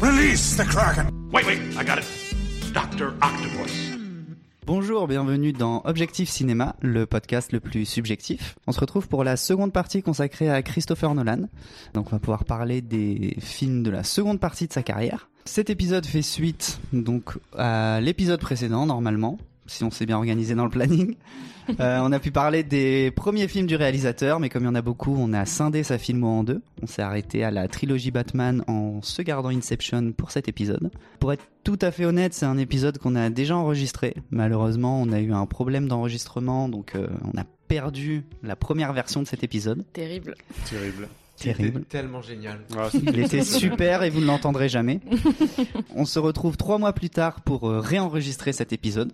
Release the Kraken! Wait, wait, I got it. Dr. Octopus. Bonjour, bienvenue dans Objectif Cinéma, le podcast le plus subjectif. On se retrouve pour la seconde partie consacrée à Christopher Nolan. Donc on va pouvoir parler des films de la seconde partie de sa carrière. Cet épisode fait suite donc à l'épisode précédent normalement, si on s'est bien organisé dans le planning. Euh, on a pu parler des premiers films du réalisateur, mais comme il y en a beaucoup, on a scindé sa filmo en deux. On s'est arrêté à la trilogie Batman en se gardant Inception pour cet épisode. Pour être tout à fait honnête, c'est un épisode qu'on a déjà enregistré. Malheureusement, on a eu un problème d'enregistrement, donc euh, on a perdu la première version de cet épisode. Terrible. Terrible. Terrible. C'était tellement génial. Ah, Il était super et vous ne l'entendrez jamais. On se retrouve trois mois plus tard pour euh, réenregistrer cet épisode,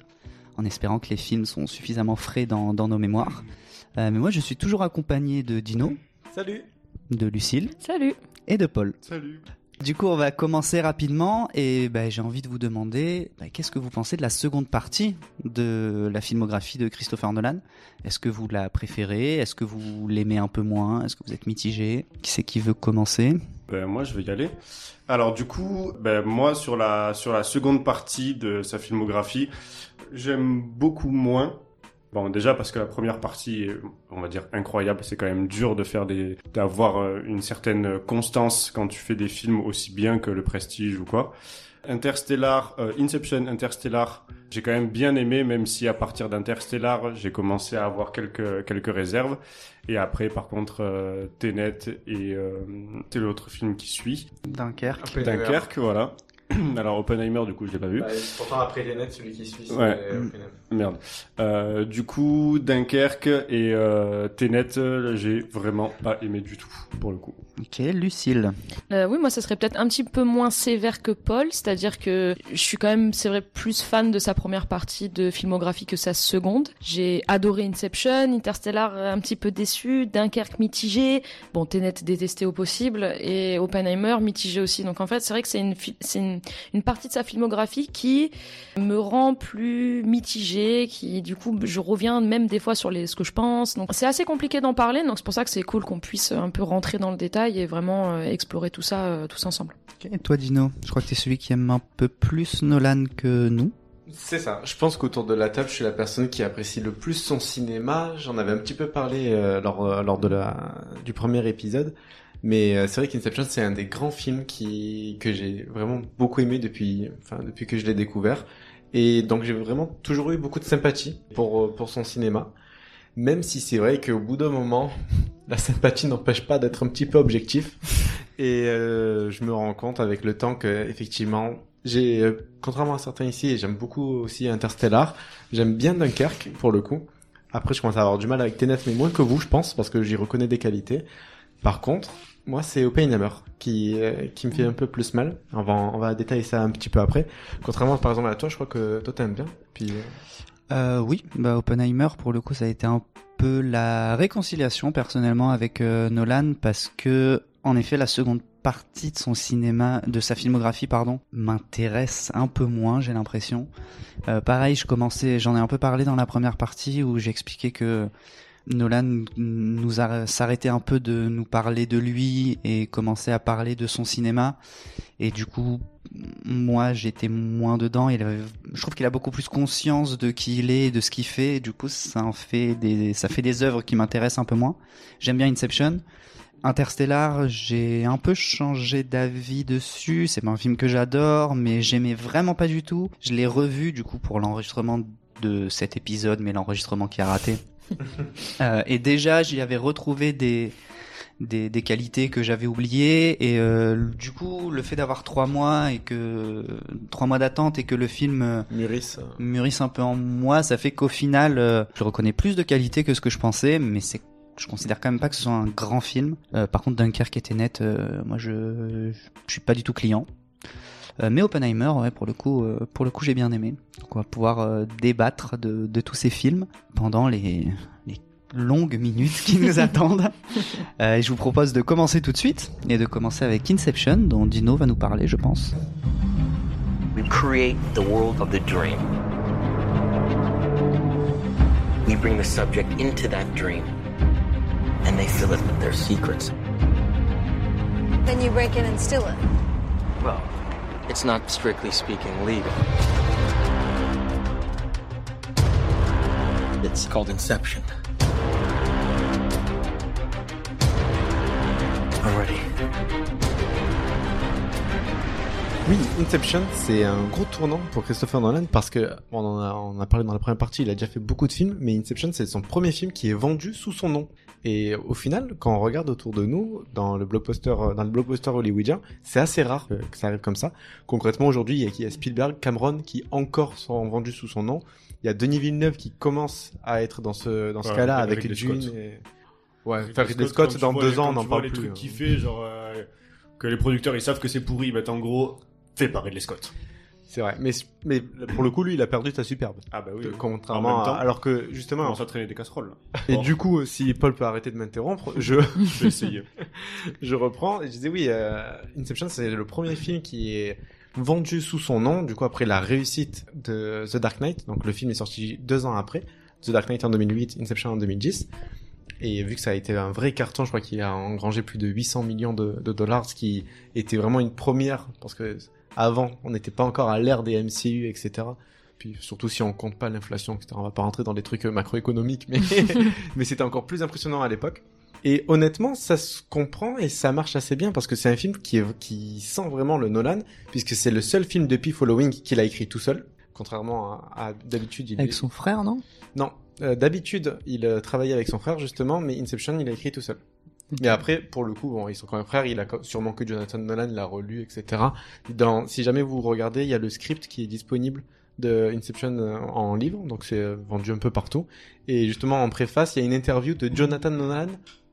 en espérant que les films sont suffisamment frais dans, dans nos mémoires. Euh, mais moi, je suis toujours accompagné de Dino, Salut. de Lucille Salut. et de Paul. Salut. Du coup, on va commencer rapidement et bah, j'ai envie de vous demander bah, qu'est-ce que vous pensez de la seconde partie de la filmographie de Christopher Nolan? Est-ce que vous la préférez? Est-ce que vous l'aimez un peu moins? Est-ce que vous êtes mitigé? Qui c'est qui veut commencer? Ben, moi, je vais y aller. Alors, du coup, ben, moi, sur la, sur la seconde partie de sa filmographie, j'aime beaucoup moins. Bon, déjà parce que la première partie est, on va dire, incroyable. C'est quand même dur de faire des, d'avoir euh, une certaine constance quand tu fais des films aussi bien que Le Prestige ou quoi. Interstellar, euh, Inception, Interstellar, j'ai quand même bien aimé, même si à partir d'Interstellar, j'ai commencé à avoir quelques quelques réserves. Et après, par contre, euh, Tenet et euh, c'est l'autre film qui suit, Dunkerque. Dunkerque, voilà. Alors Oppenheimer, du coup, je l'ai pas vu. Bah, pourtant, après les nets, celui qui suit, c'est Ouais. Oppenheimer. Merde. Euh, du coup, Dunkerque et euh, Tenet, euh, j'ai vraiment pas aimé du tout, pour le coup. Ok, Lucille. Euh, oui, moi, ça serait peut-être un petit peu moins sévère que Paul, c'est-à-dire que je suis quand même, c'est vrai, plus fan de sa première partie de filmographie que sa seconde. J'ai adoré Inception, Interstellar un petit peu déçu, Dunkerque mitigé, bon, Tenet détesté au possible, et Oppenheimer mitigé aussi. Donc en fait, c'est vrai que c'est une, c'est une, une partie de sa filmographie qui me rend plus qui du coup, je reviens même des fois sur les, ce que je pense. Donc c'est assez compliqué d'en parler, donc c'est pour ça que c'est cool qu'on puisse un peu rentrer dans le détail et vraiment euh, explorer tout ça euh, tous ensemble. Et toi, Dino, je crois que t'es celui qui aime un peu plus Nolan que nous. C'est ça. Je pense qu'autour de la table, je suis la personne qui apprécie le plus son cinéma. J'en avais un petit peu parlé euh, lors, lors de la, du premier épisode. Mais euh, c'est vrai qu'Inception, c'est un des grands films qui, que j'ai vraiment beaucoup aimé depuis, enfin, depuis que je l'ai découvert. Et donc j'ai vraiment toujours eu beaucoup de sympathie pour, euh, pour son cinéma. Même si c'est vrai qu'au bout d'un moment, la sympathie n'empêche pas d'être un petit peu objectif. Et euh, je me rends compte avec le temps que effectivement, j'ai, euh, contrairement à certains ici, j'aime beaucoup aussi Interstellar, j'aime bien Dunkerque pour le coup. Après, je commence à avoir du mal avec Tenet, mais moins que vous, je pense, parce que j'y reconnais des qualités. Par contre, moi, c'est Oppenheimer qui euh, qui me fait un peu plus mal. On va détailler ça un petit peu après. Contrairement, par exemple, à toi, je crois que toi t'aimes bien. Puis euh, Euh, oui, bah Oppenheimer, pour le coup, ça a été un peu la réconciliation personnellement avec Nolan parce que, en effet, la seconde partie de son cinéma, de sa filmographie, pardon, m'intéresse un peu moins, j'ai l'impression. Pareil, je commençais, j'en ai un peu parlé dans la première partie où j'expliquais que Nolan nous a s'arrêtait un peu de nous parler de lui et commençait à parler de son cinéma. Et du coup, moi, j'étais moins dedans. Je trouve qu'il a beaucoup plus conscience de qui il est et de ce qu'il fait. Du coup, ça en fait des, ça fait des œuvres qui m'intéressent un peu moins. J'aime bien Inception. Interstellar, j'ai un peu changé d'avis dessus. C'est pas un film que j'adore, mais j'aimais vraiment pas du tout. Je l'ai revu du coup pour l'enregistrement de cet épisode, mais l'enregistrement qui a raté. Euh, et déjà, j'y avais retrouvé des, des, des qualités que j'avais oubliées. Et euh, du coup, le fait d'avoir trois mois et que trois mois d'attente et que le film euh, Muris. euh, mûrisse un peu en moi, ça fait qu'au final, euh, je reconnais plus de qualités que ce que je pensais, mais c'est je considère quand même pas que ce soit un grand film. Par contre, Dunkerque était net, moi je, je suis pas du tout client. Euh, mais Oppenheimer, ouais, pour le coup, euh, pour le coup, j'ai bien aimé. Donc on va pouvoir euh, débattre de, de tous ces films pendant les, les longues minutes qui nous attendent. Euh, et je vous propose de commencer tout de suite et de commencer avec Inception, dont Dino va nous parler, je pense. We create the world of the dream. We bring the subject into that dream, and they fill it with their secrets. Then you break in and steal it. Well, It's not strictly speaking legal. It's called Inception. Already. Oui, Inception, c'est un gros tournant pour Christopher Nolan parce que bon, on en a, on en a parlé dans la première partie, il a déjà fait beaucoup de films, mais Inception, c'est son premier film qui est vendu sous son nom. Et au final, quand on regarde autour de nous, dans le blockbuster, dans le blockbuster hollywoodien, c'est assez rare que, que ça arrive comme ça. Concrètement, aujourd'hui, il y a, il y a Spielberg, Cameron qui encore sont vendus sous son nom. Il y a Denis Villeneuve qui commence à être dans ce dans ce Ouais, cas-là avec avec, Dune. Scott. Et... Ouais, Ridley faire Ridley Scott, dans vois deux ans, on vois parle les plus. trucs qu'il fait, genre euh, que les producteurs ils savent que c'est pourri, ils mettent en gros fait par Ridley Scott. C'est vrai, mais mais pour le coup, lui, il a perdu sa superbe. Ah bah oui. Euh, En Contrairement même temps, à... alors que on justement à traîner des casseroles. Et Bon, du coup si Paul peut arrêter de m'interrompre je je vais essayer. je reprends et je disais oui euh, Inception c'est le premier film qui est vendu sous son nom du coup après la réussite de The Dark Knight donc le film est sorti deux ans après The Dark Knight en 2008 Inception en 2010 et vu que ça a été un vrai carton je crois qu'il a engrangé plus de 800 millions de, de dollars ce qui était vraiment une première parce que avant on n'était pas encore à l'ère des MCU etc puis surtout si on compte pas l'inflation, etc. On va pas rentrer dans des trucs euh, macroéconomiques, mais mais c'était encore plus impressionnant à l'époque. Et honnêtement, ça se comprend et ça marche assez bien parce que c'est un film qui est, qui sent vraiment le Nolan, puisque c'est le seul film depuis Following qu'il a écrit tout seul, contrairement à, à d'habitude. Il Avec son frère, non? Non, euh, d'habitude il euh, travaillait avec son frère justement, mais Inception il a écrit tout seul. Mais après, pour le coup, bon, ils sont quand même frères. Il a sûrement que Jonathan Nolan l'a relu, etc. Dans, si jamais vous regardez, il y a le script qui est disponible de Inception euh, en livre, donc c'est euh, vendu un peu partout. Et justement, en préface, il y a une interview de Jonathan Nolan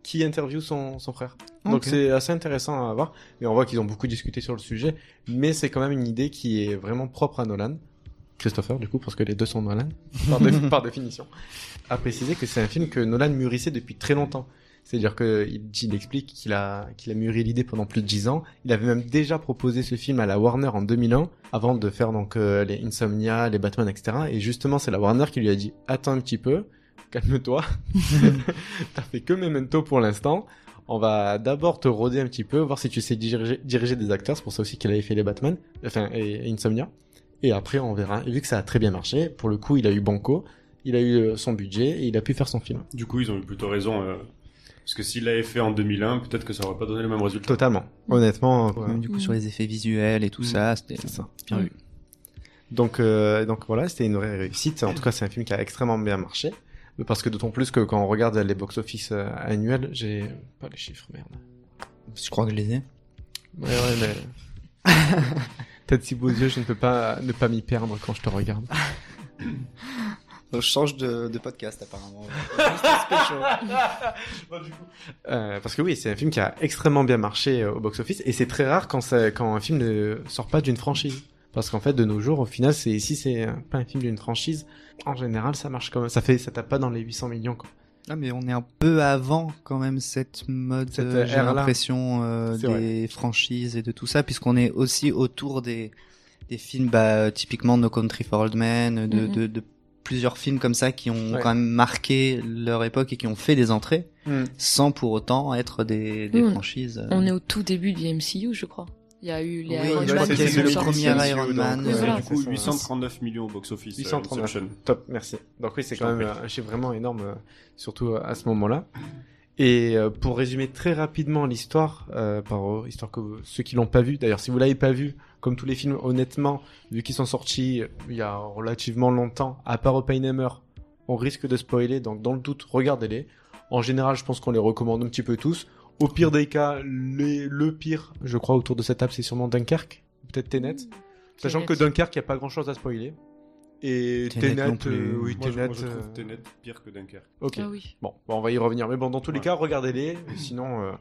qui interviewe son, son frère. Donc c'est assez intéressant à voir. Et on voit qu'ils ont beaucoup discuté sur le sujet, mais c'est quand même une idée qui est vraiment propre à Nolan. Christopher, du coup, parce que les deux sont Nolan, par, dé- par définition. A préciser que c'est un film que Nolan mûrissait depuis très longtemps. C'est-à-dire que il, il explique qu'il a qu'il a mûri l'idée pendant plus de dix ans. Il avait même déjà proposé ce film à la Warner en 2001, avant de faire donc euh, les Insomnia, les Batman, etc. Et justement, c'est la Warner qui lui a dit attends un petit peu, calme-toi, t'as fait que Memento pour l'instant. On va d'abord te rôder un petit peu, voir si tu sais diriger, diriger des acteurs. C'est pour ça aussi qu'il avait fait les Batman, enfin et, et Insomnia. Et après, on verra. Et vu que ça a très bien marché, pour le coup, il a eu Banco, il a eu euh, son budget et il a pu faire son film. Du coup, ils ont eu plutôt raison. euh, parce que s'il l'avait fait en 2001, peut-être que ça aurait pas donné le même résultat. Totalement. Honnêtement. euh, Même du coup Mm. sur les effets visuels et tout Mm. ça, c'était C'est ça. bien vu. Donc, euh, donc voilà, c'était une vraie réussite. En tout cas, c'est un film qui a extrêmement bien marché. Parce que d'autant plus que quand on regarde les box-office euh, annuels, j'ai pas les chiffres, merde. Je crois que je les ai. Ouais, ouais, mais... Peut-être si beaux yeux, je ne peux pas ne pas m'y perdre quand je te regarde. Je change de, podcast apparemment. Euh, parce que oui, c'est un film qui a extrêmement bien marché euh, au box-office et c'est très rare quand, ça, quand un film ne sort pas d'une franchise. Parce qu'en fait, de nos jours, au final, c'est si c'est pas un film d'une franchise, en général, ça marche quand même. Ça fait, ça tape pas dans les 800 millions. Quoi. Ah mais on est un peu avant quand même cette mode, Cette euh, j'ai l'impression euh, des franchises et de tout ça, puisqu'on est aussi autour des des films, bah typiquement No Country for Old Men, de, Mhm. de, de plusieurs films comme ça qui ont Ouais. quand même marqué leur époque et qui ont fait des entrées, sans pour autant être des, on- franchises. euh. On est au tout début du MCU, je crois. Il y a eu les Oui, Iron Man c'est- le premier Iron donc, Man, euh, Oui, voilà. Du coup, c'est ça. 839 millions au box-office. euh, 839. Inception. Top, merci. Donc oui, c'est quand même euh, un chiffre vraiment énorme, euh, surtout euh, à ce moment-là. Et euh, pour résumer très rapidement l'histoire, euh, par euh, histoire que vous- ceux qui l'ont pas vu, d'ailleurs si vous l'avez pas vu, comme tous les films, honnêtement, vu qu'ils sont sortis euh, il y a relativement longtemps, à part Oppenheimer, on risque de spoiler, donc dans le doute, regardez-les. En général, je pense qu'on les recommande un petit peu tous. Au pire des cas, les, le pire, je crois, autour de cette table, c'est sûrement Dunkerque, peut-être Tenet. Sachant que. Dunkerque, il n'y a pas grand-chose à spoiler. Et Tenet euh, oui, Moi, je, Tenet. moi, je trouve euh, Tenet pire que Dunkerque. Ok. Ah oui. Bon, bon, on va y revenir. Mais bon, dans tous les Ouais. cas, regardez-les. Sinon, euh,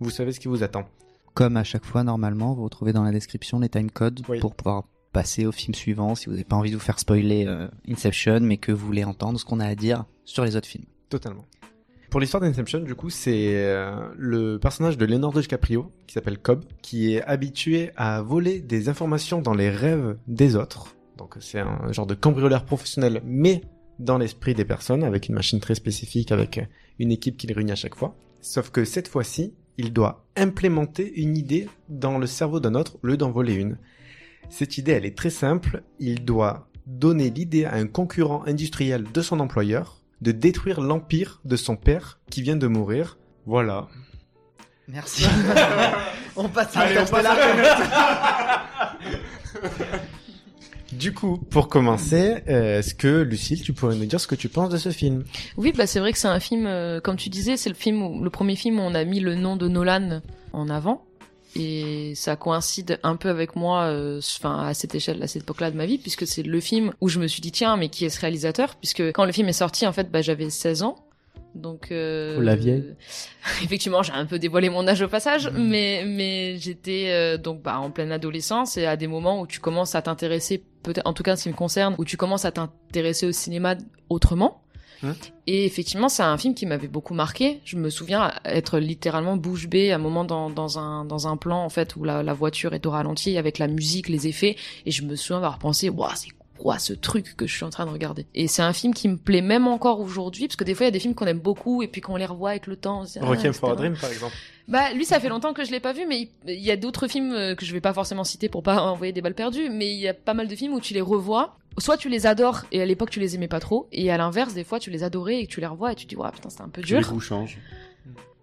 vous savez ce qui vous attend. Comme à chaque fois, normalement, vous retrouvez dans la description les timecodes Oui. pour pouvoir passer au film suivant si vous n'avez pas envie de vous faire spoiler euh, Inception, mais que vous voulez entendre ce qu'on a à dire sur les autres films. Totalement. Pour l'histoire d'Inception, du coup, c'est le personnage de Leonardo DiCaprio, qui s'appelle Cobb, qui est habitué à voler des informations dans les rêves des autres. Donc c'est un genre de cambrioleur professionnel, mais dans l'esprit des personnes, avec une machine très spécifique, avec une équipe qui le réunit à chaque fois. Sauf que cette fois-ci, il doit implémenter une idée dans le cerveau d'un autre, au lieu d'en voler une. Cette idée, elle est très simple. Il doit donner l'idée à un concurrent industriel de son employeur de détruire l'empire de son père qui vient de mourir. Voilà. Merci. on passe à Allez, on passe Interstellar. Du coup, pour commencer, euh, est-ce que Lucille, tu pourrais nous dire ce que tu penses de ce film? Oui, bah c'est vrai que c'est un film, euh, comme tu disais, c'est le film, le premier film où on a mis le nom de Nolan en avant. Et ça coïncide un peu avec moi, euh, enfin à cette échelle, à cette époque-là de ma vie, puisque c'est le film où je me suis dit tiens, mais qui est ce réalisateur? Puisque quand le film est sorti, en fait, bah, j'avais 16 ans. Donc euh, la vieille. effectivement, j'ai un peu dévoilé mon âge au passage, Mhm. mais mais j'étais euh, donc bah en pleine adolescence et à des moments où tu commences à t'intéresser peut-être en tout cas en ce qui me concerne, où tu commences à t'intéresser au cinéma autrement. Et effectivement, c'est un film qui m'avait beaucoup marqué. Je me souviens être littéralement bouche bée à un moment dans, dans un dans un plan en fait où la, la voiture est au ralenti avec la musique, les effets, et je me souviens avoir pensé, waouh, c'est quoi ce truc que je suis en train de regarder Et c'est un film qui me plaît même encore aujourd'hui, parce que des fois il y a des films qu'on aime beaucoup et puis qu'on les revoit avec le temps. ah, Requiem for a Dream, par exemple. bah lui ça fait longtemps que je l'ai pas vu mais il y a d'autres films euh, que je vais pas forcément citer pour pas envoyer des balles perdues mais il y a pas mal de films où tu les revois soit tu les adores et à l'époque tu les aimais pas trop et à l'inverse des fois tu les adorais et que tu les revois et tu te dis ouais putain c'était un peu Les dur goûts changent.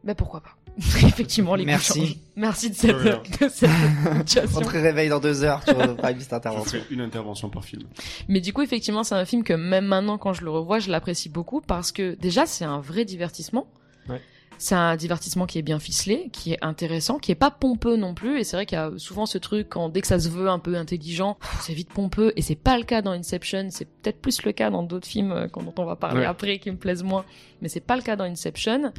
bah pourquoi pas effectivement les Merci. merci de cette, De rien. de cette On te réveille dans deux heures, tu petite Je intervention. ferai une intervention par film. Mais du coup, effectivement, c'est un film que même maintenant, quand je le revois, je l'apprécie beaucoup parce que déjà, c'est un vrai divertissement. Ouais. C'est un divertissement qui est bien ficelé, qui est intéressant, qui est pas pompeux non plus. Et c'est vrai qu'il y a souvent ce truc quand dès que ça se veut un peu intelligent, c'est vite pompeux. Et c'est pas le cas dans Inception. C'est peut-être plus le cas dans d'autres films euh, dont on va parler Ouais. après qui me plaisent moins. Mais c'est pas le cas dans Inception.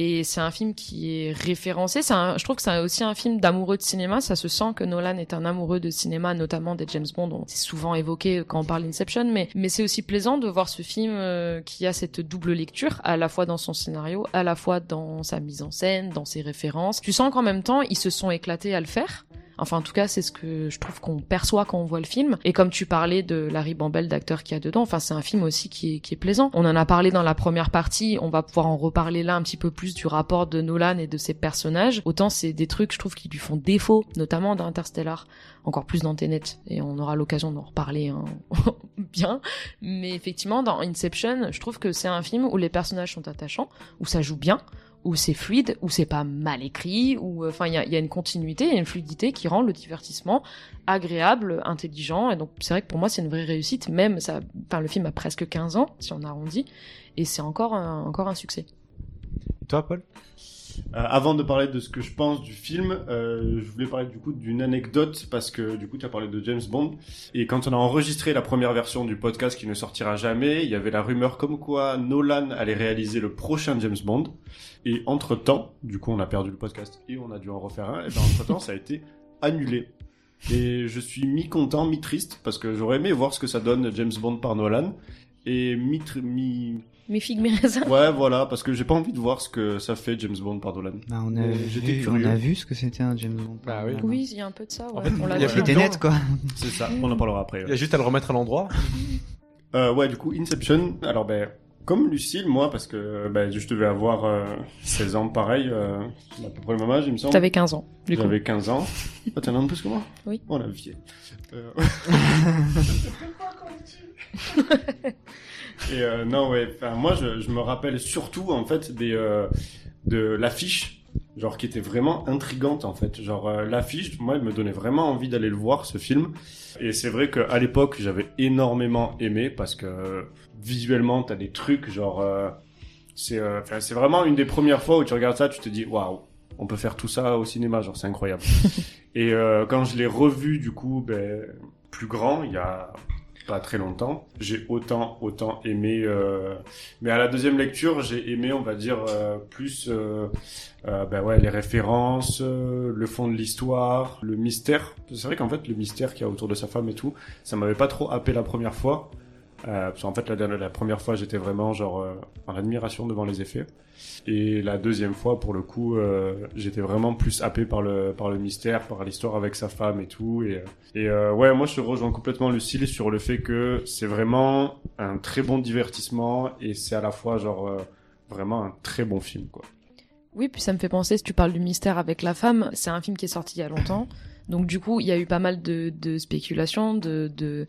Et c'est un film qui est référencé. Un- je trouve que c'est aussi un film d'amoureux de cinéma. Ça se sent que Nolan est un amoureux de cinéma, notamment des James Bond. On- C'est souvent évoqué quand on parle d'Inception, mais, mais c'est aussi plaisant de voir ce film euh, qui a cette double lecture, à la fois dans son scénario, à la fois dans sa mise en scène, dans ses références. Tu sens qu'en même temps, ils se sont éclatés à le faire. Enfin, en tout cas, c'est ce que je trouve qu'on perçoit quand on voit le film. Et comme tu parlais de la ribambelle d'acteurs qu'il y a dedans, enfin, c'est un film aussi qui est, plaisant. On en a parlé dans la première partie, on va pouvoir en reparler là un petit peu plus du rapport de Nolan et de ses personnages. Autant c'est des trucs, je trouve, qui lui font défaut, notamment dans Interstellar, encore plus dans Tenet. Et on aura l'occasion d'en reparler hein, bien. Mais effectivement, dans Inception, je trouve que c'est un film où les personnages sont attachants, où ça joue bien, où c'est fluide, où c'est pas mal écrit, où euh, enfin il y a, il y a une continuité, il y a une fluidité qui rend le divertissement agréable, intelligent. Et donc c'est vrai que pour moi c'est une vraie réussite. Même ça, enfin le film a presque 15 ans si on arrondit, et c'est encore un, encore un succès. Toi, Paul? Euh, avant de parler de ce que je pense du film, euh, je voulais parler du coup d'une anecdote parce que du coup tu as parlé de James Bond et quand on a enregistré la première version du podcast qui ne sortira jamais, il y avait la rumeur comme quoi Nolan allait réaliser le prochain James Bond et entre temps, du coup on a perdu le podcast et on a dû en refaire un et ben entre temps ça a été annulé. Et je suis mi-content, mi-triste parce que j'aurais aimé voir ce que ça donne James Bond par Nolan et mi, mi... Mes figues, mes raisins. ouais voilà parce que j'ai pas envie de voir ce que ça fait James Bond par Nolan. Bah, on, a vu, curieux. on a vu ce que c'était un James Bond. Bah oui. Oui, il y a un peu de ça. Ouais. En fait, on l'a C'était net, quoi. C'est ça, on en parlera après. Il ouais. y a juste à le remettre à l'endroit. Euh, ouais, du coup, Inception. Alors, ben, comme Lucille, moi, parce que ben, je devais avoir euh, 16 ans, pareil, euh, à peu près le même âge, il me semble. T'avais 15 ans, du coup. J'avais 15 ans. Ah, t'as un an de plus que moi? Oui. Oh, la vieille. Euh... Et euh, non, ouais, moi, je, je me rappelle surtout, en fait, des, euh, de l'affiche, genre, qui était vraiment intrigante, en fait. Genre, l'affiche, moi, elle me donnait vraiment envie d'aller le voir, ce film. Et c'est vrai qu'à l'époque, j'avais énormément aimé, parce que visuellement, t'as des trucs, genre... euh, c'est euh, c'est vraiment une des premières fois où tu regardes ça, tu te dis, waouh, on peut faire tout ça au cinéma, genre, c'est incroyable. Et euh, quand je l'ai revu, du coup, ben, plus grand, il y a pas très longtemps, j'ai autant, autant aimé. euh, Mais à la deuxième lecture, j'ai aimé, on va dire, euh, plus euh, ben ouais, les références, le fond de l'histoire, le mystère. C'est vrai qu'en fait, le mystère qu'il y a autour de sa femme et tout, ça m'avait pas trop happé la première fois. Euh, parce qu'en fait, la, première fois, j'étais vraiment genre euh, en admiration devant les effets. Et la deuxième fois, pour le coup, euh, j'étais vraiment plus happé par le par le mystère, par l'histoire avec sa femme et tout. Et, euh, et euh, ouais, moi, je rejoins complètement Lucille sur le fait que c'est vraiment un très bon divertissement et c'est à la fois genre euh, vraiment un très bon film, quoi. Oui, puis ça me fait penser, si tu parles du mystère avec la femme, c'est un film qui est sorti il y a longtemps. Donc du coup, il y a eu pas mal de, de spéculations, de, de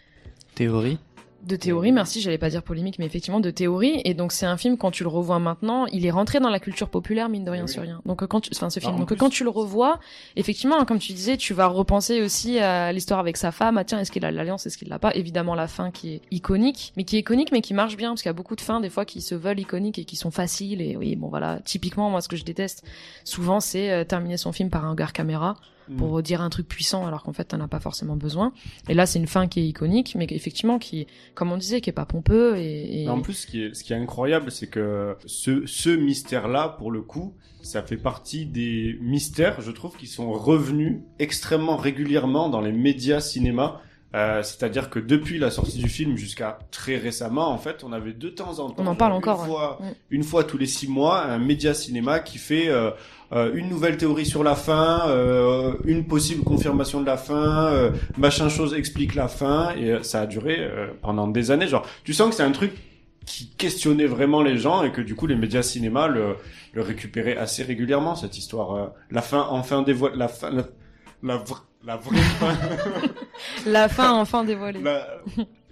Théorie. De théories, merci, j'allais pas dire polémique, mais effectivement de théories. Et donc c'est un film quand tu le revois maintenant, il est rentré dans la culture populaire mine de rien Oui. sur rien. Donc euh, quand tu, enfin ce Ah, film, donc plus- quand tu le revois, effectivement, comme tu disais, tu vas repenser aussi à l'histoire avec sa femme. Ah tiens, est-ce qu'il a l'alliance, est-ce qu'il l'a pas? Évidemment la fin qui est iconique, mais qui est iconique, mais qui marche bien parce qu'il y a beaucoup de fins des fois qui se veulent iconiques et qui sont faciles. Et oui, bon voilà, typiquement moi ce que je déteste souvent c'est euh, terminer son film par un regard caméra Mm. pour dire un truc puissant alors qu'en fait t'en as pas forcément besoin. Et là c'est une fin qui est iconique, mais effectivement qui, comme on disait, qui est pas pompeux et, En plus, ce qui est, ce qui est incroyable, c'est que ce, ce mystère-là, pour le coup, ça fait partie des mystères, je trouve, qui sont revenus extrêmement régulièrement dans les médias cinéma. Euh, C'est-à-dire que depuis la sortie du film jusqu'à très récemment, en fait, on avait de temps en temps, On en parle encore, une, ouais. fois, Mm. une fois tous les six mois, un média cinéma qui fait euh, euh, une nouvelle théorie sur la fin, euh, une possible confirmation de la fin, euh, machin chose explique la fin, et euh, ça a duré euh, pendant des années. Genre, tu sens que c'est un truc qui questionnait vraiment les gens et que du coup les médias cinéma le, le récupéraient assez régulièrement cette histoire. euh, la fin enfin dévoile, la fin, la, la, vra- la vraie fin. La fin enfin dévoilée. La-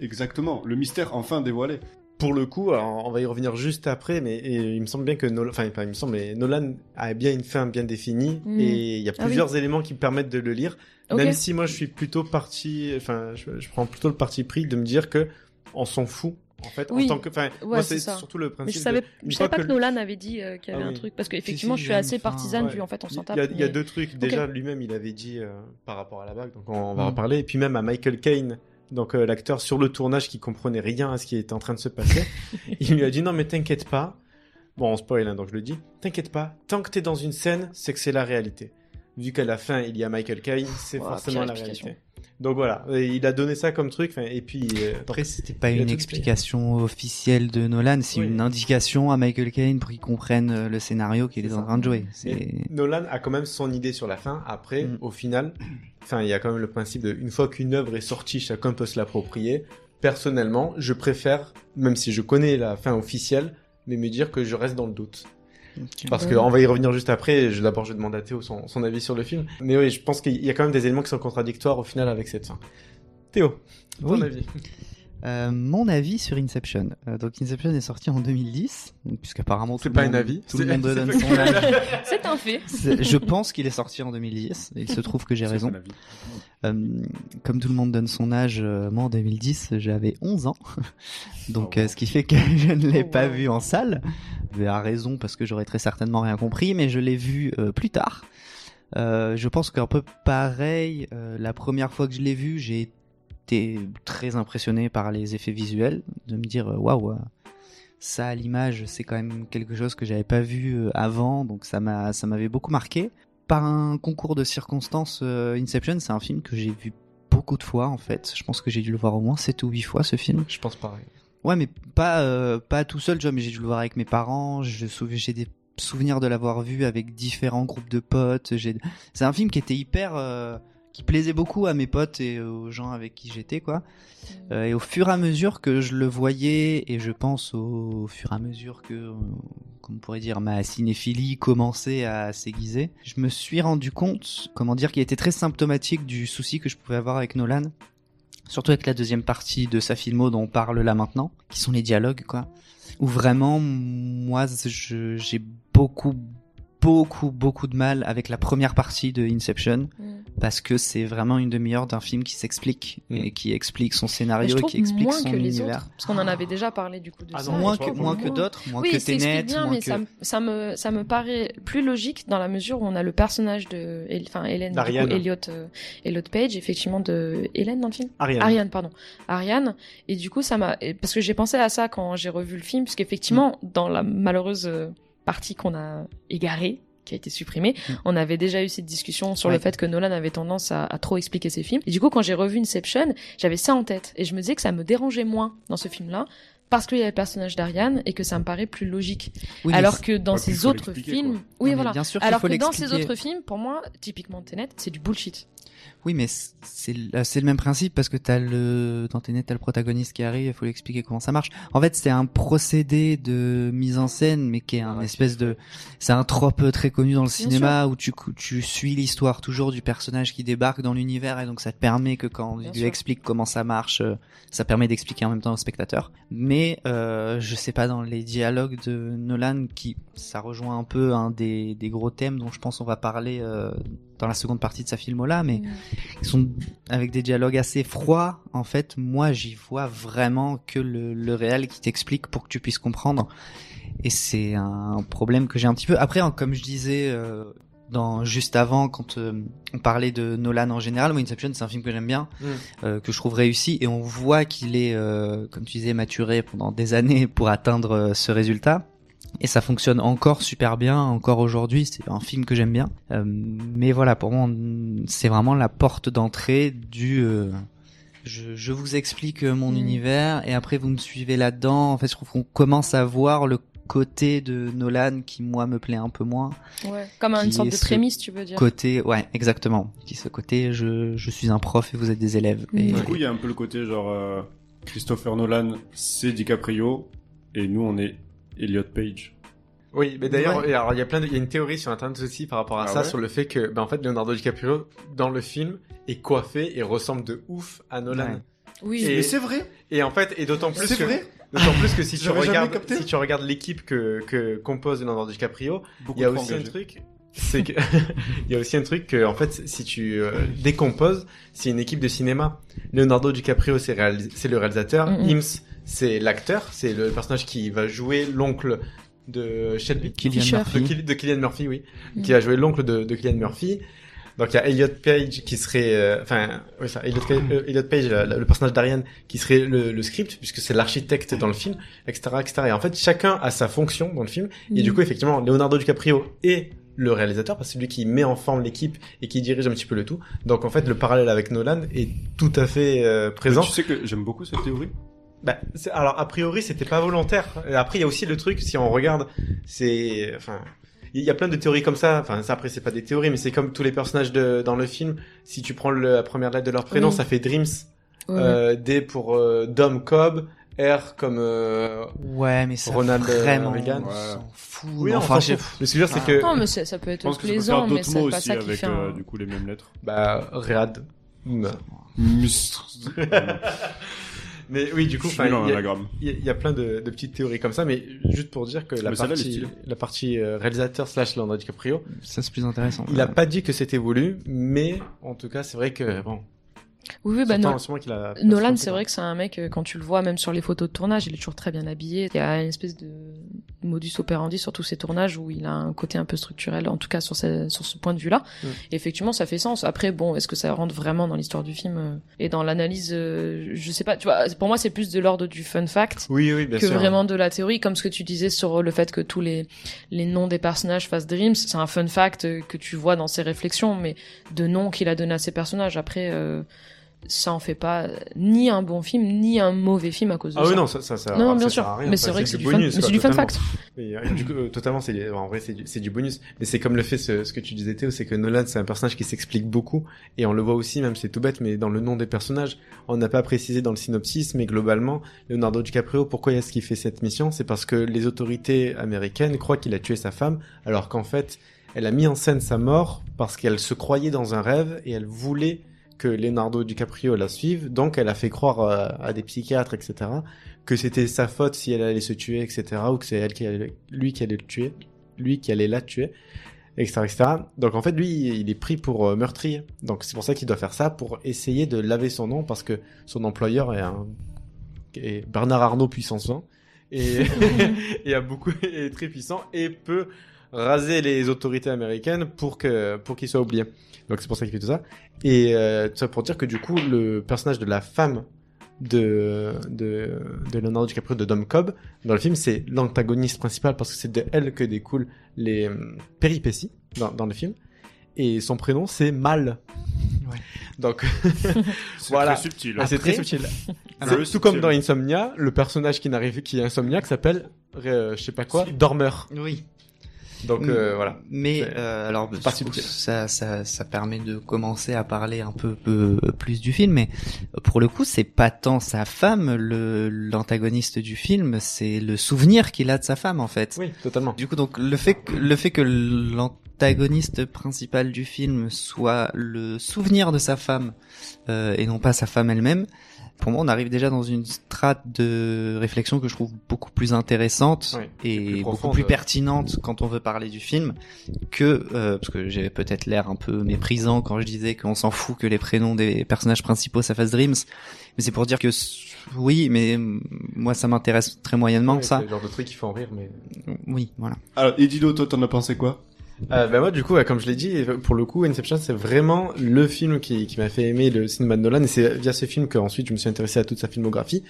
Exactement, le mystère enfin dévoilé. Pour le coup, alors, on va y revenir juste après, mais et il me semble bien que Nolan, enfin pas il me semble, mais Nolan a bien une fin bien définie Mm. et il y a Ah oui. plusieurs éléments qui me permettent de le lire. Même si moi je suis plutôt parti, enfin je, je prends plutôt le parti pris de me dire que on s'en fout en fait Oui. en tant que, enfin Ouais, moi c'est surtout le Mais principe. je savais, de- une je fois savais pas que, Nolan avait dit euh, qu'il y avait Ah un oui. truc parce que Si, je suis assez partisane ouais. puis en fait on s'en Il y, a, il y a mais- deux trucs. Déjà, lui-même, il avait dit euh, par rapport à la bague, donc on va en Mm. reparler. Et puis même à Michael Caine, donc euh, l'acteur sur le tournage qui comprenait rien à ce qui était en train de se passer, il lui a dit non mais t'inquiète pas. Bon, on spoil, hein, donc je le dis. T'inquiète pas. Tant que t'es dans une scène, c'est que c'est la réalité. Vu qu'à la fin il y a Michael Caine, c'est forcément la réalité. Donc voilà, Et il a donné ça comme truc. Et puis euh, Après, c'était pas une explication officielle de Nolan, c'est Oui. une indication à Michael Caine pour qu'il comprenne euh, le scénario qu'il est en train de jouer. Nolan a quand même son idée sur la fin. Après, Mm. au final, enfin, il y a quand même le principe de une fois qu'une œuvre est sortie, chacun peut se l'approprier. Personnellement, je préfère, même si je connais la fin officielle, mais me dire que je reste dans le doute. Parce que on va y revenir juste après. D'abord, je demande à Théo son, son avis sur le film. Mais oui, je pense qu'il y a quand même des éléments qui sont contradictoires au final avec cette fin. Théo, ton Oui. avis Euh, mon avis sur Inception. Euh, donc Inception est sorti en 2010, donc, puisqu'apparemment tout le pas monde- un avis. Tout le monde donne son avis. C'est un fait. Je pense qu'il est sorti en 2010. et Il se trouve que j'ai raison. Euh, comme tout le monde donne son âge, euh, moi en 2010 j'avais 11 ans, donc Oh, wow. euh, ce qui fait que je ne l'ai Oh, pas wow. vu en salle. Mais à raison parce que j'aurais très certainement rien compris, mais je l'ai vu euh, plus tard. Euh, je pense qu'un peu pareil, euh, la première fois que je l'ai vu, j'ai été très impressionné par les effets visuels, de me dire euh, waouh, euh, ça à l'image, c'est quand même quelque chose que j'avais pas vu euh, avant, donc ça m'a ça m'avait beaucoup marqué. Par un concours de circonstances, Inception, c'est un film que j'ai vu beaucoup de fois en fait. Je pense que j'ai dû le voir au moins 7 ou 8 fois ce film. Je pense pareil. Ouais, mais pas euh, pas tout seul, tu vois, mais j'ai dû le voir avec mes parents. J'ai des souvenirs de l'avoir vu avec différents groupes de potes. J'ai, c'est un film qui était hyper, euh, qui plaisait beaucoup à mes potes et aux gens avec qui j'étais, quoi. Euh, et au fur et à mesure que je le voyais, et je pense au, fur et à mesure que, comme on pourrait dire, ma cinéphilie commençait à s'aiguiser, je me suis rendu compte, comment dire, qu'il était très symptomatique du souci que je pouvais avoir avec Nolan. Surtout avec la deuxième partie de sa filmo dont on parle là maintenant, qui sont les dialogues, quoi. Où vraiment, moi, j'ai beaucoup, beaucoup, beaucoup de mal avec la première partie de Inception, Mm. parce que c'est vraiment une demi-heure d'un film qui s'explique, Mm. et qui explique son scénario, et qui explique moins son que les univers. autres, parce qu'on en avait déjà parlé du coup de Ah ça. moins que, moins que d'autres, moins oui, que Tenet, bien, moins mais que... ça, me- ça me ça me paraît plus logique dans la mesure où on a le personnage de, enfin Hélène, coup. Elliot, euh, Elliot Page, effectivement de Hélène dans le film? Ariane. Ariane, pardon. Ariane. Et du coup, ça m'a, parce que j'ai pensé à ça quand j'ai revu le film, puisqu'effectivement, dans la malheureuse euh, partie qu'on a égarée, qui a été supprimée, Mm. on avait déjà eu cette discussion sur Ouais. le fait que Nolan avait tendance à, à trop expliquer ses films. Et du coup, quand j'ai revu Inception, j'avais ça en tête. Et je me disais que ça me dérangeait moins dans ce film-là. parce qu'il y a le personnage d'Ariane et que ça me paraît plus logique. Oui, Alors que dans ces autres films, quoi. oui voilà. Bien sûr Alors faut que dans ces autres films, pour moi, typiquement Tenet, c'est du bullshit. Oui, mais c- c'est le c'est le même principe parce que t'as le dans Tenet, t'as le protagoniste qui arrive, il faut lui expliquer comment ça marche. En fait, c'est un procédé de mise en scène, mais qui est un espèce de, c'est un trope très connu dans le cinéma où tu tu suis l'histoire toujours du personnage qui débarque dans l'univers et donc ça te permet que quand Bien il lui sûr. explique comment ça marche, euh, ça permet d'expliquer en même temps au spectateur. Mais euh, je sais pas dans les dialogues de Nolan qui ça rejoint un peu un des des gros thèmes dont je pense on va parler euh, dans la seconde partie de sa filmola, mais ils sont avec des dialogues assez froids. En fait, moi, j'y vois vraiment que le, le réel qui t'explique pour que tu puisses comprendre. Et c'est un problème que j'ai un petit peu. Après, hein, comme je disais euh, dans juste avant, quand euh, on parlait de Nolan en général, moi, Inception, c'est un film que j'aime bien, Mm. euh, que je trouve réussi, et on voit qu'il est, euh, comme tu disais, maturé pendant des années pour atteindre euh, ce résultat. Et ça fonctionne encore super bien, encore aujourd'hui. C'est un film que j'aime bien. Euh, mais voilà, pour moi, c'est vraiment la porte d'entrée du. euh, je, je vous explique euh, mon Mm. univers et après vous me suivez là-dedans. En fait, je trouve qu'on commence à voir le côté de Nolan qui moi me plaît un peu moins. Ouais. Comme une sorte de prémisse, tu veux dire. Côté, ouais, exactement. Qui ce côté, je, je suis un prof et vous êtes des élèves. Et, Mm. Du coup, il y a un peu le côté genre euh, Christopher Nolan, c'est DiCaprio, et nous on est Elliot Page. Oui, mais d'ailleurs, Ouais. et alors il y a plein de, il y a une théorie sur internet aussi par rapport à Ah ça, ouais sur le fait que, ben en fait, Leonardo DiCaprio dans le film est coiffé et ressemble de ouf à Nolan. Ouais. Oui. Et- Mais c'est vrai, Et en fait, et d'autant plus que, vrai. d'autant plus que si tu regardes, si tu regardes l'équipe que que compose Leonardo DiCaprio, il y a aussi un truc, c'est que il y a aussi un truc que en fait, si tu euh, décomposes, c'est une équipe de cinéma. Leonardo DiCaprio, c'est réalis- c'est le réalisateur. Mhm. Ims, c'est l'acteur, c'est le personnage qui va jouer l'oncle de Shelby. Fisher. de, Murphy. De Kylian Murphy, oui, Mm. qui a joué l'oncle de, de Kylian Murphy. Donc il y a Elliot Page qui serait, euh, enfin, oui ça, Elliot, Page- euh, Elliot Page, la- la- le personnage d'Ariane, qui serait le, le script puisque c'est l'architecte dans le film, etc., etc. Et en fait, chacun a sa fonction dans le film. Et Mm. du coup, effectivement, Leonardo DiCaprio est le réalisateur parce que c'est lui qui met en forme l'équipe et qui dirige un petit peu le tout. Donc en fait, le parallèle avec Nolan est tout à fait euh, Mais présent. tu sais que j'aime beaucoup cette théorie. Bah, c'est- alors a priori c'était pas volontaire. Après il y a aussi le truc si on regarde, c'est enfin il y a plein de théories comme ça. Enfin ça après c'est pas des théories mais c'est comme tous les personnages de dans le film. Si tu prends le- la première lettre de leur prénom, Oui. ça fait Dreams. Euh, D pour euh, Dom Cobb, R comme euh, Ouais, mais ça Ronald, euh, vraiment, Reagan. on s'en fout. oui, enfin, enfin, je- le sujet c'est que Non, mais ça, ça peut Je être pense que ça peut plaisant, faire mais c'est mots pas aussi ça qui avec fait euh, un... du coup les mêmes lettres. bah Read. Mm. Mais oui, du coup, il y a- y, y plein de, de petites théories comme ça, mais juste pour dire que la Mais partie, stylée. la partie euh, réalisateur slash Leonardo DiCaprio, ça c'est plus intéressant. il a pas dit que c'était voulu, mais en tout cas, c'est vrai que bon. Oui, oui, bah, sûrement- no- sûrement qu'il a- Nolan, c'est vrai que c'est un mec, euh, quand tu le vois, même sur les photos de tournage, il est toujours très bien habillé. Il y a une espèce de modus operandi sur tous ses tournages où il a un côté un peu structurel, en tout cas sur, ce- sur ce point de vue-là. Mm. Effectivement, ça fait sens. Après, bon, est-ce que ça rentre vraiment dans l'histoire du film euh, et dans l'analyse euh, Je sais pas. Tu vois, pour moi, c'est plus de l'ordre du fun fact. Oui, oui, bien que sûr. vraiment de la théorie, comme ce que tu disais sur le fait que tous les, les noms des personnages fassent Dreams, c'est un fun fact que tu vois dans ses réflexions, mais de noms qu'il a donné à ses personnages. Après, euh, ça en fait pas ni un bon film, ni un mauvais film à cause de Ah ça. oui, non, ça, ça, ça, non, non, ça bien sert sûr. à rien. Mais c'est vrai que c'est du, bonus, fun, mais c'est du fun fact. Et, euh, du coup, euh, totalement, c'est en vrai, c'est du, c'est du bonus. Mais c'est comme le fait ce, ce que tu disais Théo, c'est que Nolan, c'est un personnage qui s'explique beaucoup, et on le voit aussi, même c'est tout bête, mais dans le nom des personnages, on n'a pas précisé dans le synopsis, mais globalement, Leonardo DiCaprio, pourquoi est-ce qu'il fait cette mission? C'est parce que les autorités américaines croient qu'il a tué sa femme, alors qu'en fait, elle a mis en scène sa mort parce qu'elle se croyait dans un rêve et elle voulait que Leonardo DiCaprio la suive, donc elle a fait croire euh, à des psychiatres, etc., que c'était sa faute si elle allait se tuer, etc., ou que c'est elle qui allait, lui qui allait le tuer, lui qui allait la tuer, etc., etc. Donc en fait, lui, il est pris pour euh, meurtrier. Donc c'est pour ça qu'il doit faire ça, pour essayer de laver son nom, parce que son employeur est un est Bernard Arnault puissance 20, et, et a beaucoup, est très puissant, et peut raser les autorités américaines pour que pour qu'il soit oublié. Donc c'est pour ça qu'il fait tout ça. Et euh, tout ça pour dire que du coup le personnage de la femme de de de Leonardo DiCaprio de Dom Cobb dans le film c'est l'antagoniste principal parce que c'est de elle que découlent les hum, péripéties dans, dans le film. Et son prénom c'est Mal. Ouais. Donc C'est Voilà. très subtil. Ah, c'est très subtil. Alors, C'est tout comme dans Insomnia, le personnage qui n'arrive qui est insomniaque s'appelle euh, je sais pas quoi, dormeur. Oui. Donc Mm. euh, voilà. Mais euh, alors ça, ça, ça permet de commencer à parler un peu, peu plus du film. Mais pour le coup, c'est pas tant sa femme, le l'antagoniste du film, c'est le souvenir qu'il a de sa femme en fait. Oui, totalement. Du coup, donc le fait que, le fait que l'antagoniste principal du film soit le souvenir de sa femme euh, et non pas sa femme elle-même, pour moi, on arrive déjà dans une strate de réflexion que je trouve beaucoup plus intéressante Oui, et beaucoup plus pertinente quand on veut parler du film que euh, parce que j'avais peut-être l'air un peu méprisant quand je disais qu'on s'en fout que les prénoms des personnages principaux ça fasse Dreams, mais c'est pour dire que oui, mais moi ça m'intéresse très moyennement ça. C'est le genre de truc qui font rire, mais. Oui, voilà. Alors, et toi, t'en as pensé quoi? Euh, bah moi du coup comme je l'ai dit pour le coup Inception c'est vraiment le film qui, qui m'a fait aimer le cinéma de Nolan. Et c'est via ce film qu'ensuite je me suis intéressé à toute sa filmographie.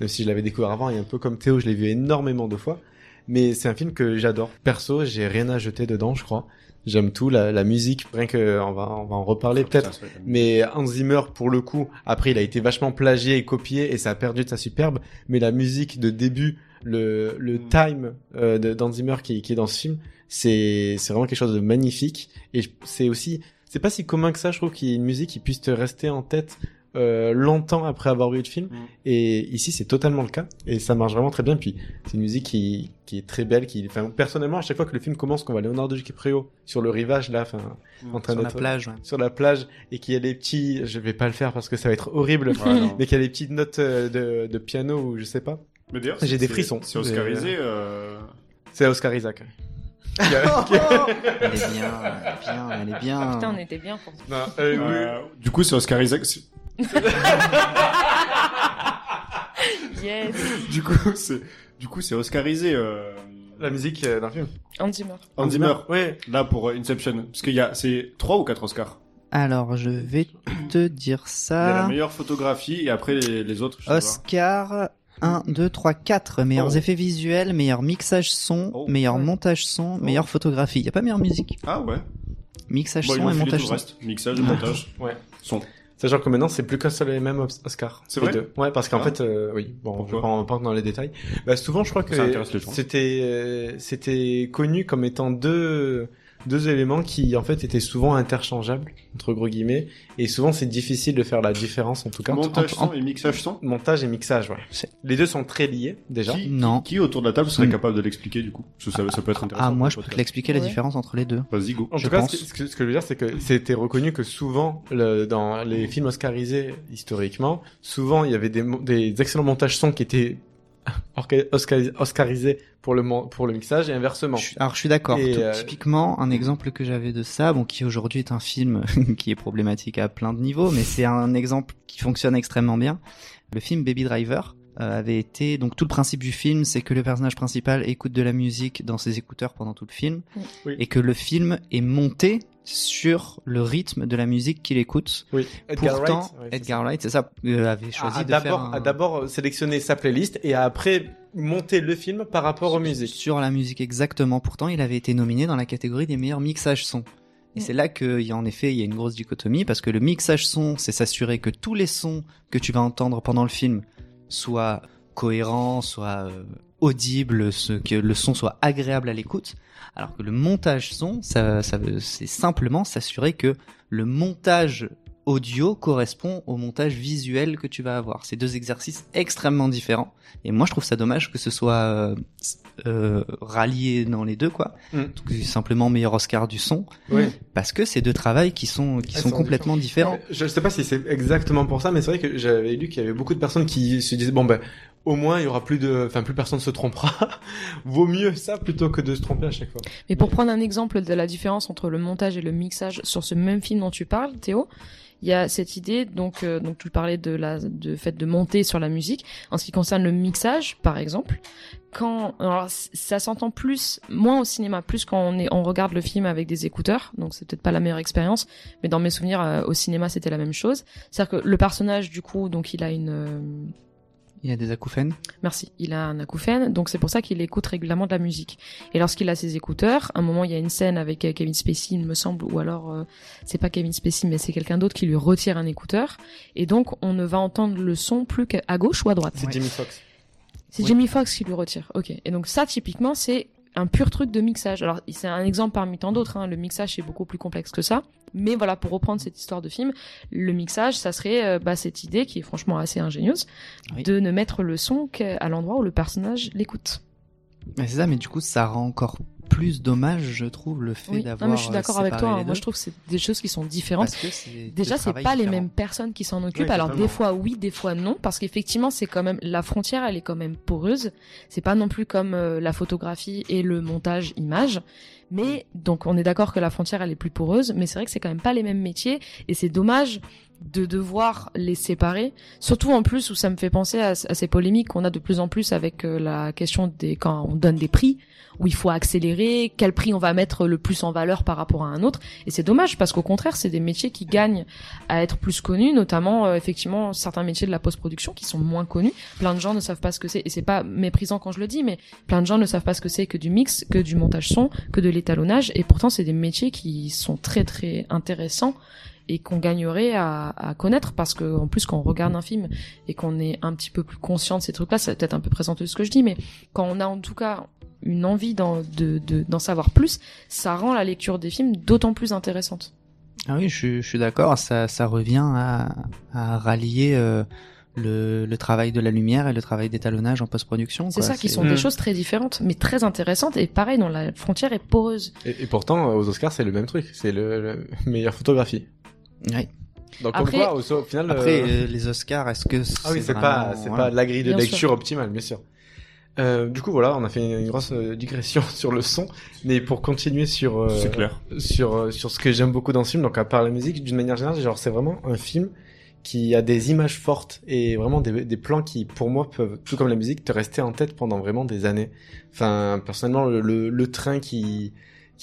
Même si je l'avais découvert avant et un peu comme Théo je l'ai vu énormément de fois. Mais c'est un film que j'adore. Perso j'ai rien à jeter dedans je crois. J'aime tout la, la musique rien que on va on va en reparler peut-être. Mais Hans Zimmer, pour le coup, après, il a été vachement plagié et copié et ça a perdu de sa superbe. Mais la musique de début, le, le Mm. time euh, d'Hans Zimmer qui, qui est dans ce film, c'est c'est vraiment quelque chose de magnifique. Et c'est aussi, c'est pas si commun que ça, je trouve, qu'il y ait une musique qui puisse te rester en tête euh, longtemps après avoir vu le film. Mm. Et ici, c'est totalement le cas. Et ça marche vraiment très bien. Puis, c'est une musique qui, qui est très belle. Qui, enfin, personnellement, à chaque fois que le film commence, qu'on voit Leonardo DiCaprio sur le rivage, là, enfin, en train Sur la plage. ouais. sur la plage et qu'il y a des petits, je vais pas le faire parce que ça va être horrible, Ouais, mais qu'il y a des petites notes euh, de, de piano ou je sais pas. Mais d'ailleurs, J'ai des frissons. C'est oscarisé. euh, C'est Oscar Isaac. Qui a- qui a- Elle est bien, elle est bien, elle est bien. Putain, on était bien pour Non, euh, oui. euh, Du coup, c'est Oscar Isaac. Yes. Du coup, c'est du coup, c'est oscarisé. Euh... La musique d'un film. Hans Zimmer. Hans Zimmer. Oui. Là pour Inception, parce qu'il y a c'est trois ou quatre Oscars. Alors, je vais te dire Il y a la ça. meilleure photographie et après les, les autres. je sais pas. Oscar 1, 2, 3, 4. Meilleurs Oh. effets visuels, meilleur mixage son, Oh. meilleur Ouais. montage son, Oh. meilleure photographie. Il y a pas meilleure musique. Ah ouais. Mixage Bon, ils son et montage son. reste. Mixage et montage. Ouais. Son. Sachant que maintenant, c'est plus qu'un seul et même Os- Oscar. C'est Les vrai deux. Ouais, parce qu'en Ah. fait, euh, oui, bon, je Pourquoi vais pas en parler dans les détails. Bah, souvent, je crois que c'était, euh, c'était connu comme étant deux, deux éléments qui, en fait, étaient souvent interchangeables, entre gros guillemets, et souvent, c'est difficile de faire la différence, en tout cas. Montage son et mixage son. Montage et mixage, ouais. Les deux sont très liés, déjà. Qui, Non. Qui, qui autour de la table serait Hmm. capable de l'expliquer du coup? Ça, ça peut être intéressant. Ah, moi, je peux l'expliquer la Ouais. différence entre les deux. Vas-y go. En Je tout cas, pense. ce que, ce que- ce que je veux dire, c'est que c'était reconnu que souvent, le- dans les films oscarisés historiquement, souvent il y avait des excellents montages son qui étaient orca- oscaris- oscarisés pour le, pour le mixage et inversement. Alors je suis d'accord. Euh, Typiquement, un exemple que j'avais de ça, bon, qui aujourd'hui est un film qui est problématique à plein de niveaux, mais c'est un exemple qui fonctionne extrêmement bien. Le film Baby Driver euh, avait été donc tout le principe du film, c'est que le personnage principal écoute de la musique dans ses écouteurs pendant tout le film, Oui. et que le film est monté sur le rythme de la musique qu'il écoute. Oui. Edgar Pourtant, Wright, ouais, c'est Edgar Wright, c'est ça, euh, avait ça. choisi a de d'abord faire un- a d'abord sélectionné sa playlist et a après monté le film par rapport aux musiques. Sur la musique exactement. Pourtant, il avait été nominé dans la catégorie des meilleurs mixages son. Et Mm. c'est là qu'il y a en effet il y a une grosse dichotomie parce que le mixage son, c'est s'assurer que tous les sons que tu vas entendre pendant le film soient cohérents, soient euh, audibles, ce, que le son soit agréable à l'écoute. Alors que le montage son, ça, ça veut- c'est simplement s'assurer que le montage audio correspond au montage visuel que tu vas avoir. C'est deux exercices extrêmement différents. Et moi, je trouve ça dommage que ce soit euh, euh, rallié dans les deux, quoi. Mm. Donc, simplement meilleur Oscar du son, Oui. parce que c'est deux travails qui sont qui Elles sont complètement différents. Je sais pas si c'est exactement pour ça, mais c'est vrai que j'avais lu qu'il y avait beaucoup de personnes qui se disaient bon ben au moins il y aura plus de, enfin plus personne se trompera. Vaut mieux ça plutôt que de se tromper à chaque fois. Mais pour prendre un exemple de la différence entre le montage et le mixage sur ce même film dont tu parles, Théo, il y a cette idée, donc, euh, donc tu parlais de la, de fait de monter sur la musique. En ce qui concerne le mixage, par exemple, quand, alors ça s'entend plus, moins au cinéma, plus quand on est, on regarde le film avec des écouteurs. Donc c'est peut-être pas la meilleure expérience, mais dans mes souvenirs euh, au cinéma c'était la même chose. C'est-à-dire que le personnage du coup, donc il a une, euh, Il a des acouphènes. Merci. Il a un acouphène, donc c'est pour ça qu'il écoute régulièrement de la musique. Et lorsqu'il a ses écouteurs, à un moment il y a une scène avec euh, Kevin Spacey, il me semble, ou alors euh, c'est pas Kevin Spacey, mais c'est quelqu'un d'autre qui lui retire un écouteur, et donc on ne va entendre le son plus qu'à gauche ou à droite. C'est Ouais. Jimmy Fox. C'est Oui. Jamie Foxx qui lui retire. Ok. Et donc ça, typiquement, c'est un pur truc de mixage. Alors c'est un exemple parmi tant d'autres. Hein. Le mixage c'est beaucoup plus complexe que ça. Mais voilà, pour reprendre cette histoire de film, le mixage, ça serait euh, bah, cette idée qui est franchement assez ingénieuse Oui. de ne mettre le son qu'à l'endroit où le personnage l'écoute. Mais c'est ça, mais du coup, ça rend encore plus dommage, je trouve, le fait Oui. d'avoir. Non, mais je suis d'accord euh, avec toi. hein. Moi, je trouve que c'est des choses qui sont différentes. Parce que c'est Déjà, c'est pas les mêmes personnes qui s'en occupent. Oui, Alors des fois oui, des fois non, parce qu'effectivement c'est quand même la frontière, elle est quand même poreuse. C'est pas non plus comme euh, la photographie et le montage image. Mais donc on est d'accord que la frontière elle est plus poreuse, mais c'est vrai que c'est quand même pas les mêmes métiers et c'est dommage de devoir les séparer. Surtout en plus où ça me fait penser à, ces polémiques qu'on a de plus en plus avec euh, la question des quand on donne des prix où il faut accélérer, quel prix on va mettre le plus en valeur par rapport à un autre. Et c'est dommage parce qu'au contraire, c'est des métiers qui gagnent à être plus connus, notamment euh, effectivement certains métiers de la post-production qui sont moins connus. Plein de gens ne savent pas ce que c'est, et c'est pas méprisant quand je le dis, mais plein de gens ne savent pas ce que c'est que du mix, que du montage son, que de l'étalonnage, et pourtant c'est des métiers qui sont très très intéressants et qu'on gagnerait à, à connaître parce que en plus quand on regarde un film et qu'on est un petit peu plus conscient de ces trucs-là, c'est peut-être un peu présenteux ce que je dis, mais quand on a en tout cas une envie d'en de, de- d'en savoir plus, ça rend la lecture des films d'autant plus intéressante. Ah oui, je, suis- je suis d'accord. Ça, ça revient à, à rallier euh, le, le travail de la lumière et le travail d'étalonnage en post-production. C'est quoi. ça qui sont Mm. des choses très différentes, mais très intéressantes et pareil, dont la frontière est poreuse. Et, et pourtant, aux Oscars, c'est le même truc. C'est le, le meilleure photographie. Ouais. Donc, Après- comme quoi, au, final. Après, euh, euh, les Oscars, est-ce que Ah oui, c'est pas, vraiment- c'est voilà. pas la grille de Bien lecture sûr. optimale, bien sûr. Euh, du coup, voilà, on a fait une grosse euh, digression sur le son, mais pour continuer sur euh, C'est clair. sur sur ce que j'aime beaucoup dans ce film, donc à part la musique, d'une manière générale, genre c'est vraiment un film qui a des images fortes et vraiment des, des plans qui, pour moi, peuvent, tout comme la musique, te rester en tête pendant vraiment des années. Enfin, personnellement, le, le, le train qui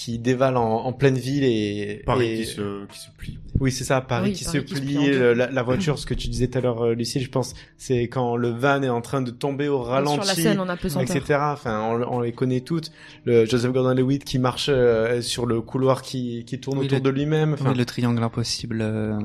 qui dévale en, en pleine ville et Paris et- qui se, qui se plie. oui, c'est ça, Paris Oui, qui Paris se qui se plie, le- la, la voiture, ce que tu disais tout à l'heure, euh, Lucie, je pense, c'est quand le van est en train de tomber au ralenti, Sur la scène, on a etc. Enfin, on, on les connaît toutes. Le Joseph Gordon-Levitt qui marche euh, sur le couloir qui, qui tourne Oui, autour le- de lui-même. Enfin, Oui, le triangle impossible. euh,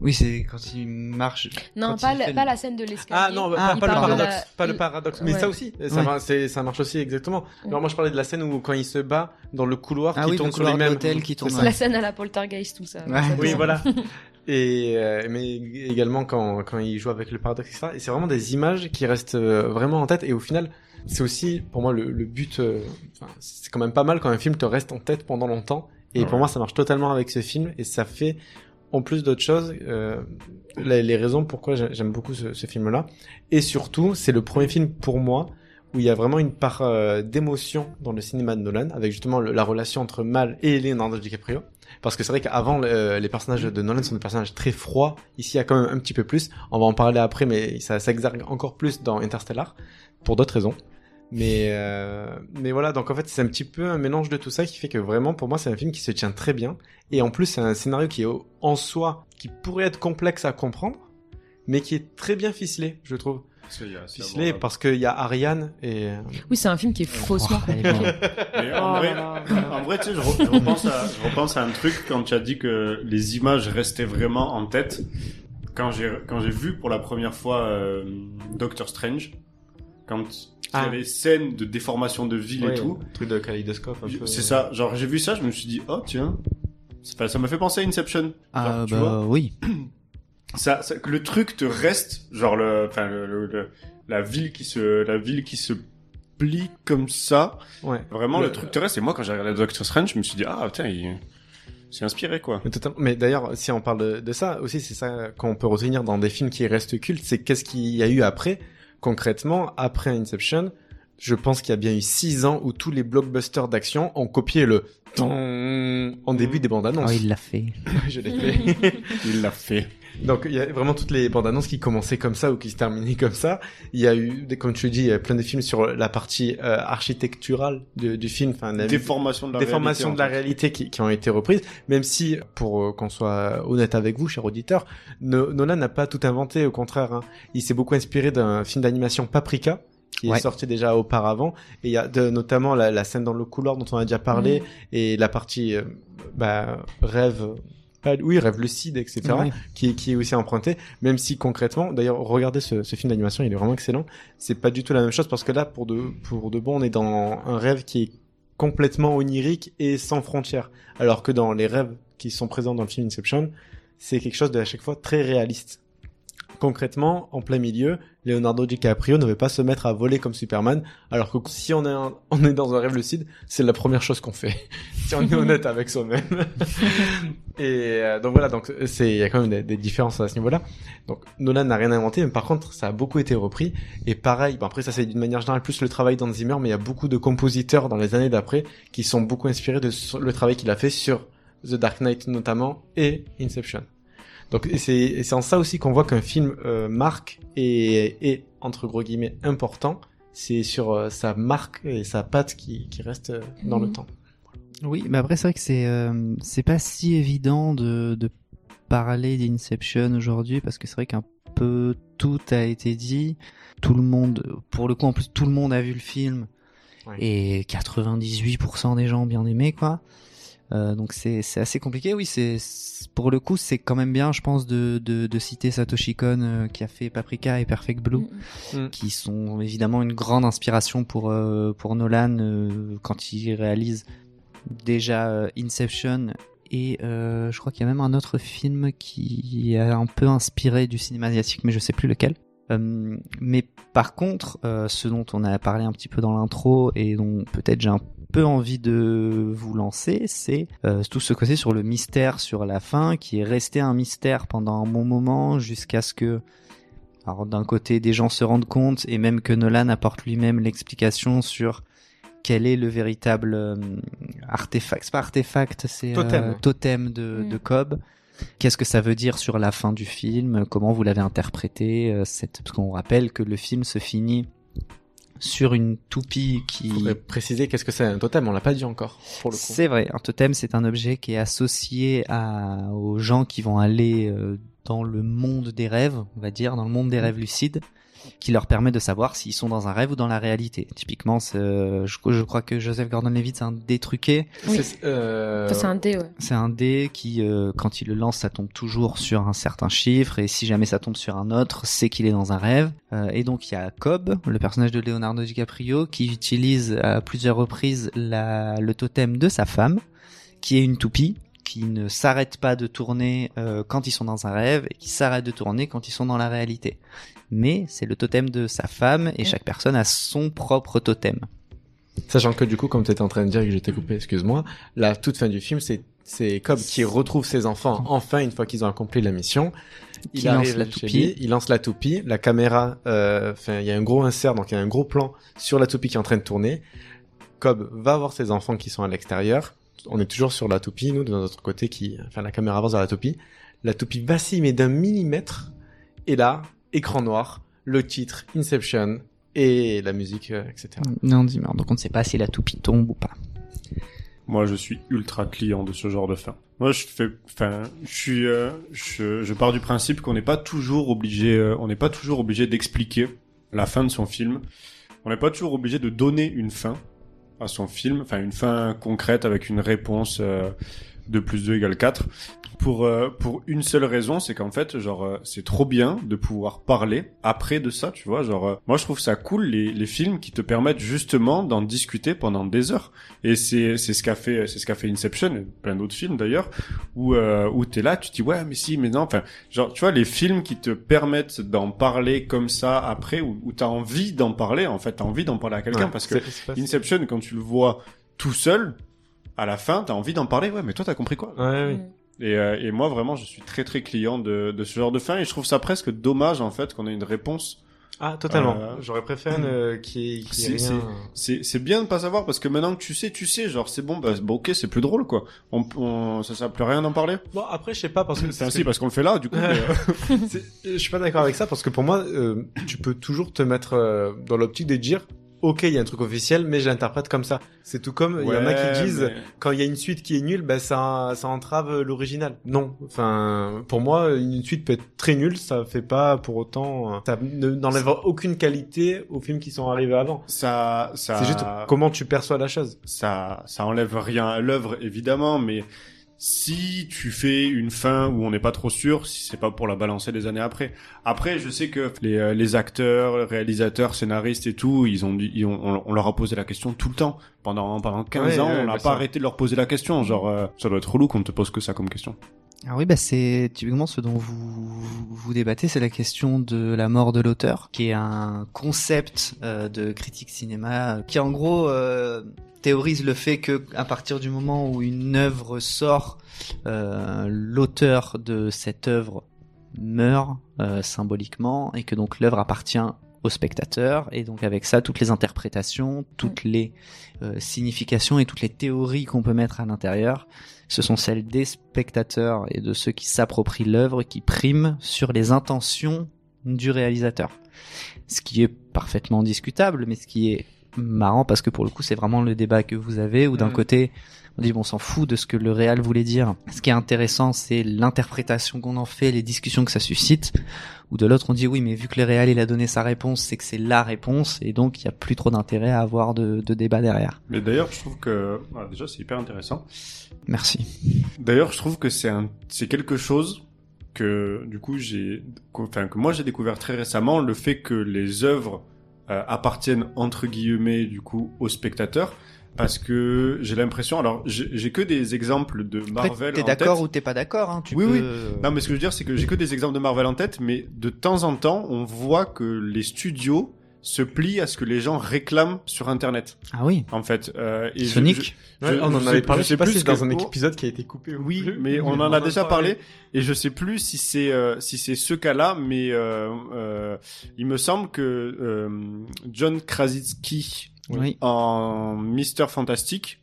Oui, c'est quand il marche. Non, pas, il la, fait pas le- la scène de l'escalier. Ah non, Ah, pas, le paradoxe, la- pas le paradoxe, mais Ouais. ça aussi, ça, Ouais. marche aussi exactement. Alors moi je parlais de la scène où quand il se bat dans le couloir Ah qui oui, tourne le sur couloir de lui-même. l'hôtel qui tourne. La scène à la poltergeist, tout ça. Ouais. Ça Oui, voilà. Et euh, mais également quand quand il joue avec le paradoxe, etc. Et c'est vraiment des images qui restent euh, vraiment en tête. Et au final, c'est aussi pour moi le, le but. euh, c'est quand même pas mal quand un film te reste en tête pendant longtemps. Et Ouais. pour moi, ça marche totalement avec ce film. Et ça fait en plus d'autres choses euh, les, les raisons pourquoi j'ai- j'aime beaucoup ce, film-là. Et surtout, c'est le premier film pour moi où il y a vraiment une part euh, d'émotion dans le cinéma de Nolan, avec justement la relation entre Mal et Leonardo DiCaprio. Parce que c'est vrai qu'avant, le- les personnages de Nolan sont des personnages très froids. Ici, il y a quand même un petit peu plus. On va en parler après, mais ça s'exergue encore plus dans Interstellar, pour d'autres raisons. Mais, euh, mais voilà, donc en fait, c'est un petit peu un mélange de tout ça qui fait que vraiment, pour moi, c'est un film qui se tient très bien. Et en plus, c'est un scénario qui est en soi, qui pourrait être complexe à comprendre, mais qui est très bien ficelé, je trouve. Parce qu'il y a- Ficelé parce qu'il y a Ariane et... euh, Oui, c'est un film qui est faussement compliqué. Mais Oh en vrai, là là. en vrai, tu sais, je, re- je repense à, je repense à un truc quand tu as dit que les images restaient vraiment en tête. Quand j'ai, quand j'ai vu pour la première fois euh, Doctor Strange, quand il y Ah. avait scènes de déformation de ville ouais, et tout, Truc de kaléidoscope un peu. c'est ça. Genre, j'ai vu ça, je me suis dit, oh tiens, Enfin, ça m'a fait penser à Inception. Ah Genre, tu bah vois, oui. ça, ça- que le truc te reste, genre le, enfin le, le- le- la ville qui se, la ville qui se plie comme ça. Ouais. Vraiment, Le- truc te reste. Et moi, quand j'ai regardé Doctor Strange, je me suis dit, ah tiens, il s'est inspiré quoi. Mais d'ailleurs, si on parle de, de ça, aussi, c'est ça qu'on peut retenir dans des films qui restent cultes, c'est qu'est-ce qu'il y a eu après, concrètement, après Inception, je pense qu'il y a bien eu six ans où tous les blockbusters d'action ont copié le ton en début des bandes annonces. Oh, il l'a fait. je l'ai fait. Il l'a fait. Donc il y a vraiment toutes les bandes annonces qui commençaient comme ça ou qui se terminaient comme ça. Il y a eu, comme tu dis, il y a plein de films sur la partie euh, architecturale du, du film, enfin la- Déformation de la déformations de la réalité. réalité qui, qui ont été reprises, même si, pour euh, qu'on soit honnête avec vous, cher auditeur, No- Nolan n'a pas tout inventé, au contraire. hein. Il s'est beaucoup inspiré d'un film d'animation Paprika, qui Ouais. est sorti déjà auparavant, et il y a de, notamment la, la scène dans le couloir dont on a déjà parlé, et la partie euh, bah, rêve... pas- Oui, rêve lucide, etc Ouais. qui, qui est aussi emprunté, même si concrètement, d'ailleurs, regardez ce, ce film d'animation, il est vraiment excellent. C'est pas du tout la même chose parce que là, pour de, pour de bon, on est dans un rêve qui est complètement onirique et sans frontières. Alors que dans les rêves qui sont présents dans le film Inception, c'est quelque chose de à chaque fois très réaliste. Concrètement, en plein milieu, Leonardo DiCaprio ne veut pas se mettre à voler comme Superman, alors que si on est, un- on est dans un rêve lucide, c'est la première chose qu'on fait. si on est honnête avec soi-même. Et euh, donc voilà, donc c'est il y a quand même des, des différences à ce niveau-là. Donc Nolan n'a rien inventé, mais par contre ça a beaucoup été repris. Et pareil, bon, après ça c'est d'une manière générale plus le travail d'Hans Zimmer, mais il y a beaucoup de compositeurs dans les années d'après qui sont beaucoup inspirés de le travail qu'il a fait sur The Dark Knight notamment et Inception. Donc c'est en ça aussi qu'on voit qu'un film euh, marque et est entre gros guillemets important. C'est sur euh, sa marque et sa patte qui, qui reste euh, dans le Mhm. temps. Oui, mais après c'est vrai que c'est euh, c'est pas si évident de, de parler d'Inception aujourd'hui parce que c'est vrai qu'un peu tout a été dit. Tout le monde, pour le coup en plus tout le monde a vu le film Ouais. et 98% des gens ont bien aimé quoi. Euh, donc c'est c'est assez compliqué. Oui, c'est pour le coup c'est quand même bien, je pense, de de, de citer Satoshi Kon euh, qui a fait Paprika et Perfect Blue Mm. qui sont évidemment une grande inspiration pour euh, pour Nolan euh, quand il réalise déjà euh, Inception et euh, je crois qu'il y a même un autre film qui a un peu inspiré du cinéma asiatique mais je sais plus lequel. Euh, mais par contre, euh, ce dont on a parlé un petit peu dans l'intro et dont peut-être j'ai un peu envie de vous lancer, c'est euh, tout ce côté sur le mystère sur la fin qui est resté un mystère pendant un bon moment jusqu'à ce que alors d'un côté, des gens se rendent compte et même que Nolan apporte lui-même l'explication sur quel est le véritable euh, artefact. C'est pas artefact, c'est Totem. euh, totem de, Mm. de Cobb. Qu'est-ce que ça veut dire sur la fin du film? Comment vous l'avez interprété euh, cette... Parce qu'on rappelle que le film se finit sur une toupie qui... Faudrait préciser qu'est-ce que c'est un totem, on l'a pas dit encore pour le coup. C'est vrai, un totem c'est un objet qui est associé à, aux gens qui vont aller euh, dans le monde des rêves, on va dire, dans le monde des rêves lucides, qui leur permet de savoir s'ils sont dans un rêve ou dans la réalité. Typiquement, c'est, euh, je, je crois que Joseph Gordon-Levitt c'est un dé truqué. Oui. C'est euh, Enfin, un dé, ouais. C'est un dé qui, euh, quand il le lance, ça tombe toujours sur un certain chiffre, et si jamais ça tombe sur un autre, c'est qu'il est dans un rêve. Euh, et donc il y a Cobb, le personnage de Leonardo DiCaprio, qui utilise à plusieurs reprises la, le totem de sa femme, qui est une toupie, qui ne s'arrête pas de tourner euh, quand ils sont dans un rêve, et qui s'arrête de tourner quand ils sont dans la réalité. Mais c'est le totem de sa femme, et chaque personne a son propre totem. Sachant que du coup, comme tu étais en train de dire et que j'étais coupé, excuse-moi, la toute fin du film, c'est c'est Cobb qui retrouve ses enfants enfin une fois qu'ils ont accompli la mission. Il lance la toupie. lui, il lance la toupie, la caméra, euh, enfin, il y a un gros insert, donc il y a un gros plan sur la toupie qui est en train de tourner. Cobb va voir ses enfants qui sont à l'extérieur. On est toujours sur la toupie, nous, de notre côté, qui, enfin, la caméra avance vers la toupie. La toupie vacille, mais d'un millimètre. Et là, écran noir, le titre, Inception, et la musique, euh, etc. Non, dis-moi. Donc on ne sait pas si la toupie tombe ou pas. Moi, je suis ultra client de ce genre de fin. Moi, je fais, enfin, je suis, euh, je, je pars du principe qu'on n'est pas toujours obligé, euh, on n'est pas toujours obligé d'expliquer la fin de son film. On n'est pas toujours obligé de donner une fin à son film, enfin une fin concrète avec une réponse euh, de plus 2 égale 4 pour euh, pour une seule raison, c'est qu'en fait, genre euh, c'est trop bien de pouvoir parler après de ça, tu vois, genre euh, moi je trouve ça cool les les films qui te permettent justement d'en discuter pendant des heures. Et c'est c'est ce qu'a fait c'est ce qu'a fait Inception et plein d'autres films d'ailleurs où euh, où t'es là, tu te dis ouais mais si mais non, enfin genre tu vois les films qui te permettent d'en parler comme ça après où, où t'as envie d'en parler en fait, t'as envie d'en parler à quelqu'un Ouais, parce que Inception quand tu le vois tout seul à la fin, t'as envie d'en parler. Ouais, mais toi, t'as compris quoi? Ouais, oui. Mm. et, euh, et moi, vraiment, je suis très très client de, de ce genre de fin et je trouve ça presque dommage en fait qu'on ait une réponse Ah, totalement. Euh, J'aurais préféré ne- qu'il y ait, qu'il y ait C'est- rien. C'est bien de pas savoir parce que maintenant que tu sais, tu sais, genre c'est bon, bah, bon, ok, c'est plus drôle quoi. On, on ça sert plus à rien d'en parler. Bon, après, je sais pas, parce que C'est ainsi parce qu'on le fait là, du coup. mais, euh, Je suis pas d'accord avec ça parce que pour moi, euh, tu peux toujours te mettre euh, dans l'optique de dire, ok, il y a un truc officiel, mais je l'interprète comme ça. C'est tout comme il y en a qui disent, mais- quand il y a une suite qui est nulle, bah ça, ça entrave l'original. Non, enfin, pour moi, une suite peut être très nulle, ça fait pas pour autant, ça ne- n'enlève aucune qualité aux films qui sont arrivés avant. ça, ça. C'est juste comment tu perçois la chose. ça, ça enlève rien à l'œuvre évidemment, mais si tu fais une fin où on n'est pas trop sûr, si c'est pas pour la balancer des années après. Après, je sais que les, euh, les acteurs, réalisateurs, scénaristes et tout, ils ont, dit- ils ont, on, on leur a posé la question tout le temps. Pendant pendant 15 Ouais, ans, ouais, on n'a bah pas ça. arrêté de leur poser la question. Genre, euh, ça doit être relou qu'on ne te pose que ça comme question. Ah oui, bah c'est typiquement ce dont vous vous débattez, c'est la question de la mort de l'auteur, qui est un concept euh, de critique cinéma qui en gros euh, théorise le fait que à partir du moment où une œuvre sort, euh, l'auteur de cette œuvre meurt euh, symboliquement et que donc l'œuvre appartient au spectateur et donc avec ça toutes les interprétations, toutes les euh, significations et toutes les théories qu'on peut mettre à l'intérieur ce sont celles des spectateurs et de ceux qui s'approprient l'œuvre qui priment sur les intentions du réalisateur. Ce qui est parfaitement discutable, mais ce qui est marrant parce que pour le coup c'est vraiment le débat que vous avez où d'un Mhm. côté on dit bon, on s'en fout de ce que le réal voulait dire. Ce qui est intéressant c'est l'interprétation qu'on en fait, les discussions que ça suscite. Ou de l'autre on dit oui mais vu que le réal il a donné sa réponse c'est que c'est la réponse et donc il y a plus trop d'intérêt à avoir de, de débat derrière. Mais d'ailleurs, je trouve que voilà, déjà c'est hyper intéressant. Merci. D'ailleurs, je trouve que c'est un, c'est quelque chose que du coup j'ai, enfin que moi j'ai découvert très récemment le fait que les œuvres euh, appartiennent entre guillemets du coup aux spectateurs parce que j'ai l'impression, alors j'ai que des exemples de Marvel t'es d'accord ou t'es pas d'accord hein, tu Oui, peux... oui. Non, mais ce que je veux dire, c'est que j'ai que des exemples de Marvel en tête, mais de temps en temps, on voit que les studios se plient à ce que les gens réclament sur Internet, Ah oui. en fait. Euh, et je- Sonic. je- Ouais, je- on en avait sais- parlé, je sais pas plus si dans un épisode qui a été coupé. ou Oui, plus, mais on en on a en déjà parlait. parlé et je sais plus si c'est euh, si c'est ce cas-là, mais euh, euh, il me semble que euh, John Krasinski Oui. en Mister Fantastic,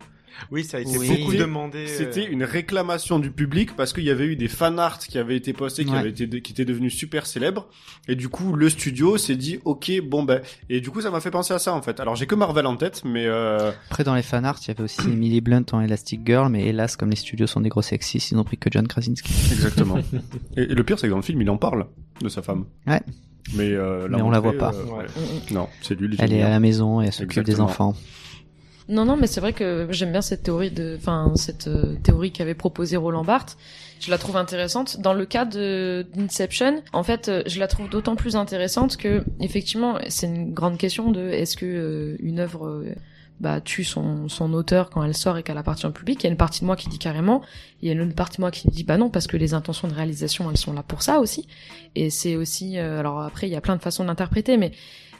Oui, ça a été Oui. beaucoup C'était- demandé. euh, c'était une réclamation du public parce qu'il y avait eu des fan art qui avaient été postés, qui Ouais. avaient été qui étaient devenus super célèbres et du coup le studio s'est dit ok bon ben et du coup ça m'a fait penser à ça en fait. Alors j'ai que Marvel en tête, mais euh, Après, dans les fanarts, il y avait aussi Emily Blunt en Elastic Girl, mais hélas, comme les studios sont des gros sexistes, ils n'ont pris que John Krasinski. exactement. et, et le pire c'est que dans le film il en parle de sa femme. Ouais. Mais, euh, Mais on la montrer, voit pas. euh, Ouais. Non, c'est lui le Elle est à la maison et elle s'occupe des enfants. Non, non, mais c'est vrai que j'aime bien cette théorie de, enfin, cette euh, théorie qu'avait proposée Roland Barthes. Je la trouve intéressante. Dans le cas d'Inception, en fait, euh, je la trouve d'autant plus intéressante que, effectivement, c'est une grande question de est-ce que euh, une œuvre bah, tue son, son auteur quand elle sort et qu'elle appartient au public? Il y a une partie de moi qui dit carrément, il y a une autre partie de moi qui dit bah non parce que les intentions de réalisation elles sont là pour ça aussi. Et c'est aussi, alors après il y a plein de façons d'interpréter, mais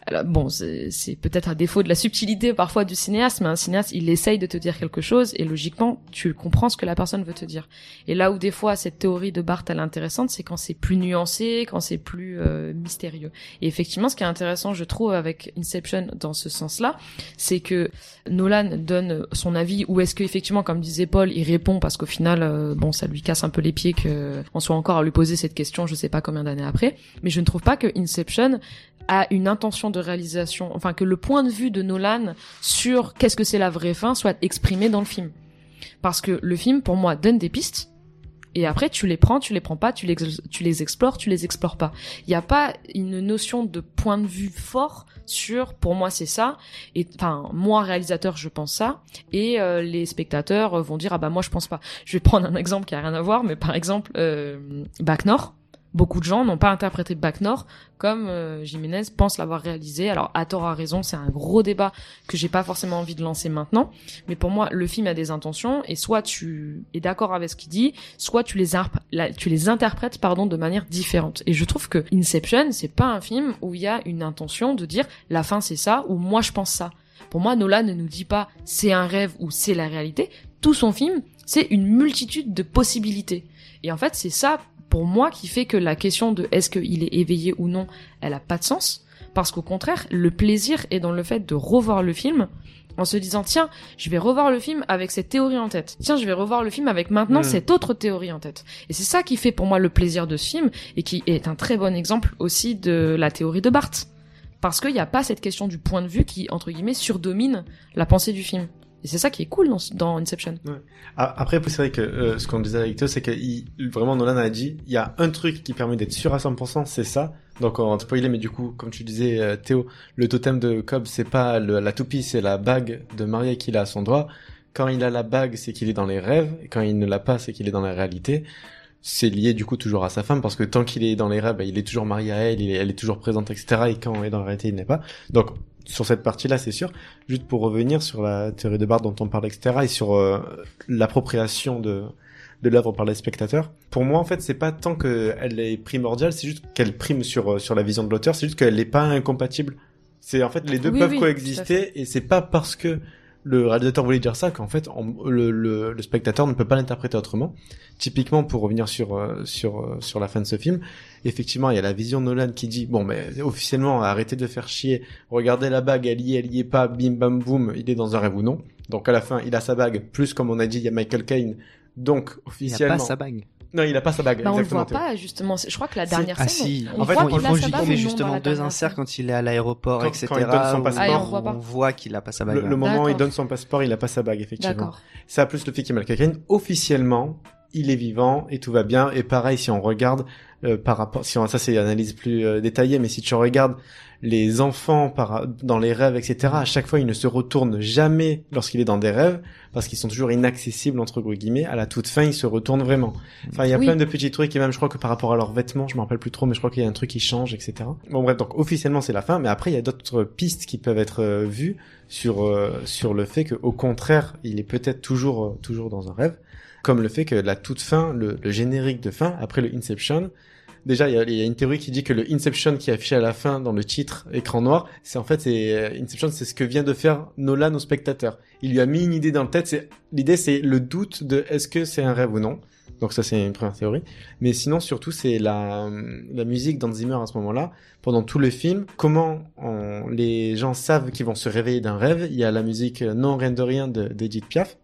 alors, bon, c'est peut-être à défaut de la subtilité parfois du cinéaste, mais un cinéaste, il essaye de te dire quelque chose et logiquement, tu comprends ce que la personne veut te dire. Et là où des fois cette théorie de Barthes elle est intéressante, c'est quand c'est plus nuancé, quand c'est plus euh, mystérieux. Et effectivement, ce qui est intéressant, je trouve, avec Inception dans ce sens-là, c'est que Nolan donne son avis ou est-ce qu'effectivement, comme disait Paul, il répond parce qu'au final, euh, bon, ça lui casse un peu les pieds que on soit encore à lui poser cette question, je sais pas combien d'années après. Mais je ne trouve pas que Inception a une intention de réalisation, enfin que le point de vue de Nolan sur qu'est-ce que c'est la vraie fin soit exprimé dans le film. Parce que le film, pour moi, donne des pistes, et après tu les prends, tu les prends pas, tu les, tu les explores, tu les explores pas. Il n'y a pas une notion de point de vue fort sur, pour moi c'est ça, et enfin moi réalisateur je pense ça, et euh, les spectateurs vont dire ah bah moi je pense pas. Je vais prendre un exemple qui a rien à voir, mais par exemple euh, Bac Nord. Beaucoup de gens n'ont pas interprété Bac comme euh, Jiménez pense l'avoir réalisé. Alors à tort à raison, c'est un gros débat que j'ai pas forcément envie de lancer maintenant. Mais pour moi, le film a des intentions et soit tu es d'accord avec ce qu'il dit, soit tu les, tu les interprètes pardon de manière différente. Et je trouve que Inception, c'est pas un film où il y a une intention de dire la fin c'est ça ou moi je pense ça. Pour moi, Nolan ne nous dit pas c'est un rêve ou c'est la réalité. Tout son film, c'est une multitude de possibilités. Et en fait, c'est ça pour moi qui fait que la question de est-ce qu'il est éveillé ou non, elle a pas de sens Parce qu'au contraire, le plaisir est dans le fait de revoir le film en se disant tiens, je vais revoir le film avec cette théorie en tête. Tiens, je vais revoir le film avec maintenant Mm. cette autre théorie en tête. Et c'est ça qui fait pour moi le plaisir de ce film et qui est un très bon exemple aussi de la théorie de Barthes. Parce qu'il n'y a pas cette question du point de vue qui, entre guillemets, surdomine la pensée du film. Et c'est ça qui est cool dans, Inception. Ah, Après, c'est vrai que euh, ce qu'on disait avec toi, c'est que il- vraiment Nolan a dit, il y a un truc qui permet d'être sûr à 100%, c'est ça. Donc on te spoiler, mais du coup, comme tu disais, euh, Théo, le totem de Cobb, c'est pas la toupie, c'est la bague de Maria qu'il a à son doigt. Quand il a la bague, c'est qu'il est dans les rêves. Quand il ne l'a pas, c'est qu'il est dans la réalité. C'est lié du coup toujours à sa femme parce que tant qu'il est dans les rêves, bah, il est toujours marié à elle, elle est toujours présente, etc. Et quand on est dans la réalité, il n'est pas. Donc sur cette partie-là, c'est sûr. Juste pour revenir sur la théorie de Barthes dont on parle, etc. Et sur euh, l'appropriation de de l'œuvre par les spectateurs. Pour moi, en fait, c'est pas tant qu'elle est primordiale, c'est juste qu'elle prime sur euh, sur la vision de l'auteur. C'est juste qu'elle n'est pas incompatible. C'est en fait les deux Oui, peuvent oui, coexister et c'est pas parce que le réalisateur voulait dire ça qu'en fait on- le, le, le spectateur ne peut pas l'interpréter autrement. Typiquement, pour revenir sur euh, sur sur la fin de ce film, effectivement, il y a la vision de Nolan qui dit bon, mais officiellement, arrêtez de faire chier. Regardez la bague, elle y est, elle y est pas. Bim bam boum, il est dans un rêve ou non. Donc à la fin, il a sa bague. Plus comme on a dit, il y a Michael Caine. Donc Il n'y a officiellement, pas sa bague. non, il a pas sa bague. Bah, on le exactement. voit pas, justement. C'est- Je crois que la dernière Ah scène, si, on En fait, voit mais non justement deux inserts quand il est à l'aéroport, etc. quand il donne son passeport. Ah, on voit on qu'il a pas sa bague. Le, le ouais. moment où il donne son passeport, il a pas sa bague, effectivement. D'accord. Ça, plus le fait qu'il y a Michael Caine, officiellement, il est vivant et tout va bien. Et pareil, si on regarde euh, par rapport, si on, ça c'est une analyse plus euh, détaillée, mais si tu regardes les enfants par, dans les rêves, etc., à chaque fois, ils ne se retournent jamais lorsqu'il est dans des rêves, parce qu'ils sont toujours inaccessibles, entre gros guillemets. À la toute fin, ils se retournent vraiment. Enfin, il y a Oui. plein de petits trucs, et même, je crois que par rapport à leurs vêtements, je me rappelle plus trop, mais je crois qu'il y a un truc qui change, etc. Bon, bref, donc, officiellement, c'est la fin, mais après, il y a d'autres pistes qui peuvent être euh, vues sur, euh, sur le fait que, au contraire, il est peut-être toujours, euh, toujours dans un rêve. Comme le fait que la toute fin, le, le générique de fin, après le Inception, Déjà, il y, y a une théorie qui dit que le Inception qui est affiché à la fin dans le titre écran noir, c'est en fait c'est euh, Inception, c'est ce que vient de faire Nolan au spectateur. Il lui a mis une idée dans le tête. C'est l'idée, c'est le doute de est-ce que c'est un rêve ou non. Donc ça, c'est une première théorie. Mais sinon, surtout, c'est la la musique d'Hans Zimmer à ce moment-là, pendant tout le film. Comment on- les gens savent qu'ils vont se réveiller d'un rêve? Il y a la musique non rien de d'Edith Piaf.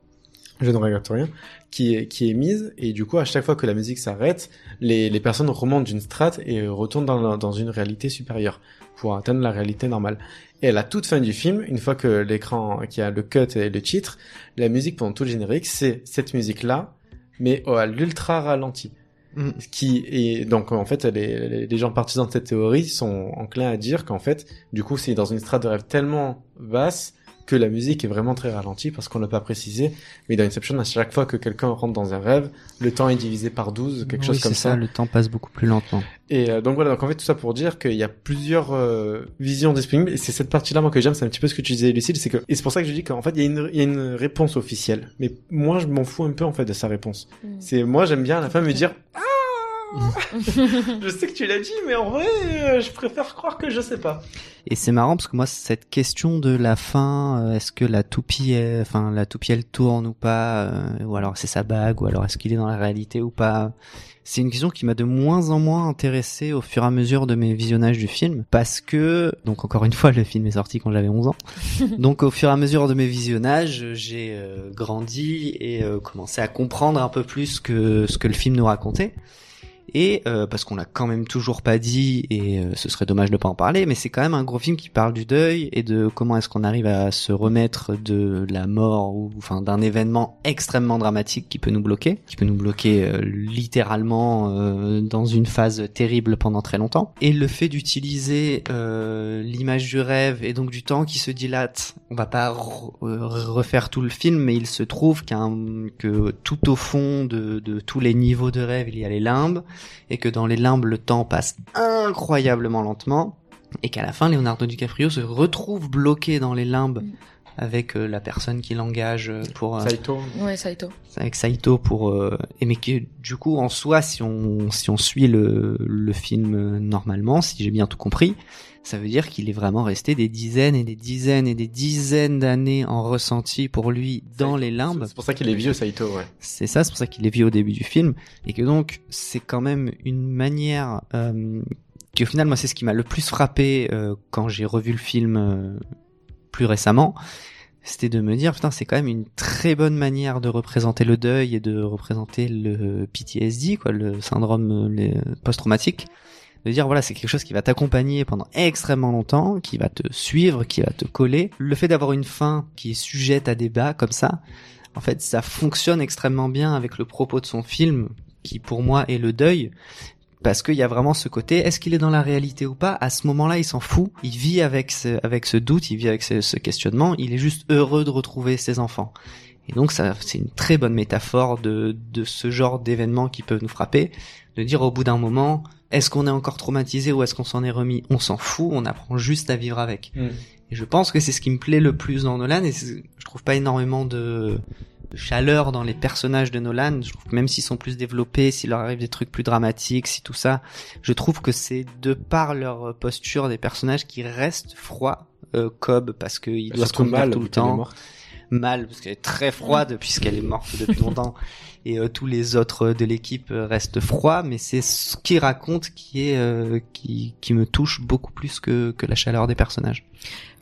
Je ne regrette rien, qui est, qui est mise, et du coup, à chaque fois que la musique s'arrête, les, les personnes remontent d'une strate et retournent dans, dans une réalité supérieure pour atteindre la réalité normale. Et à la toute fin du film, une fois que l'écran, qui a le cut et le titre, la musique pendant tout le générique, c'est cette musique-là, mais à l'ultra ralenti. Mm. Qui est donc en fait les, les- les gens partisans de cette théorie sont enclins à dire qu'en fait du coup c'est dans une strate de rêve tellement basse que la musique est vraiment très ralentie parce qu'on l'a pas précisé mais dans Inception à chaque fois que quelqu'un rentre dans un rêve le temps est divisé par 12 quelque Oui, chose comme c'est ça, Le temps passe beaucoup plus lentement. et euh, donc voilà, donc en fait tout ça pour dire qu'il y a plusieurs euh, visions disponibles et c'est cette partie-là moi que j'aime, c'est un petit peu ce que tu disais Lucille, c'est que et c'est pour ça que je dis qu'en fait il y, a une, il y a une réponse officielle, mais moi je m'en fous un peu en fait de sa réponse. Mm. C'est moi j'aime bien à la fin me dire ah je sais que tu l'as dit mais en vrai euh, je préfère croire que je sais pas. Et c'est marrant parce que moi cette question de la fin, euh, est-ce que la toupie, est- enfin la toupie elle tourne ou pas, euh, ou alors c'est sa bague, ou alors est-ce qu'il est dans la réalité ou pas, c'est une question qui m'a de moins en moins intéressé au fur et à mesure de mes visionnages du film, parce que donc encore une fois le film est sorti quand j'avais 11 ans, donc au fur et à mesure de mes visionnages j'ai euh, grandi et euh, commencé à comprendre un peu plus que ce que le film nous racontait. Et euh, parce qu'on l'a quand même toujours pas dit, et euh, ce serait dommage de pas en parler, mais c'est quand même un gros film qui parle du deuil et de comment est-ce qu'on arrive à se remettre de la mort ou enfin d'un événement extrêmement dramatique qui peut nous bloquer, qui peut nous bloquer euh, littéralement euh, dans une phase terrible pendant très longtemps. Et le fait d'utiliser euh, l'image du rêve et donc du temps qui se dilate, on va pas euh, refaire tout le film, mais il se trouve qu'un que tout au fond de, de tous les niveaux de rêve, il y a les limbes et que dans les limbes le temps passe incroyablement lentement et qu'à la fin Leonardo DiCaprio se retrouve bloqué dans les limbes Mm. Avec euh, la personne qui l'engage euh, pour euh, Saito. Ouais, Saito. avec Saito pour euh, et mais que du coup en soi si on si on suit le le film normalement si j'ai bien tout compris ça veut dire qu'il est vraiment resté des dizaines et des dizaines et des dizaines d'années en ressenti pour lui dans les limbes C'est pour ça qu'il est vieux Saito ouais. c'est ça, c'est pour ça qu'il est vu au début du film, et que donc c'est quand même une manière euh, Puis au final, moi, c'est ce qui m'a le plus frappé euh, quand j'ai revu le film euh, plus récemment, c'était de me dire putain c'est quand même une très bonne manière de représenter le deuil et de représenter le PTSD quoi le syndrome euh, post-traumatique. De dire voilà c'est quelque chose qui va t'accompagner pendant extrêmement longtemps qui va te suivre qui va te coller. Le fait d'avoir une fin qui est sujette à débat comme ça en fait ça fonctionne extrêmement bien avec le propos de son film qui pour moi est le deuil parce qu'il y a vraiment ce côté, est-ce qu'il est dans la réalité ou pas? À ce moment-là, il s'en fout. Il vit avec ce, avec ce doute, il vit avec ce, ce questionnement. Il est juste heureux de retrouver ses enfants. Et donc, ça, c'est une très bonne métaphore de, de ce genre d'événements qui peuvent nous frapper, de dire au bout d'un moment, est-ce qu'on est encore traumatisé ou est-ce qu'on s'en est remis? On s'en fout, on apprend juste à vivre avec. Mm. Et je pense que c'est ce qui me plaît le plus dans Nolan. Et je trouve pas énormément de, de chaleur dans les personnages de Nolan. Je trouve que même s'ils sont plus développés, s'il leur arrive des trucs plus dramatiques, si tout ça, je trouve que c'est de par leur posture des personnages qui restent froids. Euh, Cobb parce qu'il doit se mal tout le temps. Mal parce qu'elle est très froide puisqu'elle est morte depuis longtemps et euh, tous les autres de l'équipe euh, restent froids mais c'est ce qu'il raconte qui est euh, qui qui me touche beaucoup plus que que la chaleur des personnages.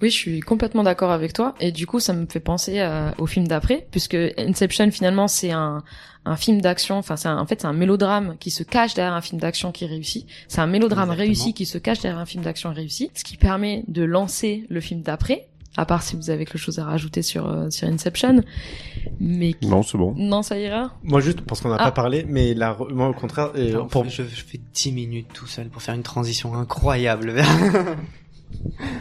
Oui, je suis complètement d'accord avec toi. Et du coup, ça me fait penser au film d'après, puisque Inception, finalement, c'est un, un film d'action. Enfin, c'est un- en fait, c'est un mélodrame qui se cache derrière un film d'action qui réussit. C'est un mélodrame Exactement. réussi qui se cache derrière un film d'action réussi, ce qui permet de lancer le film d'après. À part si vous avez quelque chose à rajouter sur euh, sur Inception, mais Non, c'est bon. non, ça ira. Moi juste parce qu'on n'a Ah. pas parlé, mais la, re- moi au contraire, et pour, je, je fais 10 minutes tout seul pour faire une transition incroyable vers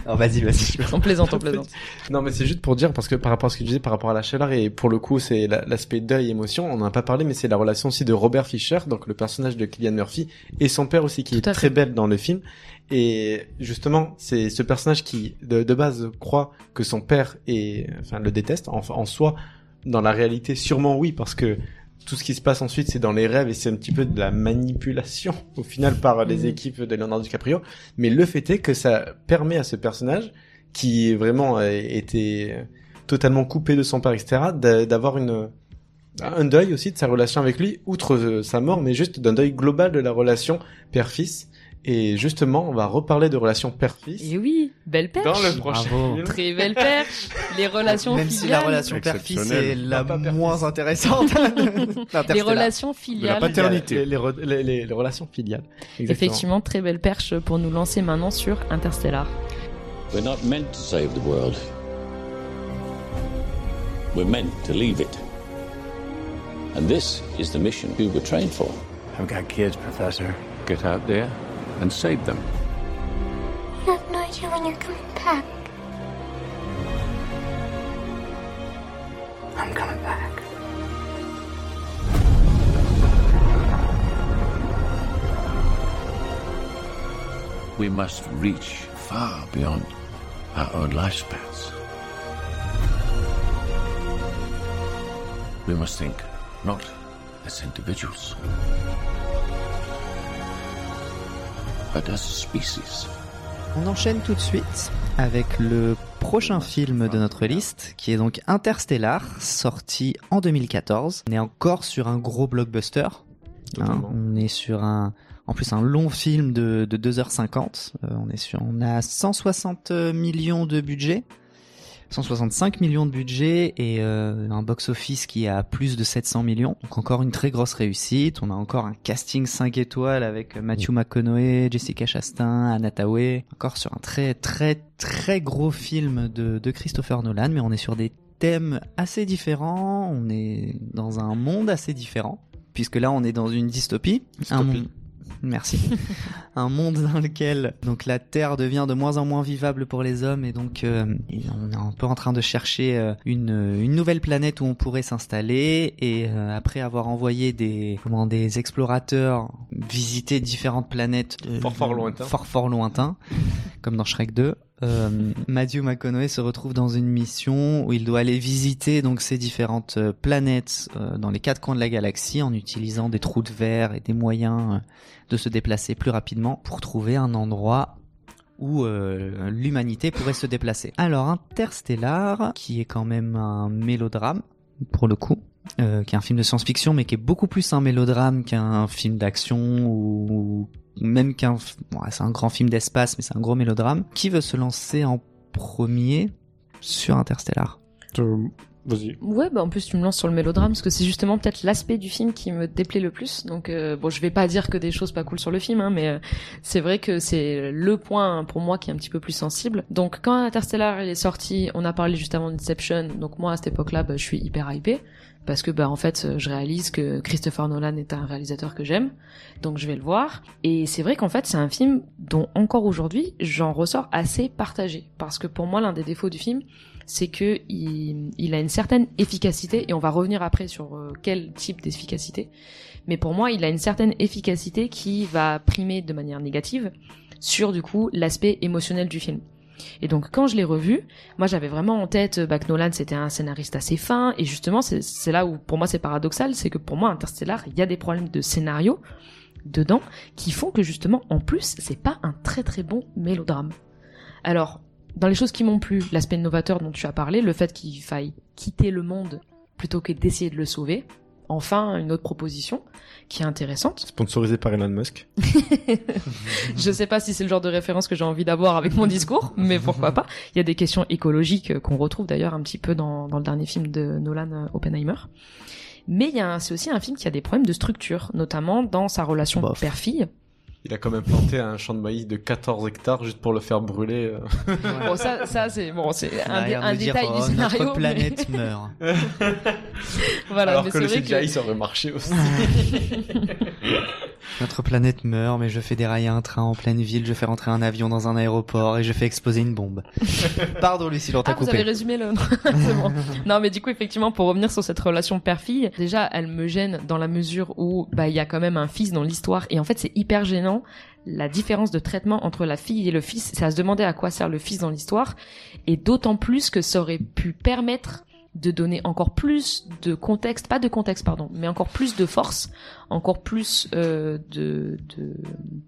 Alors vas-y, vas-y. On plaisante, on plaisante. Non, mais c'est juste pour dire, parce que par rapport à ce que tu disais, par rapport à la chaleur, et pour le coup, c'est la- l'aspect deuil, émotion, on n'en a pas parlé, mais c'est la relation aussi de Robert Fisher, donc le personnage de Killian Murphy, et son père aussi, qui Tout est fait. très belle dans le film. Et justement, c'est ce personnage qui, de, de base, croit que son père est, enfin, le déteste, en, en soi, dans la réalité, sûrement oui, parce que tout ce qui se passe ensuite, c'est dans les rêves et c'est un petit peu de la manipulation, au final, par les Mhm. équipes de Leonardo DiCaprio. Mais le fait est que ça permet à ce personnage, qui vraiment euh, était totalement coupé de son père, etc., d'a- d'avoir une un deuil aussi de sa relation avec lui, outre euh, sa mort, mais juste d'un deuil global de la relation père-fils. Et justement, on va reparler de relation père-fils Et oui, belle perche. dans le prochain Bravo. film. Très belle perche. Les relations Même si filiales. la relation père-fils est la moins intéressante. Les relations filiales. paternité. Les, les, re- les- les- les relations filiales. Exactement. Effectivement, très belle perche pour nous lancer maintenant sur Interstellar. We're not meant to save the world. We're meant to leave it. And this is the mission we were trained for. I've got kids, Professor. Get out there and save them. You have no idea when you're coming back. I'm coming back. We must reach far beyond our own lifespans. We must think not as individuals, but as a species. On enchaîne tout de suite avec le prochain film de notre liste, qui est donc Interstellar, sorti en 2014. On est encore sur un gros blockbuster. hein. On est sur un, en plus un long film de, de 2h50. Euh, on est sur, on a 160 millions de budget. 165 millions de budget et euh, un box-office qui a plus de 700 millions. Donc encore une très grosse réussite. On a encore un casting 5 étoiles avec Matthew McConaughey, Jessica Chastain, Anna Thaoué. Encore sur un très très très gros film de, de Christopher Nolan, mais on est sur des thèmes assez différents. On est dans un monde assez différent. Puisque là, on est dans une dystopie. Merci. un monde dans lequel donc la Terre devient de moins en moins vivable pour les hommes et donc euh, on est un peu en train de chercher euh, une, une nouvelle planète où on pourrait s'installer et euh, après avoir envoyé des comment des explorateurs visiter différentes planètes Fort, fort lointains. fort fort lointains comme dans Shrek 2 euh, Matthew McConaughey se retrouve dans une mission où il doit aller visiter donc ces différentes euh, planètes euh, dans les quatre coins de la galaxie en utilisant des trous de verre et des moyens de se déplacer plus rapidement pour trouver un endroit où l'humanité pourrait se déplacer. Alors Interstellar, qui est quand même un mélodrame pour le coup, qui est un film de science-fiction mais qui est beaucoup plus un mélodrame qu'un film d'action ou même qu'un, bon, c'est un grand film d'espace, mais c'est un gros mélodrame. Qui veut se lancer en premier sur Interstellar? Euh, Vas-y. Ouais, bah en plus tu me lances sur le mélodrame parce que c'est justement peut-être l'aspect du film qui me déplaît le plus. Donc euh, bon, je vais pas dire que des choses pas cool sur le film, hein, mais euh, c'est vrai que c'est le point pour moi qui est un petit peu plus sensible. Donc quand Interstellar est sorti, on a parlé juste avant d'Inception. Donc moi à cette époque-là, bah, je suis hyper hypé parce que bah en fait je réalise que Christopher Nolan est un réalisateur que j'aime, donc je vais le voir. Et c'est vrai qu'en fait c'est un film dont encore aujourd'hui j'en ressors assez partagé parce que pour moi l'un des défauts du film c'est que il, il a une certaine efficacité et on va revenir après sur euh, quel type d'efficacité. Mais pour moi, il a une certaine efficacité qui va primer de manière négative sur du coup l'aspect émotionnel du film. Et donc quand je l'ai revu, moi j'avais vraiment en tête bah, que Nolan c'était un scénariste assez fin et justement c'est c'est là où pour moi c'est paradoxal, c'est que pour moi Interstellar il y a des problèmes de scénario dedans qui font que justement en plus c'est pas un très très bon mélodrame. Alors dans les choses qui m'ont plu, l'aspect novateur dont tu as parlé, le fait qu'il faille quitter le monde plutôt que d'essayer de le sauver. Enfin, une autre proposition qui est intéressante. Sponsorisé par Elon Musk. Je sais pas si c'est le genre de référence que j'ai envie d'avoir avec mon discours, mais pourquoi pas. Il y a des questions écologiques euh, qu'on retrouve d'ailleurs un petit peu dans, dans le dernier film de Nolan, euh, Oppenheimer. Mais il y a c'est aussi un film qui a des problèmes de structure, notamment dans sa relation père-fille. Il a quand même planté un champ de maïs de 14 hectares juste pour le faire brûler. euh. Bon, ça, ça c'est bon, c'est un, dé- Derrière un me dire, détail oh, du scénario. Notre mais- planète meurt. voilà, Alors mais que c'est le CGI, que ça aurait marché aussi. Notre planète meurt, mais je fais dérailler un train en pleine ville, je fais rentrer un avion dans un aéroport et je fais exploser une bombe. Pardon Lucille, on t'a Ah, vous avez coupé. résumé le. c'est bon. Non, mais du coup, effectivement, pour revenir sur cette relation père-fille, déjà, elle me gêne dans la mesure où, bah, il y a quand même un fils dans l'histoire, et en fait, c'est hyper gênant la différence de traitement entre la fille et le fils. C'est à se demander à quoi sert le fils dans l'histoire, et d'autant plus que ça aurait pu permettre de donner encore plus de contexte, pas de contexte, pardon, mais encore plus de force, encore plus euh, de, de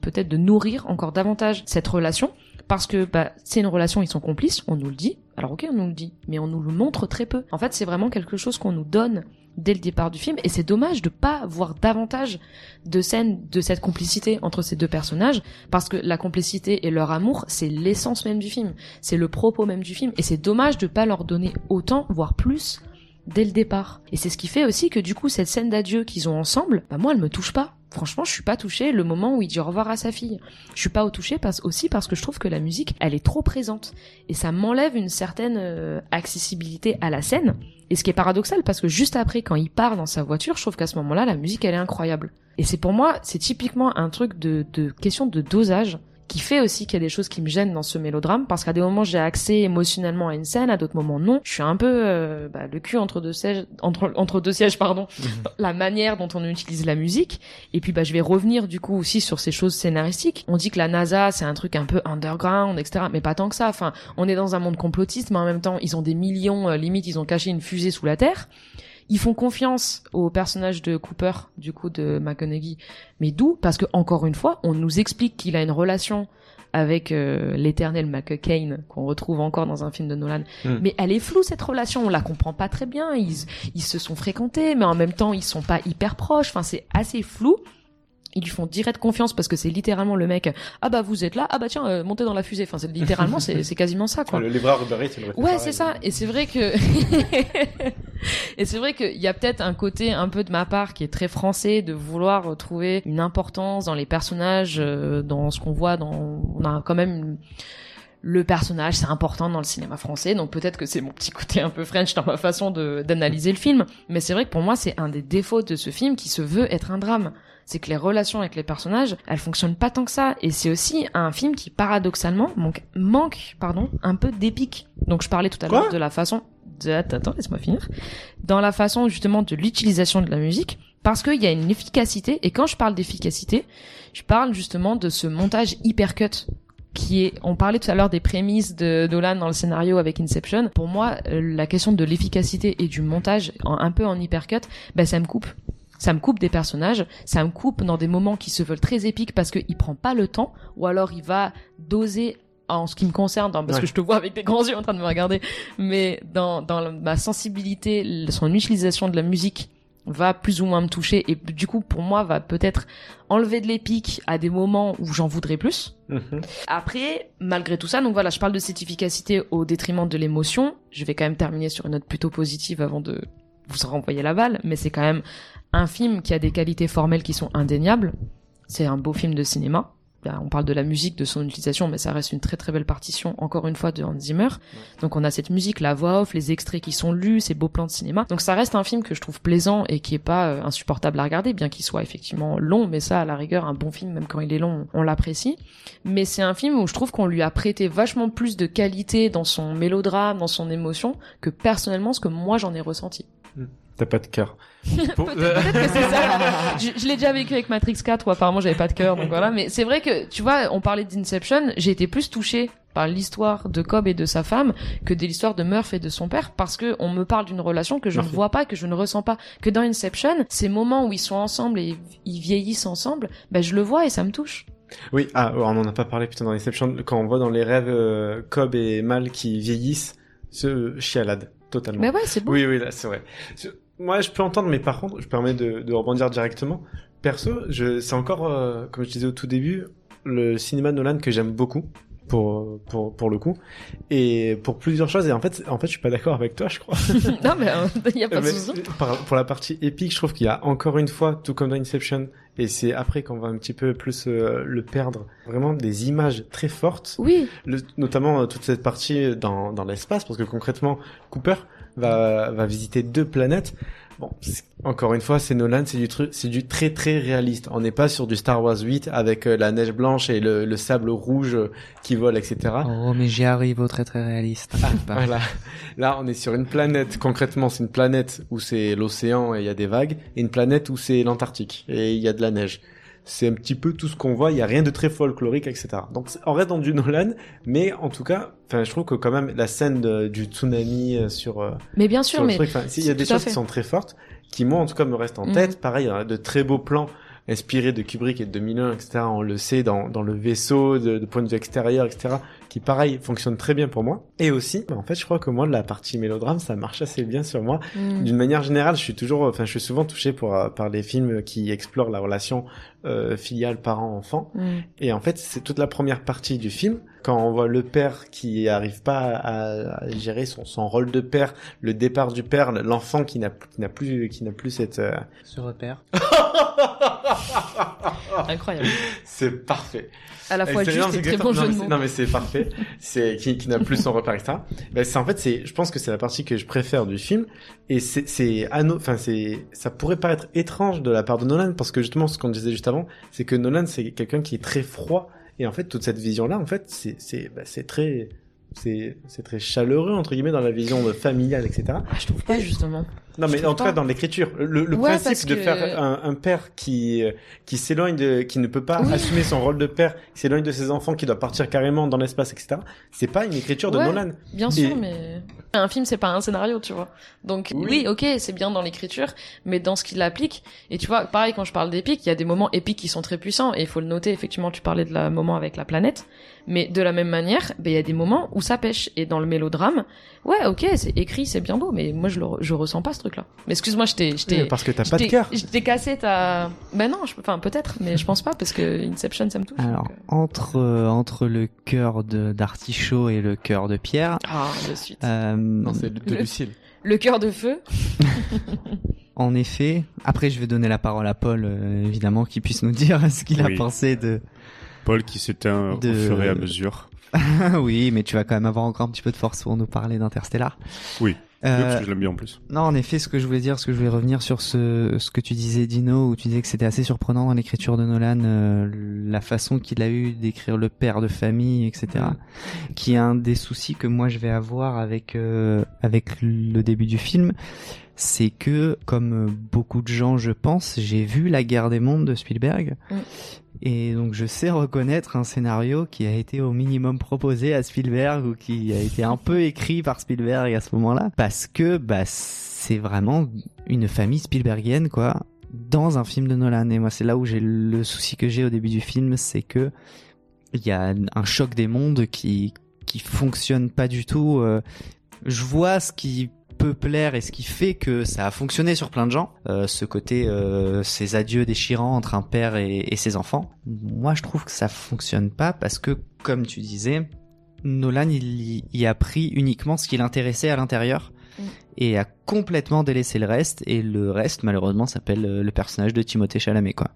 peut-être de nourrir encore davantage cette relation parce que bah, c'est une relation, ils sont complices, on nous le dit. Alors ok, on nous le dit, mais on nous le montre très peu. En fait, c'est vraiment quelque chose qu'on nous donne dès le départ du film, et c'est dommage de pas voir davantage de scènes de cette complicité entre ces deux personnages, parce que la complicité et leur amour, c'est l'essence même du film, c'est le propos même du film, et c'est dommage de pas leur donner autant, voire plus, dès le départ. Et c'est ce qui fait aussi que du coup, cette scène d'adieu qu'ils ont ensemble, bah moi, elle me touche pas. Franchement, je suis pas touchée le moment où il dit au revoir à sa fille. Je suis pas touchée parce, aussi parce que je trouve que la musique, elle est trop présente. Et ça m'enlève une certaine euh, accessibilité à la scène. Et ce qui est paradoxal parce que juste après, quand il part dans sa voiture, je trouve qu'à ce moment-là, la musique, elle est incroyable. Et c'est pour moi, c'est typiquement un truc de, de question de dosage qui fait aussi qu'il y a des choses qui me gênent dans ce mélodrame parce qu'à des moments j'ai accès émotionnellement à une scène, à d'autres moments non. Je suis un peu euh, bah, le cul entre deux sièges, entre entre deux sièges pardon. la manière dont on utilise la musique et puis bah je vais revenir du coup aussi sur ces choses scénaristiques. On dit que la NASA c'est un truc un peu underground etc. Mais pas tant que ça. Enfin on est dans un monde complotiste mais en même temps ils ont des millions euh, limite ils ont caché une fusée sous la terre. Ils font confiance au personnage de Cooper, du coup de McConaughey. Mais d'où? Parce que encore une fois, on nous explique qu'il a une relation avec euh, l'éternel McCain qu'on retrouve encore dans un film de Nolan. Mm. Mais elle est floue cette relation, on la comprend pas très bien. Ils, ils se sont fréquentés, mais en même temps ils sont pas hyper proches. Enfin c'est assez flou. Ils lui font direct confiance parce que c'est littéralement le mec. Ah bah vous êtes là, ah bah tiens euh, montez dans la fusée. Enfin c'est littéralement c'est c'est quasiment ça quoi. Le Uber Eats, il aurait fait Ouais, pareil. c'est ça. Et c'est vrai que et c'est vrai qu'il y a peut-être un côté un peu de ma part qui est très français de vouloir trouver une importance dans les personnages, euh, dans ce qu'on voit. Dans on a quand même une- le personnage, c'est important dans le cinéma français. Donc peut-être que c'est mon petit côté un peu French dans ma façon de d'analyser le film. Mais c'est vrai que pour moi, c'est un des défauts de ce film qui se veut être un drame c'est que les relations avec les personnages, elles fonctionnent pas tant que ça. Et c'est aussi un film qui, paradoxalement, manque, manque pardon, un peu d'épique. Donc je parlais tout à l'heure de la façon... De... Attends, laisse-moi finir. Dans la façon, justement, de l'utilisation de la musique, parce qu'il y a une efficacité, et quand je parle d'efficacité, je parle justement de ce montage hypercut qui est, on parlait tout à l'heure des prémices de Dolan dans le scénario avec Inception. Pour moi, euh, la question de l'efficacité et du montage, un peu en hypercut, ben ça me coupe. Ça me coupe des personnages, ça me coupe dans des moments qui se veulent très épiques parce qu'il prend pas le temps, ou alors il va doser en ce qui me concerne, parce Ouais. que je te vois avec des grands yeux en train de me regarder, mais dans, dans ma sensibilité, son utilisation de la musique va plus ou moins me toucher et du coup pour moi va peut-être enlever de l'épique à des moments où j'en voudrais plus. Mhm. Après, malgré tout ça, donc voilà, je parle de cette efficacité au détriment de l'émotion. Je vais quand même terminer sur une note plutôt positive avant de vous renvoyer la balle, mais c'est quand même un film qui a des qualités formelles qui sont indéniables. C'est un beau film de cinéma. Là, On parle de la musique, de son utilisation, mais ça reste une très très belle partition, encore une fois, de Hans Zimmer. Donc on a cette musique, la voix off, les extraits qui sont lus, ces beaux plans de cinéma. Donc ça reste un film que je trouve plaisant et qui est pas euh, insupportable à regarder, bien qu'il soit effectivement long, mais ça, à la rigueur, un bon film, même quand il est long, on l'apprécie. Mais c'est un film où je trouve qu'on lui a prêté vachement plus de qualité dans son mélodrame, dans son émotion, que personnellement ce que moi j'en ai ressenti. T'as pas de cœur. Pour- Peut-être que c'est ça. Je, je l'ai déjà vécu avec Matrix 4 où apparemment j'avais pas de cœur, donc voilà. Mais c'est vrai que, tu vois, on parlait d'Inception, j'ai été plus touchée par l'histoire de Cobb et de sa femme que de l'histoire de Murph et de son père parce que on me parle d'une relation que je ne vois pas, que je ne ressens pas. Que dans Inception, ces moments où ils sont ensemble et ils vieillissent ensemble, ben je le vois et ça me touche. Oui, ah, on en a pas parlé putain dans Inception. Quand on voit dans les rêves euh, Cobb et Mal qui vieillissent, ce chialade totalement. Mais ouais, c'est beau. Oui, oui, là, c'est vrai. Je- Moi, je peux entendre, mais par contre, je permets de, de rebondir directement. Perso, c'est encore, euh, comme je disais au tout début, le cinéma Nolan que j'aime beaucoup. Pour, pour, pour le coup. Et pour plusieurs choses. Et en fait, en fait, je suis pas d'accord avec toi, je crois. non mais il y a pas de souci. pour la partie épique, je trouve qu'il y a encore une fois, tout comme dans Inception, et c'est après qu'on va un petit peu plus euh, le perdre, vraiment des images très fortes, Oui, Le- notamment euh, toute cette partie dans, dans l'espace, parce que concrètement, Cooper va, va visiter deux planètes. Bon, encore une fois, c'est Nolan, c'est du truc, c'est du très très réaliste. On n'est pas sur du Star Wars 8 avec euh, la neige blanche et le, le sable rouge euh, qui vole, etc. Oh, mais j'y arrive au très très réaliste. Bah, Voilà. Là, on est sur une planète. Concrètement, c'est une planète où c'est l'océan et il y a des vagues, et une planète où c'est l'Antarctique et il y a de la neige. C'est un petit peu tout ce qu'on voit. Il y a rien de très folklorique, etc. Donc, on reste dans du Nolan, mais en tout cas, enfin, je trouve que quand même la scène de- du tsunami euh, sur euh, mais bien sur sûr, le mais truc, il y a des choses qui sont très fortes, qui moi en tout cas me restent en Mhm. tête. Pareil, il y a de très beaux plans inspirés de Kubrick et de 2001, etc. On le sait dans, dans le vaisseau, de, de point de vue extérieur, etc. Qui pareil fonctionne très bien pour moi. Et aussi, bah, en fait, je crois que moi la partie mélodrame, ça marche assez bien sur moi. Mm. D'une manière générale, je suis toujours, enfin, je suis souvent touché pour, euh, par les films qui explorent la relation euh, filiale parent-enfant. Mm. Et en fait, c'est toute la première partie du film, quand on voit le père qui arrive pas à, à gérer son, son rôle de père, le départ du père, l'enfant qui n'a qui n'a plus qui n'a plus cette euh, Ce repère. incroyable. c'est parfait. À la fois Excellent, juste et c'est très bon jeu de mots. c'est- Non mais c'est parfait. C'est qui, qui n'a plus son repère etc. Ben, c'est en fait c'est je pense que c'est la partie que je préfère du film et c'est c'est enfin c'est ça pourrait paraître étrange de la part de Nolan parce que justement ce qu'on disait juste avant c'est que Nolan c'est quelqu'un qui est très froid et en fait toute cette vision là en fait c'est c'est ben, c'est très c'est c'est très chaleureux entre guillemets dans la vision familiale etc. Ah, je trouve pas justement. Non, mais en tout cas, dans l'écriture, le, le Ouais, principe de que- faire un, un père qui qui s'éloigne de, qui ne peut pas Oui. assumer son rôle de père, qui s'éloigne de ses enfants, qui doit partir carrément dans l'espace, etc. C'est pas une écriture de Ouais. Nolan. Bien Et- sûr, mais un film c'est pas un scénario, tu vois. Donc Oui. oui, ok, c'est bien dans l'écriture, mais dans ce qu'il applique. Et tu vois, pareil quand je parle d'épique, il y a des moments épiques qui sont très puissants et il faut le noter. Effectivement, tu parlais de la moment avec la planète, mais de la même manière, ben il y a des moments où ça pêche. Et dans le mélodrame, ouais, ok, c'est écrit, c'est bien beau, mais moi je le re- je ressens pas ce truc-là. Mais excuse-moi, je t'ai je t'ai Parce que t'as pas de cœur. Je t'ai cassé ta. Ben non, je... enfin peut-être, mais je pense pas parce que Inception ça me touche. Alors, donc, euh. entre, euh, entre le cœur de- d'artichaut et le cœur de pierre, Ah, de suite. euh, Non, c'est de Le- Lucille. Le cœur de feu. en effet, après je vais donner la parole à Paul, euh, évidemment, qui puisse nous dire ce qu'il Oui. a pensé de... Paul qui s'éteint De- au fur et à mesure. oui, mais tu vas quand même avoir encore un petit peu de force pour nous parler d'Interstellar. Oui. Oui, Euh, parce que je l'aime bien en plus. Non, en effet, ce que je voulais dire, ce que je voulais revenir sur ce, ce que tu disais, Dino, où tu disais que c'était assez surprenant dans l'écriture de Nolan, euh, la façon qu'il a eu d'écrire le père de famille, etc. Qui est un des soucis que moi je vais avoir avec euh, avec le début du film, c'est que, comme beaucoup de gens, je pense, j'ai vu La Guerre des Mondes de Spielberg. Mm. Et donc je sais reconnaître un scénario qui a été au minimum proposé à Spielberg ou qui a été un peu écrit par Spielberg à ce moment-là parce que bah c'est vraiment une famille Spielbergienne quoi dans un film de Nolan et moi c'est là où j'ai le souci que j'ai au début du film c'est que il y a un choc des mondes qui qui fonctionne pas du tout euh, je vois ce qui peut plaire et ce qui fait que ça a fonctionné sur plein de gens, euh, ce côté euh, ces adieux déchirants entre un père et, et ses enfants. Moi, je trouve que ça fonctionne pas parce que, comme tu disais, Nolan il y- a pris uniquement ce qui l'intéressait à l'intérieur Mm. et a complètement délaissé le reste et le reste malheureusement s'appelle euh, le personnage de Timothée Chalamet quoi.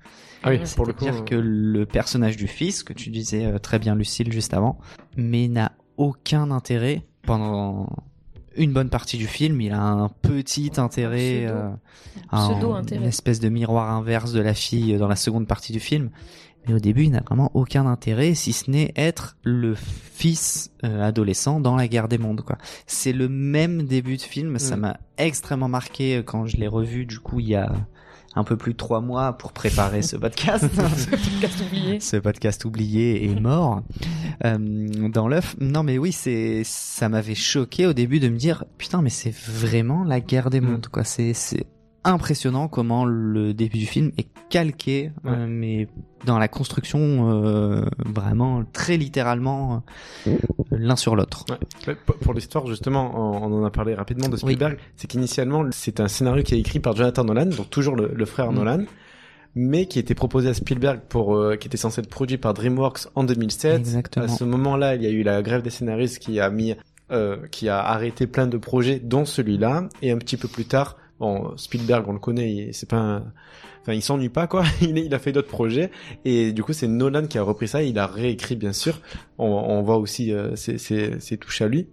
Ah oui, pour le coup. C'est-à-dire euh, que le personnage du fils, que tu disais euh, très bien Lucille juste avant, mais n'a aucun intérêt pendant une bonne partie du film. Il a un petit intérêt, pseudo- euh, un un- pseudo-intérêt. une espèce de miroir inverse de la fille dans la seconde partie du film. Mais au début, il n'a vraiment aucun intérêt, si ce n'est être le fils euh, adolescent dans la guerre des mondes. quoi. C'est le même début de film. Ça Mm. m'a extrêmement marqué euh, quand je l'ai revu. Du coup, il y a un peu plus de trois mois pour préparer ce podcast. Podcast oublié. ce podcast oublié est mort euh, dans l'œuf. Non, mais oui, c'est ça m'avait choqué au début de me dire putain, mais c'est vraiment la guerre des mondes, quoi. C'est c'est impressionnant comment le début du film est calqué, euh, mais dans la construction euh, vraiment très littéralement euh, l'un sur l'autre. Ouais. Pour- l'histoire, justement, on en a parlé rapidement de Spielberg. C'est qu'initialement, c'est un scénario qui est écrit par Jonathan Nolan, donc toujours le, le frère Mm. Nolan, mais qui était proposé à Spielberg pour, euh, qui était censé être produit par DreamWorks en 2007. Exactement. À ce moment-là, il y a eu la grève des scénaristes qui a mis, euh, qui a arrêté plein de projets, dont celui-là. Et un petit peu plus tard, bon, Spielberg, on le connaît, c'est pas un, enfin, il s'ennuie pas, quoi. Il, il a fait d'autres projets. Et du coup, c'est Nolan qui a repris ça. Il a réécrit, bien sûr. On, on voit aussi euh, ses, touches à lui.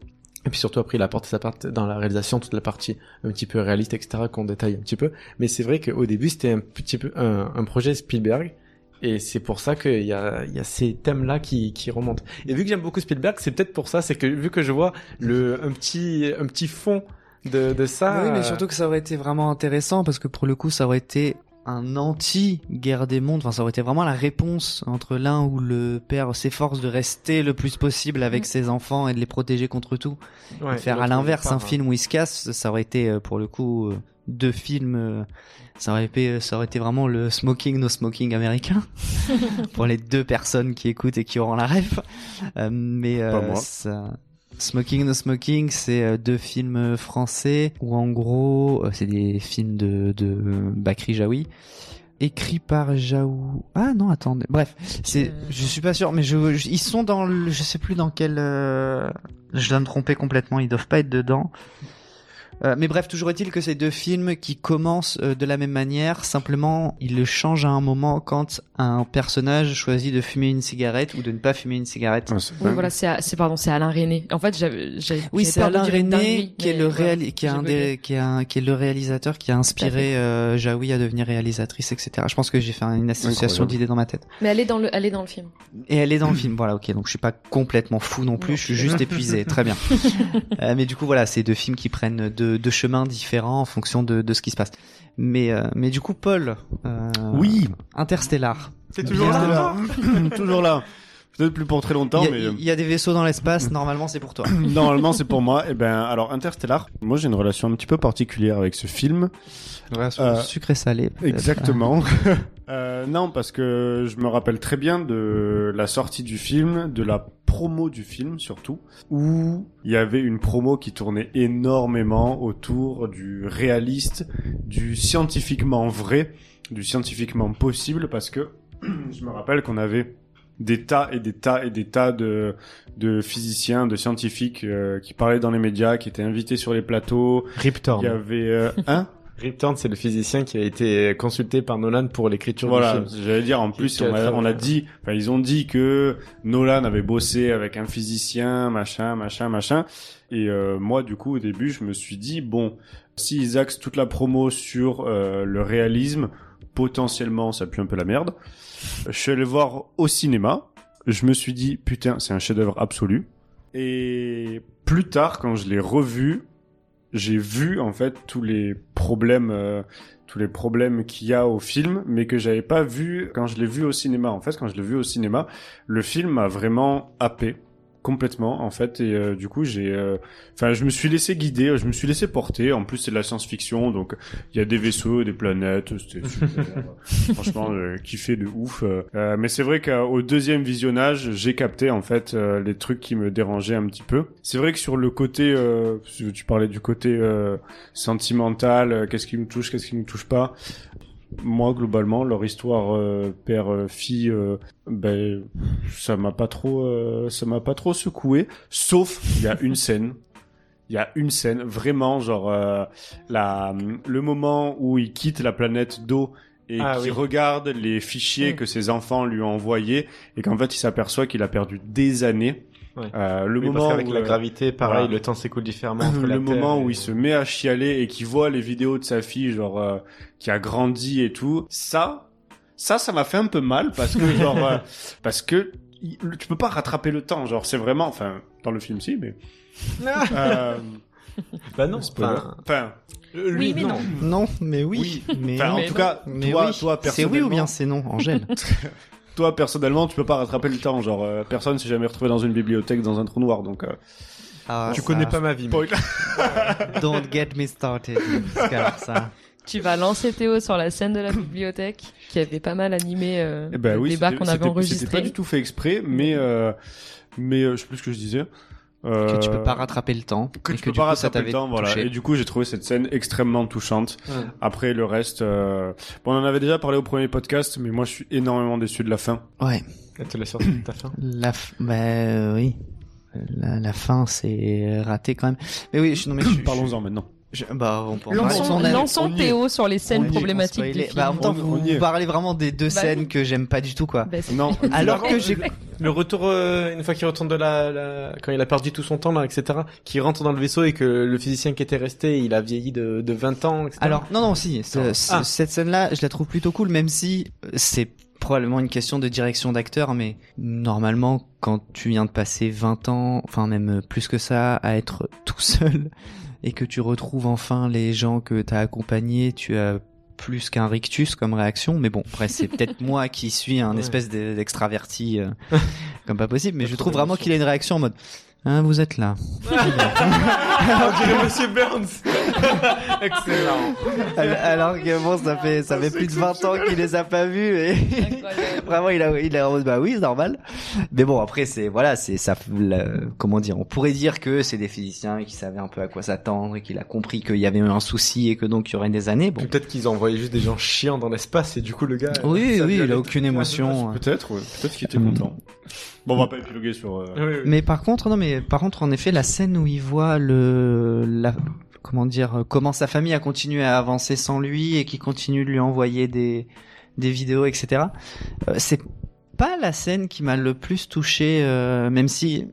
Et puis surtout après, il a apporté sa part dans la réalisation, toute la partie un petit peu réaliste, etc., qu'on détaille un petit peu. Mais c'est vrai qu'au début, c'était un petit peu un, un projet Spielberg. Et c'est pour ça qu'il y a, y a ces thèmes-là qui, qui remontent. Et vu que j'aime beaucoup Spielberg, c'est peut-être pour ça, c'est que vu que je vois le, un petit, un petit fond de, de ça. oui, mais surtout que ça aurait été vraiment intéressant parce que pour le coup, ça aurait été un anti-guerre des mondes. Enfin, ça aurait été vraiment la réponse entre l'un où le père s'efforce de rester le plus possible avec Mm. ses enfants et de les protéger contre tout. Ouais, Et faire à l'inverse un film où il se casse, ça aurait été euh, pour le coup euh, deux films. euh, Ça aurait, été, ça aurait été vraiment le smoking no smoking américain pour les deux personnes qui écoutent et qui auront la ref. Euh, mais euh, ça- Smoking No Smoking, c'est euh, deux films français où en gros, euh, c'est des films de, de Bakri Jaoui, écrits par Jaou. Ah non, attendez. Bref, c'est, Euh. je suis pas sûr, mais je, ils sont dans, le, je sais plus dans quel. euh, Je dois me tromper complètement. Ils doivent pas être dedans. Euh, mais bref, toujours est-il que ces deux films qui commencent euh, de la même manière, simplement, ils le changent à un moment quand un personnage choisit de fumer une cigarette ou de ne pas fumer une cigarette. Ouais, Oui, voilà, c'est c'est pardon, c'est Alain René. En fait, j'avais j'avais Oui, c'est Alain René qui est le voilà, réal... qui est j'ai un bugué. des... qui est un... qui est le réalisateur qui a inspiré euh, Jaoui à devenir réalisatrice, etc. Je pense que j'ai fait une association Incroyable. d'idées dans ma tête. Mais elle est dans le elle est dans le film. Et elle est dans le film, voilà, ok. Donc je suis pas complètement fou non plus, Non. je suis juste épuisé, très bien. Euh, mais du coup, voilà, c'est deux films qui prennent deux, deux chemins différents en fonction de, de ce qui se passe. Mais euh, mais du coup, Paul, euh, Oui, Interstellar. C'est toujours là. toujours là. Peut-être plus pour très longtemps, Il y, a, mais euh, il y a des vaisseaux dans l'espace, normalement c'est pour toi. normalement c'est pour moi. Et ben, alors Interstellar, moi j'ai une relation un petit peu particulière avec ce film. Euh, Sucré salé. peut-être. Exactement. Euh, non, parce que je me rappelle très bien de la sortie du film, de la promo du film surtout, où il y avait une promo qui tournait énormément autour du réaliste, du scientifiquement vrai, du scientifiquement possible, parce que je me rappelle qu'on avait des tas et des tas et des tas de, de physiciens, de scientifiques euh, qui parlaient dans les médias, qui étaient invités sur les plateaux. Rip Torn. Il y avait euh, un Rip Torn, c'est le physicien qui a été consulté par Nolan pour l'écriture Voilà, du film. j'allais dire en plus on a, on a dit, enfin ils ont dit que Nolan avait bossé avec un physicien, machin, machin, machin. Et euh, moi du coup au début je me suis dit bon, s'ils axent toute la promo sur euh, le réalisme, potentiellement ça pue un peu la merde. Je suis allé voir au cinéma. Je me suis dit putain c'est un chef-d'œuvre absolu. Et plus tard quand je l'ai revu, j'ai vu en fait tous les problèmes euh, tous les problèmes qu'il y a au film mais que j'avais pas vu quand je l'ai vu au cinéma en fait quand je l'ai vu au cinéma le film m'a vraiment happé complètement en fait et euh, du coup j'ai euh, enfin je me suis laissé guider je me suis laissé porter. En plus c'est de la science-fiction donc il y a des vaisseaux des planètes c'était super franchement euh, kiffé de ouf Euh, mais c'est vrai qu'au deuxième visionnage j'ai capté en fait euh, les trucs qui me dérangeaient un petit peu. C'est vrai que sur le côté euh, tu parlais du côté euh, sentimental euh, qu'est-ce qui me touche qu'est-ce qui me touche pas moi globalement leur histoire euh, père euh, fille euh, ben ça m'a pas trop euh, ça m'a pas trop secoué sauf il y a une scène il y a une scène vraiment genre euh, la le moment où il quitte la planète d'eau et Ah qui oui. regarde les fichiers Mm. que ses enfants lui ont envoyés et qu'en fait il s'aperçoit qu'il a perdu des années Ouais. Euh, le Oui, moment qu'avec où, la euh, gravité, pareil, voilà. le temps s'écoule différemment. entre la le Terre moment et- où il se met à chialer et qu'il voit les vidéos de sa fille, genre euh, qui a grandi et tout, ça, ça, ça m'a fait un peu mal parce que genre euh, parce que il- tu peux pas rattraper le temps, genre c'est vraiment, enfin dans le film si, mais euh, Bah non, spoiler. enfin, Enfin, euh, lui, Oui, mais non. Non, mais oui. Mais enfin, en non. tout cas, Mais toi, oui. toi C'est oui ou bien c'est non, Angèle toi personnellement, tu peux pas rattraper le temps, genre euh, personne s'est jamais retrouvé dans une bibliothèque dans un trou noir, donc euh, Ah, tu ça- connais pas ma vie. spoil. Don't get me started. Car ça. Tu vas lancer Théo sur la scène de la bibliothèque, qui avait pas mal animé euh, Eh ben le oui, débat qu'on avait c'était- C'était enregistré. pas du tout fait exprès, mais euh, mais euh, je sais plus ce que je disais. Que tu peux Euh, pas rattraper le temps. que et tu que peux du pas coup, rattraper le temps, voilà. touché. Et du coup, j'ai trouvé cette scène extrêmement touchante. Ouais. Après, le reste, euh... bon, on en avait déjà parlé au premier podcast, mais moi, je suis énormément déçu de la fin. Ouais. Te l'a sorti de ta fin? La f... bah euh, oui. La, la fin c'est raté quand même. Mais oui, je, non mais je, Parlons-en maintenant. Je- bah on peut en parler. Lançons, On a- lançons on y est. Théo sur les scènes est, problématiques on du film. Bah en même temps, On- vous, parlez vraiment des deux Bah scènes oui. que j'aime pas du tout quoi. Bah, Non. Alors que j'ai Le retour, euh, une fois qu'il retourne de la, la- quand il a perdu tout son temps là, etc., qu'il rentre dans le vaisseau et que le physicien qui était resté, il a vieilli de, de 20 ans, etc. Alors non non si ce- ce- Ah. cette scène là je la trouve plutôt cool même si euh, c'est probablement une question de direction d'acteur mais normalement quand tu viens de passer 20 ans enfin même euh, plus que ça à être tout seul et que tu retrouves enfin les gens que t'as accompagnés tu as plus qu'un rictus comme réaction mais bon après c'est peut-être moi qui suis un Ouais. espèce d'e- d'extraverti euh, comme pas possible mais Pas je trouve vraiment qu'il a une réaction en mode Hein, vous êtes là. On dirait Monsieur Burns. Excellent. Alors que bon, ça fait ça fait plus de 20 ans qu'il les a pas vus et vraiment il a il a bah oui c'est normal. Mais bon après c'est voilà c'est ça la- comment dire on pourrait dire que c'est des physiciens qui savaient un peu à quoi s'attendre et qu'il a compris qu'il y avait eu un souci et que donc il y aurait des années bon. Peut-être qu'ils ont envoyé juste des gens chiants dans l'espace et du coup le gars. Oui oui il a aucune émotion. Peut-être, ouais. peut-être qu'il était Mm. content. Bon, on va pas épiloguer sur. euh, Oui, oui. Mais par contre non mais par contre en effet la scène où il voit le la comment dire euh, comment sa famille a continué à avancer sans lui et qui continue de lui envoyer des des vidéos etc. Euh, c'est pas la scène qui m'a le plus touché euh, même si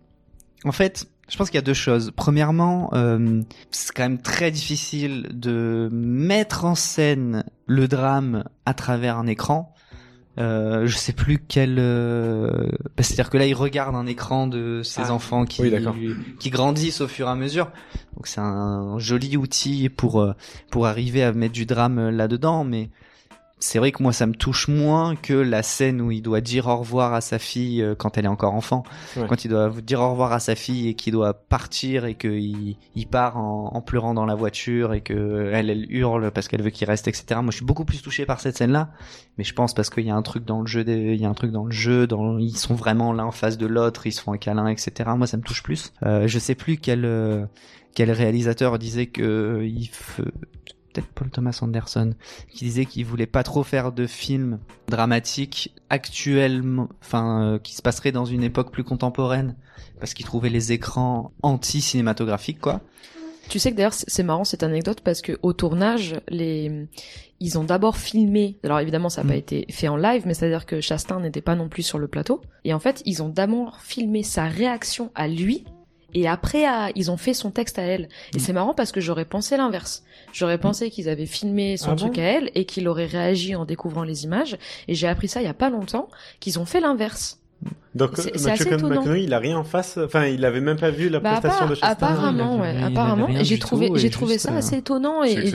en fait je pense qu'il y a deux choses. Premièrement, euh, c'est quand même très difficile de mettre en scène le drame à travers un écran. Euh, je sais plus quel. euh, bah, C'est-à-dire que là, il regarde un écran de ses Ah. enfants qui Oui, qui grandissent au fur et à mesure. Donc c'est un joli outil pour euh, pour arriver à mettre du drame là-dedans, mais c'est vrai que moi ça me touche moins que la scène où il doit dire au revoir à sa fille euh, quand elle est encore enfant. Ouais. Quand il doit dire au revoir à sa fille et qu'il doit partir et qu'il il part en, en pleurant dans la voiture et que elle, elle hurle parce qu'elle veut qu'il reste, etc. Moi je suis beaucoup plus touché par cette scène-là, mais je pense parce qu'il y a un truc dans le jeu, des- il y a un truc dans le jeu, dans ils sont vraiment l'un en face de l'autre, ils se font un câlin, etc. Moi ça me touche plus. Euh, je sais plus quel euh, quel réalisateur disait que il peut-être Paul Thomas Anderson qui disait qu'il voulait pas trop faire de films dramatiques actuellement, enfin euh, qui se passeraient dans une époque plus contemporaine parce qu'il trouvait les écrans anti-cinématographiques quoi. Tu sais que d'ailleurs c'est marrant cette anecdote parce que au tournage les ils ont d'abord filmé alors évidemment ça n'a pas Mm. été fait en live mais c'est à dire que Chastain n'était pas non plus sur le plateau et en fait ils ont d'abord filmé sa réaction à lui et après à- ils ont fait son texte à elle et Mm. c'est marrant parce que j'aurais pensé l'inverse j'aurais pensé qu'ils avaient filmé son Ah truc bon à elle et qu'il aurait réagi en découvrant les images et j'ai appris ça il y a pas longtemps qu'ils ont fait l'inverse Donc, étonnant. McConaughey, il a rien en face. Enfin, il avait même pas vu la Bah, prestation de Chastain. apparemment, ouais, apparemment. j'ai trouvé, j'ai trouvé ça euh, assez étonnant et, et,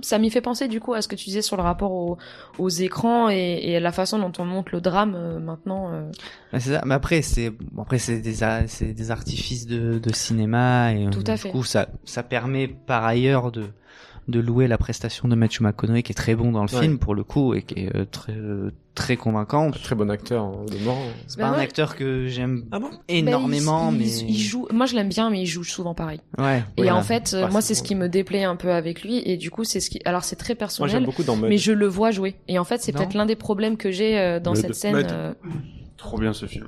ça m'y fait penser du coup à ce que tu disais sur le rapport au- aux écrans et, et la façon dont on monte le drame euh, maintenant. euh. Ouais, c'est ça. Mais après, c'est bon, après c'est des c'est des artifices de, de cinéma et Tout à du fait. coup ça ça permet par ailleurs de de louer la prestation de Matthew McConaughey qui est très bon dans le Ouais. film pour le coup et qui est euh, très euh, très convaincant. Très bon acteur hein, de mort. C'est Bah pas un ouais. acteur que j'aime Ah bon? énormément, Bah, il, mais il, il joue. Moi, je l'aime bien, mais il joue souvent pareil. ouais. Et voilà. en fait, euh, Bah, moi, c'est ce qui me déplaît un peu avec lui. Et du coup, c'est ce qui. Alors, c'est très Moi, personnel. beaucoup dans Mud. Mais je le vois jouer. Et en fait, c'est peut-être l'un des problèmes que j'ai euh, dans Mud. cette scène. Euh, Trop bien ce film.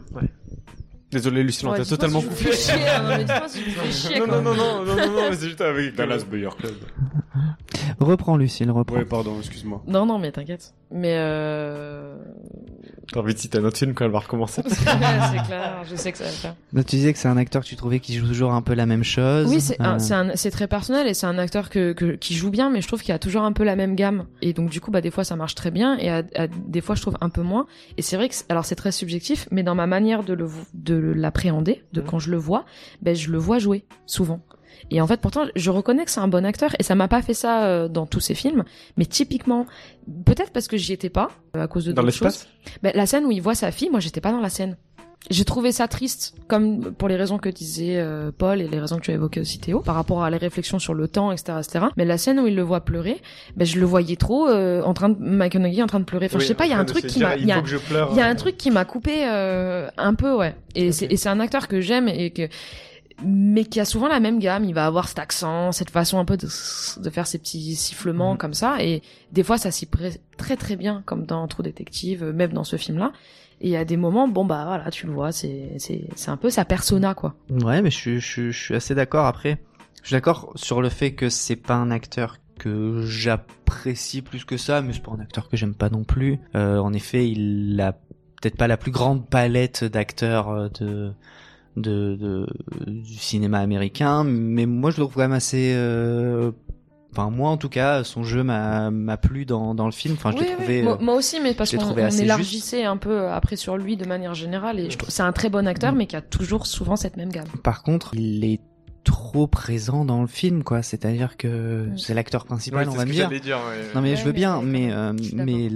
Désolé, Lucien, on t'a totalement coupé. fais chier, hein, non, non, non, non, non, non, mais c'est juste avec Dallas Buyer Club. Reprends Lucille, reprends. Ouais, pardon, excuse-moi. Non, non, mais t'inquiète. Mais euh... T'as envie de citer un autre film quand elle va recommencer. c'est clair, je sais que ça va le faire. Donc, tu disais que c'est un acteur que tu trouvais qui joue toujours un peu la même chose. Oui, c'est Euh, très personnel et c'est un acteur que, que- qui joue bien, mais je trouve qu'il a toujours un peu la même gamme. Et donc du coup, bah des fois ça marche très bien et à, à- des fois je trouve un peu moins. Et c'est vrai que c'est- alors c'est très subjectif, mais dans ma manière de le de l'appréhender, de Mhm. quand je le vois, ben je le vois jouer souvent. Et en fait, pourtant, je reconnais que c'est un bon acteur et ça m'a pas fait ça euh, dans tous ses films, mais typiquement, peut-être parce que j'y étais pas euh, à cause de Dans d'autres choses. l'espace Ben, la scène où il voit sa fille, moi j'étais pas dans la scène. J'ai trouvé ça triste, comme pour les raisons que disait euh, Paul et les raisons que tu as évoquées aussi Théo, par rapport à les réflexions sur le temps, etc., etc. Mais la scène où il le voit pleurer, ben je le voyais trop euh, en train de McConaughey en train de pleurer. Enfin, je sais pas, il y a un truc qui m'a, il y a, y a un truc qui m'a coupé euh, un peu, ouais. Et et c'est un acteur que j'aime et que mais qui a souvent la même gamme. Il va avoir cet accent, cette façon un peu de, de faire ses petits sifflements Mhm. comme ça. Et des fois, ça s'y prête très très bien, comme dans Trou Détective, même dans ce film-là. Et à des moments, bon bah voilà, tu le vois, c'est c'est c'est un peu sa persona quoi. Ouais, mais je, suis- je, suis- je suis assez d'accord. Après, je suis d'accord sur le fait que c'est pas un acteur que j'apprécie plus que ça, mais c'est pas un acteur que j'aime pas non plus. Euh, en effet, il a peut-être pas la plus grande palette d'acteurs euh, de, de, de du cinéma américain, mais moi je le trouve quand même assez. euh, Enfin, moi en tout cas, son jeu m'a m'a plu dans dans le film. Enfin, je Oui, l'ai oui. trouvé. Moi, euh, moi aussi, mais parce qu'on élargissait un peu euh, après sur lui de manière générale. Et je trouve c'est un très bon acteur, Mm. mais qui a toujours souvent cette même gamme. Par contre, il est trop présent dans le film, quoi. C'est-à-dire que Mm. c'est l'acteur principal, Ouais, on c'est va ce me que dire. dire. ouais. Non mais Ouais, je veux mais bien, mais même, euh, mais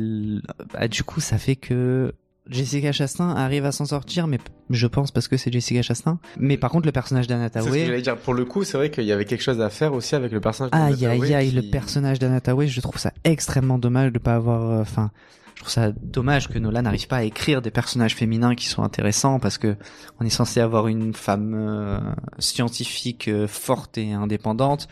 bah, du coup ça fait que Jessica Chastain arrive à s'en sortir, mais je pense parce que c'est Jessica Chastain. Mais par contre le personnage d'Anna C'est ce dire. Pour le coup, c'est vrai qu'il y avait quelque chose à faire aussi avec le personnage. aïe aïe aïe, le personnage d'Anna Thaoué, je trouve ça extrêmement dommage de pas avoir, euh, enfin. Trouve ça dommage que Nolan n'arrive pas à écrire des personnages féminins qui sont intéressants parce que on est censé avoir une femme euh, scientifique euh, forte et indépendante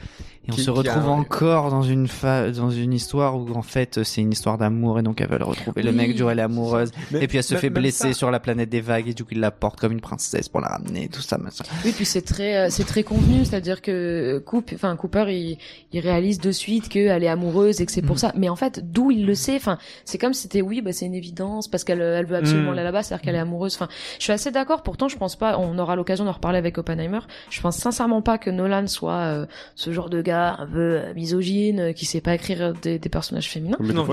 et on Qui- se a retrouve encore dans une fa- dans une histoire où en fait c'est une histoire d'amour et donc elle veut le retrouver le Oui. mec dont elle est amoureuse Mais et puis elle se fait blesser ça- sur la planète des vagues et du coup il la porte comme une princesse pour la ramener tout ça machin. Oui, puis c'est très, euh, c'est très convenu, c'est-à-dire que Coupe, enfin Cooper, il, il réalise de suite qu'elle est amoureuse et que c'est pour Mhm. ça. Mais en fait, d'où il le sait Enfin, c'est comme si c'était oui, bah c'est une évidence parce qu'elle, elle veut absolument Mhm. aller là-bas, c'est-à-dire qu'elle est amoureuse. Enfin, je suis assez d'accord. Pourtant, je pense pas. On aura l'occasion d'en reparler avec Oppenheimer. Je pense sincèrement pas que Nolan soit euh, ce genre de gars un peu euh, misogyne euh, qui sait pas écrire des, des personnages féminins. Non,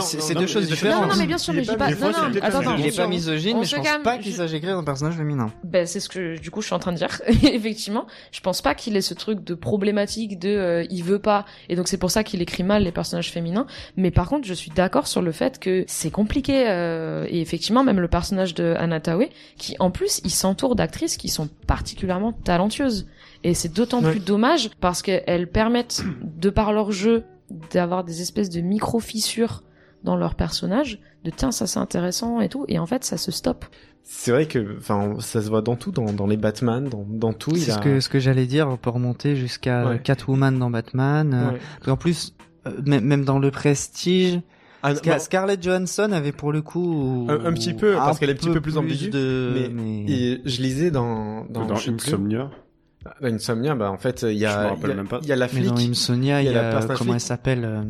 c'est- deux choses différentes. Non, non, mais bien sûr, Il mais est je dis pas- non, non, attends, il est pas misogyne, mais je pense pas qu'il s'agit d'écrire un personnage féminin. Ben c'est ce que du coup je suis en train de dire. Effectivement, je pense pas qu'il ait ce truc de problématique de euh, il veut pas et donc c'est pour ça qu'il écrit mal les personnages féminins. Mais par contre, je suis d'accord sur le fait que c'est compliqué euh, et effectivement même le personnage de Anna Thaoué qui en plus il s'entoure d'actrices qui sont particulièrement talentueuses et c'est d'autant Ouais. plus dommage parce qu'elles permettent de par leur jeu d'avoir des espèces de micro fissures dans leur personnage de tiens ça c'est intéressant et tout et en fait ça se stoppe C'est vrai que, enfin, ça se voit dans tout, dans, dans les Batman, dans, dans tout. C'est a... ce que ce que j'allais dire, on peut remonter jusqu'à Ouais. Catwoman dans Batman. euh, Ouais. qu'en plus, euh, même même dans le Prestige, Ah, Scar- bah, Scarlett Johansson avait pour le coup Un- un petit peu, parce qu'elle est un petit peu plus ambiguë, de... mais- et je lisais dans, dans, Dans plus. Insomnia. Dans Insomnia, bah, en fait, il y a, rappelle il y a, même pas. il y a la Mais flic. dans Insomnia, il y y a la a, comment elle s'appelle euh,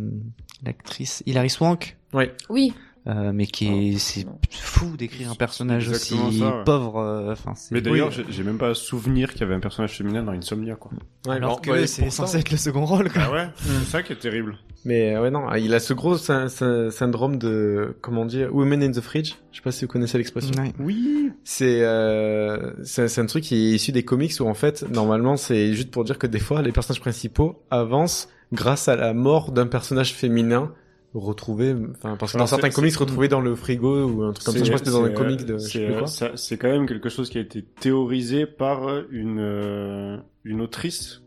l'actrice? Hilary Swank. Ouais. oui euh, mais qui est Oh, c'est fou d'écrire un personnage aussi ça, ouais. pauvre. euh, Enfin, c'est Mais d'ailleurs, Oui. j'ai- même pas souvenir qu'il y avait un personnage féminin dans Insomnia, quoi. Ouais, alors bon, que ouais, c'est censé être le second rôle. Quoi. Ah ouais, c'est ça qui est terrible. Mais euh, ouais non, il a ce gros sy- sy- syndrome de comment dire, women in the fridge. Je sais pas si vous connaissez l'expression. Ouais. Oui. C'est euh, c'est c'est un truc qui est issu des comics où en fait normalement c'est juste pour dire que des fois les personnages principaux avancent grâce à la mort d'un personnage féminin retrouvé enfin parce que Alors, dans certains comics retrouvé dans le frigo ou un truc comme ça je crois que c'était dans un comic euh, de c'est, euh, C'est quand même quelque chose qui a été théorisé par une euh, une autrice.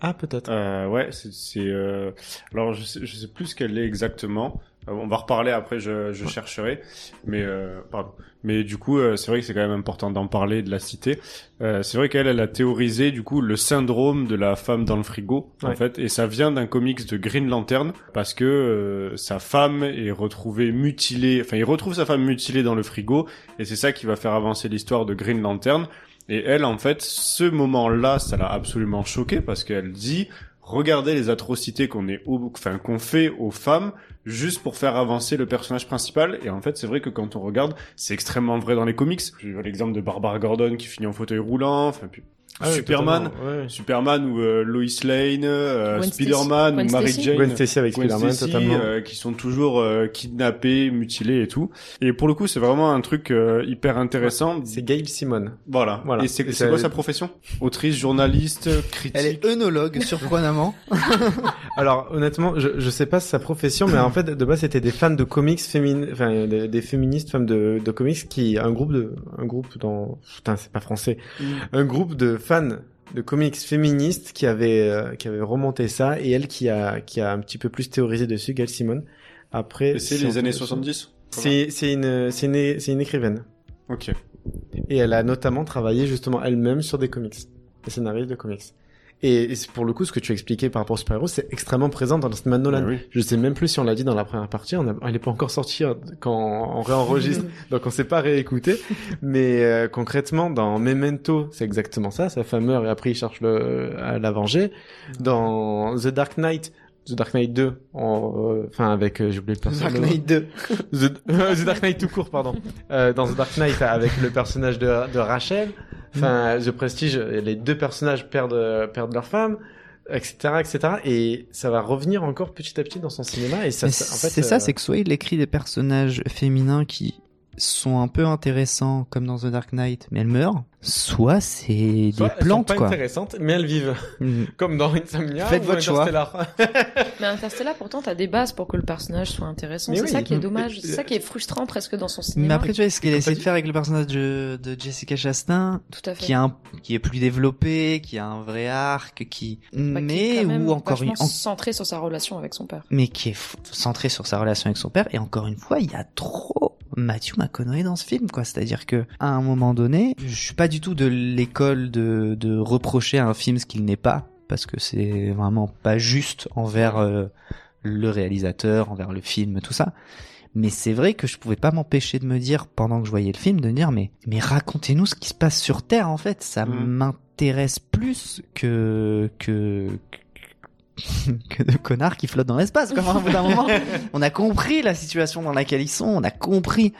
Ah peut-être. Euh, ouais, c'est euh, alors je sais, je sais plus ce qu'elle est exactement. Euh, on va reparler après, je, je chercherai. Mais euh, pardon. Mais du coup, euh, c'est vrai que c'est quand même important d'en parler, de la citer. Euh, c'est vrai qu'elle, elle a théorisé du coup le syndrome de la femme dans le frigo, en fait, et ça vient d'un comics de Green Lantern parce que euh, sa femme est retrouvée mutilée. Enfin, il retrouve sa femme mutilée dans le frigo, et c'est ça qui va faire avancer l'histoire de Green Lantern. Et elle, en fait, ce moment-là, ça l'a absolument choquée parce qu'elle dit regardez les atrocités qu'on est, au- enfin qu'on fait aux femmes juste pour faire avancer le personnage principal. Et en fait, c'est vrai que quand on regarde, c'est extrêmement vrai dans les comics. J'ai l'exemple de Barbara Gordon qui finit en fauteuil roulant. Enfin, puis Ah Superman, ouais. Superman ou euh, Lois Lane, euh, Spider-Man ou Mary. Jane. Gwen Stacy avec Spider-Man totalement. euh, qui sont toujours euh, kidnappés, mutilés et tout. Et pour le coup, c'est vraiment un truc euh, hyper intéressant. C'est Gail Simone. Voilà. Voilà. Et c'est quoi sa profession? Autrice, journaliste, critique. Elle est œnologue, surprenamment. Alors honnêtement, je je sais pas sa profession, mais en fait de base c'était des fans de comics féminines, enfin des, des féministes femmes de, de comics qui un groupe de un groupe dans putain c'est pas français, Mm. un groupe de fans de comics féministes qui avait euh, qui avait remonté ça et elle qui a qui a un petit peu plus théorisé dessus, Gail Simone. Après c'est si les années 70 C'est c'est une c'est une c'est une écrivaine Ok. et elle a notamment travaillé justement elle-même sur des comics, des scénaristes de comics. Et, et c'est pour le coup, ce que tu as expliqué par rapport au super-héros, c'est extrêmement présent dans Batman Nolan. Oui. Je sais même plus si on l'a dit dans la première partie, on a, elle est pas encore sortie hein, quand on réenregistre, donc on s'est pas réécouté. Mais euh, concrètement, dans Memento, c'est exactement ça. Sa femme meurt et après il cherche le, à la venger. Dans The Dark Knight, The Dark Knight 2, en, euh, enfin avec, euh, j'ai oublié le personnage. Dark Knight 2. The, The Dark Knight tout court, pardon. Euh, dans The Dark Knight avec le personnage de, de Rachel, enfin The Prestige, les deux personnages perdent perdent leur femme, etc., etc. Et ça va revenir encore petit à petit dans son cinéma. Et ça- en fait, c'est ça, euh, c'est que soit il écrit des personnages féminins qui sont un peu intéressants comme dans The Dark Knight, mais elles meurent. Soit c'est soit des elles sont plantes pas quoi. intéressantes, mais elles vivent, Mm. comme dans Insomnia Faites ou votre choix. Interstellar. Mais Interstellar, pourtant, t'as des bases pour que le personnage soit intéressant. C'est oui. ça qui est Mm. dommage. C'est ça qui est frustrant presque dans son cinéma. Mais après tu vois ce qu'elle a essayé de faire avec le personnage de, de Jessica Chastain, Tout à fait. qui, a un, qui est plus développé, qui a un vrai arc, qui Bah, qui mais même ou encore une en- centré sur sa relation avec son père. mais qui est centré sur sa relation avec son père et encore une fois il y a trop Matthew McConaughey dans ce film quoi. C'est-à-dire que à un moment donné je suis pas du tout de l'école de, de reprocher à un film ce qu'il n'est pas parce que c'est vraiment pas juste envers euh, le réalisateur envers le film tout ça. Mais c'est vrai que je pouvais pas m'empêcher de me dire pendant que je voyais le film de dire mais mais racontez-nous ce qui se passe sur Terre en fait. Ça Mhm. m'intéresse plus que que que de connards qui flottent dans l'espace comme à un bout d'un moment on a compris la situation dans laquelle ils sont on a compris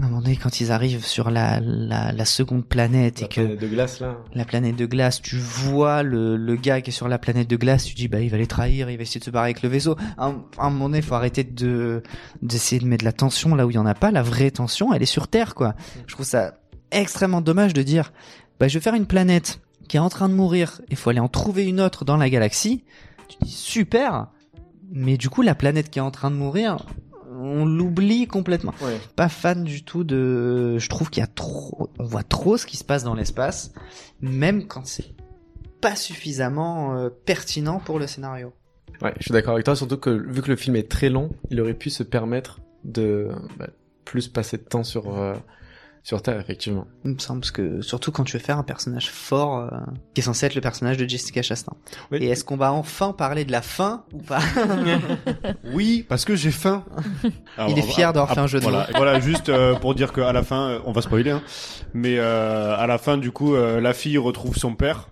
à un moment donné quand ils arrivent sur la la, la seconde planète et La que planète de glace là. la planète de glace, tu vois le, le gars qui est sur la planète de glace, tu dis bah il va les trahir, il va essayer de se barrer avec le vaisseau. À un, à un moment donné, il faut arrêter de d'essayer de mettre de la tension là où il y en a pas. La vraie tension, elle est sur Terre quoi. Je trouve ça extrêmement dommage de dire bah je vais faire une planète qui est en train de mourir, il faut aller en trouver une autre dans la galaxie. Tu dis super, mais du coup la planète qui est en train de mourir, on l'oublie complètement Ouais. pas fan du tout de. Je trouve qu'il y a trop. On voit trop ce qui se passe dans l'espace, même quand c'est pas suffisamment euh, pertinent pour le scénario. Ouais, je suis d'accord avec toi, surtout que vu que le film est très long, il aurait pu se permettre de bah, plus passer de temps sur euh, sur Terre, effectivement. Il me semble parce que surtout quand tu veux faire un personnage fort, euh, qui est censé être le personnage de Jessica Chastain. Oui. Et est-ce qu'on va enfin parler de la fin ou pas Oui, parce que j'ai faim. Il est fier d'avoir fait un jeu de voilà, mots. Voilà, juste euh, pour dire qu'à la fin, euh, on va spoiler, hein, mais euh, à la fin, du coup, euh, la fille retrouve son père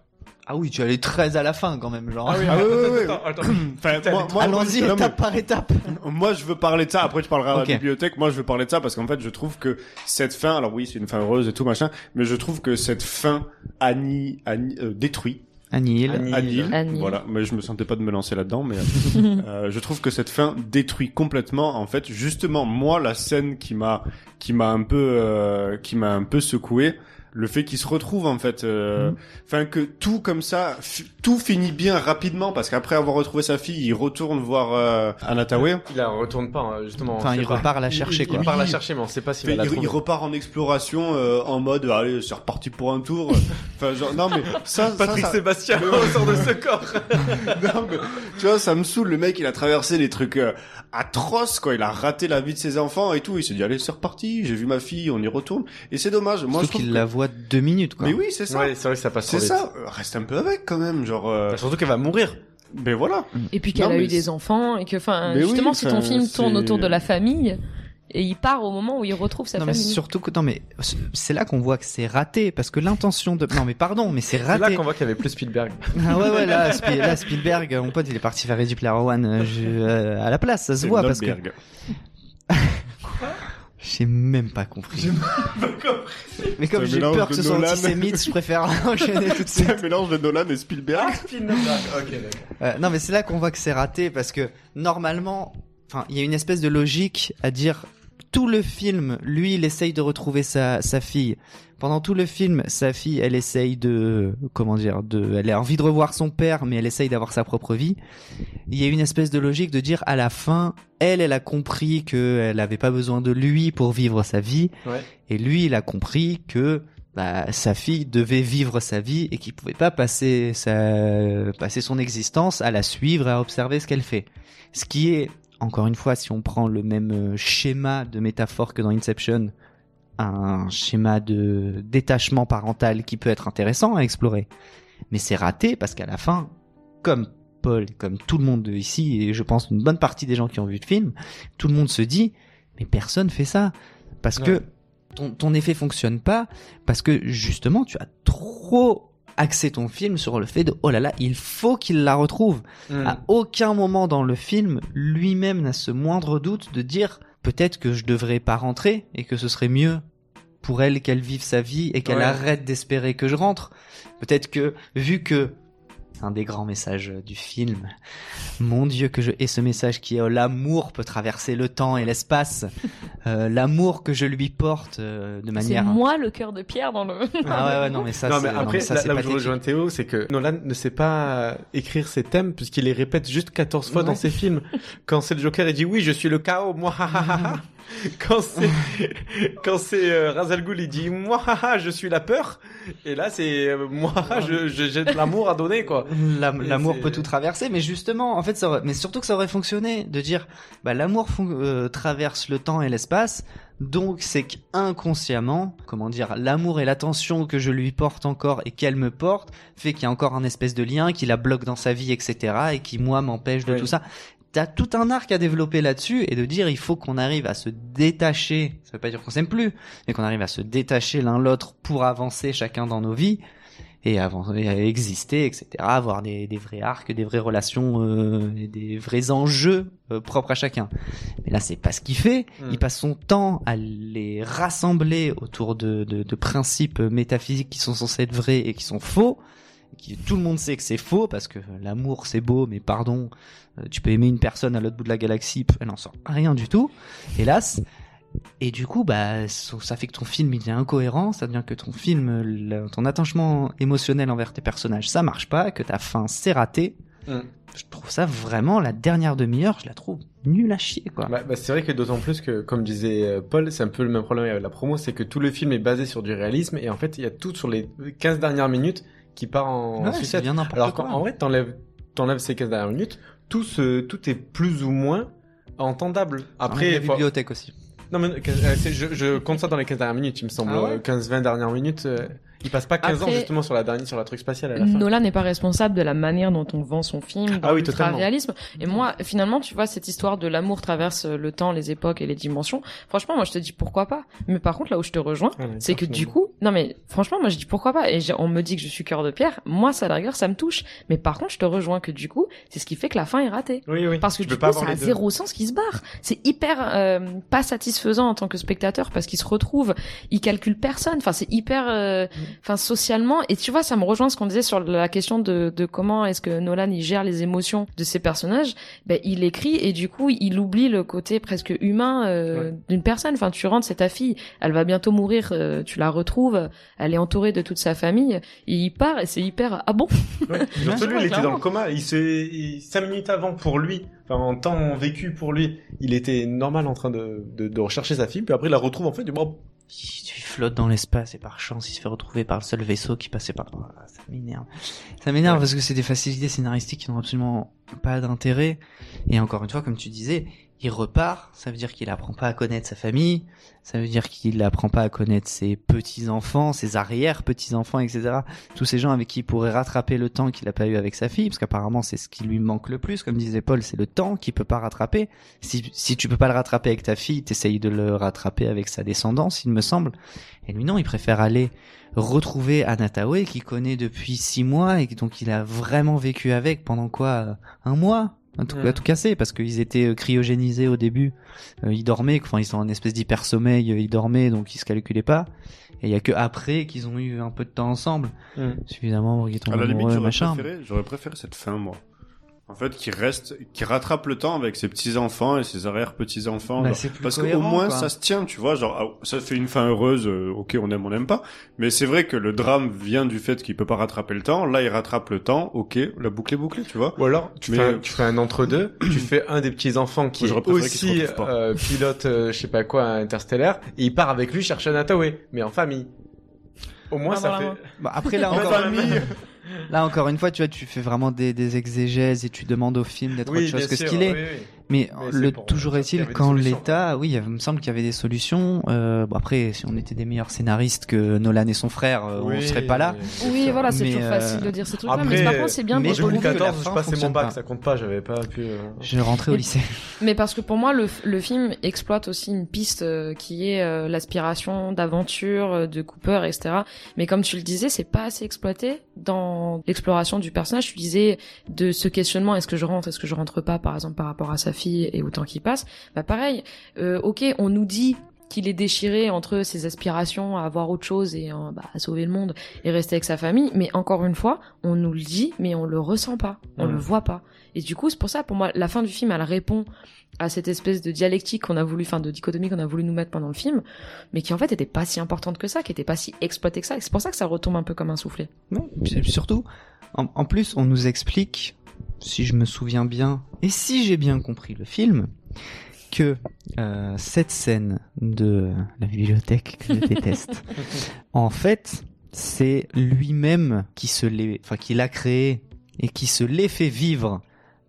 Ah oui, tu allais très à la fin quand même, genre. Ah oui, Ah ouais, ouais. attends, attends. Enfin, moi, moi, Allons-y non, étape par étape. Moi, je veux parler de ça. Après, tu parleras à la bibliothèque. Moi, je veux parler de ça parce qu'en fait, je trouve que cette fin, alors oui, c'est une fin heureuse et tout machin, mais je trouve que cette fin annie, annie euh, détruit. Annihile. annihile. Annihile. Voilà. Mais je me sentais pas de me lancer là-dedans, mais euh, je trouve que cette fin détruit complètement. En fait, justement, moi, la scène qui m'a, qui m'a un peu, euh, qui m'a un peu secoué. Le fait qu'il se retrouve en fait, euh, enfin que tout comme ça, tout finit bien rapidement parce qu'après avoir retrouvé sa fille, il retourne voir euh, Anataway. Il la retourne pas, hein, justement. on Enfin, il pas. repart la chercher, Il- quoi. Il repart la chercher, mais on sait pas s'il va la il, il repart en exploration euh, en mode allez c'est reparti pour un tour enfin genre non mais ça Patrick ça, ça- Sébastien sort de ce corps. non, mais, tu vois ça me saoule le mec il a traversé des trucs euh, atroces quoi il a raté la vie de ses enfants et tout il s'est dit allez c'est reparti j'ai vu ma fille on y retourne et c'est dommage moi je trouve qu'il que- la voit deux minutes, quoi. mais oui c'est ça Ouais, c'est vrai que ça passe trop c'est ça reste un peu avec quand même genre euh, Bah, Surtout qu'elle va mourir. ben voilà Et puis qu'elle Non, a mais eu des c'est- enfants et que, enfin, Mais oui, justement, si ton enfin, film tourne c'est- autour de la famille, et il part au moment où il retrouve sa Non mais famille. surtout que non mais c'est là qu'on voit que c'est raté parce que l'intention de non mais pardon mais c'est C'est là raté qu'on voit qu'il y avait plus Spielberg. ah ouais ouais là, Spi- là, Spielberg mon pote il est parti faire Ready Player One euh, je- euh, à la place ça se voit parce que. J'ai même pas compris. Mais comme C'est un j'ai mélange peur que de ce soit Nolan. antisémite je préfère enchaîner tout de suite c'est un mélange de Nolan et Spielberg. Ok, d'accord. Euh, non, mais c'est là qu'on voit que c'est raté parce que normalement, enfin, il y a une espèce de logique à dire tout le film, lui, il essaye de retrouver sa, sa fille. Pendant tout le film, sa fille, elle essaye de, comment dire, de, elle a envie de revoir son père, mais elle essaye d'avoir sa propre vie. Il y a une espèce de logique de dire à la fin, elle, elle a compris qu'elle avait pas besoin de lui pour vivre sa vie. Ouais. Et lui, il a compris que bah, sa fille devait vivre sa vie et qu'il pouvait pas passer sa, passer son existence à la suivre et à observer ce qu'elle fait. Ce qui est, encore une fois, si on prend le même euh, schéma de métaphore que dans Inception, un schéma de détachement parental qui peut être intéressant à explorer. Mais c'est raté parce qu'à la fin, comme Paul, comme tout le monde ici, et je pense une bonne partie des gens qui ont vu le film, tout le monde se dit, mais personne fait ça. Parce Ouais. que ton, ton effet fonctionne pas, parce que justement, tu as trop axé ton film sur le fait de, oh là là, il faut qu'il la retrouve. Hmm. À aucun moment dans le film, lui-même n'a ce moindre doute de dire peut-être que je devrais pas rentrer et que ce serait mieux pour elle qu'elle vive sa vie et qu'elle Ouais. arrête d'espérer que je rentre. Peut-être que, vu que un des grands messages du film. Mon Dieu que je hais ce message qui est oh, l'amour peut traverser le temps et l'espace. Euh, l'amour que je lui porte euh, de C'est manière. moi le cœur de pierre dans le. Ah ouais, ouais non mais ça non, c'est mais non, après, mais ça, là, c'est là où je rejoins Théo, c'est que Nolan ne sait pas écrire ses thèmes puisqu'il les répète juste 14 fois dans ses films. Quand c'est le Joker, il dit oui, je suis le chaos, moi, ha, ha, ha, ha. Quand c'est, quand c'est euh, Ra's al Ghul, il dit moi, ha, ha, je suis la peur. Et là, c'est euh, moi, je, je- j'ai de l'amour à donner, quoi. L'amour peut tout traverser, mais justement, en fait, ça aurait- mais surtout que ça aurait fonctionné de dire, bah, l'amour euh, traverse le temps et l'espace, donc c'est qu'inconsciemment, comment dire, l'amour et l'attention que je lui porte encore et qu'elle me porte fait qu'il y a encore un espèce de lien qui la bloque dans sa vie, etc., et qui moi m'empêche de Oui. tout ça. T'as tout un arc à développer là-dessus et de dire il faut qu'on arrive à se détacher. Ça veut pas dire qu'on s'aime plus, mais qu'on arrive à se détacher l'un l'autre pour avancer chacun dans nos vies et avancer, exister, etc. Avoir des, des vrais arcs, des vraies relations, euh, et des vrais enjeux euh, propres à chacun. Mais là, c'est pas ce qu'il fait. Mm. Il passe son temps à les rassembler autour de, de, de principes métaphysiques qui sont censés être vrais et qui sont faux. Qui, tout le monde sait que c'est faux parce que l'amour c'est beau, mais pardon, tu peux aimer une personne à l'autre bout de la galaxie, elle n'en sort rien du tout, hélas. Et du coup, bah, ça fait que ton film il est incohérent, ça devient que ton film, le- ton attachement émotionnel envers tes personnages, ça marche pas, que ta fin c'est raté. Mm. Je trouve ça vraiment la dernière demi-heure, je la trouve nulle à chier quoi. Bah, bah, c'est vrai que d'autant plus que, comme disait euh, Paul, c'est un peu le même problème avec la promo, c'est que tout le film est basé sur du réalisme et en fait, il y a tout sur les 15 dernières minutes qui part en Ouais, sucette. Alors qu'en en vrai, t'enlèves, t'enlèves ces 15 dernières minutes, tout se, tout est plus ou moins entendable. Après, la bibliothèque aussi. Non, mais euh, je, je compte ça dans les 15 dernières minutes, il me semble. Ah ouais 15-20 dernières minutes. euh, il passe pas 15 ans justement sur la dernière, sur la truc spatiale à la fin. Nolan n'est pas responsable de la manière dont on vend son film, Ah oui, totalement. réalisme. Et moi, finalement, tu vois, cette histoire de l'amour traverse le temps, les époques et les dimensions. Franchement, moi, je te dis pourquoi pas. Mais par contre, là où je te rejoins, Ah, c'est que du coup, non mais franchement, moi, je dis pourquoi pas. Et on me dit que je suis cœur de pierre. Moi, ça, à la rigueur, ça me touche. Mais par contre, je te rejoins que du coup, c'est ce qui fait que la fin est ratée. Oui, oui. Parce que Tu du coup, les deux. zéro sens qui se barre. C'est hyper euh, pas satisfaisant en tant que spectateur parce qu'il se retrouve, il calcule personne. Enfin, c'est hyper, euh, Mm. Enfin socialement. Et tu vois, ça me rejoint ce qu'on disait sur la question de, de comment est-ce que Nolan il gère les émotions de ses personnages. Ben, il écrit et du coup, il oublie le côté presque humain euh, Ouais. d'une personne. Enfin, tu rentres, c'est ta fille, elle va bientôt mourir, euh, tu la retrouves, elle est entourée de toute sa famille. Et il part et c'est hyper ah bon? Ouais. Ouais, il était dans le coma. Il se, il- cinq minutes avant pour lui, enfin en temps vécu pour lui, il était normal en train de, de, de rechercher sa fille. Puis après, il la retrouve en fait. Du bon, Il flotte dans l'espace et par chance il se fait retrouver par le seul vaisseau qui passait par. Ah, ça m'énerve. Ça m'énerve Ouais. parce que c'est des facilités scénaristiques qui n'ont absolument pas d'intérêt. Et encore une fois, comme tu disais, il repart. Ça veut dire qu'il apprend pas à connaître sa famille. Ça veut dire qu'il apprend pas à connaître ses petits enfants, ses arrière petits enfants, etc. Tous ces gens avec qui il pourrait rattraper le temps qu'il a pas eu avec sa fille, parce qu'apparemment c'est ce qui lui manque le plus. Comme disait Paul, c'est le temps qu'il peut pas rattraper. Si, si tu peux pas le rattraper avec ta fille, t'essayes de le rattraper avec sa descendance, il me semble. Et lui, non, il préfère aller retrouver Anatawe, qu'il connaît depuis six mois et donc il a vraiment vécu avec pendant quoi Un mois? Tout, Ouais. à tout casser parce qu'ils étaient euh, cryogénisés au début. Euh, ils dormaient, enfin ils sont en espèce d'hyper sommeil, ils dormaient donc ils se calculaient pas. Et il y a que après qu'ils ont eu un peu de temps ensemble, Hmm. suffisamment pour qu'ils tombent À la limite, amoureux, machin. préféré, j'aurais préféré cette fin, moi. En fait, qui reste, qui rattrape le temps avec ses petits enfants et ses arrière petits enfants. Bah, c'est plus parce qu'au moins quoi. ça se tient, tu vois. Genre, ah, ça fait une fin heureuse. euh, ok, on aime, on n'aime pas. Mais c'est vrai que le drame vient du fait qu'il peut pas rattraper le temps. Là, il rattrape le temps. Ok, la boucle est bouclée, tu vois. Ou alors, tu, Mais- fais, un, tu fais un entre-deux, tu fais un des petits-enfants qui Moi, est aussi euh, pilote, euh, je sais pas quoi, interstellaire, et il part avec lui chercher Anatawe, mais en famille. Au moins, Main ça fait... Bah, après là En encore, famille. là encore une fois, tu vois, tu fais vraiment des, des exégèses et tu demandes au film d'être Oui, autre chose que sûr, ce qu'il est. oui, oui. Mais, Mais le toujours est-il quand l'État, oui, il me semble qu'il y avait des solutions. Euh, bon après, si on était des meilleurs scénaristes que Nolan et son frère, euh, on Oui, serait pas là. Oui, sûr. voilà, c'est toujours euh, facile de dire ces trucs-là. Après, mais par contre, c'est bien mais En trouve que la 2014, je passais mon bac, pas. ça compte pas, j'avais pas pu... euh, Je rentrais au lycée. Mais parce que pour moi, le, le film exploite aussi une piste euh, qui est euh, l'aspiration d'aventure euh, de Cooper, etc. Mais comme tu le disais, c'est pas assez exploité dans l'exploration du personnage. Tu disais de ce questionnement est-ce que je rentre, est-ce que je rentre pas, par exemple par rapport à sa et au temps qui passe. Bah pareil. euh, ok, on nous dit qu'il est déchiré entre ses aspirations à avoir autre chose et euh, bah, à sauver le monde et rester avec sa famille. Mais encore une fois, on nous le dit, mais on le ressent pas, on Mm. le voit pas. Et du coup, c'est pour ça, pour moi, la fin du film, elle répond à cette espèce de dialectique qu'on a voulu, enfin de dichotomie qu'on a voulu nous mettre pendant le film, mais qui en fait était pas si importante que ça, qui était pas si exploitée que ça. Et c'est pour ça que ça retombe un peu comme un soufflet. Non, surtout, en, en plus, on nous explique, si je me souviens bien, et si j'ai bien compris le film, que euh, cette scène de la bibliothèque que je déteste, en fait, c'est lui-même qui se l'est, enfin qui l'a créé et qui se l'est fait vivre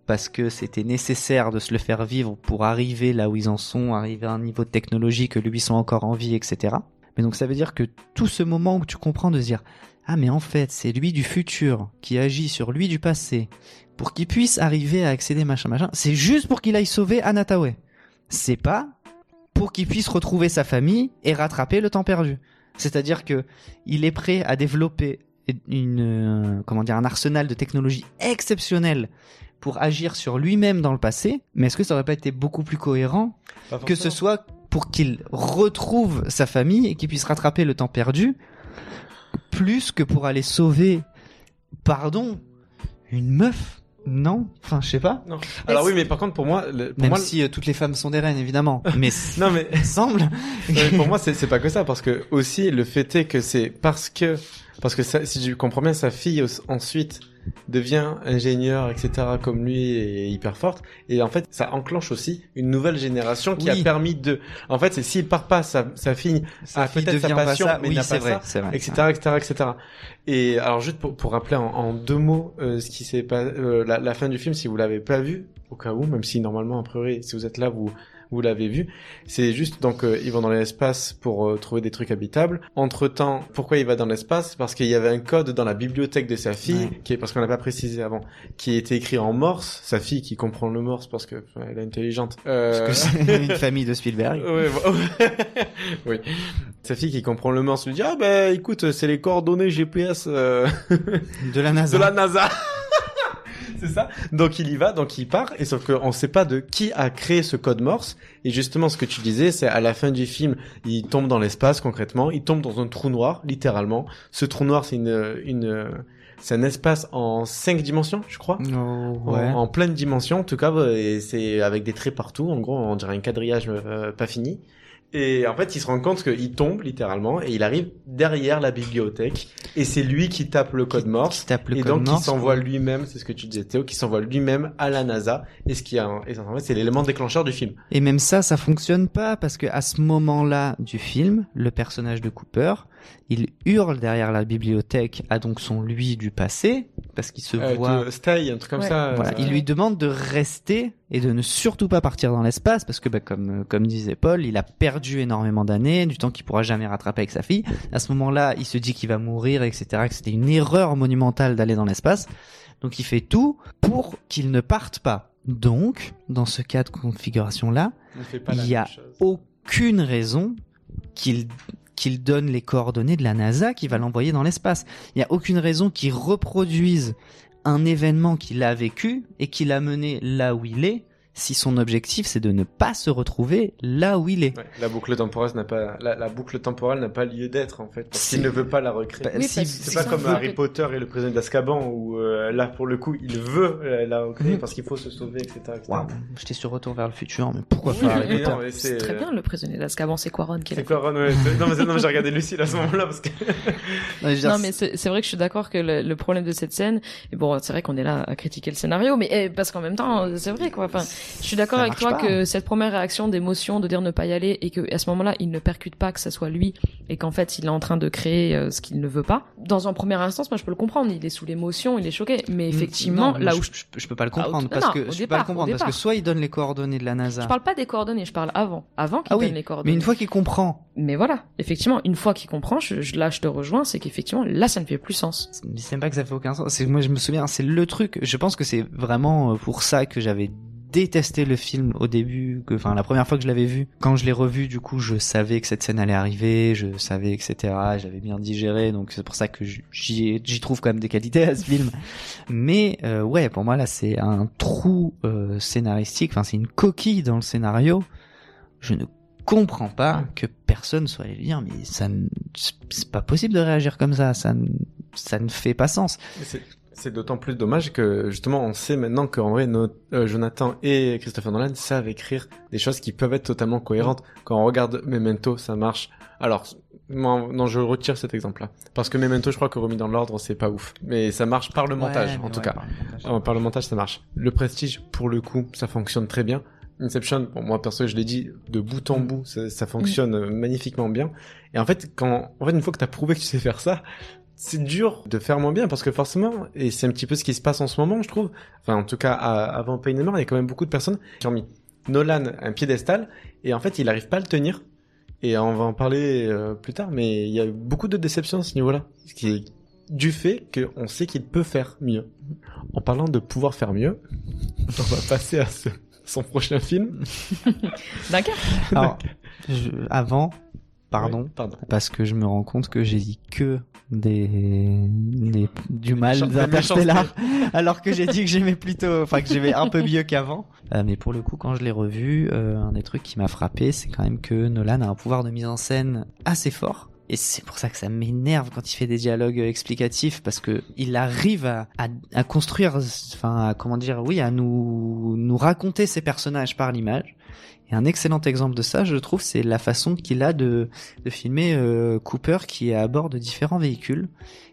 parce que c'était nécessaire de se le faire vivre pour arriver là où ils en sont, arriver à un niveau de technologie que lui sont encore en vie, etc. Mais donc ça veut dire que tout ce moment où tu comprends de se dire ah mais en fait c'est lui du futur qui agit sur lui du passé pour qu'il puisse arriver à accéder machin machin, c'est juste pour qu'il aille sauver Anatawe. C'est pas pour qu'il puisse retrouver sa famille et rattraper le temps perdu. C'est-à-dire que il est prêt à développer une euh, comment dire un arsenal de technologie exceptionnel pour agir sur lui-même dans le passé, mais est-ce que ça aurait pas été beaucoup plus cohérent que ce soit pour qu'il retrouve sa famille et qu'il puisse rattraper le temps perdu, plus que pour aller sauver, pardon, une meuf Non Enfin, je sais pas. Non. Alors oui, mais par contre, pour moi, le- pour Même moi, si euh, toutes les femmes sont des reines, évidemment. Mais non mais semble. Non, mais pour moi, c'est pas que ça, parce que aussi le fait est que c'est parce que parce que ça, si je comprends bien, sa fille ensuite devient ingénieure, etc. comme lui et hyper forte, et en fait, ça enclenche aussi une nouvelle génération qui Oui. a permis de. En fait, c'est s'il part pas, sa, sa fille Sa a peut-être sa pas passion, ça. mais Oui, n'a c'est pas vrai, ça, vrai. etc., etc., etc. Et alors juste pour, pour rappeler en, en deux mots euh, ce qui s'est pas euh, la, la fin du film, si vous l'avez pas vu, au cas où, même si normalement a priori, si vous êtes là, vous vous l'avez vu. C'est juste donc euh, ils vont dans l'espace pour euh, trouver des trucs habitables. Entre temps, pourquoi il va dans l'espace? Parce qu'il y avait un code dans la bibliothèque de sa fille, Ouais. qui est parce qu'on l'a pas précisé avant, qui était écrit en morse. Sa fille qui comprend le morse parce que enfin, elle est intelligente. Euh... Parce que c'est une famille de Spielberg. Ouais, bon. oui. Sa fille qui comprend le morse lui dit ah ben écoute c'est les coordonnées GPS euh, De la NASA. de la NASA. c'est ça. Donc il y va, donc il part, et sauf qu'on sait pas de qui a créé ce code Morse. Et justement, ce que tu disais, c'est à la fin du film, il tombe dans l'espace concrètement, il tombe dans un trou noir, littéralement. Ce trou noir, c'est une, une, c'est un espace en cinq dimensions, je crois. Oh, En- ouais. En, pleine dimension, en tout cas, et c'est avec des traits partout. En gros, on dirait un quadrillage euh, pas fini. Et en fait, il se rend compte qu'il tombe littéralement et il arrive derrière la bibliothèque. Et c'est lui qui tape le code Morse. Qui tape le et code donc, Morse, il s'envoie ouais. lui-même, c'est ce que tu disais Théo, qui s'envoie lui-même à la NASA. Et ce qui a, en fait, c'est l'élément déclencheur du film. Et même ça, ça fonctionne pas parce que à ce moment-là du film, le personnage de Cooper, il hurle derrière la bibliothèque à donc son lui du passé parce qu'il se Euh, voit. de- Stay, un truc comme Ouais. ça. Voilà, euh, il lui demande de rester et de ne surtout pas partir dans l'espace parce que, bah, comme comme disait Paul, il a perdu énormément d'années, du temps qu'il pourra jamais rattraper avec sa fille. À ce moment-là, il se dit qu'il va mourir, etc., que c'était une erreur monumentale d'aller dans l'espace. Donc, il fait tout pour qu'il ne parte pas. Donc, dans ce cas de configuration-là, il fait pas la il y a aucune raison qu'il qu'il donne les coordonnées de la NASA qui va l'envoyer dans l'espace. Il y a aucune raison qu'il reproduise un événement qu'il a vécu et qui l'a mené là où il est si son objectif c'est de ne pas se retrouver là où il est. Ouais, la boucle temporelle n'a pas, la, la boucle temporelle n'a pas lieu d'être en fait, parce qu'il ne veut pas la recréer. Bah, Oui, si- parce- C'est pas comme Harry Potter et le prisonnier d'Azkaban où euh, là pour le coup il veut euh, la recréer Mhm. parce qu'il faut se sauver etc. etc. J'étais sur Retour vers le futur, mais pourquoi Oui, faire Harry C'est très bien le prisonnier d'Azkaban, c'est Quaron qui l'a C'est quoi Ron ouais, c'est- Non mais, c'est- non, mais j'ai regardé Lucille à ce moment-là parce que Non, dire, mais c'est c'est vrai que je suis d'accord que le, le problème de cette scène, et bon, c'est vrai qu'on est là à critiquer le scénario, mais eh, parce qu'en même temps, c'est vrai quoi. Enfin, je suis d'accord avec toi pas. que cette première réaction d'émotion, de dire ne pas y aller, et que à ce moment-là, il ne percute pas que ça soit lui, et qu'en fait, il est en train de créer euh, ce qu'il ne veut pas. Dans un premier instance, moi, je peux le comprendre. Il est sous l'émotion, il est choqué, mais effectivement, Mm, Non, là où je, je, je peux pas le Ah, comprendre parce non, que je peux pas le comprendre parce que soit il donne les coordonnées de la NASA. je parle pas des coordonnées, je parle avant, avant qu'il ah oui, donne les coordonnées. mais une fois qu'il comprend, Mais voilà, effectivement, une fois qu'il comprend, je, je- là, je te rejoins, c'est qu'effectivement, là, ça ne fait plus sens. C'est même pas que ça fait aucun sens. Moi je me souviens, c'est le truc. Je pense que c'est vraiment euh, pour ça que j'avais détesté le film au début. Que, enfin, la première fois que je l'avais vu, quand je l'ai revu, du coup, je savais que cette scène allait arriver, je savais, etc. J'avais bien digéré, donc c'est pour ça que j'y trouve quand même des qualités à ce film. Mais euh, ouais, pour moi là, c'est un trou euh, scénaristique. Enfin, c'est une coquille dans le scénario. Je ne comprends pas que personne soit allé dire mais ça c'est pas possible de réagir comme ça ça ça ne fait pas sens c'est d'autant plus dommage que justement on sait maintenant qu'en vrai euh, Jonathan et Christopher Nolan savent écrire des choses qui peuvent être totalement cohérentes. Quand on regarde Memento, ça marche. Alors non, je retire cet exemple-là parce que Memento, je crois que remis dans l'ordre, c'est pas ouf, mais ça marche par le montage Ouais, en tout ouais, cas. par le montage. Euh, par le montage, ça marche. Le Prestige, pour le coup, ça fonctionne très bien. Inception, bon, moi perso, je l'ai dit, de bout en bout, ça, ça fonctionne euh, magnifiquement bien. Et en fait, quand, en fait, une fois que t'as prouvé que tu sais faire ça, c'est dur de faire moins bien parce que forcément, et c'est un petit peu ce qui se passe en ce moment, je trouve. Enfin, en tout cas, à- avant Pain and More, il y a quand même beaucoup de personnes qui ont mis Nolan un piédestal et en fait, il arrive pas à le tenir. Et on va en parler euh, plus tard, mais il y a eu beaucoup de déceptions à ce niveau-là. Ce qui est du fait qu'on sait qu'il peut faire mieux. En parlant de pouvoir faire mieux, on va passer à ce- son prochain film. D'accord. Alors, je- avant, pardon, Ouais, pardon. parce que je me rends compte que j'ai dit que des, des- du mal d'Interstellar, alors que j'ai dit que j'aimais plutôt, enfin que j'aimais un peu mieux qu'avant. Euh, mais pour le coup, quand je l'ai revu, euh, un des trucs qui m'a frappé, c'est quand même que Nolan a un pouvoir de mise en scène assez fort. Et c'est pour ça que ça m'énerve quand il fait des dialogues explicatifs parce que il arrive à, à, à construire, enfin, à, comment dire, oui, à nous, nous raconter ses personnages par l'image. Et un excellent exemple de ça, je trouve, c'est la façon qu'il a de, de filmer euh, Cooper qui est à bord de différents véhicules.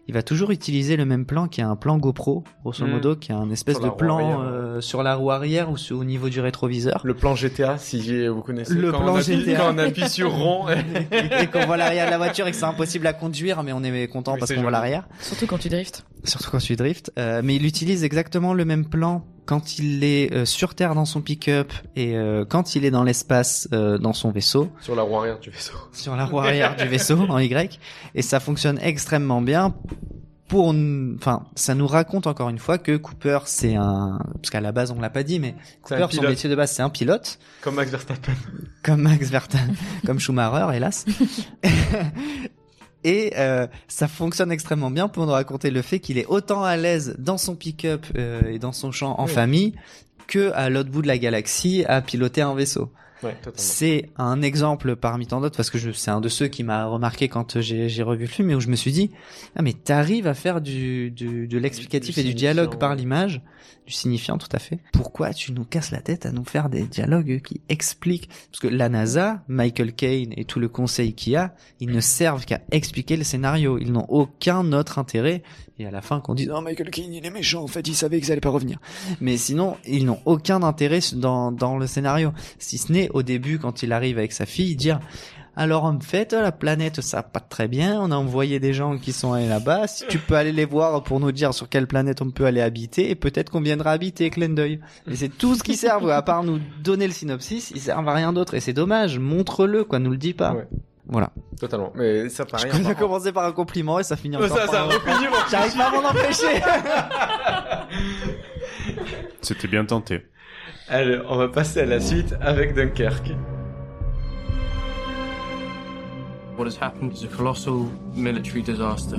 Il va toujours utiliser le même plan qui est un plan GoPro, grosso Mm. modo, qui est un espèce de plan euh, sur la roue arrière ou sur- au niveau du rétroviseur. Le plan GTA, si vous connaissez. Le quand plan on appuie, GTA. Quand on appuie sur rond. et qu'on voit l'arrière de la voiture et que c'est impossible à conduire, mais on est content Oui, parce qu'on voit l'arrière. Surtout quand tu driftes. Surtout quand tu drifts. Euh, mais il utilise exactement le même plan quand il est euh, sur Terre dans son pick-up et euh, quand il est dans l'espace euh, dans son vaisseau, Sur la roue arrière du vaisseau. sur la roue arrière du vaisseau en Y, et ça fonctionne extrêmement bien. Pour, enfin, ça nous raconte encore une fois que Cooper, c'est un, parce qu'à la base on l'a pas dit, mais Cooper, son métier de base, c'est un pilote, Comme Max Verstappen. comme Max Verstappen, comme Schumacher, hélas. Et euh, ça fonctionne extrêmement bien pour nous raconter le fait qu'il est autant à l'aise dans son pick-up euh, et dans son champ en Oui. famille que à l'autre bout de la galaxie à piloter un vaisseau. Ouais. C'est un exemple parmi tant d'autres parce que je, c'est un de ceux qui m'a remarqué quand j'ai, j'ai revu le film et où je me suis dit ah mais t'arrives à faire du, du de l'explicatif et du dialogue par l'image, du signifiant tout à fait. Pourquoi tu nous casses la tête à nous faire des dialogues qui expliquent? Parce que la NASA, Michael Caine et tout le conseil qu'il y a, ils ne servent qu'à expliquer le scénario. Ils n'ont aucun autre intérêt. Et à la fin, qu'on dise, oh, Michael Caine, il est méchant, en fait, il savait qu'ils allaient pas revenir. Mais sinon, ils n'ont aucun intérêt dans, dans le scénario. Si ce n'est au début, quand il arrive avec sa fille, dire, alors en fait, la planète, ça va pas très bien. On a envoyé des gens qui sont allés là-bas. Si tu peux aller les voir pour nous dire sur quelle planète on peut aller habiter, et peut-être qu'on viendra habiter, clin d'œil. Et c'est tout ce qui sert, à part nous donner le synopsis, ils servent à rien d'autre. Et c'est dommage. Montre-le, quoi. Nous le dis pas. Ouais. Voilà. Totalement. Mais ça paraît. Ça a commencé par un compliment et ça finit encore ça, par ça un- mon J'arrive pas à m'en empêcher. C'était bien tenté. Allez, on va passer à la suite avec Dunkerque. What has happened is a colossal military disaster.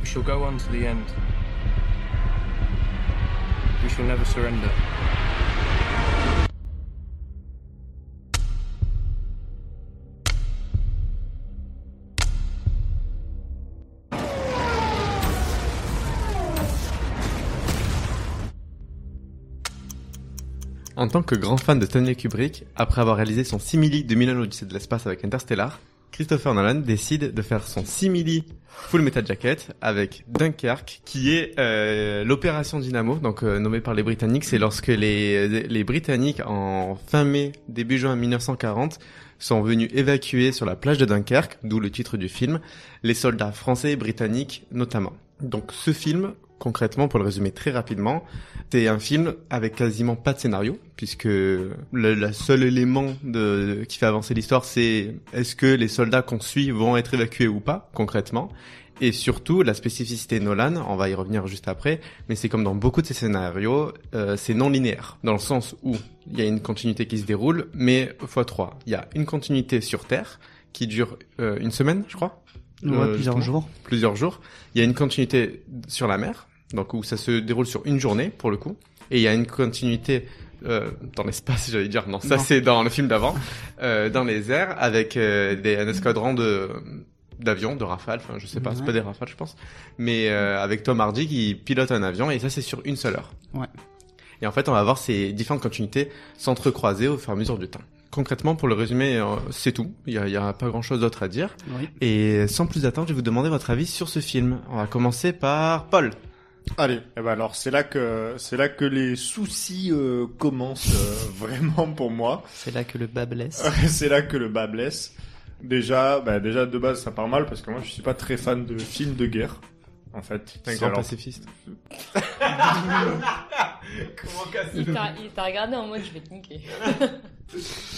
We shall go on to the end. We shall never surrender. En tant que grand fan de Stanley Kubrick, après avoir réalisé son simili de Milan Odyssée de l'espace avec Interstellar, Christopher Nolan décide de faire son simili Full Metal Jacket avec Dunkerque, qui est euh, l'opération Dynamo, donc euh, nommée par les Britanniques. C'est lorsque les, les Britanniques, en fin mai, début juin 1940, sont venus évacuer sur la plage de Dunkerque, d'où le titre du film, les soldats français et britanniques notamment. Donc ce film, concrètement, pour le résumer très rapidement, c'est un film avec quasiment pas de scénario, puisque le, le seul élément de, qui fait avancer l'histoire, c'est est-ce que les soldats qu'on suit vont être évacués ou pas, concrètement. Et surtout, la spécificité Nolan, on va y revenir juste après, mais c'est comme dans beaucoup de ces scénarios, euh, c'est non linéaire, dans le sens où il y a une continuité qui se déroule, mais fois trois. Il y a une continuité sur Terre, qui dure euh, une semaine, je crois. Ouais, Euh, plusieurs jours. Plusieurs jours. Il y a une continuité sur la mer, donc où ça se déroule sur une journée pour le coup, et il y a une continuité euh, dans l'espace, j'allais dire. Non, ça c'est dans le film d'avant, euh, dans les airs avec euh, des un escadron de d'avions, de rafales. Enfin, je sais pas, c'est Ouais. pas des rafales, je pense, mais euh, avec Tom Hardy qui pilote un avion, et ça c'est sur une seule heure. Ouais. Et en fait, on va voir ces différentes continuités s'entrecroiser au fur et à mesure du temps. Concrètement, pour le résumer, euh, c'est tout. Il y a, a pas grand-chose d'autre à dire. Oui. Et sans plus attendre, je vais vous demander votre avis sur ce film. On va commencer par Paul. Allez, eh ben alors c'est là que c'est là que les soucis euh, commencent euh, vraiment pour moi. C'est là que le bas blesse. c'est là que le bas blesse. Déjà, bah déjà de base ça part mal parce que moi je suis pas très fan de films de guerre. En fait, grand alors- pacifiste. Il t'a il t'a regardé en mode je vais te niquer.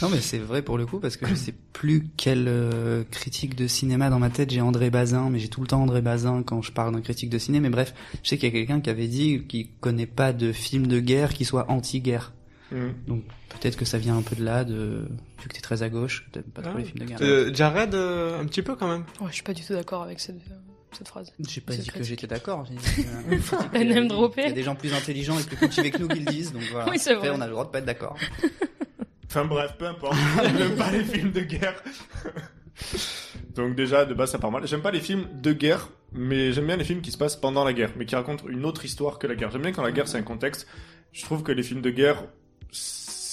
Non mais c'est vrai pour le coup parce que je sais plus quelle euh, critique de cinéma dans ma tête j'ai André Bazin mais j'ai tout le temps André Bazin quand je parle d'un critique de ciné mais bref je sais qu'il y a quelqu'un qui avait dit qu'il connaît pas de film de guerre qui soit anti-guerre Mhm. donc peut-être que ça vient un peu de là de vu que t'es très à gauche t'aimes pas trop Ah. les films de guerre Euh, Jared, euh, un petit peu quand même. Ouais, je suis pas du tout d'accord avec cette, euh, cette phrase. j'ai pas cette dit que j'étais d'accord j'ai dit que, euh, Elle il y a- des gens plus intelligents et plus cultivés que nous qui le disent donc voilà Oui, c'est Après, vrai. on a le droit de pas être d'accord Enfin bref, peu importe. J'aime pas les films de guerre. Donc déjà, de base, ça part mal. J'aime pas les films de guerre, mais j'aime bien les films qui se passent pendant la guerre, mais qui racontent une autre histoire que la guerre. J'aime bien quand la guerre, c'est un contexte. Je trouve que les films de guerre,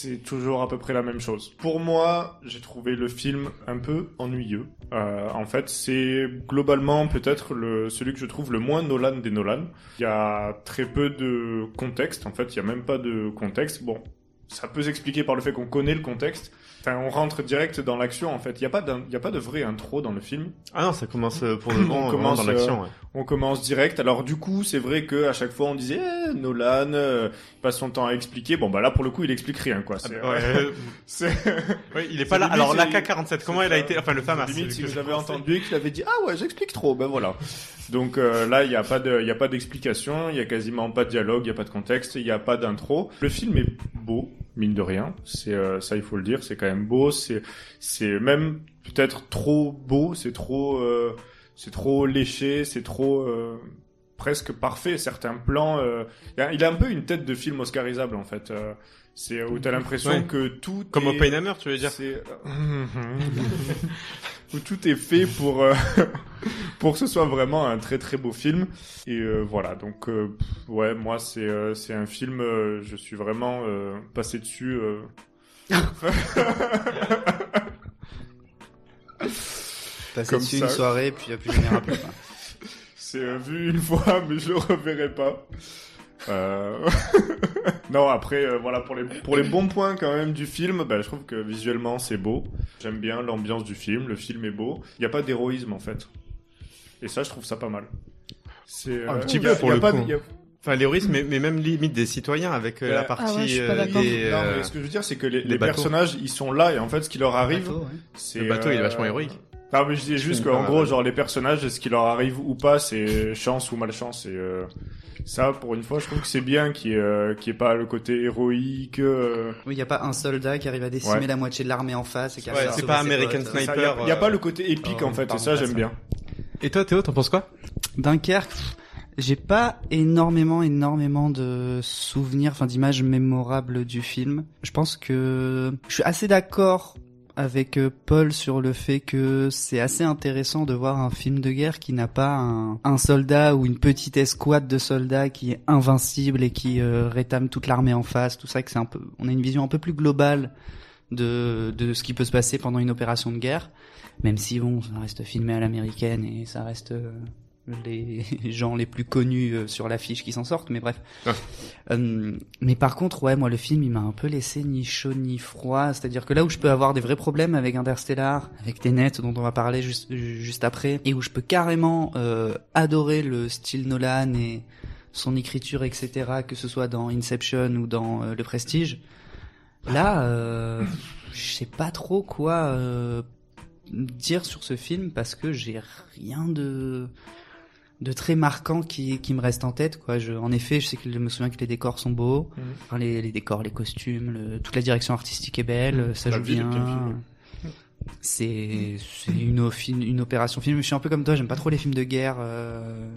c'est toujours à peu près la même chose. Pour moi, j'ai trouvé le film un peu ennuyeux. Euh, en fait, c'est globalement peut-être le, celui que je trouve le moins Nolan des Nolan. Il y a très peu de contexte, en fait, il y a même pas de contexte. Bon, ça peut s'expliquer par le fait qu'on connaît le contexte. Enfin, on rentre direct dans l'action en fait. Il y a pas d'un- il y a pas de vrai intro dans le film. Ah non, ça commence euh, pour le On bon vraiment commence, dans l'action. euh, ouais. On commence direct. Alors du coup, c'est vrai que à chaque fois on disait eh, Nolan euh, il passe son temps à expliquer. Bon bah là pour le coup, il explique rien quoi. C'est Ah, Ouais. c'est Ouais, il est C'est pas là. limite, Alors c'est- l'AK-47, comment elle a été, enfin le FAMAS. limite que si je vous avez entendu et qu'il avait dit ah ouais, j'explique trop. Ben voilà. Donc euh, là, il y a pas de il y a pas d'explication, il y a quasiment pas de dialogue, il y a pas de contexte, il y a pas d'intro. Le film est beau, mine de rien. C'est euh, ça il faut le dire, c'est quand même beau, c'est c'est même peut-être trop beau, c'est trop euh, c'est trop léché, c'est trop euh, presque parfait. Certains plans, euh, il a- il a un peu une tête de film oscarisable en fait. Euh, c'est où t'as l'impression Ouais. que tout Comme est- Oppenheimer, tu veux dire c'est où tout est fait pour euh, pour que ce soit vraiment un très très beau film et euh, voilà donc euh, ouais moi c'est c'est un film je suis vraiment passé dessus. Passer Comme dessus ça. une soirée, puis il a plus jamais rappelé. c'est vu une fois mais je le reverrai pas non après euh, voilà pour les pour les bons points quand même du film bah, je trouve que visuellement c'est beau j'aime bien l'ambiance du film le film est beau il y a pas d'héroïsme en fait et ça je trouve ça pas mal c'est Un euh, petit peu pour il y a le pas coup. Enfin, l'héroïsme, mais, mais même limite des citoyens avec euh, la Ah partie ouais, je suis pas euh, d'accord. des. Non, euh, mais ce que je veux dire, c'est que les, les les bateaux. personnages, ils sont là, et en fait, ce qui leur arrive, Bateau, ouais. c'est... Le bateau, il est euh, vachement héroïque. Non, mais je disais juste qu'en gros, genre, les personnages, ce qui leur arrive ou pas, c'est chance ou malchance, et euh, ça, pour une fois, je trouve que c'est bien qu'il n'y ait, euh, ait pas le côté héroïque... euh, Oui, il n'y a pas un soldat qui arrive à décimer Ouais. la moitié de l'armée en face et qui Ouais, arrive à c'est pas American potes. Sniper. Il y a, a euh, pas le côté épique, oh, en fait, et ça, j'aime bien. Et toi, Théo, t'en penses quoi? Dunkerque, j'ai pas énormément, énormément de souvenirs, enfin d'images mémorables du film. Je pense que je suis assez d'accord avec euh, Paul sur le fait que c'est assez intéressant de voir un film de guerre qui n'a pas un, soldat ou une petite escouade de soldats qui est invincible et qui euh, rétame toute l'armée en face. Tout ça, que c'est un peu, on a une vision un peu plus globale de, de ce qui peut se passer pendant une opération de guerre. Même si bon, ça reste filmé à l'américaine et ça reste euh, les gens les plus connus euh, sur l'affiche qui s'en sortent, mais bref. Ouais. Euh, mais par contre, ouais, moi le film, il m'a un peu laissé ni chaud ni froid. C'est-à-dire que là où je peux avoir des vrais problèmes avec Interstellar, avec Tenet, dont on va parler juste juste après, et où je peux carrément euh, adorer le style Nolan et son écriture, etc., que ce soit dans Inception ou dans euh, Le Prestige. Là, euh, je sais pas trop quoi euh, dire sur ce film parce que j'ai rien de de très marquant qui, qui me reste en tête quoi. Je, en effet je sais que je me souviens que les décors sont beaux. Mhm. Enfin, les, les décors les costumes le- toute la direction artistique est belle ça La joue bien c'est c'est une, une opération film. Je suis un peu comme toi j'aime pas trop les films de guerre euh,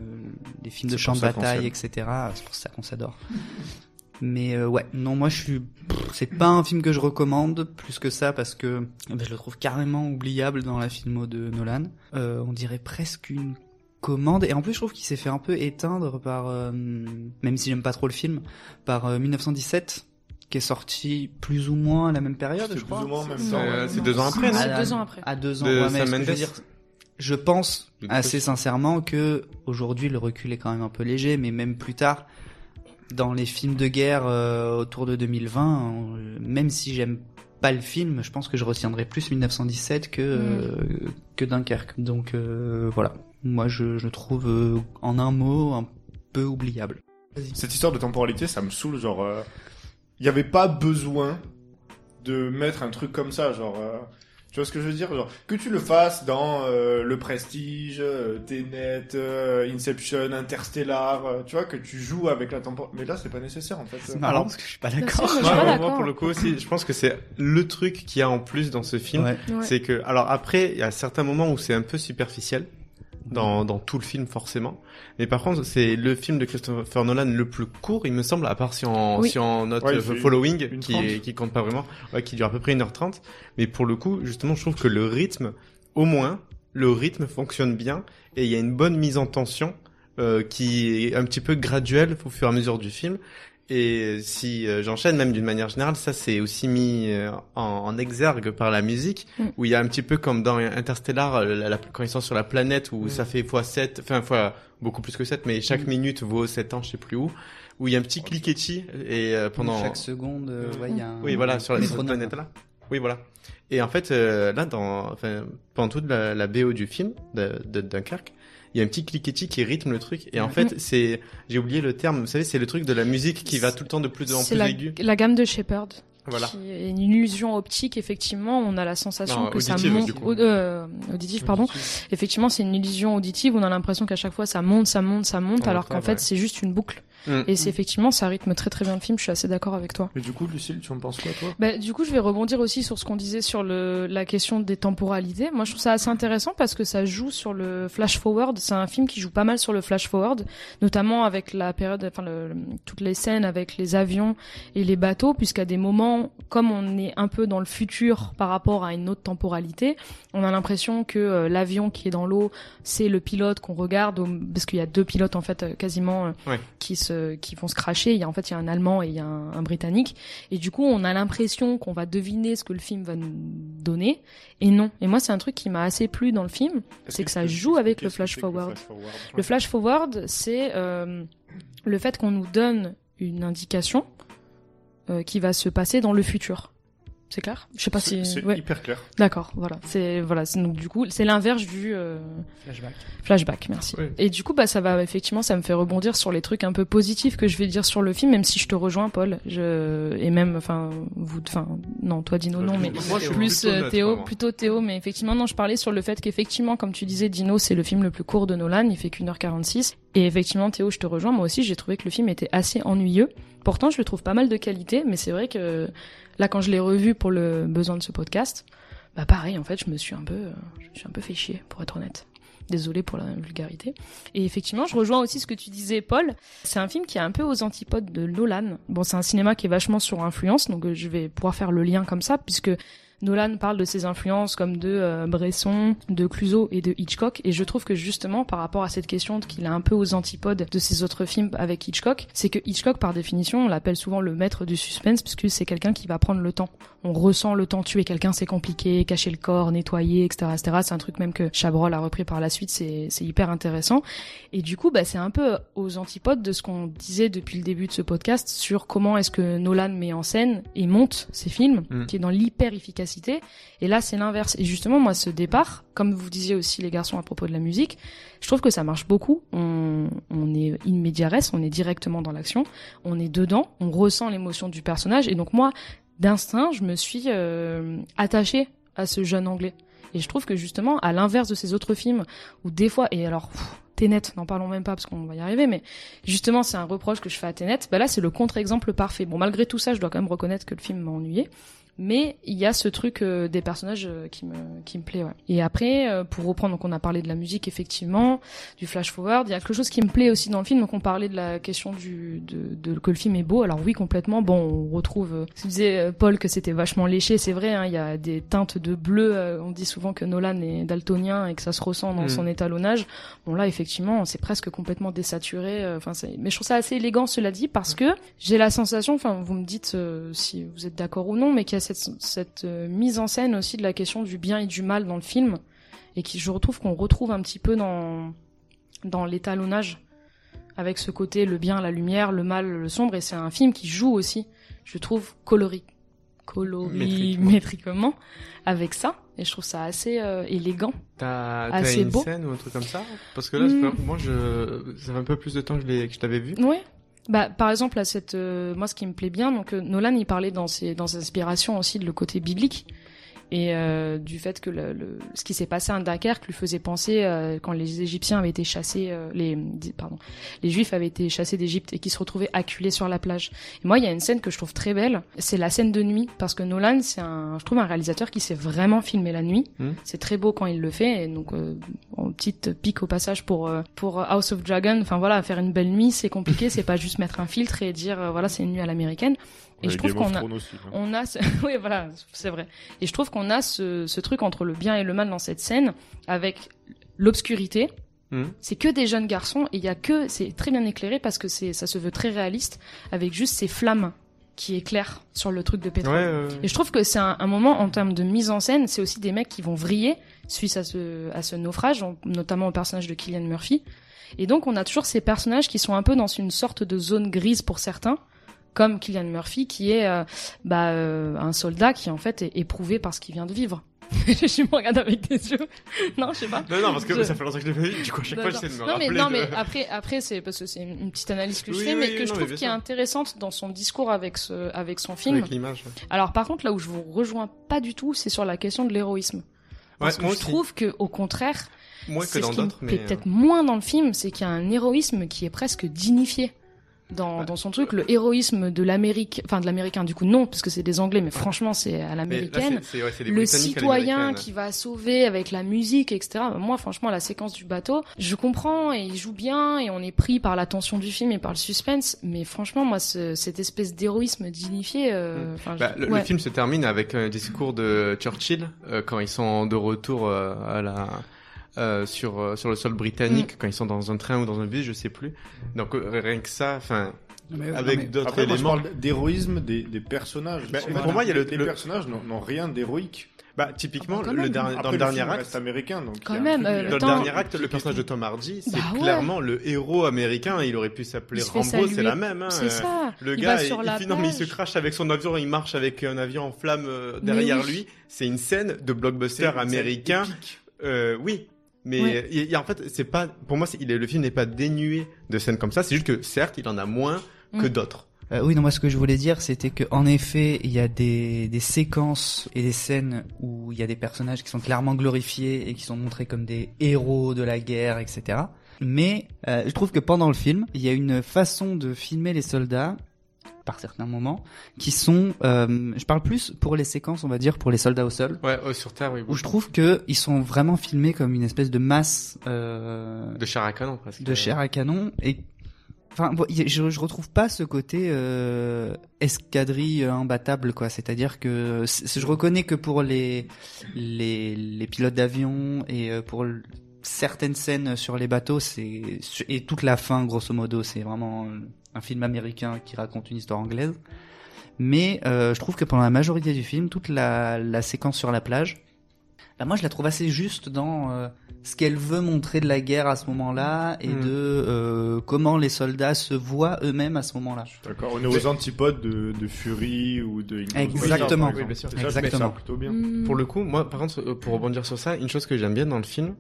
les films de pour de ça bataille etc c'est pour ça qu'on s'adore. Mais euh, ouais, non, moi je suis. C'est pas un film que je recommande plus que ça parce que eh ben, je le trouve carrément oubliable dans la filmo de Nolan. Euh, on dirait presque une commande et en plus je trouve qu'il s'est fait un peu éteindre par, euh, même si j'aime pas trop le film, par euh, 1917 qui est sorti plus ou moins à la même période, je plus crois. ou moins en même C'est, temps. euh, ouais. c'est deux ans après, non À- deux ans après. À deux ans, De ouais, mais Sam ce que je veux Mendes. dire, je pense assez sincèrement que aujourd'hui le recul est quand même un peu léger, mais même plus tard, dans les films de guerre euh, autour de 2020, euh, même si j'aime pas le film, je pense que je retiendrai plus 1917 que euh, que Dunkerque. Donc euh, voilà, moi je, je trouve euh, en un mot un peu oubliable. Cette histoire de temporalité, ça me saoule, genre... euh, Il y avait pas besoin de mettre un truc comme ça, genre... euh, Tu vois ce que je veux dire genre, Que tu le fasses dans euh, Le Prestige, euh, Tenet, euh, Inception, Interstellar, euh, tu vois, que tu joues avec la temporalité. Mais là, c'est pas nécessaire, en fait. C'est marrant parce que je suis pas d'accord. Moi, pour le coup aussi, je pense que c'est le truc qu'il y a en plus dans ce film. Ouais. C'est que, alors après, il y a certains moments où c'est un peu superficiel. Dans, dans tout le film forcément. Mais par contre c'est le film de Christopher Nolan le plus court il me semble à part si on Oui. si on note Ouais, euh, Following qui est- qui compte pas vraiment ouais, qui dure à peu près 1h30 mais pour le coup justement je trouve que le rythme au moins le rythme fonctionne bien et il y a une bonne mise en tension euh, qui est un petit peu graduelle au fur et à mesure du film et si euh, j'enchaîne même d'une manière générale, ça c'est aussi mis euh, en, en exergue par la musique, Mm. où il y a un petit peu comme dans Interstellar, euh, la, la- quand ils sont sur la planète, où Mm. ça fait fois 7, enfin fois beaucoup plus que 7, mais chaque minute vaut 7 ans, je sais plus où. où il y a un petit cliquetis et euh, pendant Chaque seconde, euh, ouais, il y a un. oui voilà sur la sur cette planète là. Oui voilà. Et en fait euh, là dans enfin pendant toute la, la BO du film de, de Dunkerque, il y a un petit cliquetis qui rythme le truc et en fait c'est j'ai oublié le terme, vous savez c'est le truc de la musique qui va tout le temps de plus en plus la, aigu. la gamme de Shepard. Voilà. Qui est une illusion optique, effectivement, on a la sensation Non, que ça monte. au- euh, auditive, pardon. Effectivement, c'est une illusion auditive. On a l'impression qu'à chaque fois ça monte, ça monte, ça monte, On alors qu'en fait ouais. c'est juste une boucle. Mm. Et c'est effectivement, ça rythme très très bien le film. Je suis assez d'accord avec toi. Mais du coup, Lucille, tu en penses quoi, toi? Bah, du coup, je vais rebondir aussi sur ce qu'on disait sur le, la question des temporalités. Moi, je trouve ça assez intéressant parce que ça joue sur le flash forward. C'est un film qui joue pas mal sur le flash forward, notamment avec la période, enfin, le, le- toutes les scènes avec les avions et les bateaux, puisqu'à des moments, comme on est un peu dans le futur par rapport à une autre temporalité, on a l'impression que euh, l'avion qui est dans l'eau, c'est le pilote qu'on regarde, parce qu'il y a deux pilotes en fait euh, quasiment euh, Ouais. qui se, qui vont se cracher. Il y a en fait il y a un Allemand et il y a un, un Britannique. Et du coup, on a l'impression qu'on va deviner ce que le film va nous donner, et non. Et moi, c'est un truc qui m'a assez plu dans le film, c'est que ça joue avec le flash forward? Le flash forward, c'est euh, le fait qu'on nous donne une indication qui va se passer dans le futur. C'est clair Je sais pas C'est si. c'est ouais. hyper clair. D'accord, voilà. C'est voilà. c'est- Donc du coup, c'est l'inverse du euh, Flashback. flashback. Merci. Oui. Et du coup, bah ça va effectivement, ça me fait rebondir sur les trucs un peu positifs que je vais dire sur le film, même si je te rejoins, Paul. Je et même, enfin, vous, enfin, non, toi Dino, non, mais Moi, je suis plus plutôt euh, Théo, vraiment. plutôt Théo, mais effectivement, non, je parlais sur le fait qu'effectivement, comme tu disais, Dino, c'est le film le plus court de Nolan, il fait qu'une heure 46. Et effectivement, Théo, je te rejoins, moi aussi, j'ai trouvé que le film était assez ennuyeux. Pourtant, je le trouve pas mal de qualité, mais c'est vrai que là, quand je l'ai revu pour le besoin de ce podcast, bah pareil, en fait, je me suis un peu, euh, je suis un peu fait chier, pour être honnête. Désolé pour la vulgarité. Et effectivement, je rejoins aussi ce que tu disais, Paul. C'est un film qui est un peu aux antipodes de Nolan. Bon, c'est un cinéma qui est vachement sur influence, donc euh, je vais pouvoir faire le lien comme ça, puisque Nolan parle de ses influences comme de euh, Bresson, de Clouseau et de Hitchcock, et je trouve que justement par rapport à cette question qu'il est un peu aux antipodes de ses autres films avec Hitchcock, c'est que Hitchcock par définition on l'appelle souvent le maître du suspense parce que c'est quelqu'un qui va prendre le temps. On ressent le temps tuer quelqu'un, c'est compliqué, cacher le corps, nettoyer, etc., etc. C'est un truc même que Chabrol a repris par la suite, c'est c'est hyper intéressant. Et du coup, bah c'est un peu aux antipodes de ce qu'on disait depuis le début de ce podcast sur comment est-ce que Nolan met en scène et monte ses films, Mm. qui est dans l'hyper efficacité. Et là, c'est l'inverse. Et justement, moi, ce départ, comme vous disiez aussi les garçons à propos de la musique, je trouve que ça marche beaucoup. On, est in media res, on est directement dans l'action, on est dedans, on ressent l'émotion du personnage. Et donc moi, d'instinct, je me suis euh, attachée à ce jeune anglais. Et je trouve que justement, à l'inverse de ces autres films, où des fois, et alors, pff, n'en parlons même pas parce qu'on va y arriver, mais justement, c'est un reproche que je fais à Tenet. Bah là, c'est le contre-exemple parfait. Bon, malgré tout ça, je dois quand même reconnaître que le film m'a ennuyé. Mais il y a ce truc euh, des personnages euh, qui me qui me plaît ouais. Et après euh, pour reprendre donc on a parlé de la musique effectivement, du flash forward, il y a quelque chose qui me plaît aussi dans le film donc on parlait de la question du de, de que le film est beau. Alors oui complètement bon, on retrouve euh, tu disais euh, Paul que c'était vachement léché, c'est vrai hein, il y a des teintes de bleu, euh, on dit souvent que Nolan est daltonien et que ça se ressent dans Mm. son étalonnage. Bon là effectivement, c'est presque complètement désaturé euh, enfin c'est mais je trouve ça assez élégant cela dit parce que j'ai la sensation enfin vous me dites euh, si vous êtes d'accord ou non mais qu'il cette, cette euh, mise en scène aussi de la question du bien et du mal dans le film et qui je retrouve qu'on retrouve un petit peu dans dans l'étalonnage avec ce côté le bien la lumière le mal le sombre et c'est un film qui joue aussi je trouve colori colorimétriquement Métriquement. avec ça et je trouve ça assez euh, élégant T'as Assez une beau. scène ou un truc comme ça? Parce que là, Mm. pas- moi, je, ça fait un peu plus de temps que je l'ai- que je t'avais vu. Oui. Bah, par exemple, à cette, euh, moi, ce qui me plaît bien, donc euh, Nolan, il parlait dans ses, dans ses inspirations aussi de le côté biblique et euh, du fait que le, le- ce qui s'est passé à Dunkerque lui faisait penser euh, quand les Égyptiens avaient été chassés, euh, les, pardon, les Juifs avaient été chassés d'Égypte et qui se retrouvaient acculés sur la plage. Et moi, il y a une scène que je trouve très belle, c'est la scène de nuit, parce que Nolan, c'est un, je trouve un réalisateur qui sait vraiment filmer la nuit. Mm. C'est très beau quand il le fait, et donc euh, en petite pique au passage pour euh, pour House of Dragon. Enfin voilà, faire une belle nuit, c'est compliqué, c'est pas juste mettre un filtre et dire euh, voilà, c'est une nuit à l'américaine. Et je trouve qu'on a, on a, ce... oui voilà, c'est vrai. Et je trouve qu'on a ce, ce truc entre le bien et le mal dans cette scène, avec l'obscurité. Mm. C'est que des jeunes garçons et il y a que, c'est très bien éclairé parce que c'est, ça se veut très réaliste, avec juste ces flammes qui éclairent sur le truc de pétrole. Ouais, ouais, ouais. Et je trouve que c'est un, un moment en termes de mise en scène, c'est aussi des mecs qui vont vriller suite à ce, à ce naufrage, en- notamment au personnage de Killian Murphy. Et donc on a toujours ces personnages qui sont un peu dans une sorte de zone grise pour certains, comme Killian Murphy qui est euh, bah, euh, un soldat qui en fait est éprouvé par ce qu'il vient de vivre. je me regarde avec des yeux. Non, je sais pas. Non, non, parce que Je- ça fait longtemps que je l'ai vu. Du coup, à chaque non, fois, j'essaie de me non, rappeler. mais, non, de- mais après, après c'est parce que c'est une petite analyse que je Oui, fais, oui, mais oui, que je non, trouve qui est intéressante dans son discours avec ce, avec son film. Avec l'image. ouais. Alors par contre, là où je vous rejoins pas du tout, c'est sur la question de l'héroïsme. Parce Ouais, que je aussi. trouve que au contraire, Moins que dans ce qui me d'autres, plaît mais. peut-être moins dans le film, c'est qu'il y a un héroïsme qui est presque dignifié. Dans, dans son truc, le héroïsme de l'Amérique, enfin de l'américain, du coup non, parce que c'est des Anglais, mais franchement c'est à l'américaine. ouais, Le citoyen qui va sauver avec la musique, etc. Moi, franchement, la séquence du bateau, je comprends et il joue bien et on est pris par la tension du film et par le suspense. Mais franchement, moi, ce- cette espèce d'héroïsme dignifié, euh, enfin, Bah, je- le, le film se termine avec un discours de Churchill euh, quand ils sont de retour euh, à la euh, sur euh, sur le sol Mm. britannique quand ils sont dans un train ou dans un bus je sais plus donc euh, rien que ça enfin Mais- avec d'autres Après, moi, je éléments parle d'héroïsme des, des personnages. Bah, pour moi, il y a le- les le- personnages n'ont rien d'héroïque. bah typiquement Ah le dernier Après, dans le dernier film acte reste américain, donc Quand même, euh, dans le dernier acte, le personnage de Tom Hardy, c'est Bah ouais. clairement le héros américain. Il aurait pu s'appeler Rambo, c'est la même. Hein. C'est ça. Le Il gars, va il, sur il la finit- non, mais il se crache avec son avion, il marche avec un avion en flamme derrière oui. lui. C'est une scène de blockbuster américain. Euh, oui. Mais Ouais. il y a- en fait, c'est pas pour moi, c'est- il est, le film n'est pas dénué de scènes comme ça. C'est juste que certes, il en a moins que Mm. d'autres. Euh, oui, non, moi ce que je voulais dire, c'était que en effet, il y a des, des séquences et des scènes où il y a des personnages qui sont clairement glorifiés et qui sont montrés comme des héros de la guerre, etc. Mais euh, je trouve que pendant le film, il y a une façon de filmer les soldats par certains moments qui sont, euh, je parle plus pour les séquences, on va dire pour les soldats au sol, Ouais, euh, sur Terre, oui. où je trouve que ils sont vraiment filmés comme une espèce de masse euh, de chair à canon presque. de chair à canon et enfin bon, je, je retrouve pas ce côté euh, escadrille euh, imbattable quoi c'est-à-dire que je reconnais que pour les les, les pilotes d'avion et euh, pour certaines scènes sur les bateaux c'est et toute la fin grosso modo c'est vraiment un film américain qui raconte une histoire anglaise mais euh, je trouve que pendant la majorité du film toute la, la séquence sur la plage bah moi je la trouve assez juste dans euh, ce qu'elle veut montrer de la guerre à ce moment-là et Mm. de euh, comment les soldats se voient eux-mêmes à ce moment-là. D'accord, on est aux antipodes de, de Fury ou de Exactement. Oui, bien sûr. Exactement. ça plutôt bien. Hmm. Pour le coup, moi, par contre, euh, pour rebondir sur ça, une chose que j'aime bien dans le film,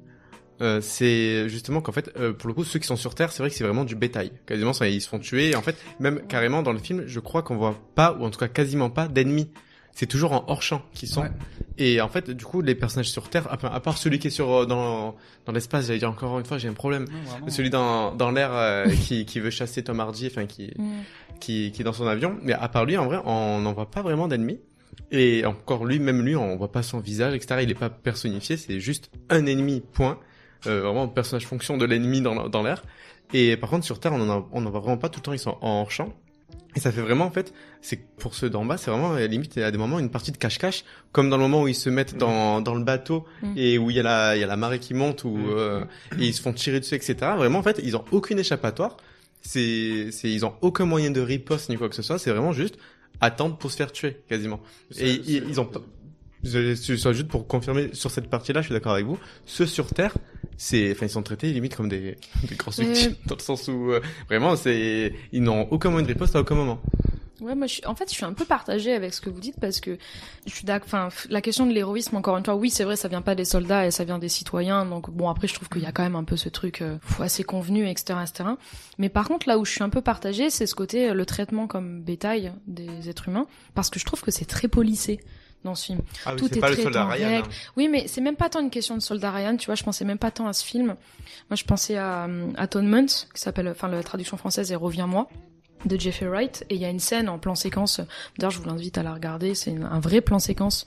euh, c'est justement qu'en fait, euh, pour le coup, ceux qui sont sur Terre, c'est vrai que c'est vraiment du bétail. Quasiment, ça, ils se font tuer. Et en fait, même carrément dans le film, je crois qu'on voit pas, ou en tout cas quasiment pas, d'ennemis. C'est toujours en hors champ qui sont. Ouais. Et en fait, du coup, les personnages sur Terre, à part- celui qui est sur euh, dans dans l'espace, j'allais dire encore une fois, j'ai un problème. Celui dans dans l'air euh, qui qui veut chasser Tom Hardy, enfin qui Hmm. qui, qui est dans son avion. Mais à part lui, en vrai, on n'en voit pas vraiment d'ennemis. Et encore lui, même lui, on voit pas son visage, etc. Il est pas personnifié, c'est juste un ennemi, point. Euh, vraiment, personnage fonction de l'ennemi dans, l'air. Et par contre, sur Terre, on en, a, on en voit vraiment pas tout le temps, ils sont en champ. Et ça fait vraiment, en fait, c'est pour ceux d'en bas, c'est vraiment, à la limite, à des moments, une partie de cache-cache, comme dans le moment où ils se mettent dans, dans le bateau Mm. et où il y a la, il y a la marée qui monte, où, euh, et ils se font tirer dessus, etc. Vraiment, en fait, ils ont aucune échappatoire. C'est, c'est, ils ont aucun moyen de riposte ni quoi que ce soit. C'est vraiment juste attendre pour se faire tuer, quasiment. Et ils, ils ont je- juste pour confirmer sur cette partie-là, je suis d'accord avec vous. Ceux sur Terre, c'est, enfin, ils sont traités limite comme des, des Euh. victimes, dans le sens où euh, vraiment, c'est, ils n'ont aucun moyen de riposte à aucun moment. Ouais, moi, je suis, en fait, je suis un peu partagée avec ce que vous dites parce que je suis d'accord. Enfin, la question de l'héroïsme, encore une fois, oui, c'est vrai, ça vient pas des soldats et ça vient des citoyens. Donc, bon, après, je trouve qu'il y a quand même un peu ce truc euh, assez convenu, etc., etc. Mais par contre, là où je suis un peu partagée, c'est ce côté euh, le traitement comme bétail des êtres humains, parce que je trouve que c'est très policé dans ce film. Ah oui, Tout c'est est pas le très soldat en Ryan. règle. hein. Oui, mais c'est même pas tant une question de soldat Ryan, tu vois, je pensais même pas tant à ce film. Moi, je pensais à euh, Atonement, qui s'appelle, enfin, la traduction française est Reviens-moi de Jeffrey Wright et il y a une scène en plan séquence d'ailleurs je vous l'invite à la regarder c'est un vrai plan séquence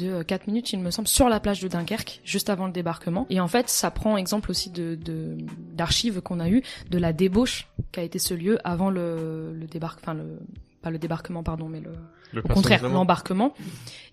de 4 minutes il me semble sur la plage de Dunkerque juste avant le débarquement et en fait ça prend exemple aussi de de- d'archives qu'on a eu de la débauche qu'a été ce lieu avant le, le débarque enfin le pas le débarquement pardon mais le Le au contraire l'embarquement.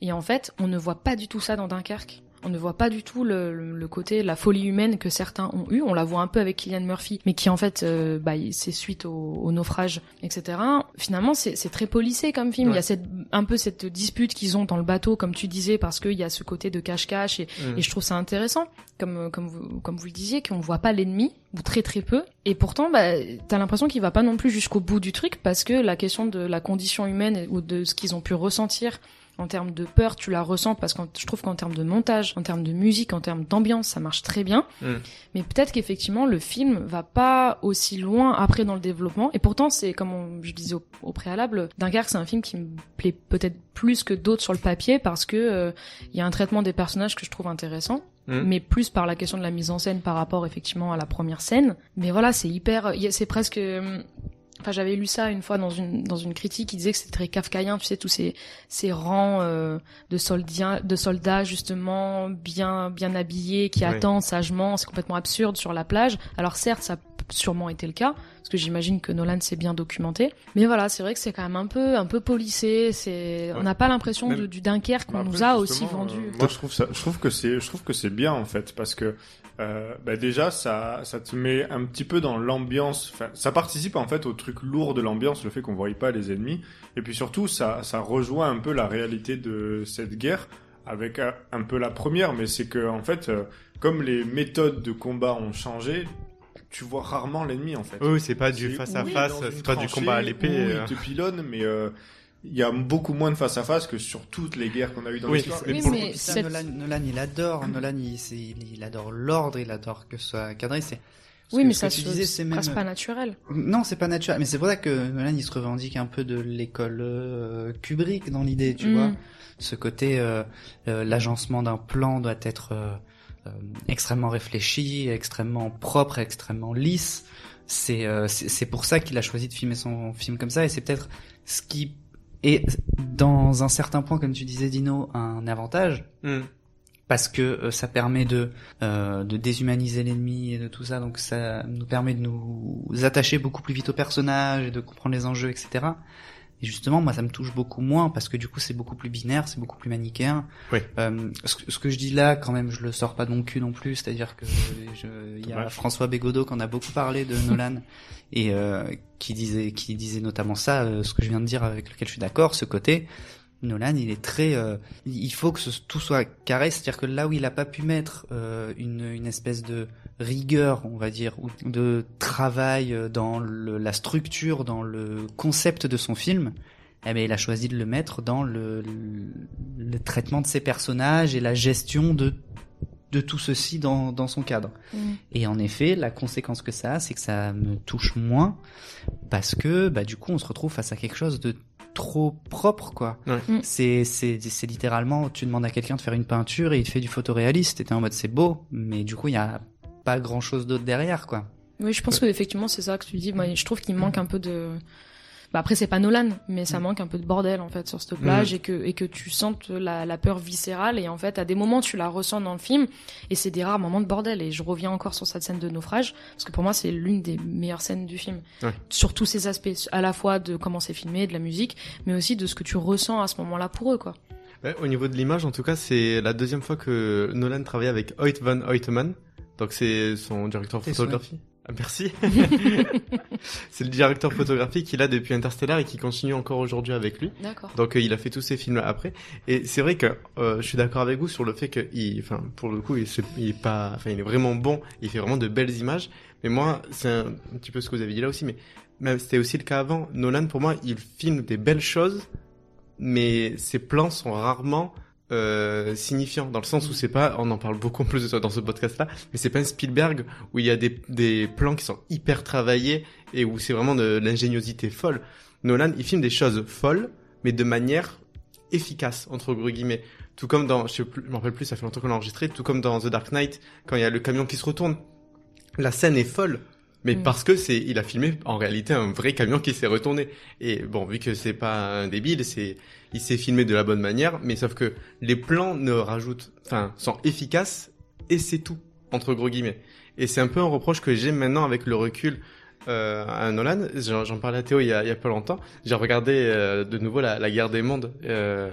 Et en fait on ne voit pas du tout ça dans Dunkerque on ne voit pas du tout le, le- côté la folie humaine que certains ont eu on la voit un peu avec Killian Murphy mais qui en fait euh, bah, c'est suite au, au naufrage etc finalement c'est très policé comme film. Il y a cette un peu cette dispute qu'ils ont dans le bateau, comme tu disais, parce qu'il y a ce côté de cache-cache et, Mm. et je trouve ça intéressant, comme euh, comme vous comme vous le disiez, qu'on voit pas l'ennemi ou très très peu. Et pourtant, bah, t'as l'impression qu'il va pas non plus jusqu'au bout du truc parce que la question de la condition humaine ou de ce qu'ils ont pu ressentir en termes de peur, tu la ressens parce que je trouve qu'en termes de montage, en termes de musique, en termes d'ambiance, ça marche très bien. Mm. Mais peut-être qu'effectivement le film va pas aussi loin après dans le développement. Et pourtant, c'est comme on- je disais au, au préalable, Dunkerque, c'est un film qui me plaît peut-être plus que d'autres sur le papier parce que euh, il y a un traitement des personnages que je trouve intéressant. Mm. Mais plus par la question de la mise en scène par rapport effectivement à la première scène. Mais voilà, c'est hyper, c'est presque. Euh, Enfin, j'avais lu ça une fois dans une dans une critique qui disait que c'était très kafkaïen, tu sais, tous ces ces rangs euh, de soldats de soldats justement bien bien habillés qui Oui. attendent sagement, c'est complètement absurde sur la plage. Alors certes, ça a sûrement été le cas parce que j'imagine que Nolan s'est bien documenté. Mais voilà, c'est vrai que c'est quand même un peu un peu c'est on n'a pas l'impression du Dunkerque qu'on Bah, nous après, a aussi justement, vendu. euh, moi, je trouve ça, je trouve que c'est, je trouve que c'est bien en fait, parce que euh, bah, déjà, ça, ça te met un petit peu dans l'ambiance. Enfin, ça participe en fait au truc lourd de l'ambiance, le fait qu'on voyait pas les ennemis, et puis surtout, ça, ça rejoint un peu la réalité de cette guerre avec un, un peu la première, mais c'est que en fait, euh, comme les méthodes de combat ont changé. Tu vois rarement l'ennemi en fait. Oui, oui, c'est pas du face à oui, face, c'est pas du combat à l'épée, euh. Il te pilonne, mais euh, il y a beaucoup moins de face à face que sur toutes les guerres qu'on a eues dans Oui, l'histoire. Oui, mais coup, Ça, cette- Nolan, Nolan, il adore, Nolan, il, adore l'ordre, il adore que ce soit cadré. C'est ce Oui, que- mais ça c'est même pas naturel. non, c'est pas naturel. Mais c'est pour ça que Nolan, il se revendique un peu de l'école euh, Kubrick dans l'idée, tu Mm. vois. Ce côté, euh, euh, l'agencement d'un plan doit être euh, euh, extrêmement réfléchi, extrêmement propre, extrêmement lisse. C'est euh, c'est c'est pour ça qu'il a choisi de filmer son film comme ça, et c'est peut-être ce qui est dans un certain point, comme tu disais, Dino, un avantage Mm. parce que euh, ça permet de euh, de déshumaniser l'ennemi et de tout ça, donc ça nous permet de nous attacher beaucoup plus vite aux personnages et de comprendre les enjeux, etc. Et justement, moi, ça me touche beaucoup moins parce que du coup, c'est beaucoup plus binaire, c'est beaucoup plus manichéen. Oui. Euh, ce, que- ce que je dis là, quand même, je le sors pas de mon cul non plus. C'est-à-dire que il y a. François Bégodeau qui en a beaucoup parlé de Nolan et euh, qui disait qui disait notamment ça, euh, ce que je viens de dire avec lequel je suis d'accord, ce côté. Nolan, il est très, euh, il faut que tout soit carré, c'est-à-dire que là où il a pas pu mettre euh, une, une espèce de rigueur, on va dire, ou de travail euh, dans le, la structure, dans le concept de son film, eh ben, il a choisi de le mettre dans le, le traitement de ses personnages et la gestion de de tout ceci dans, dans son cadre. Mm. Et en effet, la conséquence que ça a, c'est que ça me touche moins parce que bah du coup, on se retrouve face à quelque chose de trop propre quoi. Ouais. Mm. C'est c'est c'est littéralement tu demandes à quelqu'un de faire une peinture et il te fait du photoréaliste et t'es en mode c'est beau, mais du coup, il y a pas grand-chose d'autre derrière quoi. Oui, je pense que effectivement c'est ça que tu dis. Moi, je trouve qu'il manque un peu de. Bah après c'est pas Nolan, mais ça manque un peu de bordel en fait sur cette plage et que et que tu sentes la, la peur viscérale et en fait à des moments tu la ressens dans le film et c'est des rares moments de bordel et je reviens encore sur cette scène de naufrage parce que pour moi c'est l'une des meilleures scènes du film Ouais. sur tous ces aspects à la fois de comment c'est filmé, de la musique, mais aussi de ce que tu ressens à ce moment-là pour eux quoi. Ouais, au niveau de l'image, en tout cas, c'est la deuxième fois que Nolan travaille avec Hoyt van Hoytman. Donc c'est son directeur Tes photographie. Ah, merci. c'est le directeur photographie qu'il a depuis Interstellar et qui continue encore aujourd'hui avec lui. D'accord. Donc euh, il a fait tous ces films après. Et c'est vrai que euh, je suis d'accord avec vous sur le fait que, il, enfin pour le coup, il, se- il est pas, enfin il est vraiment bon. Il fait vraiment de belles images. Mais moi, c'est un, un petit peu ce que vous avez dit là aussi. Mais même c'était aussi le cas avant. Nolan, pour moi, il filme des belles choses, mais ses plans sont rarement euh, signifiants dans le sens où c'est pas, on en parle beaucoup plus de ça dans ce podcast-là, mais c'est pas un Spielberg où il y a des, des plans qui sont hyper travaillés et où c'est vraiment de l'ingéniosité folle. Nolan, il filme des choses folles, mais de manière efficace entre gros guillemets. Tout comme dans, je m'en rappelle plus, ça fait longtemps qu'on l'a enregistré. Tout comme dans The Dark Knight, quand il y a le camion qui se retourne, la scène est folle, mais Mm. parce que c'est, il a filmé en réalité un vrai camion qui s'est retourné. Et bon, vu que c'est pas un débile, c'est, il s'est filmé de la bonne manière, mais sauf que les plans ne rajoutent, enfin, sont efficaces et c'est tout entre gros guillemets. Et c'est un peu un reproche que j'ai maintenant avec le recul euh, à Nolan. J'en j'en parlais à Théo il y a, il y a pas longtemps. J'ai regardé euh, de nouveau la, la guerre des mondes euh,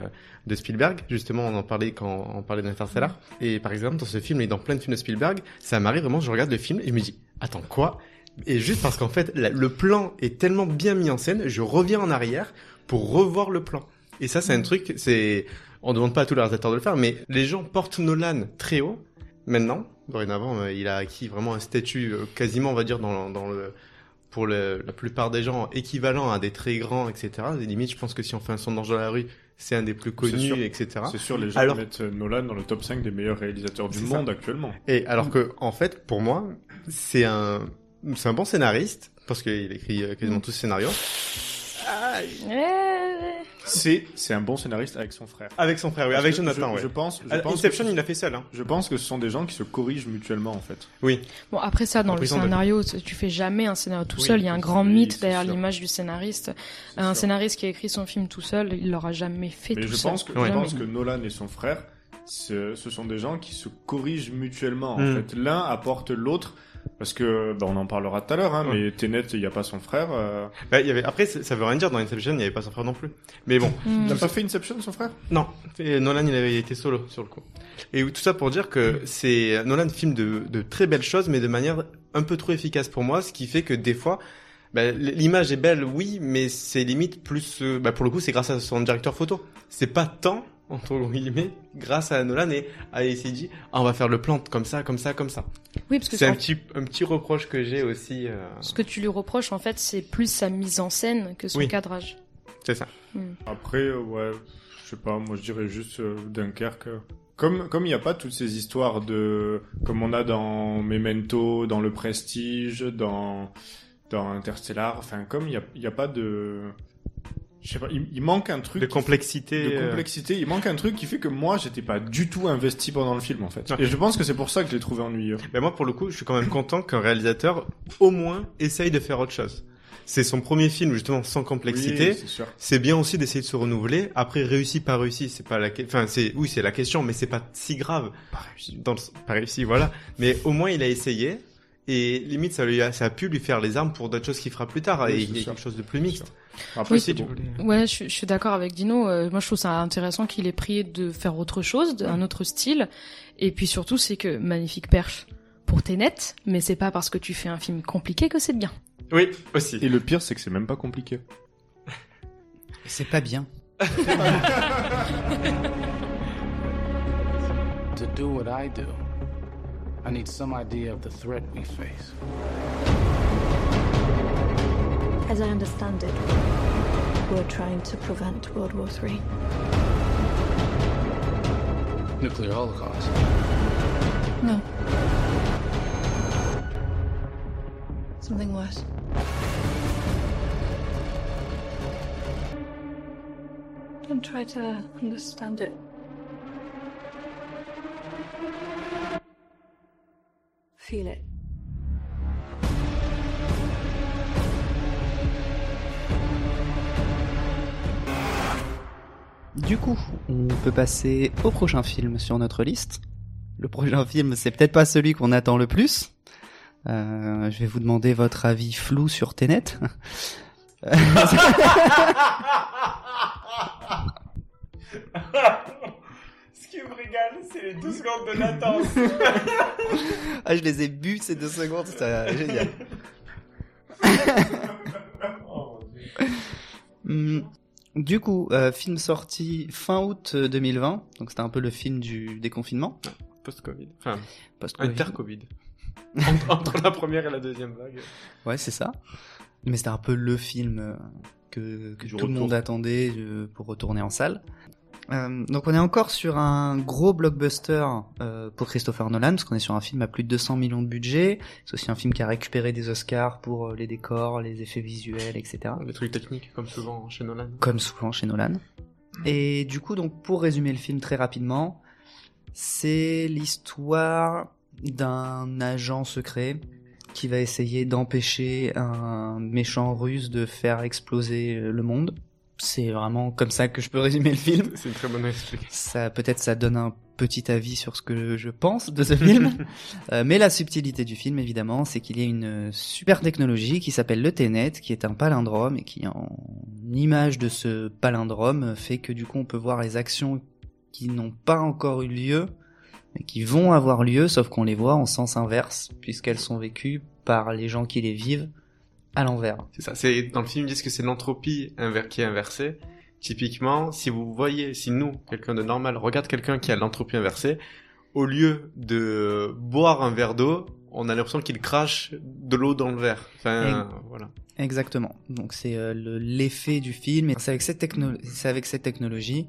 de Spielberg. Justement, on en parlait quand on parlait d'Interstellar. Et par exemple, dans ce film et dans plein de films de Spielberg, ça m'arrive vraiment, je regarde le film et je me dis, attends quoi? Et juste parce qu'en fait, la- le plan est tellement bien mis en scène, je reviens en arrière pour revoir le plan. Et ça, c'est un truc, c'est, on demande pas à tous les réalisateurs de le faire, mais les gens portent Nolan très haut. Maintenant, dorénavant, euh, il a acquis vraiment un statut euh, quasiment, on va dire, dans, dans le, pour le, la plupart des gens, équivalent à des très grands, etc. Des limites, je pense que si on fait un sondage dans la rue, c'est un des plus connus, etc. C'est sûr, les gens Alors- mettent euh, Nolan dans le top 5 des meilleurs réalisateurs du ça. monde actuellement. Et alors que, en fait, pour moi, c'est un, c'est un bon scénariste, parce qu'il écrit euh, quasiment tous ses scénarios. Ouais. C'est, c'est un bon scénariste avec son frère. Avec son frère, oui, Parce avec que Jonathan, je, ouais. je pense, je Ah, pense Inception, que, il l'a fait seul, hein. je pense que ce sont des gens qui se corrigent mutuellement, en fait. Oui. Bon, après ça, dans le scénario, tu fais jamais un scénario tout Oui, seul. Il y a un grand oui, mythe c'est derrière sûr. l'image du scénariste. C'est Un sûr. scénariste qui a écrit son film tout seul, il l'aura jamais fait Mais tout je seul. pense que, je Jamais. pense que Nolan et son frère, ce, ce sont des gens qui se corrigent mutuellement. En Mm. fait, l'un apporte l'autre. Parce que, bah, on en parlera tout à l'heure, hein, Ouais. mais Tenet, il n'y a pas son frère. Euh... Bah, il y avait, après, ça veut rien dire, dans Inception, il n'y avait pas son frère non plus. Mais bon. Hmm. T'as pas fait Inception, son frère? Non. Et Nolan, il avait été solo, sur le coup. Et tout ça pour dire que c'est, Nolan filme de, de très belles choses, mais de manière un peu trop efficace pour moi, ce qui fait que des fois, bah, l'image est belle, oui, mais c'est limite plus, euh, bah, pour le coup, c'est grâce à son directeur photo. C'est pas tant, entre guillemets, grâce à Nolan et à ACG, ah, on va faire le plan comme ça, comme ça, comme ça. Oui, parce que C'est un petit, un petit reproche que j'ai aussi, euh, ce que tu lui reproches, en fait, c'est plus sa mise en scène que son Oui. cadrage. c'est ça. Après, euh, ouais, je sais pas, moi je dirais juste euh, Dunkerque. Comme comme il n'y a pas toutes ces histoires de comme on a dans Memento, dans Le Prestige, dans dans Interstellar, enfin comme il y a il y a pas de je sais pas, il, il manque un truc De complexité. de euh, complexité, il manque un truc qui fait que moi j'étais pas du tout investi pendant le film en fait. Et je pense que c'est pour ça que je l'ai trouvé ennuyeux. Ben moi, pour le coup, je suis quand même content qu'un réalisateur, au moins, essaye de faire autre chose. C'est son premier film, justement, sans complexité. Oui, c'est bien aussi d'essayer de se renouveler. Après, réussi, pas réussi, c'est pas la, que- enfin, c'est, oui, c'est la question, mais c'est pas si grave. Pas réussi. Dans le... Pas réussi, voilà. Mais au moins, il a essayé. Et limite, ça lui a, ça a pu lui faire les armes pour d'autres choses qu'il fera plus tard. Oui, et il y a quelque chose de plus mixte. Après Oui, tu voulais- Ouais, je, je suis d'accord avec Dino. Euh, moi, je trouve ça intéressant qu'il ait pris de faire autre chose, un autre style. Et puis surtout, c'est que magnifique perche pour tes nets, mais c'est pas parce que tu fais un film compliqué que c'est bien. Oui, aussi. Et le pire c'est que c'est même pas compliqué. C'est pas bien. To do what I do, I need some idea of the threat we face. As I understand it, we're trying to prevent World War III. Nuclear holocaust. No. Something worse. Don't try to understand it. Feel it. Du coup, on peut passer au prochain film sur notre liste. Le prochain film, c'est peut-être pas celui qu'on attend le plus. Euh, je vais vous demander votre avis flou sur Tenet. Ce qui me régale, c'est les 12 secondes de latence. ah, je les ai bu ces deux secondes, c'était génial. Hum, Du coup, euh, film sorti fin août euh, 2020, donc c'était un peu le film du déconfinement. Post-Covid. Enfin, Post-Covid. inter-Covid. entre, entre la première et la deuxième vague. Ouais, c'est ça. Mais c'était un peu le film euh, que, que tout le monde attendait euh, pour retourner en salle. Euh, donc on est encore sur un gros blockbuster euh, pour Christopher Nolan, parce qu'on est sur un film à plus de 200 millions de budget. C'est aussi un film qui a récupéré des Oscars pour euh, les décors, les effets visuels, etc. Des trucs techniques, comme souvent chez Nolan. Comme souvent chez Nolan. Et du coup, donc pour résumer le film très rapidement, c'est l'histoire d'un agent secret qui va essayer d'empêcher un méchant russe de faire exploser le monde. C'est vraiment comme ça que je peux résumer le film. C'est une très bonne explication. Ça, peut-être, ça donne un petit avis sur ce que je pense de ce film. Euh, mais la subtilité du film, évidemment, c'est qu'il y a une super technologie qui s'appelle le Tenet, qui est un palindrome et qui, en image de ce palindrome, fait que du coup, on peut voir les actions qui n'ont pas encore eu lieu, mais qui vont avoir lieu, sauf qu'on les voit en sens inverse, puisqu'elles sont vécues par les gens qui les vivent à l'envers. C'est ça. C'est dans le film ils disent que c'est l'entropie inver- qui est inversée Typiquement, si vous voyez, si nous, quelqu'un de normal, regarde quelqu'un qui a l'entropie inversée, au lieu de boire un verre d'eau, on a l'impression qu'il crache de l'eau dans le verre. Enfin, voilà. Exactement. Donc c'est euh, le- l'effet du film. Et c'est avec cette techno- c'est avec cette technologie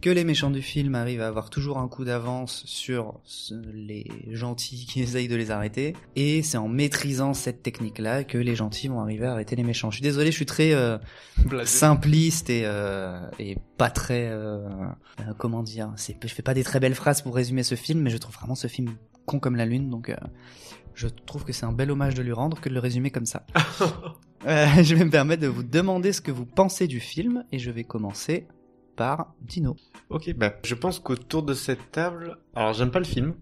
que les méchants du film arrivent à avoir toujours un coup d'avance sur les gentils qui essayent de les arrêter. Et c'est en maîtrisant cette technique-là que les gentils vont arriver à arrêter les méchants. Je suis désolé, je suis très euh, simpliste et euh, et pas très euh, euh, comment dire. Je fais pas des très belles phrases pour résumer ce film, mais je trouve vraiment ce film con comme la lune. Donc euh, je trouve que c'est un bel hommage de lui rendre que de le résumer comme ça. Euh, je vais me permettre de vous demander ce que vous pensez du film et je vais commencer Dino. Ok, bah, je pense qu'autour de cette table, alors j'aime pas le film,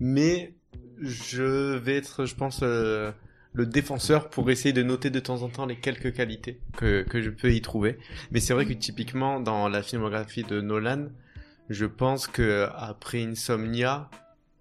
mais je vais être, je pense, euh, le défenseur pour essayer de noter de temps en temps les quelques qualités que, que je peux y trouver. Mais c'est vrai que typiquement dans la filmographie de Nolan, je pense que après Insomnia,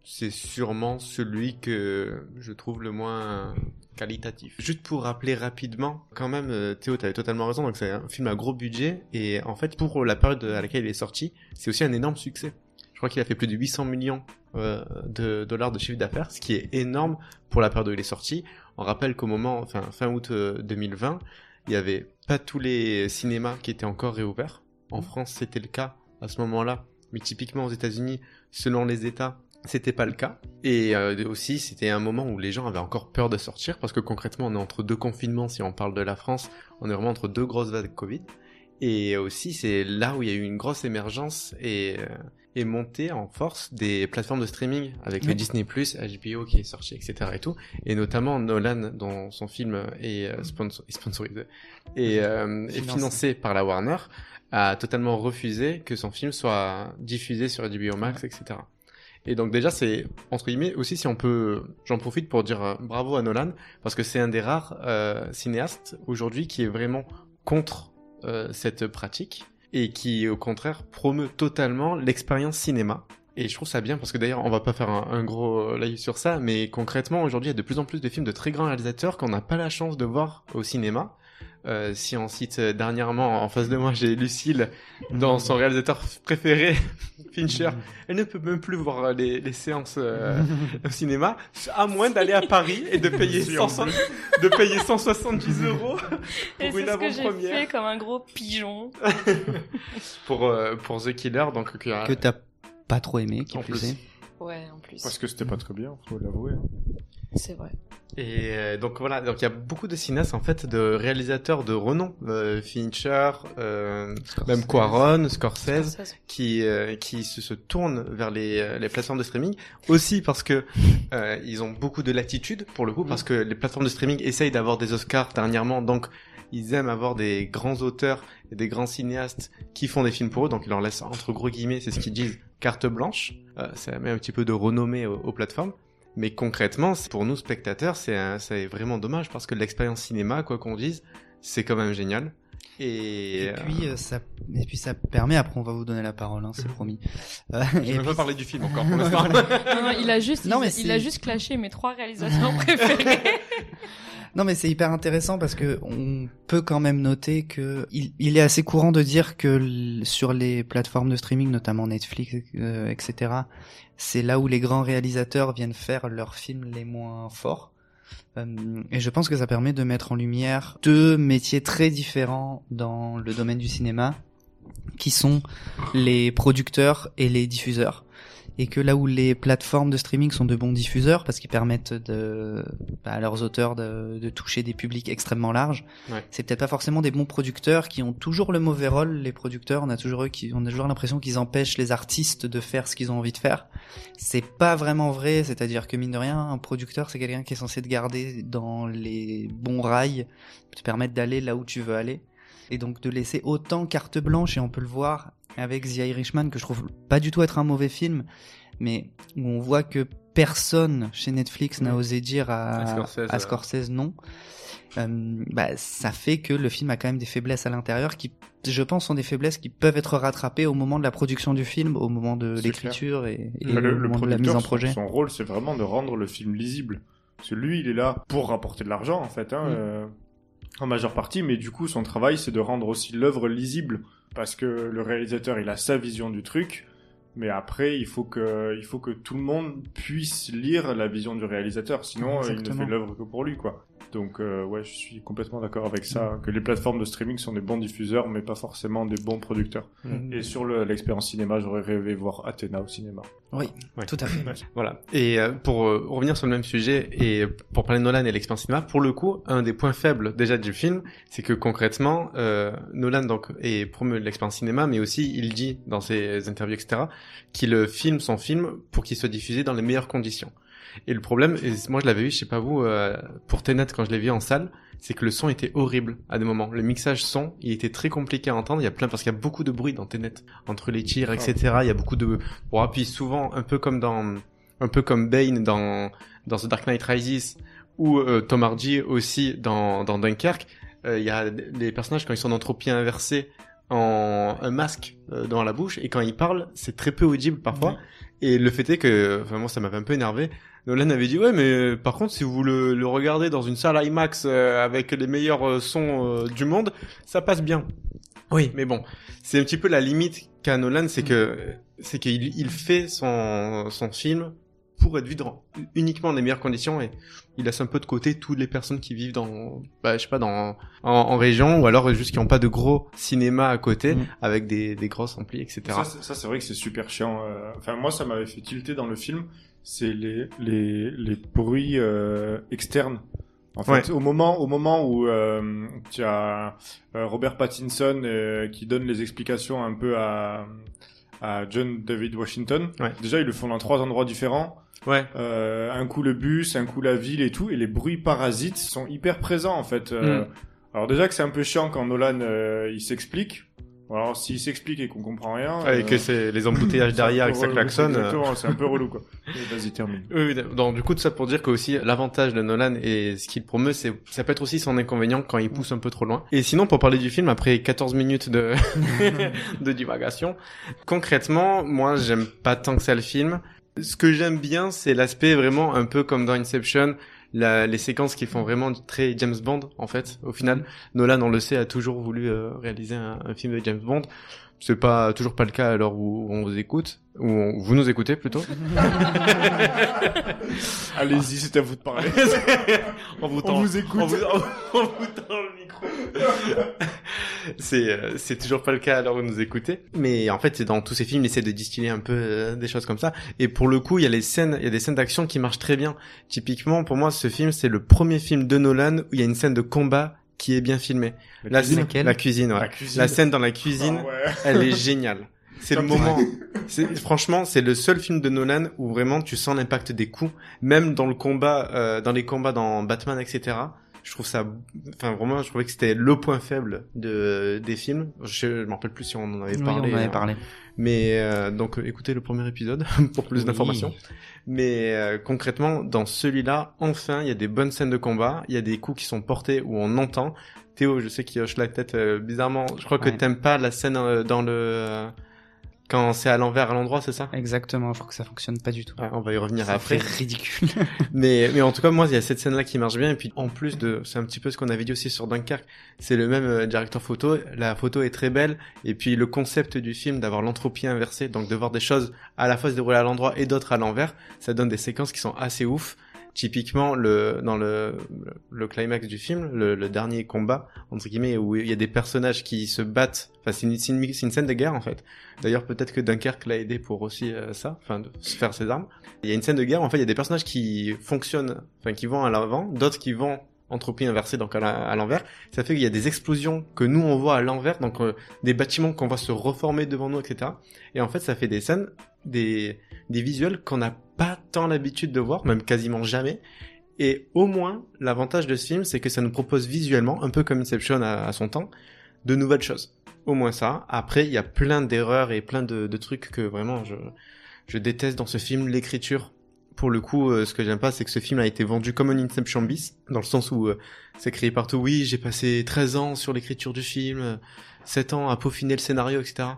c'est sûrement celui que je trouve le moins qualitatif. Juste pour rappeler rapidement, quand même, euh, Théo, t'avais totalement raison, donc c'est un film à gros budget, et en fait, pour la période à laquelle il est sorti, c'est aussi un énorme succès. Je crois qu'il a fait plus de 800 millions euh, de dollars de chiffre d'affaires, ce qui est énorme pour la période où il est sorti. On rappelle qu'au moment, enfin, fin août euh, 2020, il y avait pas tous les cinémas qui étaient encore réouverts. En France, c'était le cas à ce moment-là, mais typiquement aux États-Unis, selon les États, c'était pas le cas. Et euh, aussi, c'était un moment où les gens avaient encore peur de sortir parce que concrètement, on est entre deux confinements. Si on parle de la France, on est vraiment entre deux grosses vagues Covid. Et aussi, c'est là où il y a eu une grosse émergence et, euh, et montée en force des plateformes de streaming avec le. Disney+, HBO qui est sorti, etc. et tout. Et notamment Nolan, dont son film est, euh, sponsor- est sponsorisé et euh, est financé par la Warner, a totalement refusé que son film soit diffusé sur HBO Max, etc. Et donc déjà, c'est, entre guillemets, aussi si on peut, j'en profite pour dire euh, bravo à Nolan, parce que c'est un des rares euh, cinéastes aujourd'hui qui est vraiment contre euh, cette pratique, et qui au contraire promeut totalement l'expérience cinéma. Et je trouve ça bien parce que d'ailleurs on va pas faire un, un gros live sur ça, mais concrètement aujourd'hui il y a de plus en plus de films de très grands réalisateurs qu'on n'a pas la chance de voir au cinéma. Euh, si on cite euh, dernièrement en face de moi j'ai Lucille dans son réalisateur préféré Fincher, elle ne peut même plus voir les, les séances euh, au cinéma à moins d'aller à Paris et de payer, Si, en 100 de payer 170 euros Et pour c'est une ce que j'ai avant-première fait comme un gros pigeon. pour euh, pour The Killer donc Que t'as pas trop aimé, qui En plus plus. est. Ouais, en plus. Parce que c'était pas très bien, faut l'avouer. C'est vrai. Et euh, donc voilà, donc il y a beaucoup de cinéastes en fait, de réalisateurs de renom, euh, Fincher, euh, même Quaron, Scorsese, Scorsese. qui euh, qui se, se tournent vers les, euh, les plateformes de streaming, aussi parce que euh, ils ont beaucoup de latitude pour le coup, parce que les plateformes de streaming essayent d'avoir des Oscars dernièrement, donc ils aiment avoir des grands auteurs et des grands cinéastes qui font des films pour eux, donc ils leur laissent entre gros guillemets, c'est ce qu'ils disent, carte blanche. Euh, ça met un petit peu de renommée aux, aux plateformes. Mais concrètement, pour nous spectateurs, c'est vraiment dommage parce que l'expérience cinéma, quoi qu'on dise, c'est quand même génial. Et, Et puis, euh, ça, et puis ça permet, après on va vous donner la parole, hein, c'est promis. Euh, je puis- pas parler du film encore pour l'instant. Non, non, il a juste, Non, il, mais il a juste clashé mes trois réalisateurs préférés. Non mais c'est hyper intéressant parce que on peut quand même noter que il, il est assez courant de dire que sur les plateformes de streaming, notamment Netflix, euh, etc., c'est là où les grands réalisateurs viennent faire leurs films les moins forts. Euh, et je pense que ça permet de mettre en lumière deux métiers très différents dans le domaine du cinéma, qui sont les producteurs et les diffuseurs. Et que là où les plateformes de streaming sont de bons diffuseurs parce qu'ils permettent de, bah, à leurs auteurs de, de toucher des publics extrêmement larges, Ouais. c'est peut-être pas forcément des bons producteurs qui ont toujours le mauvais rôle. Les producteurs, on a toujours eux qui, on a toujours l'impression qu'ils empêchent les artistes de faire ce qu'ils ont envie de faire. C'est pas vraiment vrai, c'est-à-dire que mine de rien, un producteur c'est quelqu'un qui est censé te garder dans les bons rails, te permettre d'aller là où tu veux aller, et donc de laisser autant carte blanche et on peut le voir avec The Irishman que je trouve pas du tout être un mauvais film, mais où on voit que personne chez Netflix n'a Oui. osé dire à, À Scorsese, à. Scorsese non. Euh, bah, ça fait que le film a quand même des faiblesses à l'intérieur qui, je pense, sont des faiblesses qui peuvent être rattrapées au moment de la production du film, au moment de l'écriture et, le, au le moment de la mise en son- projet. Son, rôle, c'est vraiment de rendre le film lisible. Parce que lui, il est là pour rapporter de l'argent, en fait, hein, Mm. euh, en majeure partie, mais du coup, son travail, c'est de rendre aussi l'œuvre lisible. Parce que le réalisateur il a sa vision du truc. Mais après, il faut que, il faut que tout le monde puisse lire la vision du réalisateur. Sinon, il ne fait l'œuvre que pour lui, quoi. Donc, euh, ouais, je suis complètement d'accord avec ça. Que les plateformes de streaming sont des bons diffuseurs, mais pas forcément des bons producteurs. Mhm. Et sur le- l'expérience cinéma, j'aurais rêvé voir Athéna au cinéma. Oui, Ouais. tout à fait. Voilà. Et euh, pour euh, revenir sur le même sujet et pour parler de Nolan et l'expérience cinéma, pour le coup, un des points faibles déjà du film, c'est que concrètement, euh, Nolan donc est promeut l'expérience cinéma, mais aussi il dit dans ses interviews etc qu'il filme son film pour qu'il soit diffusé dans les meilleures conditions. Et le problème, et moi je l'avais vu, je sais pas vous, euh, pour Tenet quand je l'ai vu en salle, c'est que le son était horrible à des moments. Le mixage son, il était très compliqué à entendre. Il y a plein parce qu'il y a beaucoup de bruit dans Tenet entre les tirs, etc. Il y a beaucoup de. Bon, puis souvent un peu comme dans, un peu comme Bane dans dans The Dark Knight Rises ou euh, Tom Hardy aussi dans dans Dunkerque. euh, Il y a les personnages quand ils sont d'entropie inversée en un masque euh, dans la bouche et quand ils parlent, c'est très peu audible parfois. Et le fait est que, enfin moi ça m'avait un peu énervé. Nolan avait dit ouais mais euh, par contre si vous le, le regardez dans une salle IMAX euh, avec les meilleurs euh, sons euh, du monde, ça passe bien. Oui mais bon, c'est un petit peu la limite qu'a Nolan, c'est que c'est qu'il il fait son son film pour être vu dans uniquement les meilleures conditions et il laisse un peu de côté toutes les personnes qui vivent dans bah, je sais pas dans en, en région ou alors juste qui n'ont pas de gros cinéma à côté Mm. avec des des grosses amplis etc. Ça, c'est- ça, c'est vrai que c'est super chiant. euh. Enfin, moi, ça m'avait fait tilter dans le film. C'est les, les, les bruits euh, externes. En fait, Ouais. au moment, au moment où euh, tu as euh, Robert Pattinson euh, qui donne les explications un peu à, à John David Washington. Ouais. Déjà, ils le font dans trois endroits différents. Ouais. Euh, un coup le bus, un coup la ville et tout. Et les bruits parasites sont hyper présents en fait. Euh, Mm. Alors déjà que c'est un peu chiant quand Nolan euh, il s'explique. Alors s'il s'explique et qu'on comprend rien. Ouais, et euh, que c'est les embouteillages derrière peu et que ça relou, klaxonne. euh. Exactement, c'est un peu relou quoi. Vas-y termine. Oui, donc du coup tout ça pour dire que aussi l'avantage de Nolan et ce qu'il promeut, c'est ça peut être aussi son inconvénient quand il pousse un peu trop loin. Et sinon pour parler du film après 14 minutes de de divagation, concrètement, moi j'aime pas tant que ça le film. Ce que j'aime bien, c'est l'aspect vraiment un peu comme dans Inception, la, les séquences qui font vraiment très James Bond en fait. Au final, Nolan, on le sait, a toujours voulu euh, réaliser un, un film de James Bond. C'est pas toujours pas le cas à l'heure où on vous écoute, ou on- vous nous écoutez plutôt. Allez-y, c'est à vous de parler. on vous On tend, vous écoute. On vous, on vous tend le micro. c'est euh, c'est toujours pas le cas à l'heure où nous écoutez. Mais en fait, c'est dans tous ces films, il essaie de distiller un peu euh, des choses comme ça. Et pour le coup, il y a les scènes, il y a des scènes d'action qui marchent très bien. Typiquement, pour moi, ce film, c'est le premier film de Nolan où il y a une scène de combat qui est bien filmée. La cuisine la cuisine, ouais. La cuisine. La scène dans la cuisine, Ah ouais. elle est géniale. C'est le moment. Franchement, c'est le seul film de Nolan où vraiment tu sens l'impact des coups, même dans le combat, euh, dans les combats dans Batman, etc. Je trouve ça, enfin vraiment, je trouvais que c'était le point faible de des films. Je, je me rappelle plus si on en avait Oui, parlé. on en avait hein. parlé. Mais euh, donc écoutez le premier épisode pour plus Oui. d'informations. Mais euh, concrètement, dans celui-là, enfin, il y a des bonnes scènes de combat, il y a des coups qui sont portés où on entend. Théo, je sais qu'il hoche la tête euh, bizarrement. Je crois que t'aimes pas la scène euh, dans le euh, quand c'est à l'envers à l'endroit, c'est ça Exactement, je trouve que ça fonctionne pas du tout. Ouais, On va y revenir Ça après. fait ridicule. Mais mais en tout cas, moi, il y a cette scène-là qui marche bien. Et puis en plus de, c'est un petit peu ce qu'on avait dit aussi sur Dunkerque. C'est le même euh, directeur photo. La photo est très belle. Et puis le concept du film d'avoir l'entropie inversée, donc de voir des choses à la fois se dérouler à l'endroit et d'autres à l'envers, ça donne des séquences qui sont assez ouf. Typiquement, le dans le le climax du film, le, le dernier combat entre guillemets où il y a des personnages qui se battent. Enfin, c'est une, une, une scène de guerre en fait. D'ailleurs, peut-être que Dunkerque l'a aidé pour aussi euh, ça, enfin de se faire ses armes. Il y a une scène de guerre, en fait, il y a des personnages qui fonctionnent, enfin qui vont à l'avant, d'autres qui vont entropie inversée, donc à l'envers. Ça fait qu'il y a des explosions que nous on voit à l'envers, donc euh, des bâtiments qu'on voit se reformer devant nous, etc. Et en fait, ça fait des scènes, des, des visuels qu'on n'a pas tant l'habitude de voir, même quasiment jamais. Et au moins, l'avantage de ce film, c'est que ça nous propose visuellement, un peu comme Inception à, son temps, de nouvelles choses. Au moins ça. Après, il y a plein d'erreurs et plein de, trucs que vraiment je, déteste dans ce film. L'écriture, pour le coup, euh, ce que j'aime pas, c'est que ce film a été vendu comme un Inception bis, dans le sens où euh, c'est créé partout. Oui, j'ai passé 13 ans sur l'écriture du film, euh, 7 ans à peaufiner le scénario, etc.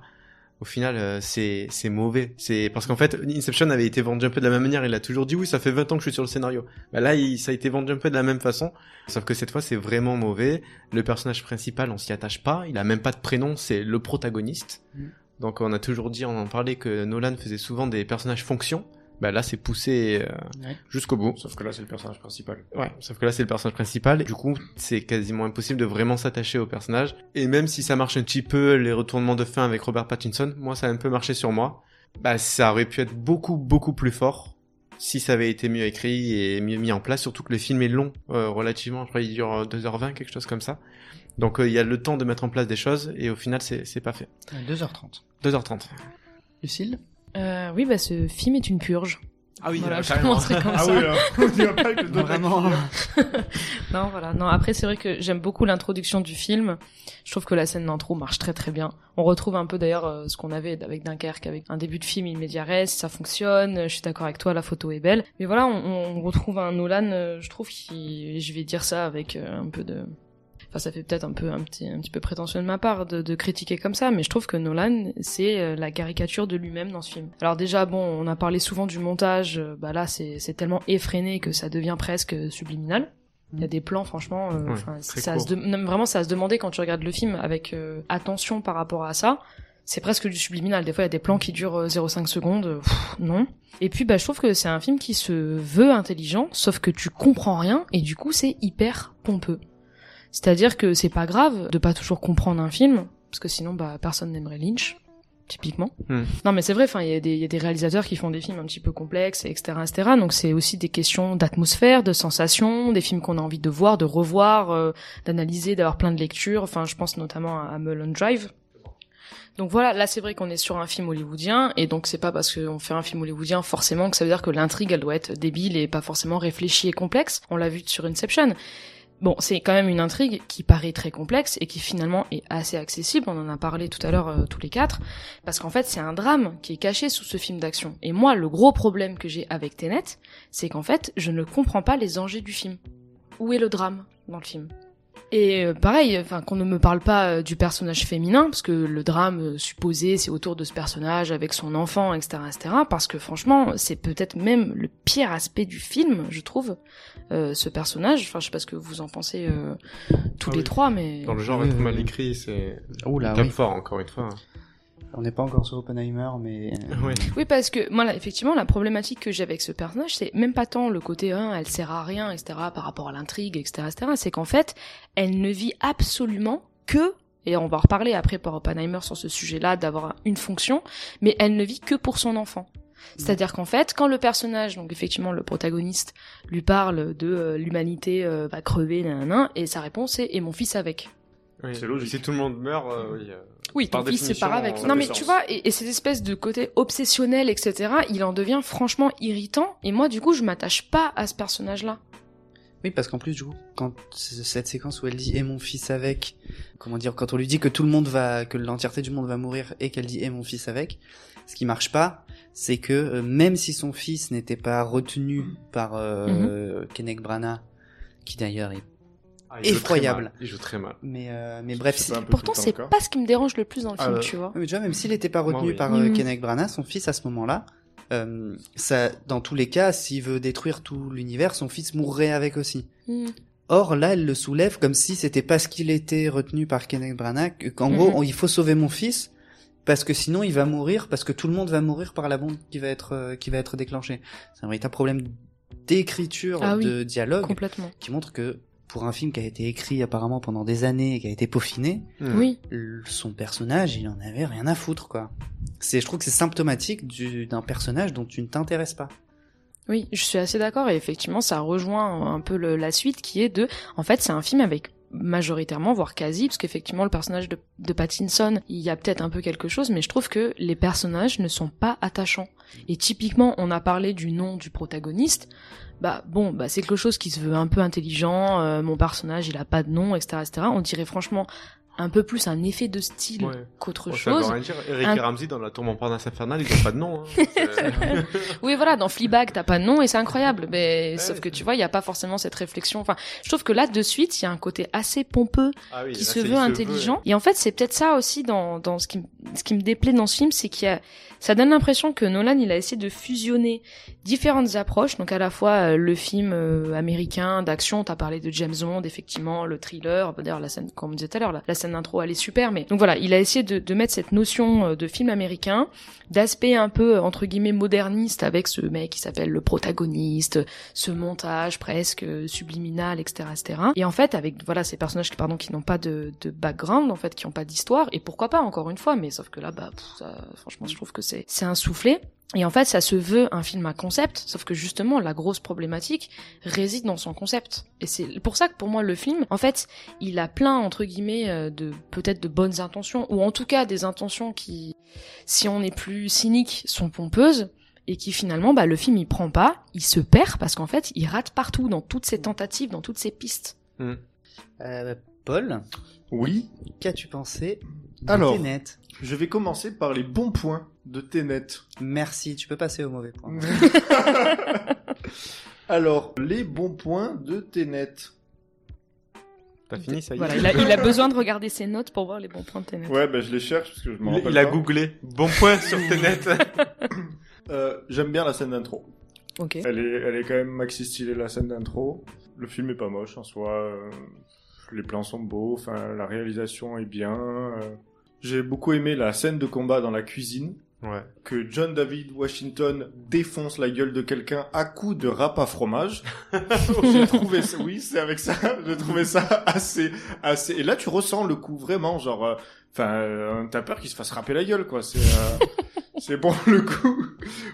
au final, euh, c'est c'est mauvais. C'est parce qu'en fait, Inception avait été vendu un peu de la même manière. Il a toujours dit oui, ça fait 20 ans que je suis sur le scénario. Bah là, il, ça a été vendu un peu de la même façon. Sauf que cette fois, c'est vraiment mauvais. Le personnage principal, on s'y attache pas. Il a même pas de prénom. C'est le protagoniste. Mm. Donc on a toujours dit, on en parlait que Nolan faisait souvent des personnages fonctions. Bah là, c'est poussé euh, Ouais. jusqu'au bout. Sauf que là, c'est le personnage principal. Ouais, sauf que là c'est le personnage principal. Du coup, c'est quasiment impossible de vraiment s'attacher au personnage. Et même si ça marche un petit peu, les retournements de fin avec Robert Pattinson, moi ça a un peu marché sur moi. Bah ça aurait pu être beaucoup beaucoup plus fort si ça avait été mieux écrit et mieux mis en place. Surtout que le film est long, euh, relativement. Je crois il dure euh, 2h20, quelque chose comme ça. Donc euh, il y a le temps de mettre en place des choses et au final c'est c'est pas fait. 2h30. 2h30. Lucille? Euh, oui, bah ce film est une purge. Ah oui, voilà, euh, je commencerai comme Ah ça. oui, là, on dirait pas que le doigt Vraiment. Non, voilà. Non, après, c'est vrai que j'aime beaucoup l'introduction du film. Je trouve que la scène d'intro marche très très bien. On retrouve un peu d'ailleurs euh, ce qu'on avait avec Dunkerque, avec un début de film in media res, ça fonctionne. Je suis d'accord avec toi, la photo est belle. Mais voilà, on, on retrouve un Nolan, euh, je trouve, qui, je vais dire ça avec un peu de, Enfin, ça fait peut-être un peu un petit, un petit peu prétentieux de ma part de, de critiquer comme ça, mais je trouve que Nolan, c'est euh, la caricature de lui-même dans ce film. Alors déjà, bon, on a parlé souvent du montage, euh, bah là, c'est c'est tellement effréné que ça devient presque subliminal. Il y a des plans, franchement, euh, Ouais, ça se court. de- non, vraiment, ça se demandait quand tu regardes le film avec euh, attention par rapport à ça. C'est presque du subliminal. Des fois, il y a des plans qui durent euh, 0,5 secondes. euh, pff, non. Et puis, bah, je trouve que c'est un film qui se veut intelligent, sauf que tu comprends rien, et du coup, c'est hyper pompeux. C'est-à-dire que c'est pas grave de pas toujours comprendre un film, parce que sinon, bah, personne n'aimerait Lynch, typiquement. Hmm. Non, mais c'est vrai, enfin, il y, a des- il y a des réalisateurs qui font des films un petit peu complexes, etc., etc. Donc c'est aussi des questions d'atmosphère, de sensations, des films qu'on a envie de voir, de revoir, euh, d'analyser, d'avoir plein de lectures. Enfin, je pense notamment à Mulholland Drive. Donc voilà, là c'est vrai qu'on est sur un film hollywoodien, et donc c'est pas parce qu'on fait un film hollywoodien forcément que ça veut dire que l'intrigue elle doit être débile et pas forcément réfléchie et complexe. On l'a vu sur Inception. Bon, c'est quand même une intrigue qui paraît très complexe et qui finalement est assez accessible. On en a parlé tout à l'heure euh, tous les quatre, parce qu'en fait c'est un drame qui est caché sous ce film d'action. Et moi, le gros problème que j'ai avec Tenet, c'est qu'en fait je ne comprends pas les enjeux du film. Où est le drame dans le film? Et euh, pareil, enfin qu'on ne me parle pas euh, du personnage féminin, parce que le drame euh, supposé c'est autour de ce personnage avec son enfant, etc., etc. Parce que franchement, c'est peut-être même le pire aspect du film, je trouve, euh, ce personnage. Enfin, je sais pas ce que vous en pensez euh, tous Ah les oui. trois, mais Dans le genre, être mal écrit, c'est il tape oui. fort encore une fois. On n'est pas encore sur Oppenheimer, mais. Ouais. Oui, parce que moi, là, effectivement, la problématique que j'ai avec ce personnage, c'est même pas tant le côté hein, elle sert à rien, etc., par rapport à l'intrigue, etc., etc. C'est qu'en fait, elle ne vit absolument que, et on va en reparler après par Oppenheimer sur ce sujet-là, d'avoir une fonction, mais elle ne vit que pour son enfant. C'est-à-dire qu'en fait, quand le personnage, donc effectivement le protagoniste, lui parle de euh, l'humanité euh, va crever, nanana, et sa réponse est et mon fils avec. Oui. C'est logique. Si tout le monde meurt, euh, oui. Oui, Par ton fils se part avec. Non mais sens. tu vois, et, et cette espèce de côté obsessionnel, etc., il en devient franchement irritant. Et moi, du coup, je m'attache pas à ce personnage-là. Oui, parce qu'en plus, du coup, quand cette séquence où elle dit et mon fils avec, comment dire, quand on lui dit que tout le monde va, que l'entièreté du monde va mourir et qu'elle dit et mon fils avec, ce qui marche pas, c'est que euh, même si son fils n'était pas retenu par euh, Kenneth Branagh, qui d'ailleurs est, ah, il Effroyable. Il joue très mal. mais euh, mais bref, C'est Pourtant, c'est cas. pas ce qui me dérange le plus dans le Ah, film, euh, tu vois. mais tu vois, même s'il n'était pas retenu Moi, oui. par euh, Mm. Kenneth Branagh, son fils à ce moment-là, euh, ça, dans tous les cas, s'il veut détruire tout l'univers, son fils mourrait avec aussi. Hmm. Or là, elle le soulève comme si c'était parce qu'il était retenu par Kenneth Branagh que- qu'en Mhm. gros, on- il faut sauver mon fils parce que sinon il va mourir parce que tout le monde va mourir par la bombe qui va être euh, qui va être déclenchée. C'est un véritable problème d'écriture, Ah oui, de dialogue qui montre que pour un film qui a été écrit apparemment pendant des années et qui a été peaufiné, Hmm. Oui. son personnage, il en avait rien à foutre quoi. C'est je trouve que c'est symptomatique du- d'un personnage dont tu ne t'intéresses pas. Oui, je suis assez d'accord et effectivement ça rejoint un peu le- la suite qui est de, en fait c'est un film avec majoritairement, voire quasi, parce qu'effectivement le personnage de, de Pattinson, il y a peut-être un peu quelque chose, mais je trouve que les personnages ne sont pas attachants. Et typiquement, on a parlé du nom du protagoniste, bah bon, bah c'est quelque chose qui se veut un peu intelligent, euh, mon personnage il a pas de nom, etc., etc. On dirait franchement un peu plus un effet de style Ouais. qu'autre Bon, ça veut chose. rien dire. Eric Un- et Ramsey dans la tour Montparnasse infernale, ils ont pas de nom. Hein. Oui, voilà, dans Fleabag, t'as pas de nom et c'est incroyable. Mais sauf que tu vois, il y a pas forcément cette réflexion. Enfin, je trouve que là, de suite, il y a un côté assez pompeux Ah oui, qui là, se veut intelligent. veut, Et en fait, c'est peut-être ça aussi dans, dans ce qui, me- ce qui me déplaît dans ce film, c'est qu'il y a, ça donne l'impression que Nolan, il a essayé de fusionner différentes approches. Donc à la fois euh, le film euh, américain d'action, t'as parlé de James Bond, effectivement, le thriller, d'ailleurs la scène, comme on disait tout à l'heure, la, la scène d'intro, elle est super. Mais donc voilà, il a essayé de, mettre cette notion euh, de film américain, d'aspect un peu euh, entre guillemets moderniste avec ce mec qui s'appelle le protagoniste, ce montage presque euh, subliminal, etc., etc. Et en fait, avec voilà ces personnages qui pardon qui n'ont pas de, background en fait, qui n'ont pas d'histoire, et pourquoi pas encore une fois, mais sauf que là, bah, ça, franchement, je trouve que c'est c'est un. Et en fait, ça se veut un film à concept, sauf que justement, la grosse problématique réside dans son concept. Et c'est pour ça que pour moi, le film, en fait, il a plein, entre guillemets, euh, de peut-être de bonnes intentions, ou en tout cas des intentions qui, si on est plus cynique, sont pompeuses, et qui finalement, bah, le film, il prend pas, il se perd, parce qu'en fait, il rate partout, dans toutes ses tentatives, dans toutes ses pistes. Euh, Paul, Oui. qu'as-tu pensé Alors. Tenet Je vais commencer par les bons points de Tenet. Merci, tu peux passer au mauvais point. Alors, les bons points de Tenet. T'as fini, ça y est Voilà, il a, il a besoin de regarder ses notes pour voir les bons points de Tenet. Ouais, ben je les cherche parce que je me Il, rappelle il a pas. googlé. Bon point sur Tenet. Euh, J'aime bien la scène d'intro. Ok. Elle est, elle est quand même maxi stylée la scène d'intro. Le film est pas moche en soi. euh, les plans sont beaux. Enfin, la réalisation est bien. euh. J'ai beaucoup aimé la scène de combat dans la cuisine. Ouais. Que John David Washington défonce la gueule de quelqu'un à coups de râpe à fromage. J'ai trouvé ça, oui, c'est avec ça. J'ai trouvé ça assez, assez. Et là, tu ressens le coup vraiment, genre, euh, enfin, euh, t'as peur qu'il se fasse râper la gueule, quoi. C'est, euh, c'est pour le coup,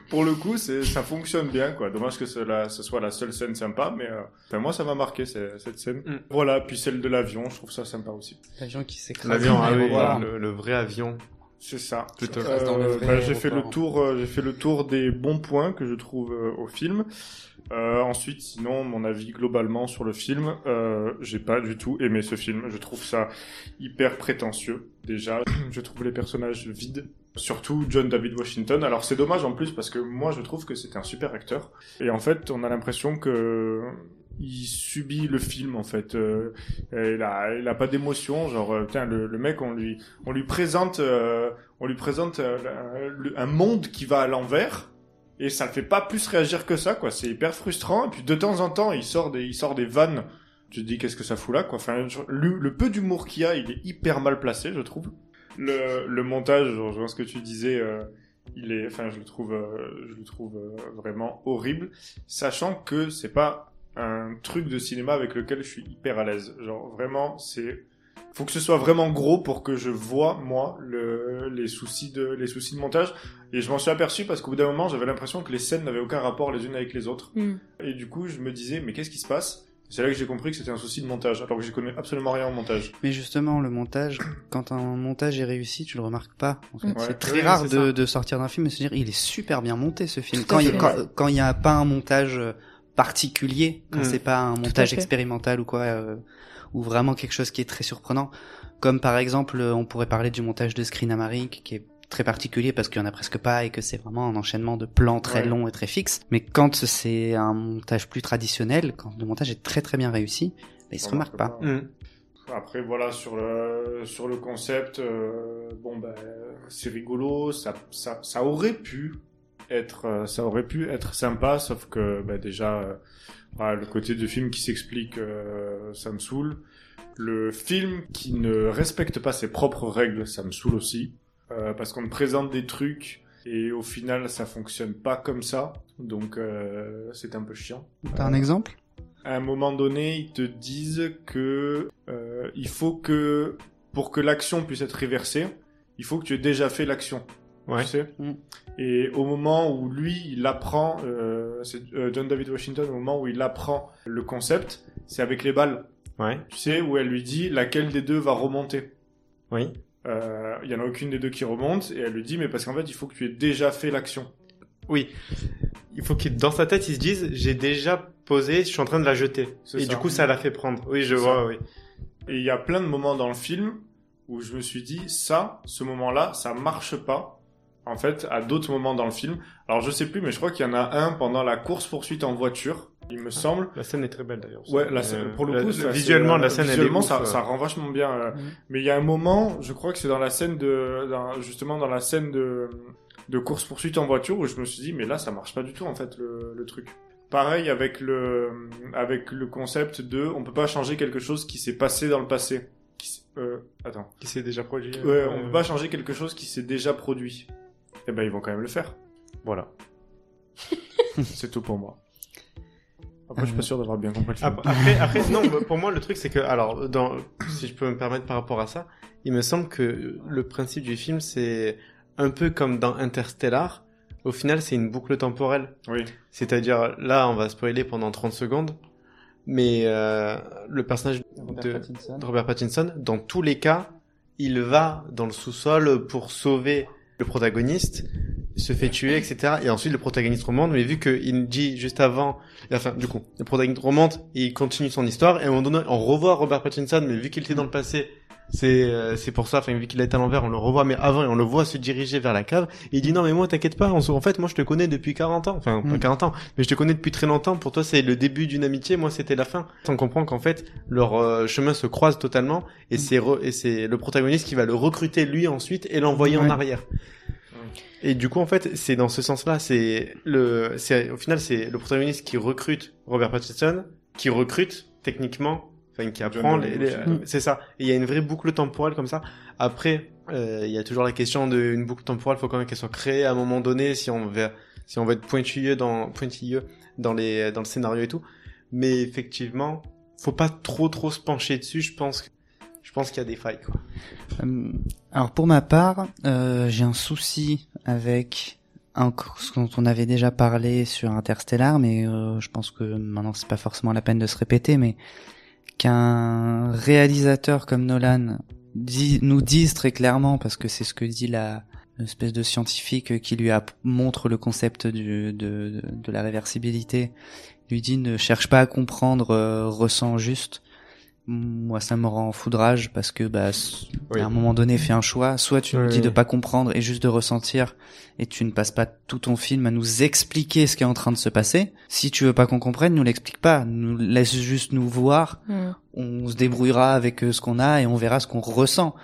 pour le coup, c'est, ça fonctionne bien, quoi. Dommage que cela, ce soit la seule scène sympa, mais, euh, enfin, moi, ça m'a marqué, cette scène. Mm. Voilà, puis celle de l'avion, je trouve ça sympa aussi. L'avion qui s'écrase. L'avion, ah oui, Voilà. le, le vrai avion. C'est ça. Euh, vrai bah, j'ai fait le tour, euh, j'ai fait le tour des bons points que je trouve euh, au film. Euh, ensuite, sinon, mon avis globalement sur le film, euh, j'ai pas du tout aimé ce film. Je trouve ça hyper prétentieux. Déjà, je trouve les personnages vides. Surtout John David Washington. Alors c'est dommage en plus parce que moi je trouve que c'était un super acteur. Et en fait, on a l'impression que il subit le film en fait. Euh, il a, il a pas d'émotion. Genre, euh, le, le mec, on lui, on lui présente, euh, on lui présente euh, le- un monde qui va à l'envers et ça le fait pas plus réagir que ça quoi c'est hyper frustrant et puis de temps en temps il sort des il sort des vannes tu te dis qu'est-ce que ça fout là quoi. Enfin le, le peu d'humour qu'il y a il est hyper mal placé je trouve. Le, le montage je rejoins ce que tu disais euh, il est enfin je le trouve euh, je le trouve euh, vraiment horrible sachant que c'est pas un truc de cinéma avec lequel je suis hyper à l'aise. Genre vraiment c'est faut que ce soit vraiment gros pour que je vois moi le, les soucis de les soucis de montage. Et je m'en suis aperçu parce qu'au bout d'un moment j'avais l'impression que les scènes n'avaient aucun rapport les unes avec les autres. Mm. et du coup je me disais mais qu'est-ce qui se passe? C'est là que j'ai compris que c'était un souci de montage alors que j'y connais absolument rien en montage Mais justement, le montage, quand un montage est réussi, tu le remarques pas. En fait. Ouais. C'est très rare de, de sortir d'un film et se dire il est super bien monté ce film. Quand il, fait. quand, quand il y a pas un montage euh, particulier, quand Mm. c'est pas un montage expérimental ou quoi, euh, ou vraiment quelque chose qui est très surprenant. Comme par exemple, euh, on pourrait parler du montage de Screen Amaric, qui est très particulier parce qu'il y en a presque pas et que c'est vraiment un enchaînement de plans très Ouais. longs et très fixes. Mais quand c'est un montage plus traditionnel, quand le montage est très très bien réussi, bah, il se remarque pas. Mm. Après voilà sur le sur le concept, euh, bon ben c'est rigolo, ça ça ça aurait pu être euh, ça aurait pu être sympa, sauf que ben, déjà euh, le côté de film qui s'explique, euh, ça me saoule. Le film qui ne respecte pas ses propres règles, ça me saoule aussi, euh, parce qu'on me présente des trucs et au final ça fonctionne pas comme ça, donc euh, c'est un peu chiant T'as un exemple? À un moment donné, ils te disent que euh, il faut que pour que l'action puisse être réversée, il faut que tu aies déjà fait l'action. Ouais. Tu sais? Mm. Et au moment où lui, il apprend, euh, c'est euh, John David Washington, au moment où il apprend le concept, c'est avec les balles. Ouais. Tu sais, où elle lui dit laquelle des deux va remonter. Oui. Euh, Il y en a aucune des deux qui remonte, et elle lui dit mais parce qu'en fait, il faut que tu aies déjà fait l'action. Oui. Il faut qu'il, dans sa tête, il se dise, j'ai déjà posé, je suis en train de la jeter. Et ça. du coup, ça l'a fait prendre. Oui, je vois, ça. oui. Et il y a plein de moments dans le film où je me suis dit ça, ce moment-là, ça marche pas. En fait, à d'autres moments dans le film. Alors je sais plus, mais je crois qu'il y en a un pendant la course poursuite en voiture. Il me semble. La scène est très belle d'ailleurs. Ouais, la Euh, scène, pour le la- coup, visuellement la euh, scène visuellement, elle est ça, ouf, ça euh. rend vachement bien. euh, Mhm. Mais il y a un moment, je crois que c'est dans la scène de, dans- justement dans la scène de, de course poursuite en voiture où je me suis dit, mais là, ça marche pas du tout en fait le, le truc. Pareil avec le, avec le concept de, on peut pas changer quelque chose qui s'est passé dans le passé. Qui euh, attends. Qui s'est déjà produit. Ouais, euh, on peut pas changer quelque chose qui s'est déjà produit. Eh ben, ils vont quand même le faire. Voilà. c'est tout pour moi. Après, je suis pas sûr d'avoir bien compris le film. Après, après, après, non, pour moi, le truc, c'est que, alors, dans, si je peux me permettre par rapport à ça, il me semble que le principe du film, c'est un peu comme dans Interstellar. Au final, c'est une boucle temporelle. Oui. C'est-à-dire, là, on va spoiler pendant 30 secondes, mais euh, le personnage Robert de, Pattinson. de Robert Pattinson, dans tous les cas, il va dans le sous-sol pour sauver le protagoniste, se fait tuer, etc. Et ensuite, le protagoniste remonte, mais vu qu'il dit juste avant, enfin, du coup, le protagoniste remonte il continue son histoire, et à un moment donné, on revoit Robert Pattinson, mais vu qu'il était dans le passé, c'est euh, c'est pour ça, enfin, vu qu'il a été à l'envers, on le revoit, mais avant, et on le voit se diriger vers la cave, et il dit non, mais moi, t'inquiète pas, on se- en fait, moi, je te connais depuis 40 ans, enfin, pas Mm. 40 ans, mais je te connais depuis très longtemps, pour toi, c'est le début d'une amitié, moi, c'était la fin. On comprend qu'en fait, leur euh, chemin se croise totalement, et c'est re- et c'est le protagoniste qui va le recruter lui ensuite et l'envoyer en arrière. Et du coup, en fait, c'est dans ce sens-là, c'est le, c'est au final, c'est le protagoniste qui recrute Robert Pattinson, qui recrute techniquement, enfin qui apprend, les, les- euh, c'est ça. Et il y a une vraie boucle temporelle comme ça. Après, euh, il y a toujours la question d'une boucle temporelle, faut quand même qu'elle soit créée à un moment donné, si on veut, si on veut être pointilleux dans, pointilleux dans les, dans le scénario et tout. Mais effectivement, faut pas trop trop se pencher dessus. Je pense, que- je pense qu'il y a des failles. Quoi. Euh, alors pour ma part, euh, j'ai un souci avec ce dont on avait déjà parlé sur Interstellar, mais euh, je pense que maintenant c'est pas forcément la peine de se répéter, mais qu'un réalisateur comme Nolan nous dise très clairement, parce que c'est ce que dit la l'espèce de scientifique qui lui montre le concept de, de la réversibilité, lui dit ne cherche pas à comprendre, euh, ressens juste. Moi, ça me rend foudrage parce que bah, Oui. à un moment donné, fais un choix. Soit tu nous Oui, dis de pas comprendre et juste de ressentir, et tu ne passes pas tout ton film à nous expliquer ce qui est en train de se passer. Si tu veux pas qu'on comprenne, nous l'explique pas. Nous laisse juste nous voir. Hmm. On se débrouillera avec euh, ce qu'on a et on verra ce qu'on ressent.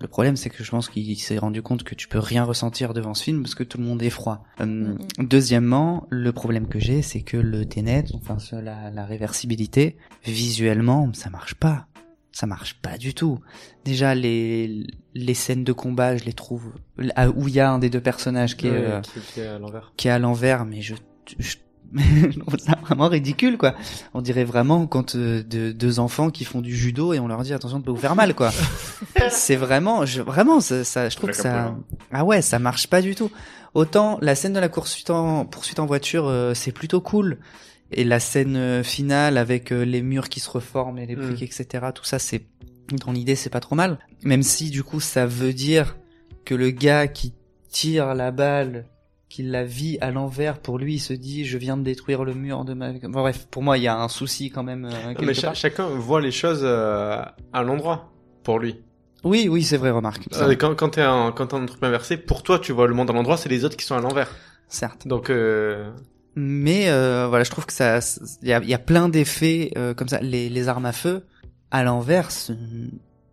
Le problème, c'est que je pense qu'il s'est rendu compte que tu peux rien ressentir devant ce film parce que tout le monde est froid. Euh. Deuxièmement, le problème que j'ai, c'est que le Tenet, enfin la, la réversibilité, visuellement, ça marche pas. Ça marche pas du tout. Déjà, les, les scènes de combat, je les trouve où il y a un des deux personnages qui est, Ouais, euh, qui, qui est à l'envers. qui est à l'envers, mais je, je, je trouve ça vraiment ridicule, quoi. On dirait vraiment quand euh, de, deux enfants qui font du judo et on leur dit attention de pas vous faire mal, quoi. c'est vraiment, je, vraiment, ça, ça- je trouve que ça, ah ouais, ça marche pas du tout. Autant la scène de la poursuite en, poursuite en voiture, euh, c'est plutôt cool. Et la scène euh, finale avec euh, les murs qui se reforment et les Mm. briques, etc. Tout ça, c'est dans l'idée, c'est pas trop mal. Même si du coup, ça veut dire que le gars qui tire la balle, qui la vit à l'envers, pour lui, il se dit je viens de détruire le mur de ma. Bon, bref, pour moi, il y a un souci quand même. euh, Non, quelque mais part. chacun voit les choses euh, à l'endroit pour lui. Oui, oui, c'est vrai, remarque. Euh, quand quand t'es en quand t'es truc inversé, pour toi tu vois le monde à l'endroit, c'est les autres qui sont à l'envers. Certes. Donc euh, Mais euh, voilà, je trouve que ça, il y a, il y a plein d'effets euh, comme ça. Les, les armes à feu, à l'inverse, euh,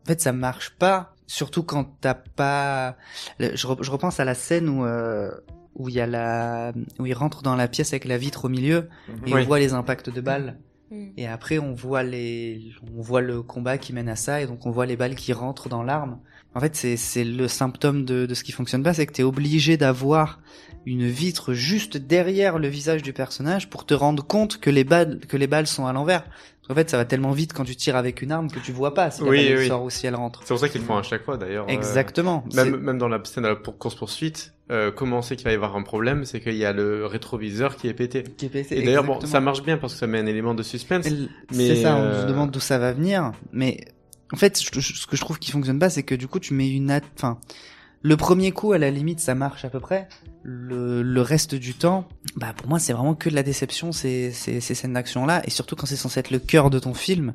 en fait, ça marche pas. Surtout quand t'as pas. je repense à la scène où euh, où il y a la où il rentre dans la pièce avec la vitre au milieu et Oui. on voit les impacts de balles. Mm. Et après, on voit les, on voit le combat qui mène à ça, et donc on voit les balles qui rentrent dans l'arme. En fait, c'est, c'est le symptôme de, de ce qui fonctionne pas, c'est que t'es obligé d'avoir une vitre juste derrière le visage du personnage pour te rendre compte que les balles, que les balles sont à l'envers. En fait, ça va tellement vite quand tu tires avec une arme que tu vois pas si la Oui, balle elle oui. sort ou si elle rentre. c'est pour ça qu'ils le font à chaque fois d'ailleurs. euh, Exactement. même même dans la scène de la course poursuite, euh, comment on sait qu'il va y avoir un problème, c'est qu'il y a le rétroviseur qui est pété. qui est pété, Et d'ailleurs bon, ça marche bien parce que ça met un élément de suspense. Mais, C'est ça, on euh, se demande d'où ça va venir. Mais en fait, je- je- ce que je trouve qui fonctionne pas, c'est que du coup, tu mets une... at- Enfin, le premier coup, à la limite, ça marche à peu près. Le, le reste du temps, bah pour moi, c'est vraiment que de la déception, ces, ces, ces scènes d'action-là. Et surtout quand c'est censé être le cœur de ton film,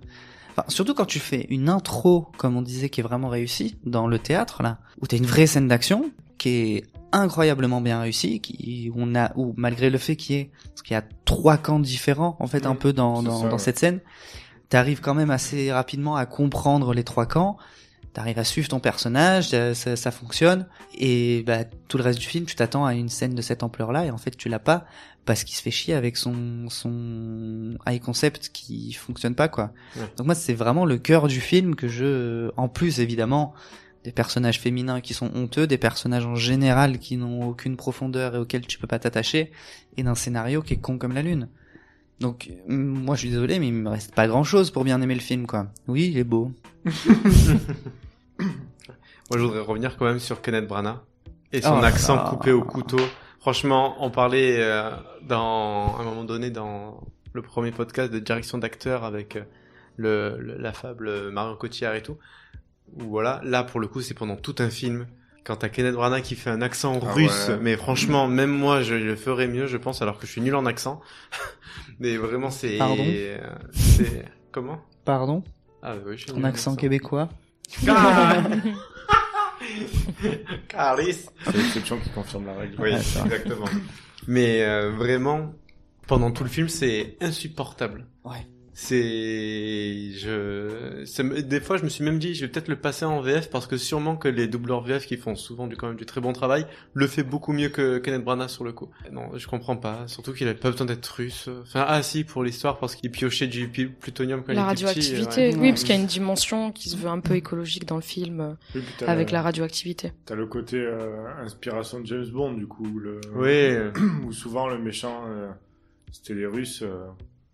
Enfin, surtout quand tu fais une intro, comme on disait, qui est vraiment réussie dans le théâtre là, où t'as une vraie scène d'action qui est incroyablement bien réussie, qui on a, ou malgré le fait qu'il y ait, parce qu'il y a trois camps différents en fait un peu dans dans, ça, dans ouais. cette scène, t'arrives quand même assez rapidement à comprendre les trois camps. T'arrives à suivre ton personnage, ça, ça, ça fonctionne, et bah, tout le reste du film, tu t'attends à une scène de cette ampleur-là, et en fait, tu l'as pas parce qu'il se fait chier avec son son high concept qui fonctionne pas quoi. Ouais. Donc moi, c'est vraiment le cœur du film que je, en plus évidemment, des personnages féminins qui sont honteux, des personnages en général qui n'ont aucune profondeur et auxquels tu peux pas t'attacher, et d'un scénario qui est con comme la lune. Donc euh, moi, je suis désolé, mais il me reste pas grand-chose pour bien aimer le film quoi. Oui, il est beau. Moi, je voudrais revenir quand même sur Kenneth Branagh et son Oh accent coupé au couteau. Franchement, on parlait euh, dans à un moment donné dans le premier podcast de direction d'acteur avec euh, le, le- la fable Marion Cotillard et tout. Voilà, là pour le coup, c'est pendant tout un film. Quand t'as Kenneth Branagh qui fait un accent Ah russe, ouais. mais franchement, même moi, je le ferais mieux, je pense, alors que je suis nul en accent. mais vraiment, c'est, Pardon euh, c'est comment? Pardon? Ah oui, je suis nul en accent québécois? Ah Carlis. C'est l'exception qui confirme la règle. Oui, exactement. Mais euh, vraiment, pendant tout le film, c'est insupportable. Ouais. C'est, je, ça me- des fois, je me suis même dit, je vais peut-être le passer en VF parce que sûrement que les doubleurs VF qui font souvent du quand même du très bon travail le fait beaucoup mieux que Kenneth Branagh sur le coup. Non, je comprends pas. Surtout qu'il avait pas besoin d'être russe. Enfin, ah si pour l'histoire parce qu'il piochait du plutonium quand La il était petit. radioactivité, ouais. oui, parce qu'il y a une dimension qui se veut un peu écologique dans le film, euh, Oui, t'as avec le- la radioactivité. T'as le côté euh, inspiration de James Bond, du coup, le... Oui. où souvent le méchant, euh, c'était les Russes. euh,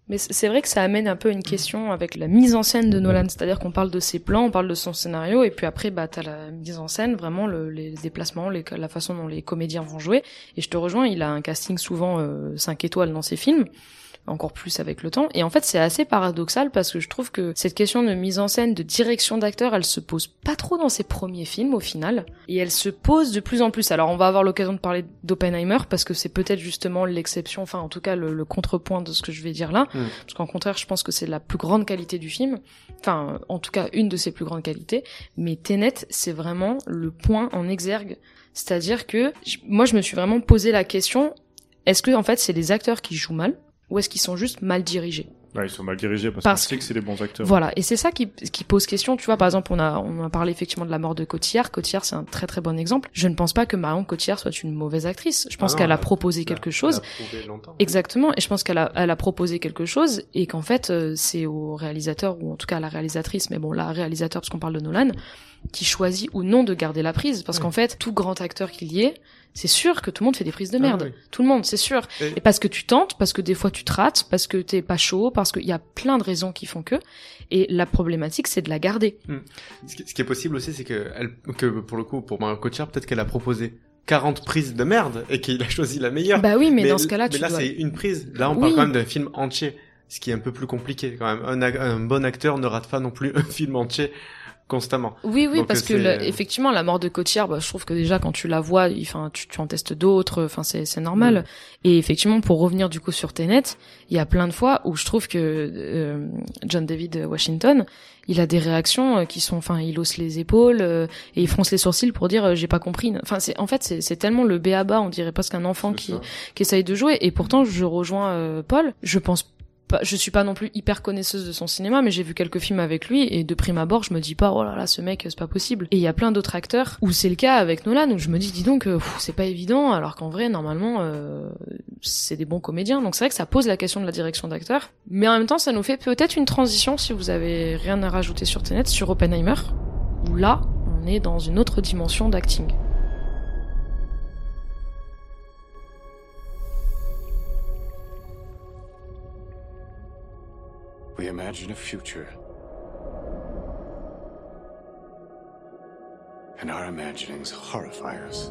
Mais c'est vrai que ça amène un peu une question avec la mise en scène de Nolan, c'est-à-dire qu'on parle de ses plans, on parle de son scénario, et puis après, bah, t'as la mise en scène, vraiment le- les déplacements, les- la façon dont les comédiens vont jouer. Et je te rejoins, il a un casting souvent euh, 5 étoiles dans ses films, encore plus avec le temps. Et en fait, c'est assez paradoxal parce que je trouve que cette question de mise en scène, de direction d'acteur, elle se pose pas trop dans ses premiers films au final, et elle se pose de plus en plus. Alors, on va avoir l'occasion de parler d'Oppenheimer parce que c'est peut-être justement l'exception, enfin en tout cas le, le contrepoint de ce que je vais dire là, Mm. parce qu'en contraire, je pense que c'est la plus grande qualité du film, enfin en tout cas une de ses plus grandes qualités. Mais Tenet, c'est vraiment le point en exergue, c'est-à-dire que moi, je me suis vraiment posé la question est-ce que en fait c'est les acteurs qui jouent mal ou est-ce qu'ils sont juste mal dirigés Ouais, ils sont mal dirigés parce, Parce qu'on sait que c'est des bons acteurs. Voilà, et c'est ça qui, qui pose question. Tu vois, par exemple, on a, on a parlé effectivement de la mort de Cotillard. Cotillard, c'est un très très bon exemple. Je ne pense pas que Marion Cotillard soit une mauvaise actrice. Je pense Ah qu'elle a proposé elle a- quelque chose. elle a. Exactement, et je pense qu'elle a, elle a proposé quelque chose et qu'en fait euh, c'est au réalisateur ou en tout cas à la réalisatrice, mais bon la réalisateur parce qu'on parle de Nolan, qui choisit ou non de garder la prise parce Ouais. qu'en fait tout grand acteur qu'il y ait, c'est sûr que tout le monde fait des prises de Ah merde, oui. tout le monde, c'est sûr. Et- Et parce que tu tentes, parce que des fois tu te rates, parce que t'es pas chaud, parce qu'il y a plein de raisons qui font que. Et la problématique c'est de la garder. Ce qui, ce qui est possible aussi, c'est que, elle, que pour le coup, pour Marion Cotillard, peut-être qu'elle a proposé 40 prises de merde et qu'il a choisi la meilleure. Bah oui, mais, dans ce cas-là mais tu là, dois. c'est une prise. Là, on Oui. parle quand même d'un film entier, ce qui est un peu plus compliqué quand même. Un, un bon acteur ne rate pas non plus un film entier constamment. Oui, oui, Donc, parce que la- effectivement, la mort de Cotillard, bah, je trouve que déjà quand tu la vois, enfin, tu, tu en testes d'autres, enfin, c'est, c'est normal. Et effectivement, pour revenir du coup sur Tenet, il y a plein de fois où je trouve que euh, John David Washington, il a des réactions euh, qui sont, enfin, il hausse les épaules euh, et il fronce les sourcils pour dire euh, j'ai pas compris. Enfin, c'est, en fait, c'est, c'est tellement le b à bas, on dirait presque un enfant qui, ça. qui essaye de jouer. Et pourtant, je rejoins euh, Paul. Je pense pas, je suis pas non plus hyper connaisseuse de son cinéma, mais j'ai vu quelques films avec lui et de prime abord, je me dis pas oh là là, ce mec, c'est pas possible. Et il y a plein d'autres acteurs où c'est le cas avec Nolan où je me dis dis donc, euh, c'est pas évident, alors qu'en vrai, normalement, euh, c'est des bons comédiens. Donc c'est vrai que ça pose la question de la direction d'acteur, mais en même temps, ça nous fait peut-être une transition si vous avez rien à rajouter sur Tenet, sur Oppenheimer, où là, on est dans une autre dimension d'acting. We imagine a future. And our imaginings horrify us.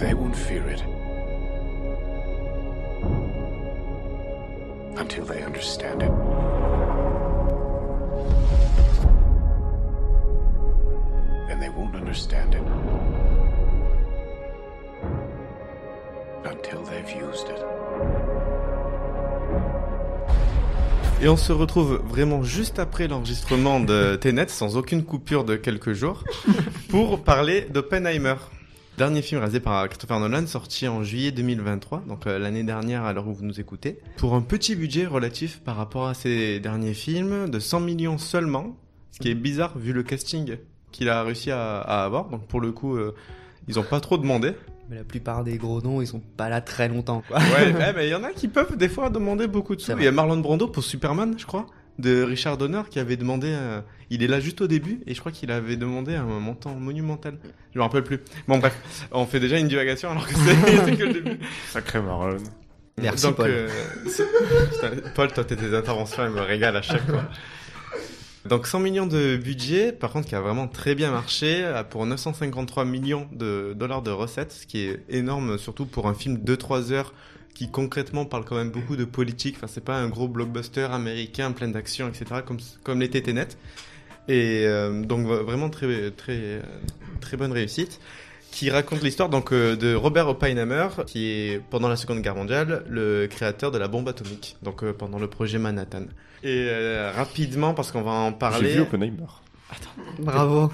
They won't fear it until they understand it. And they won't understand it Et on se retrouve vraiment juste après l'enregistrement de Tenet, sans aucune coupure de quelques jours, pour parler d'Oppenheimer. Dernier film réalisé par Christopher Nolan, sorti en juillet 2023, donc euh, l'année dernière à l'heure où vous nous écoutez, pour un petit budget relatif par rapport à ses derniers films, de 100 millions seulement, ce qui est mm. bizarre vu le casting qu'il a réussi à, avoir. Donc pour le coup, euh, ils n'ont pas trop demandé. Mais la plupart des gros noms, ils sont pas là très longtemps, quoi. Ouais, ouais, mais il y en a qui peuvent des fois demander beaucoup de sous. Il y a Marlon Brando pour Superman, je crois, de Richard Donner qui avait demandé. euh, il est là juste au début et je crois qu'il avait demandé un montant monumental. Je me rappelle plus. Bon bref, on fait déjà une divagation alors que c'est que le début. Sacré Marlon. Merci, Donc, Paul. euh, Paul, toi, tes tes interventions, elles me régalent à chaque fois. Donc 100 millions de budget, par contre, qui a vraiment très bien marché, pour 953 millions de dollars de recettes, ce qui est énorme, surtout pour un film de 3 heures qui concrètement parle quand même beaucoup de politique. Enfin, c'est pas un gros blockbuster américain plein d'action, etc., comme, comme l'était Tenet. Et euh, donc vraiment très, très, très bonne réussite qui raconte l'histoire donc euh, de Robert Oppenheimer, qui est pendant la Seconde Guerre mondiale le créateur de la bombe atomique, donc euh, pendant le projet Manhattan. Et euh, rapidement, parce qu'on va en parler. J'ai vu Oppenheimer. Bravo.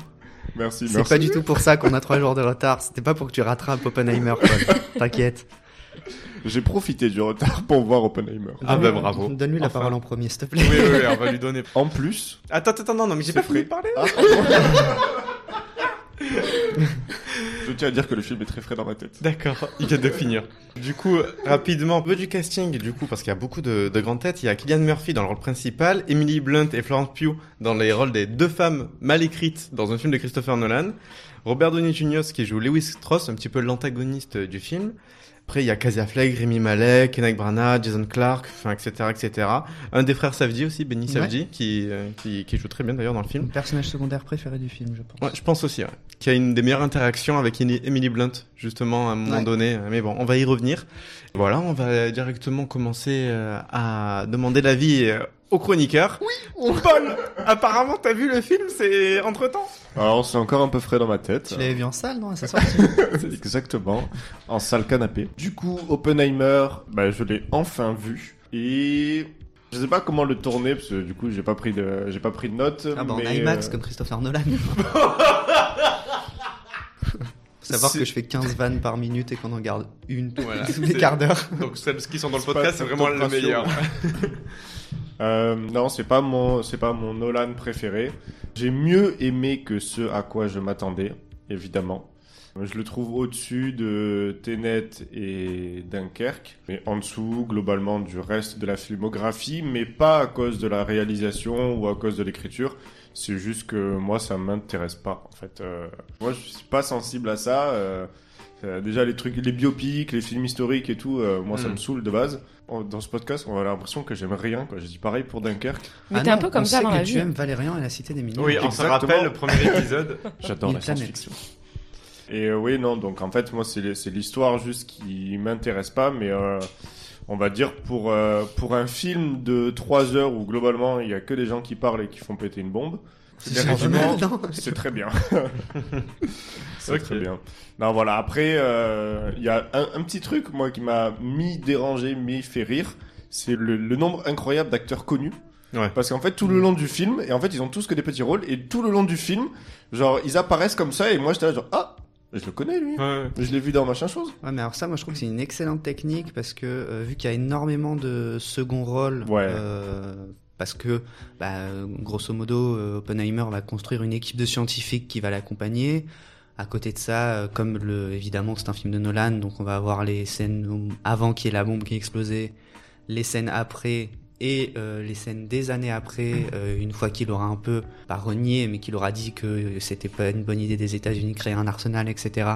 Merci, C'est pas du tout pour ça qu'on a trois jours de retard. C'était pas pour que tu rattrapes Oppenheimer. T'inquiète. J'ai profité du retard pour voir Oppenheimer. Ah bah bravo. Donne-lui la Enfin. parole en premier, s'il te plaît. Oui, oui, oui, on va lui donner. En plus, Attends, attends, non, non, mais j'ai pas fini de parler. Ah, je tiens à dire que le film est très frais dans ma tête. D'accord, il vient de finir. Du coup, rapidement, un peu du casting, du coup, parce qu'il y a beaucoup de, de grandes têtes. Il y a Killian Murphy dans le rôle principal, Emily Blunt et Florence Pugh dans les rôles des deux femmes mal écrites dans un film de Christopher Nolan. Robert Downey Jr. qui joue Lewis Strauss, un petit peu l'antagoniste du film. Après, il y a Casey Affleck, Remy Malek, Kenneth Branagh, Jason enfin, etc., etc. Un des frères Savdi aussi, Benny Savdi, qui, euh, qui, qui joue très bien d'ailleurs dans le film. Personnage secondaire préféré du film, je pense. Ouais, je pense aussi, ouais. Qui a une des meilleures interactions avec Emily Blunt, justement, à un moment Ouais. donné. Mais bon, on va y revenir. Voilà, on va directement commencer euh, à demander l'avis euh, au chroniqueur. Oui Paul Apparemment, t'as vu le film, c'est entre-temps Alors, c'est encore un peu frais dans ma tête. Tu l'avais vu en salle, non, sortie Exactement, en salle canapé. Du coup, Oppenheimer, bah, je l'ai enfin vu. Et je sais pas comment le tourner, parce que du coup, j'ai pas pris de, j'ai pas pris de notes. Ah bah en mais, IMAX euh, comme Christopher Nolan. Savoir que je fais 15 vannes par minute et qu'on en garde une Voilà, tous les quarts d'heure. Donc, celles qui sont dans le podcast, c'est vraiment le top ratio. meilleur. Euh, non, c'est pas mon, c'est pas mon Nolan préféré. J'ai mieux aimé que ce à quoi je m'attendais, évidemment. Je le trouve au-dessus de Tenet et Dunkerque, mais en dessous globalement du reste de la filmographie, mais pas à cause de la réalisation ou à cause de l'écriture. C'est juste que moi ça m'intéresse pas en fait. Euh, moi je suis pas sensible à ça. euh, euh, déjà les trucs, les biopics, les films historiques et tout, euh, moi ça Mm. me saoule de base. Dans ce podcast, on a l'impression que j'aime rien. Quoi. J'ai dit pareil pour Dunkerque. Mais Ah t'es un peu comme on ça sait dans que la tu vie. aimes Valérian et la Cité des Millions. Oui, on se rappelle le premier épisode. J'adore la science-fiction. Et euh, oui, non, donc en fait, moi, c'est l'histoire juste qui m'intéresse pas, mais euh, on va dire pour, euh, pour un film de 3 heures où globalement il y a que des gens qui parlent et qui font péter une bombe, C'est très bien. c'est très bien. Non, voilà, après, euh, il y a un, un petit truc, moi, qui m'a mi dérangé, mi fait rire, c'est le, le nombre incroyable d'acteurs connus. Ouais. Parce qu'en fait, tout le long du film, et en fait, ils ont tous que des petits rôles, et tout le long du film, genre, ils apparaissent comme ça, et moi, j'étais là, genre, ah, je le connais, lui. Ouais. Je l'ai vu dans machin chose. Ouais, mais alors ça, moi, je trouve que c'est une excellente technique parce que euh, vu qu'il y a énormément de second rôle, Ouais. euh, parce que, bah, grosso modo, euh, Oppenheimer va construire une équipe de scientifiques qui va l'accompagner. À côté de ça, euh, comme le, évidemment, c'est un film de Nolan, donc on va avoir les scènes avant qu'il y ait la bombe qui ait explosé, les scènes après et euh, les scènes des années après, euh, une fois qu'il aura un peu, pas renié, mais qu'il aura dit que c'était pas une bonne idée des États-Unis créer un arsenal, etc.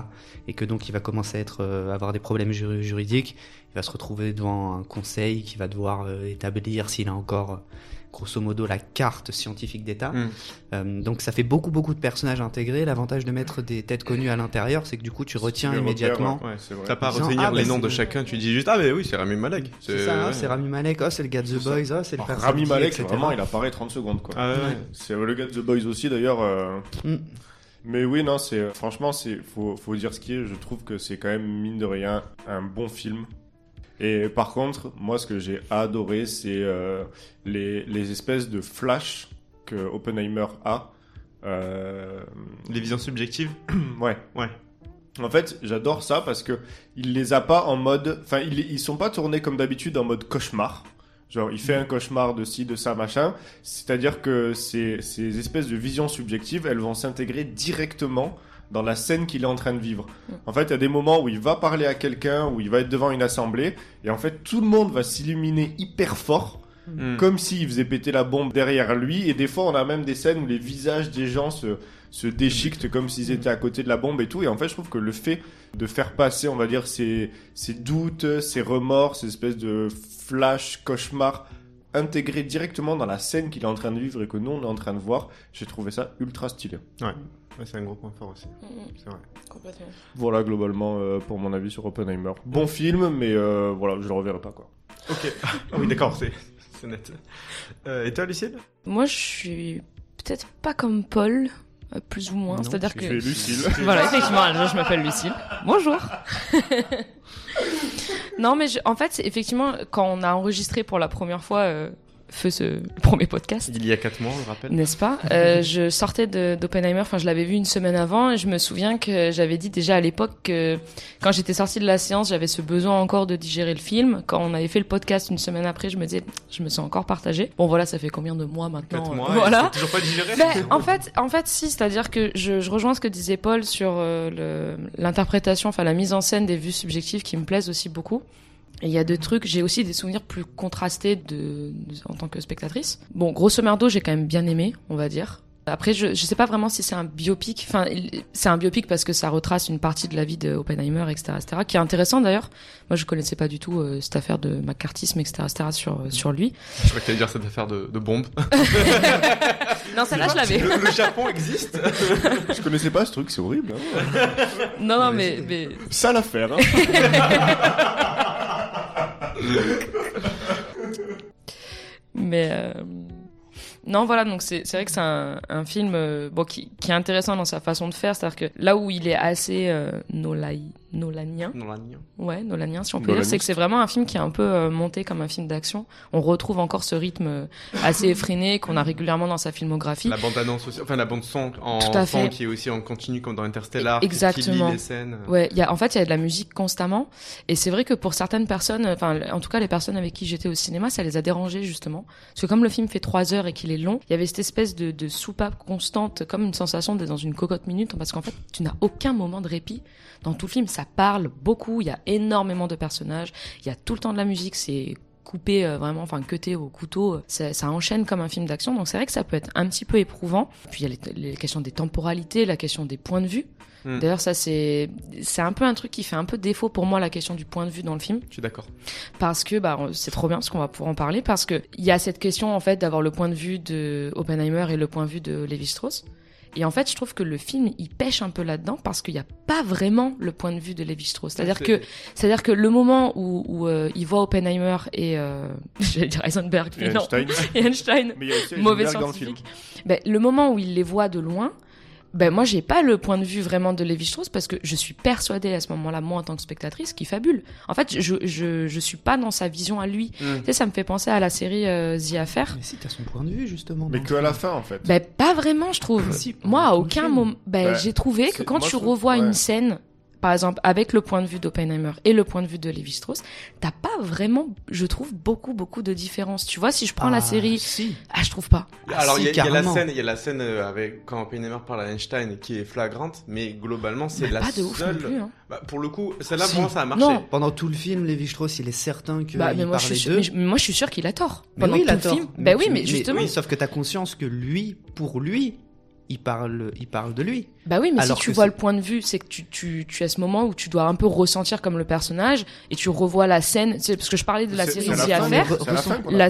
Et que donc il va commencer à être, euh, avoir des problèmes juri- juridiques. Il va se retrouver devant un conseil qui va devoir euh, établir s'il a encore, euh, grosso modo, la carte scientifique d'État. Mm. Euh, donc ça fait beaucoup beaucoup de personnages intégrés. L'avantage de mettre des têtes connues à l'intérieur, c'est que du coup tu retiens immédiatement. Ouais, c'est vrai. T'as pas à retenir ah, bah, les noms de chacun, tu dis juste Ah, mais oui, c'est Rami Malek. C'est ça, ouais. c'est Rami Malek, oh c'est le gars de The Boys, oh c'est le Alors, Rami Malek, etc. vraiment, il apparaît 30 secondes, quoi. Ah, ouais, ouais. C'est euh, le gars de The Boys aussi, d'ailleurs. euh, Mm. Mais oui, non, c'est franchement, c'est faut, faut dire ce qui est. Je trouve que c'est quand même mine de rien un bon film. Et par contre, moi, ce que j'ai adoré, c'est euh, les, les espèces de flash que Oppenheimer a. Euh, Les visions subjectives ouais. Ouais. En fait, j'adore ça parce que il les a pas en mode, enfin, ils, ils sont pas tournés comme d'habitude en mode cauchemar. Genre, il fait un cauchemar de ci, de ça, machin. C'est-à-dire que ces, ces espèces de visions subjectives, elles vont s'intégrer directement dans la scène qu'il est en train de vivre. En fait, il y a des moments où il va parler à quelqu'un, où il va être devant une assemblée, et en fait, tout le monde va s'illuminer hyper fort, Mm. comme s'il faisait péter la bombe derrière lui. Et des fois, on a même des scènes où les visages des gens se, se déchiquetent comme s'ils étaient à côté de la bombe et tout. Et en fait, je trouve que le fait de faire passer, on va dire, ces, ces doutes, ces remords, ces espèces de flash, cauchemars, intégrés directement dans la scène qu'il est en train de vivre et que nous, on est en train de voir, j'ai trouvé ça ultra stylé. Ouais, Ouais, c'est un gros point fort aussi. C'est vrai. Complètement. Voilà, globalement, euh, pour mon avis sur Oppenheimer. Bon film, mais euh, voilà, je le reverrai pas, quoi. Ok. Ah oui, d'accord, c'est c'est net. Euh, et toi, Lucille? Moi, je suis peut-être pas comme Paul, euh, plus ou moins. Non, C'est-à-dire tu que. Lucille. voilà, effectivement, je, m'appelle Lucille. Bonjour. non, mais je- en fait, effectivement, quand on a enregistré pour la première fois euh, Feu ce le premier podcast, Il y a 4 mois, on le rappelle. n'est-ce pas? Euh, Je sortais d'Oppenheimer, enfin je l'avais vu une semaine avant, et je me souviens que j'avais dit déjà à l'époque que quand j'étais sortie de la séance, j'avais ce besoin encore de digérer le film. Quand on avait fait le podcast une semaine après, je me disais, je me sens encore partagée. Bon voilà, ça fait combien de mois maintenant 4 euh, mois, Voilà. toujours pas digéré Ben, en fait, en fait, si, c'est-à-dire que je, je rejoins ce que disait Paul sur euh, l'interprétation, enfin la mise en scène des vues subjectives qui me plaisent aussi beaucoup. Et il y a deux trucs, j'ai aussi des souvenirs plus contrastés de, de- en tant que spectatrice. Bon, grosso merdo, j'ai quand même bien aimé, on va dire. Après, je, je sais pas vraiment si c'est un biopic. Enfin, c'est un biopic parce que ça retrace une partie de la vie de Oppenheimer, etc., etc., qui est intéressant d'ailleurs. Moi, je connaissais pas du tout euh, cette affaire de macartisme, etc., etc., sur, euh, sur lui. Je crois que t'allais dire cette affaire de, de bombe. Non, celle-là, je l'avais. Le, le Japon existe Je connaissais pas ce truc, c'est horrible. hein. Non, non, mais, mais Ça l'affaire. Hein. Mais euh, non, voilà, donc c'est vrai que c'est un, film euh, qui, est intéressant dans sa façon de faire, c'est-à-dire que là où il est assez euh, nolai- nolanien, non. ouais, nolanien si on peut dire, c'est que c'est vraiment un film qui est un peu euh, monté comme un film d'action. On retrouve encore ce rythme euh, assez effréné qu'on a régulièrement dans sa filmographie. La bande annonce aussi, enfin la bande son en Tout à son fait. qui est aussi en continu comme dans Interstellar, qui- qui, Exactement. lit les scènes. Ouais, il y a, en fait, il y a de la musique constamment. Et c'est vrai que pour certaines personnes, enfin, en tout cas, les personnes avec qui j'étais au cinéma, ça les a dérangés, justement. Parce que comme le film fait trois heures et qu'il est long, il y avait cette espèce de, de soupape constante, comme une sensation d'être dans une cocotte minute, parce qu'en fait, tu n'as aucun moment de répit. Dans tout le film, ça parle beaucoup, il y a énormément de personnages, il y a tout le temps de la musique, c'est coupé euh, vraiment, enfin cuté au couteau, ça, ça enchaîne comme un film d'action, donc c'est vrai que ça peut être un petit peu éprouvant. Puis il y a les, les questions des temporalités, la question des points de vue. Hmm. D'ailleurs, ça c'est c'est un peu un truc qui fait un peu défaut pour moi la question du point de vue dans le film Je suis d'accord. parce que bah c'est trop bien parce qu'on va pouvoir en parler parce que il y a cette question en fait d'avoir le point de vue de Oppenheimer et le point de vue de Lévi Strauss. Et en fait, je trouve que le film il pêche un peu là-dedans parce qu'il n'y a pas vraiment le point de vue de Lévi Strauss. C'est-à-dire C'est- que c'est-à-dire que le moment où, où euh, il voit Oppenheimer et euh, j'allais dire Heisenberg, Et mais non. Einstein. et Einstein, Mais il y a aussi mauvais Heisenberg dans le film. scientifique. Ben, le moment où il les voit de loin, ben moi j'ai pas le point de vue vraiment de Lévi Strauss parce que je suis persuadée à ce moment-là moi en tant que spectatrice qu'il fabule. En fait, je je je suis pas dans sa vision à lui. Mm. Tu sais, ça me fait penser à la série euh, The Affair. Mais si, t'as son point de vue, justement. Mais que à la fin, en fait. Ben pas vraiment, je trouve. Si, moi, à aucun moment, ben Ouais. j'ai trouvé que quand moi, tu trouve- revois ouais. une scène, par exemple avec le point de vue d'Oppenheimer et le point de vue de Lévi Strauss, t'as pas vraiment, je trouve beaucoup beaucoup de différences. Tu vois, si je prends la Ah, série, Si. ah je trouve pas. Ah, Alors si, il y, a- il y a la scène, il y a la scène euh, avec quand Oppenheimer parle à Einstein qui est flagrante, mais globalement c'est Mais la pas de ouf seule. non plus. Hein. Bah, pour le coup, celle-là Si. pour moi ça a marché. Non. Pendant tout le film, Lévi Strauss, il est certain que Bah, il mais moi, je suis mais je- mais moi, je suis sûr qu'il a tort. Mais Pendant oui, il tout a le tort. film. Ben oui, tu- mais justement. oui, sauf que t'as conscience que lui, pour lui, il parle, il parle de lui. Bah oui, mais Alors si tu vois le point de vue, c'est que tu, tu, tu as ce moment où tu dois un peu ressentir comme le personnage et tu revois la scène. C'est parce que je parlais de la série c'est à la à la qu'on La-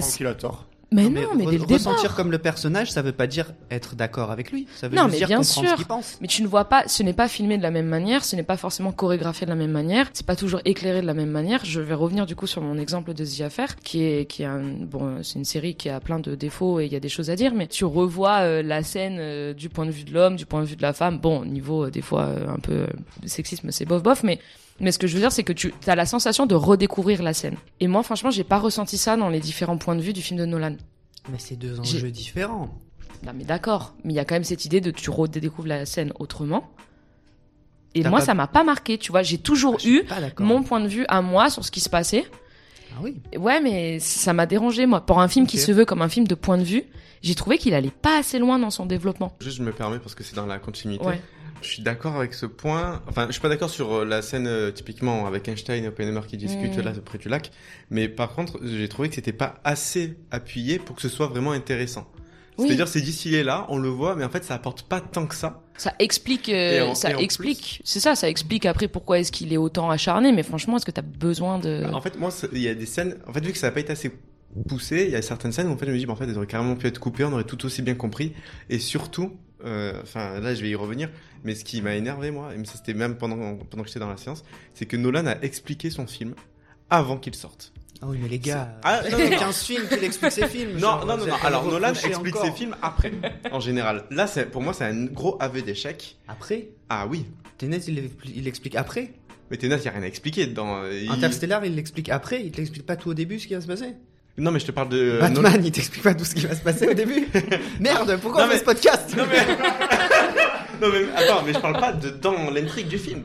a tort. Mais non, mais, re- dès le ressentir départ. comme le personnage, ça veut pas dire être d'accord avec lui. Ça veut Non, juste mais dire bien comprendre sûr. ce qu'il pense. Mais tu ne vois pas, ce n'est pas filmé de la même manière, ce n'est pas forcément chorégraphié de la même manière, c'est pas toujours éclairé de la même manière. Je vais revenir du coup sur mon exemple de The Affair, qui est, qui est un, bon, c'est une série qui a plein de défauts et il y a des choses à dire, mais tu revois euh, la scène euh, du point de vue de l'homme, du point de vue de la femme. Bon, niveau euh, des fois euh, un peu euh, sexisme, c'est bof bof, mais Mais ce que je veux dire, c'est que tu as la sensation de redécouvrir la scène. Et moi, franchement, j'ai pas ressenti ça dans les différents points de vue du film de Nolan. Mais c'est deux enjeux différents. Non, mais d'accord. Mais il y a quand même cette idée de tu redécouvres la scène autrement. Et moi, pas- ça m'a pas marqué, tu vois. J'ai toujours suis eu mon point de vue à moi sur ce qui se passait. Ah oui. Ouais, mais ça m'a dérangé, moi. Pour un film qui se veut comme un film de point de vue, j'ai trouvé qu'il allait pas assez loin dans son développement. Juste, je me permets parce que c'est dans la continuité. Ouais. Je suis d'accord avec ce point. Enfin, je suis pas d'accord sur euh, la scène euh, typiquement avec Einstein et Oppenheimer qui discutent là près du lac. Mais par contre, j'ai trouvé que c'était pas assez appuyé pour que ce soit vraiment intéressant. Oui. C'est-à-dire, c'est distillé là, on le voit, mais en fait, ça apporte pas tant que ça. Ça explique, euh, en- ça explique, c'est ça, ça explique après pourquoi est-ce qu'il est autant acharné. Mais franchement, est-ce que t'as besoin de Bah, En fait, moi, il y a des scènes. En fait, vu que ça n'a pas été assez poussé, il y a certaines scènes où en fait, je me dis, bah, en fait, elles auraient carrément pu être coupées, on aurait tout aussi bien compris. Et surtout, euh, enfin, là, je vais y revenir. Mais ce qui m'a énervé, moi, et ça c'était même pendant pendant que j'étais dans la séance, c'est que Nolan a expliqué son film avant qu'il sorte. Ah oui, mais les gars, Ah, non, non, non. 15 films qu'il explique ses films. Non, genre, non, non, non. Alors, me Nolan explique encore. ses films après, en général. Là, c'est, pour moi, c'est un gros aveu d'échec. Après? Ah oui. Tenet, il, il explique après? Mais Tenet, il n'y a rien à expliquer dedans. euh, il- Interstellar, il l'explique après. Il t'explique pas tout au début ce qui va se passer? Non, mais je te parle de. Batman, Nolan- il t'explique pas tout ce qui va se passer au début. Merde, pourquoi Non, on fait ce podcast Non mais... non mais attends, mais je parle pas de dans l'intrigue du film.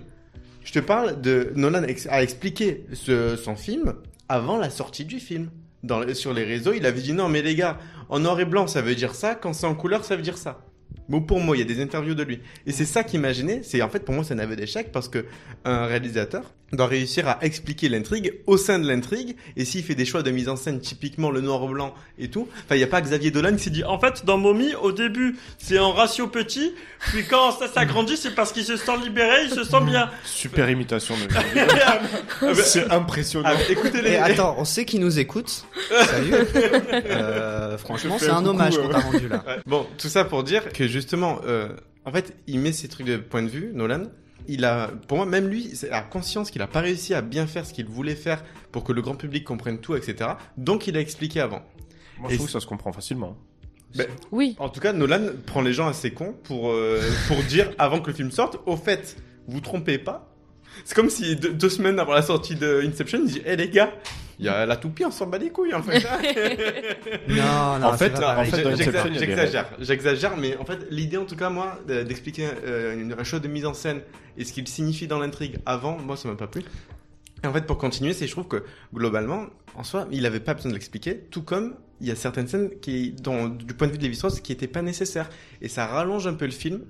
Je te parle de Nolan a expliqué ce, son film avant la sortie du film. Dans, sur les réseaux, il avait dit non mais les gars, en noir et blanc ça veut dire ça, quand c'est en couleur ça veut dire ça. Bon pour moi, il y a des interviews de lui. Et c'est ça qui m'a gêné, c'est en fait pour moi c'est un aveu d'échec parce que un réalisateur doit réussir à expliquer l'intrigue au sein de l'intrigue et s'il fait des choix de mise en scène typiquement le noir blanc et tout, enfin il y a pas Xavier Dolan qui s'est dit En fait, dans Mommy, au début, c'est en ratio petit, puis quand ça s'agrandit, c'est parce qu'il se sent libéré, il se sent bien. Super imitation de C'est impressionnant. Ah, écoutez les Et attends, on sait qui nous écoute. Salut. Euh, franchement, c'est un hommage euh. qu'on t'a rendu là. Ouais. Bon, tout ça pour dire que justement, euh, en fait, il met ses trucs de point de vue, Nolan. Il a, pour moi, même lui, c'est- a conscience qu'il a pas réussi à bien faire ce qu'il voulait faire pour que le grand public comprenne tout, etc. Donc, il a expliqué avant. Moi, je Et trouve que ça se comprend facilement. Ben, Oui. En tout cas, Nolan prend les gens assez cons pour, euh, pour dire avant que le film sorte, au fait, vous trompez pas. C'est comme si deux, deux semaines avant la sortie de Inception, il dit, hé les gars, il y a la toupie, on s'en bat les couilles en fait. Non, non, En fait, en fait, J'exagère, j'exagère, mais en fait, l'idée en tout cas, moi, de- d'expliquer euh, une- un choix de mise en scène et ce qu'il signifie dans l'intrigue avant, moi, ça m'a pas plu. Et en fait, pour continuer, c'est je trouve que globalement, en soi, il avait pas besoin de l'expliquer, tout comme il y a certaines scènes qui, dont, du point de vue de Lévi-Strauss, qui étaient pas nécessaires. Et ça rallonge un peu le film,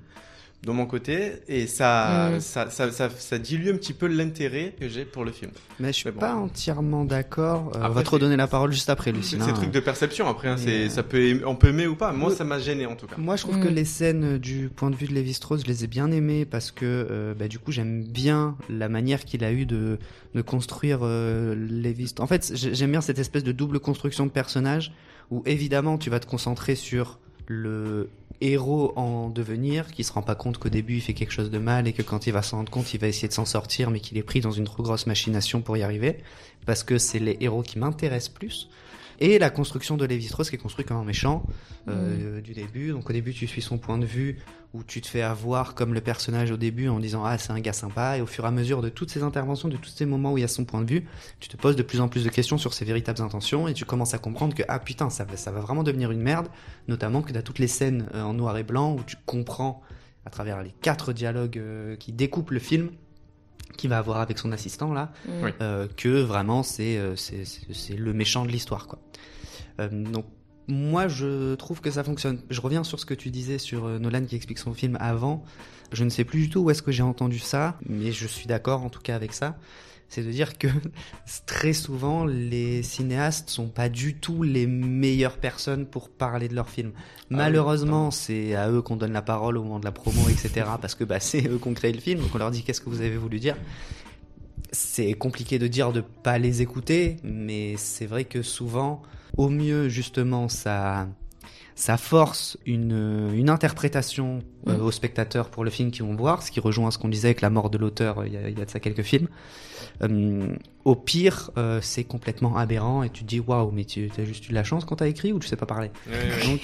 de mon côté, et ça, Mm. ça, ça, ça, ça dilue un petit peu l'intérêt que j'ai pour le film. Mais je suis bon. pas entièrement d'accord. Euh, on va te redonner la parole juste après, C'est Lucien. c'est truc de perception après, hein, euh, ça peut, on peut aimer ou pas. Moi, ça m'a gêné en tout cas. Moi, je trouve que les scènes du point de vue de Lévi-Strauss, je les ai bien aimées parce que, euh, bah, du coup, j'aime bien la manière qu'il a eu de, de construire euh, Lévi-Strauss. En fait, j'ai- j'aime bien cette espèce de double construction de personnage où, évidemment, tu vas te concentrer sur le héros en devenir qui se rend pas compte qu'au début il fait quelque chose de mal et que quand il va s'en rendre compte il va essayer de s'en sortir mais qu'il est pris dans une trop grosse machination pour y arriver. Parce que c'est les héros qui m'intéressent plus et la construction de Lévi-Strauss qui est construit comme un méchant euh, du début. Donc au début tu suis son point de vue où tu te fais avoir comme le personnage au début en disant ah c'est un gars sympa. Et au fur et à mesure de toutes ces interventions, de tous ces moments où il y a son point de vue, tu te poses de plus en plus de questions sur ses véritables intentions et tu commences à comprendre que ah putain ça va, ça va vraiment devenir une merde, notamment que dans toutes les scènes euh, en noir et blanc où tu comprends à travers les quatre dialogues euh, qui découpent le film qu'il va avoir avec son assistant là, Mm. Oui. euh, que vraiment c'est euh, c'est le méchant de l'histoire quoi. Euh, donc moi je trouve que ça fonctionne. Je reviens sur ce que tu disais sur Nolan qui explique son film avant. Je ne sais plus du tout où est-ce que j'ai entendu ça, mais je suis d'accord en tout cas avec ça. C'est de dire que très souvent les cinéastes sont pas du tout les meilleures personnes pour parler de leur film. Malheureusement, c'est à eux qu'on donne la parole au moment de la promo, etc. parce que bah, c'est eux qui ont créé le film, donc on leur dit qu'est-ce que vous avez voulu dire? C'est compliqué de dire de pas les écouter, mais c'est vrai que souvent, au mieux, justement, ça, ça force une, une interprétation euh, Mm. aux spectateurs pour le film qu'ils vont voir, ce qui rejoint ce qu'on disait avec la mort de l'auteur, euh, il y a de ça quelques films. Euh, au pire, euh, c'est complètement aberrant et tu te dis waouh, mais tu as juste eu de la chance quand t'as écrit ou tu sais pas parler. Donc,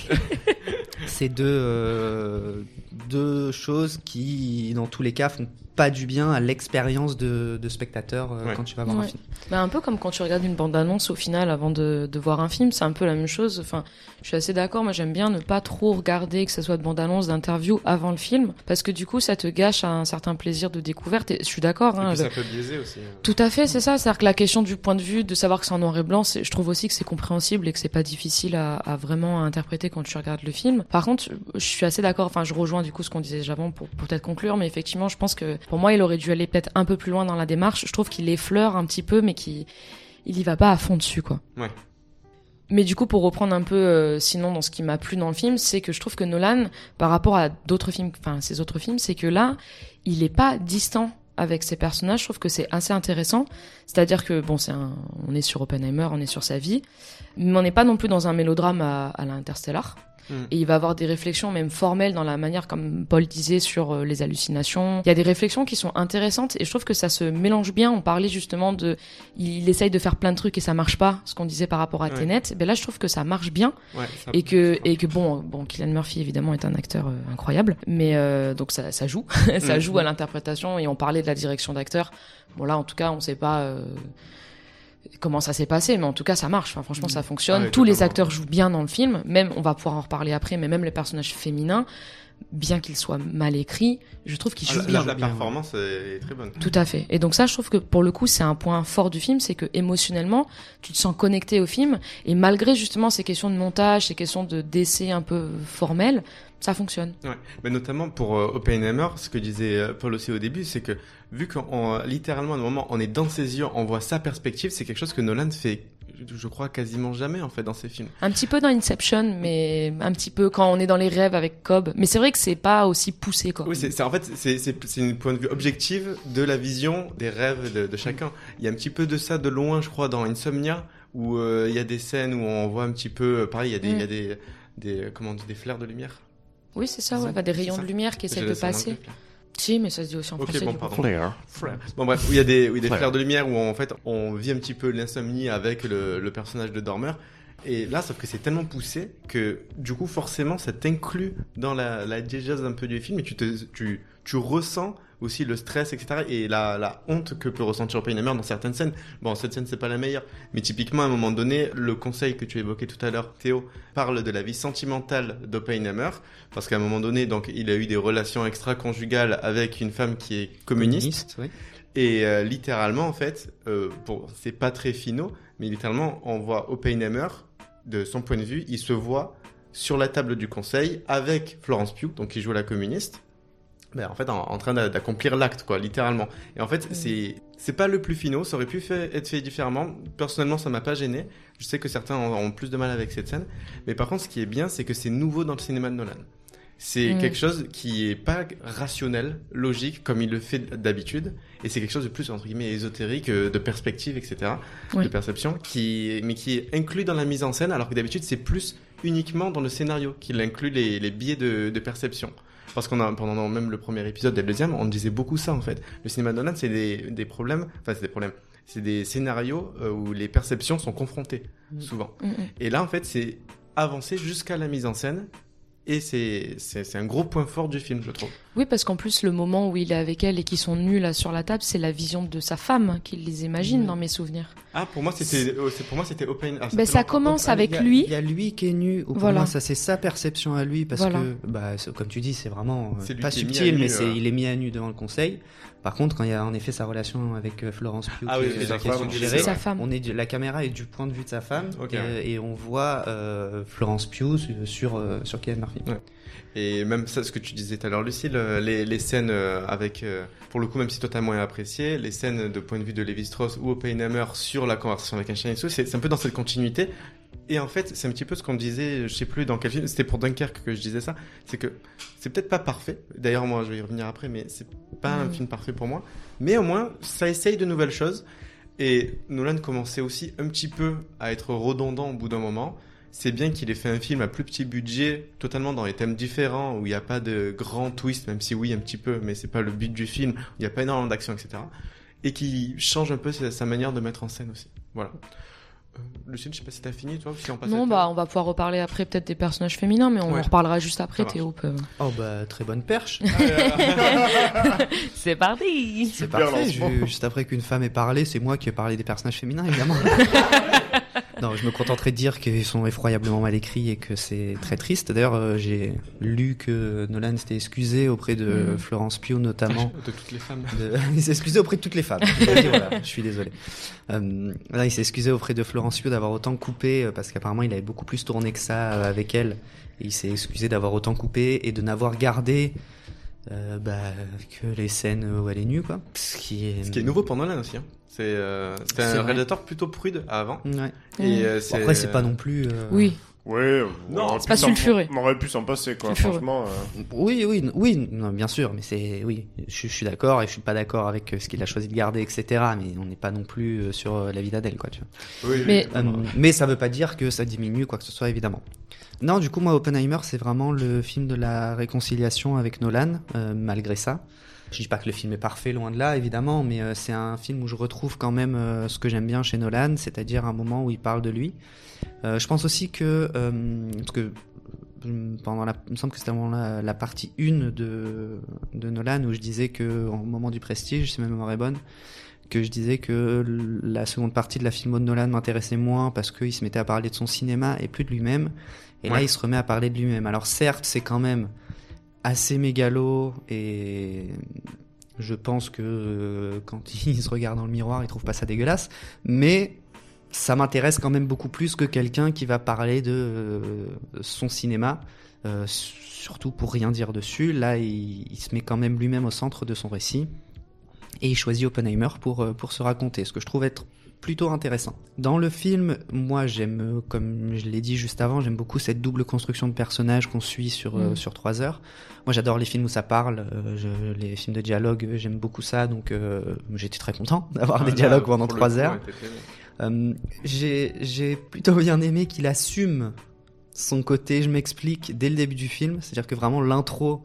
c'est deux, euh, deux choses qui, dans tous les cas, font pas du bien à l'expérience de, de spectateur euh, Ouais. quand tu vas voir un film. Bah, un peu comme quand tu regardes une bande-annonce au final avant de, de voir un film, c'est un peu la même chose. Enfin, je suis assez d'accord. Moi, j'aime bien ne pas trop regarder, que ce soit de bande-annonce, d'interview avant le film, parce que du coup, ça te gâche un certain plaisir de découverte. Et je suis d'accord. Et Hein, puis ça avec- peut biaiser aussi. Tout à fait, c'est ça. C'est-à-dire que la question du point de vue, de savoir que c'est en noir et blanc, je trouve aussi que c'est compréhensible et que c'est pas difficile à, à vraiment interpréter quand tu regardes le film. Par contre, je suis assez d'accord. Enfin, je rejoins du coup ce qu'on disait déjà avant pour, pour peut-être conclure, mais effectivement, je pense que pour moi, il aurait dû aller peut-être un peu plus loin dans la démarche. Je trouve qu'il effleure un petit peu, mais qu'il il y va pas à fond dessus, quoi. Ouais. Mais du coup, pour reprendre un peu, euh, sinon, dans ce qui m'a plu dans le film, c'est que je trouve que Nolan, par rapport à d'autres films, enfin, ses autres films, c'est que là, il est pas distant avec ses personnages. Je trouve que c'est assez intéressant. C'est-à-dire que, bon, c'est un, on est sur Oppenheimer, on est sur sa vie, mais on n'est pas non plus dans un mélodrame à, à l'Interstellar. Mm. Et il va avoir des réflexions même formelles dans la manière, comme Paul disait, sur euh, les hallucinations. Il y a des réflexions qui sont intéressantes et je trouve que ça se mélange bien. On parlait justement de, il essaye de faire plein de trucs et ça marche pas, ce qu'on disait par rapport à Ouais. Tenet. Ben là, je trouve que ça marche bien Ouais, ça- et que et que bon, bon, Killian Murphy évidemment est un acteur euh, incroyable, mais euh, donc ça, ça joue, ça Mhm. joue à l'interprétation et on parlait de la direction d'acteur. Bon là, en tout cas, on sait pas. Comment ça s'est passé, mais en tout cas ça marche. Enfin, franchement, ça fonctionne. Ah Tous les acteurs jouent bien dans le film. Même, on va pouvoir en reparler après, mais même les personnages féminins, bien qu'ils soient mal écrits, je trouve qu'ils Ah, jouent bien. la performance est très bonne. Tout à fait. Et donc ça, je trouve que pour le coup, c'est un point fort du film, c'est que émotionnellement, tu te sens connecté au film, et malgré justement ces questions de montage, ces questions de d'essai un peu formels, ça fonctionne. Ouais, mais notamment pour euh, Oppenheimer, ce que disait euh, Paul aussi au début, c'est que vu qu'on littéralement à un moment on est dans ses yeux, on voit sa perspective, c'est quelque chose que Nolan fait, je- je crois quasiment jamais en fait dans ses films. Un petit peu dans Inception, mais un petit peu quand on est dans les rêves avec Cobb. Mais c'est vrai que c'est pas aussi poussé, quoi. Oui, c'est en fait c'est une point de vue objective de la vision des rêves de, de chacun. Il y a un petit peu de ça de loin, je crois, dans Insomnia où euh, il y a des scènes où on voit un petit peu, euh, pareil, il y a des, Mm. il y a des, des, comment on dit, des flares de lumière. Oui, c'est ça, ouais. Bah, des rayons ça. de lumière qui essaient de passer. Si, mais ça se dit aussi en Ok, français. bon, pardon. Flare. Bon bref, il y a des, oui, des flares de lumière où en fait on vit un petit peu l'insomnie avec le, le personnage de dormeur. Et là, sauf que c'est tellement poussé que du coup forcément ça t'inclut dans la, la diégèse un peu du film et tu te, tu, tu ressens aussi le stress, etc. Et la, la honte que peut ressentir Oppenheimer dans certaines scènes. Bon, cette scène c'est pas la meilleure, mais typiquement à un moment donné, le conseil que tu évoquais tout à l'heure, Théo, parle de la vie sentimentale d'Oppenheimer, parce qu'à un moment donné, donc il a eu des relations extra-conjugales avec une femme qui est communiste. oui. Et euh, littéralement, en fait, euh, bon, c'est pas très finaux, mais littéralement, on voit Oppenheimer, de son point de vue, il se voit sur la table du conseil avec Florence Pugh, donc qui joue la communiste, ben, en fait, en, en train d'a- d'accomplir l'acte, quoi, littéralement. Et en fait, c'est c'est pas le plus finaux, ça aurait pu fait- être fait différemment. Personnellement, ça m'a pas gêné. Je sais que certains ont, plus de mal avec cette scène, mais par contre, ce qui est bien, c'est que c'est nouveau dans le cinéma de Nolan. C'est Mm. quelque chose qui est pas rationnel, logique, comme il le fait d'habitude, et c'est quelque chose de plus entre guillemets ésotérique, euh, de perspective, etc., Oui. de perception, qui mais qui est inclus dans la mise en scène, alors que d'habitude c'est plus uniquement dans le scénario qu'il inclut les, les biais de, de perception. Parce qu'on a pendant même le premier épisode et le deuxième, on disait beaucoup ça en fait. Le cinéma de Nolan, c'est des, des problèmes, enfin c'est des problèmes, c'est des scénarios euh, où les perceptions sont confrontées souvent. Mm, mm. Et là, en fait, c'est avancer jusqu'à la mise en scène. Et c'est c'est un gros point fort du film, je trouve. Oui, parce qu'en plus, le moment où il est avec elle et qu'ils sont nus là sur la table, c'est la vision de sa femme qu'il les imagine Mm. dans mes souvenirs. Ah, pour moi, c'était c'est- pour moi c'était open. ah, Ben, ça commence avec Il y a- lui. Il y a lui qui est nu. Voilà. moi, ça c'est sa perception à lui parce Voilà. que, bah, comme tu dis, c'est vraiment euh, pas subtil, nu, mais c'est euh. il est mis à nu devant le conseil. Par contre, quand il y a en effet sa relation avec euh, Florence Pugh, Ah qui, oui, est- femme, suggérée, c'est sa femme. on est la caméra est du point de vue de sa femme Ok, et, on voit euh, Florence Pugh sur sur, sur Kevin Murphy. Ouais. Et même ça, ce que tu disais tout à l'heure, Lucille, euh, les, les scènes euh, avec, euh, pour le coup, même si toi t'as moins apprécié, les scènes de point de vue de Levi Strauss ou Oppenheimer sur la conversation avec Einstein et tout, c'est c'est un peu dans cette continuité. Et en fait, c'est un petit peu ce qu'on disait, je sais plus dans quel film, c'était pour Dunkerque que je disais ça, c'est que c'est peut-être pas parfait. D'ailleurs, moi, je vais y revenir après, mais c'est pas un Mm. film parfait pour moi. Mais au moins, ça essaye de nouvelles choses. Et Nolan commençait aussi un petit peu à être redondant au bout d'un moment. C'est bien qu'il ait fait un film à plus petit budget, totalement dans des thèmes différents, où il n'y a pas de grand twist, même si oui, un petit peu, mais c'est pas le but du film, où il n'y a pas énormément d'action, etc. Et qui change un peu sa, sa manière de mettre en scène aussi. Voilà. Lucille, je sais pas si t'as fini, toi, ou si on passe Non, bah on va pouvoir reparler après peut-être des personnages féminins, mais on Ouais. en reparlera juste après. Théo. peut- Oh bah très bonne perche. C'est parti C'est parfait. ju- Juste après qu'une femme ait parlé, c'est moi qui ai parlé des personnages féminins, évidemment. non, je me contenterai de dire qu'ils sont effroyablement mal écrits et que c'est très triste. D'ailleurs, euh, j'ai lu que Nolan s'était excusé auprès de Mhm. Florence Pugh notamment. De toutes les femmes. De- Il s'est excusé auprès de toutes les femmes. Je l'ai dit, voilà, je suis désolé. Euh, il s'est excusé auprès de Florence Pugh d'avoir autant coupé euh, parce qu'apparemment il avait beaucoup plus tourné que ça avec elle. Et il s'est excusé d'avoir autant coupé et de n'avoir gardé euh, bah, que les scènes où elle est nue, quoi. Ce qui est, Ce qui est nouveau pour Nolan aussi. Hein. C'est euh, C'est un réalisateur plutôt prude avant. Ouais. Et euh, Bon, après, c'est pas non plus. euh, Oui. Ouais, Non, c'est pas sulfuré. On aurait pu s'en passer, quoi. Sulfuré. Franchement, euh, Oui, oui, oui, non, bien sûr, mais c'est oui, je, je suis d'accord et je suis pas d'accord avec euh, ce qu'il a choisi de garder, etc. Mais on n'est pas non plus euh, sur euh, la vie d'Adèle, quoi. Tu vois. Oui, Mais- Euh, mais ça veut pas dire que ça diminue quoi que ce soit, évidemment. Non, du coup, moi, Oppenheimer, c'est vraiment le film de la réconciliation avec Nolan, euh, malgré ça. Je dis pas que le film est parfait, loin de là, évidemment, mais euh, c'est un film où je retrouve quand même euh, ce que j'aime bien chez Nolan, c'est-à-dire un moment où il parle de lui. Euh, je pense aussi que, parce que euh, pendant la, il me semble que c'était vraiment la, la partie 1 de, de Nolan où je disais que, au moment du prestige, si ma mémoire est bonne, que je disais que la seconde partie de la filmo de Nolan m'intéressait moins parce qu'il se mettait à parler de son cinéma et plus de lui-même. Et là, il se remet à parler de lui-même. Alors certes, c'est quand même assez mégalo et je pense que euh, quand il se regarde dans le miroir, il trouve pas ça dégueulasse. Mais ça m'intéresse quand même beaucoup plus que quelqu'un qui va parler de euh, son cinéma, euh, surtout pour rien dire dessus. Là, il, il se met quand même lui-même au centre de son récit et il choisit Oppenheimer pour, pour se raconter, ce que je trouve être plutôt intéressant. Dans le film, moi j'aime, euh, comme je l'ai dit juste avant, j'aime beaucoup cette double construction de personnages qu'on suit sur, euh, Mm. sur trois heures. Moi j'adore les films où ça parle, euh, je- les films de dialogue, j'aime beaucoup ça, donc euh, j'étais très content d'avoir Ah, des là, dialogues pendant pour le trois coup, heures. j'ai plutôt bien aimé qu'il assume son côté, je m'explique, dès le début du film. C'est-à-dire que vraiment l'intro,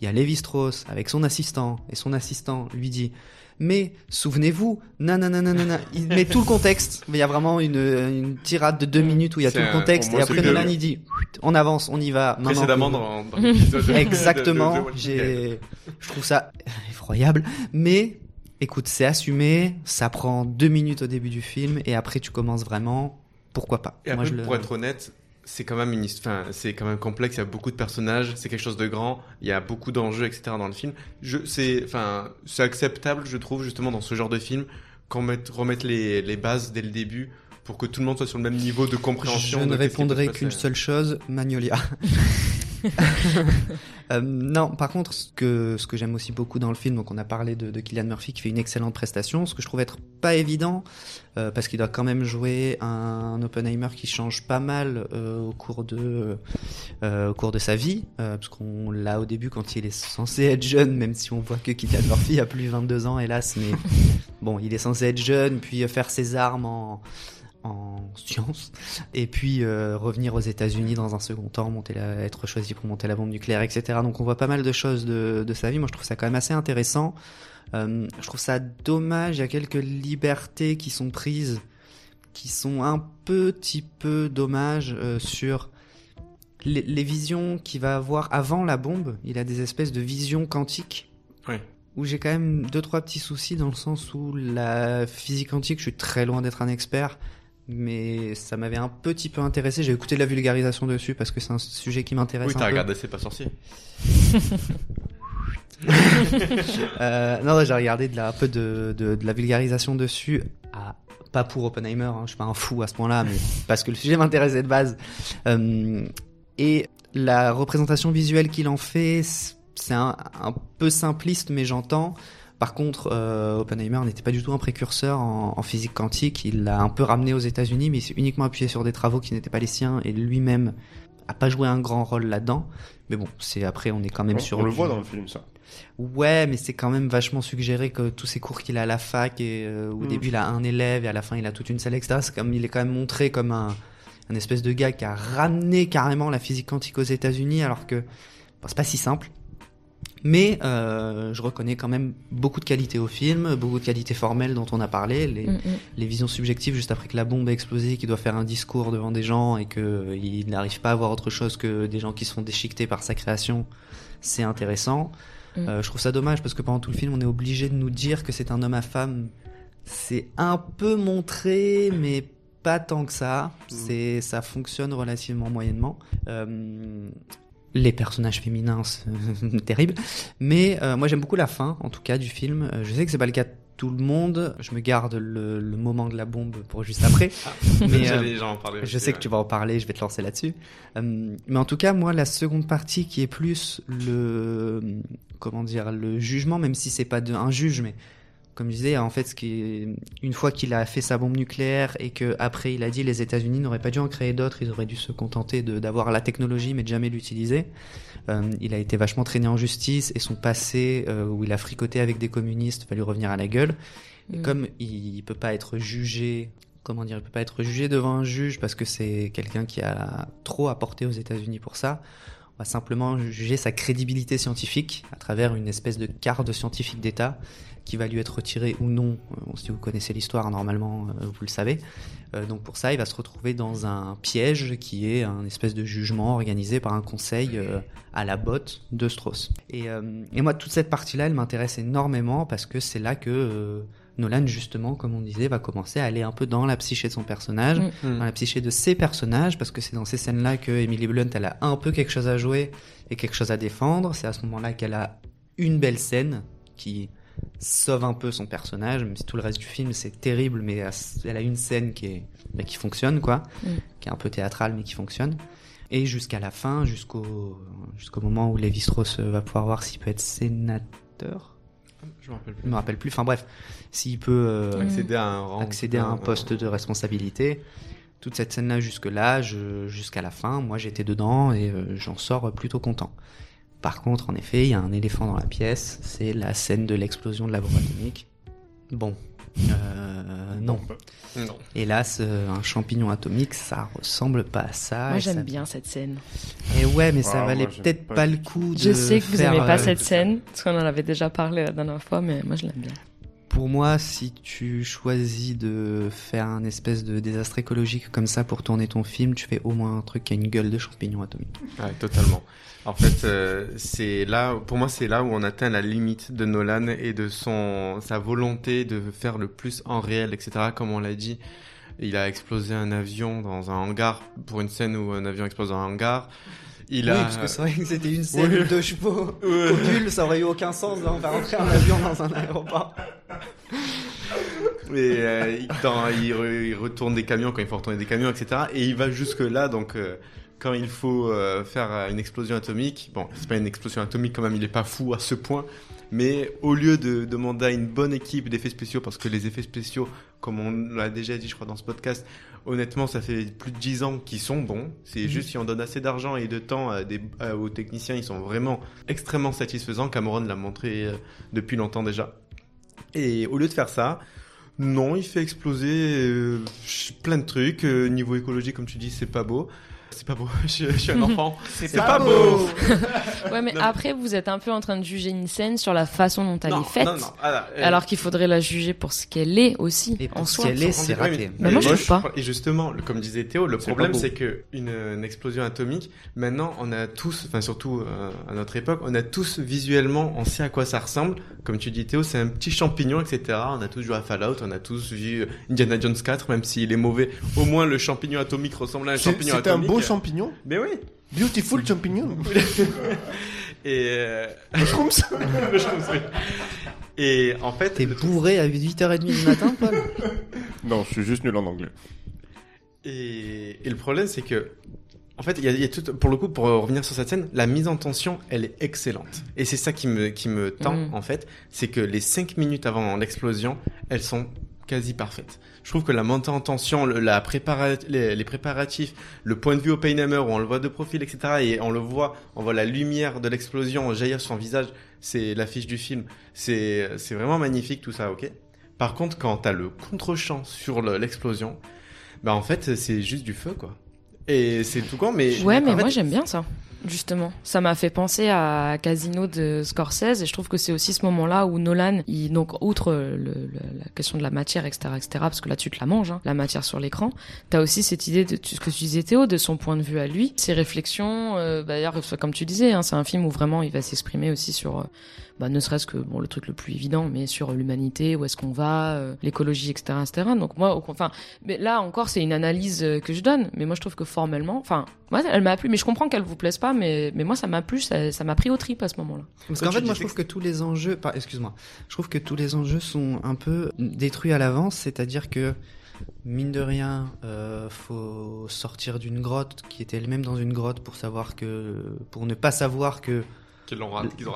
il y a Lévi Strauss avec son assistant, et son assistant lui dit mais souvenez-vous, nanana, nanana. il met tout le contexte. Il y a vraiment une, une tirade de deux minutes où il y a tout le contexte. Et après Nolan il dit on avance, on y va. Maintenant Précédemment dans, dans l'épisode de- de- Exactement. de- de. J'ai, je trouve ça effroyable. Mais, écoute, c'est assumé. Ça prend deux minutes au début du film et après tu commences vraiment. Pourquoi pas? Et après, je le- pour être honnête, c'est quand même une enfin, c'est quand même complexe. Il y a beaucoup de personnages. C'est quelque chose de grand. Il y a beaucoup d'enjeux, etc. dans le film. Je, c'est, enfin, c'est acceptable, je trouve, justement, dans ce genre de film, qu'on mette, remette les, les bases dès le début pour que tout le monde soit sur le même niveau de compréhension. Je de ne répondrai qu'une seule chose, Magnolia. Euh, non, par contre, ce que, ce que j'aime aussi beaucoup dans le film, donc on a parlé de, de Killian Murphy qui fait une excellente prestation, ce que je trouve être pas évident, euh, parce qu'il doit quand même jouer un, Oppenheimer qui change pas mal euh, au cours de au cours de sa vie, parce qu'on l'a au début quand il est censé être jeune, même si on voit que Killian Murphy a plus de 22 ans, hélas, mais bon, il est censé être jeune, puis faire ses armes en en sciences et puis euh, revenir aux États-Unis dans un second temps, monter la, être choisi pour monter la bombe nucléaire, etc. Donc on voit pas mal de choses de, de sa vie. Moi je trouve ça quand même assez intéressant. Euh, je trouve ça dommage. Il y a quelques libertés qui sont prises, qui sont un petit peu dommages euh, sur les, les visions qu'il va avoir avant la bombe. Il a des espèces de visions quantiques Ouais. où j'ai quand même deux trois petits soucis dans le sens où la physique quantique, je suis très loin d'être un expert, mais ça m'avait un petit peu intéressé. J'ai écouté de la vulgarisation dessus parce que c'est un sujet qui m'intéresse Oui, t'as regardé C'est pas sorcier. Euh, non, j'ai regardé de la, un peu de, de, de la vulgarisation dessus. Pas pour Oppenheimer, hein, je suis pas un fou à ce point-là, mais parce que le sujet m'intéressait de base. Euh, et la représentation visuelle qu'il en fait, c'est un, un peu simpliste, mais j'entends. Par contre, euh, Oppenheimer n'était pas du tout un précurseur en, en physique quantique. Il l'a un peu ramené aux États-Unis, mais il s'est uniquement appuyé sur des travaux qui n'étaient pas les siens, et lui-même a pas joué un grand rôle là-dedans. Mais bon, c'est après, on est quand même on, sur. on le voit dans le film, ça. Ouais, mais c'est quand même vachement suggéré que tous ces cours qu'il a à la fac et euh, au Mm. début il a un élève et à la fin il a toute une salle etc. C'est comme il est quand même montré comme un, un espèce de gars qui a ramené carrément la physique quantique aux États-Unis alors que bon, c'est pas si simple. Mais euh, je reconnais quand même beaucoup de qualités au film, beaucoup de qualités formelles dont on a parlé, les, Mm, mm. les visions subjectives juste après que la bombe a explosé, qu'il doit faire un discours devant des gens et qu'il n'arrive pas à voir autre chose que des gens qui sont déchiquetés par sa création, c'est intéressant. Mm. Euh, je trouve ça dommage parce que pendant tout le film, on est obligé de nous dire que c'est un homme à femme. C'est un peu montré, mais pas tant que ça. C'est, ça fonctionne relativement moyennement. Euh, les personnages féminins, c'est terrible. Mais euh, moi, j'aime beaucoup la fin, en tout cas, du film. Euh, je sais que c'est pas le cas de tout le monde. Je me garde le, le moment de la bombe pour juste après. mais euh, déjà en parler je aussi, sais que tu vas en parler. Je vais te lancer là-dessus. Euh, mais en tout cas, moi, la seconde partie qui est plus le comment dire le jugement, même si c'est pas de, un juge, mais comme je disais, en fait, ce qui est, une fois qu'il a fait sa bombe nucléaire et que après il a dit les États-Unis n'auraient pas dû en créer d'autres, ils auraient dû se contenter de- d'avoir la technologie mais de jamais l'utiliser. Euh, il a été vachement traîné en justice et son passé euh, où il a fricoté avec des communistes va lui revenir à la gueule. Et Mm. comme il peut pas être jugé, comment dire, il peut pas être jugé devant un juge parce que c'est quelqu'un qui a trop apporté aux États-Unis pour ça. On va simplement juger sa crédibilité scientifique à travers une espèce de carte de scientifique d'État qui va lui être retirée ou non. Euh, si vous connaissez l'histoire, normalement, euh, vous le savez. Euh, donc pour ça, il va se retrouver dans un piège qui est un espèce de jugement organisé par un conseil euh, à la botte de Strauss. Et, euh, et moi, toute cette partie-là, elle m'intéresse énormément parce que c'est là que euh, Nolan, justement, comme on disait, va commencer à aller un peu dans la psyché de son personnage, Mm. dans la psyché de ses personnages, parce que c'est dans ces scènes-là que Emily Blunt, elle a un peu quelque chose à jouer et quelque chose à défendre. C'est à ce moment-là qu'elle a une belle scène qui sauve un peu son personnage, même si tout le reste du film c'est terrible, mais elle a une scène qui est bah, qui fonctionne quoi, Mm. qui est un peu théâtrale mais qui fonctionne. Et jusqu'à la fin, jusqu'au jusqu'au moment où Lévi Strauss va pouvoir voir s'il peut être sénateur. Je me rappelle plus. Je me rappelle plus. Enfin bref, s'il peut euh, Accéder à un rang, accéder à un poste de responsabilité. Toute cette scène-là jusque-là, jusqu'à la fin, moi j'étais dedans et euh, j'en sors plutôt content. Par contre, en effet, il y a un éléphant dans la pièce, c'est la scène de l'explosion de la bombe atomique. Bon, euh, non. Non. Hélas, un champignon atomique, ça ressemble pas à ça. Moi j'aime ça- bien cette scène. Et ouais, mais ça Ah, valait peut-être pas le coup de Je sais que vous faire, aimez pas euh, cette scène, parce qu'on en avait déjà parlé la dernière fois, mais moi je l'aime bien. Pour moi, si tu choisis de faire un espèce de désastre écologique comme ça pour tourner ton film, tu fais au moins un truc qui a une gueule de champignon atomique. Ouais, totalement. En fait, euh, c'est là, pour moi, c'est là où on atteint la limite de Nolan et de son sa volonté de faire le plus en réel, etc. Comme on l'a dit, il a explosé un avion dans un hangar pour une scène où un avion explose dans un hangar. Il oui, a... parce que c'est vrai que c'était une scène Oui. de chevaux Ouais. au ça aurait eu aucun sens d'en faire entrer un avion dans un aéroport. Et euh, il, dans- il re- il retourne des camions quand il faut retourner des camions, etc. Et il va jusque là, donc euh, quand il faut euh, faire euh, une explosion atomique, bon, c'est pas une explosion atomique quand même, il est pas fou à ce point. Mais au lieu de demander à une bonne équipe d'effets spéciaux, parce que les effets spéciaux, comme on l'a déjà dit, je crois, dans ce podcast, honnêtement, ça fait plus de 10 ans qu'ils sont bons. C'est Mhm. juste si on donne assez d'argent et de temps à des, à- aux techniciens, ils sont vraiment extrêmement satisfaisants. Cameron l'a montré euh, depuis longtemps déjà. Et au lieu de faire ça, non, il fait exploser euh, plein de trucs. Euh, niveau écologique, comme tu dis, c'est pas beau. C'est pas beau, je, je suis un enfant. c'est pas, beau. Ouais, mais Non, après, vous êtes un peu en train de juger une scène sur la façon dont elle Non, est faite. non, non, alors, euh, Alors qu'il faudrait la juger pour ce qu'elle est aussi, Et en pour ce soi. qu'elle est, c'est mais- raté. Mais moi, je trouve pas. Et justement, comme disait Théo, le problème c'est que une, une explosion atomique, maintenant, on a tous, enfin surtout euh, à notre époque, on a tous visuellement, on sait à quoi ça ressemble. Comme tu dis Théo, c'est un petit champignon, etc. On a tous joué à Fallout, on a tous vu euh, Indiana Jones 4, même s'il est mauvais. Au moins, le champignon atomique ressemble à un champignon atomique. Champignon. Mais oui. Beautiful champignon. Et euh... Mushrooms. Et en fait, T'es bourré à 8h30 du matin, Paul? Non, je suis juste nul en anglais. Et, et le problème, c'est que, en fait, il y a, il y a tout, pour le coup, pour revenir sur cette scène, la mise en tension, elle est excellente. Et c'est ça qui me, qui me tend, Mhm. en fait, c'est que les cinq minutes avant l'explosion, elles sont quasi parfaites. Je trouve que la montée en tension, le- la prépara les, les préparatifs, le point de vue Oppenheimer où on le voit de profil, etc. Et on le voit, on voit la lumière de l'explosion jaillir sur son visage. C'est l'affiche du film. C'est, c'est vraiment magnifique tout ça, ok? Par contre, quand t'as le contre-champ sur le- l'explosion, bah en fait c'est juste du feu quoi. Et c'est tout con, mais Ouais, mais en fait, moi j'aime bien ça. Justement, ça m'a fait penser à Casino de Scorsese et je trouve que c'est aussi ce moment-là où Nolan, il, donc outre le, le- la question de la matière, etc., etc., parce que là tu te la manges, hein, la matière sur l'écran, t'as aussi cette idée de ce que tu disais Théo, de son point de vue à lui, ses réflexions. euh, bah, D'ailleurs, comme tu disais, hein, c'est un film où vraiment il va s'exprimer aussi sur, euh, bah, ne serait-ce que bon le truc le plus évident, mais sur l'humanité, où est-ce qu'on va, euh, l'écologie, etc., etc. Donc moi, au- enfin, mais là encore, c'est une analyse euh, que je donne, mais moi je trouve que formellement, enfin, moi elle m'a plu, mais je comprends qu'elle vous plaise pas, mais mais moi ça m'a plu, ça ça m'a pris au trip à ce moment-là. Parce qu'en fait, moi, je trouve que tous les enjeux, excuse-moi, je trouve que tous les enjeux sont un peu détruits à l'avance, c'est-à-dire que mine de rien, euh, faut sortir d'une grotte qui était elle-même dans une grotte pour savoir que, pour ne pas savoir que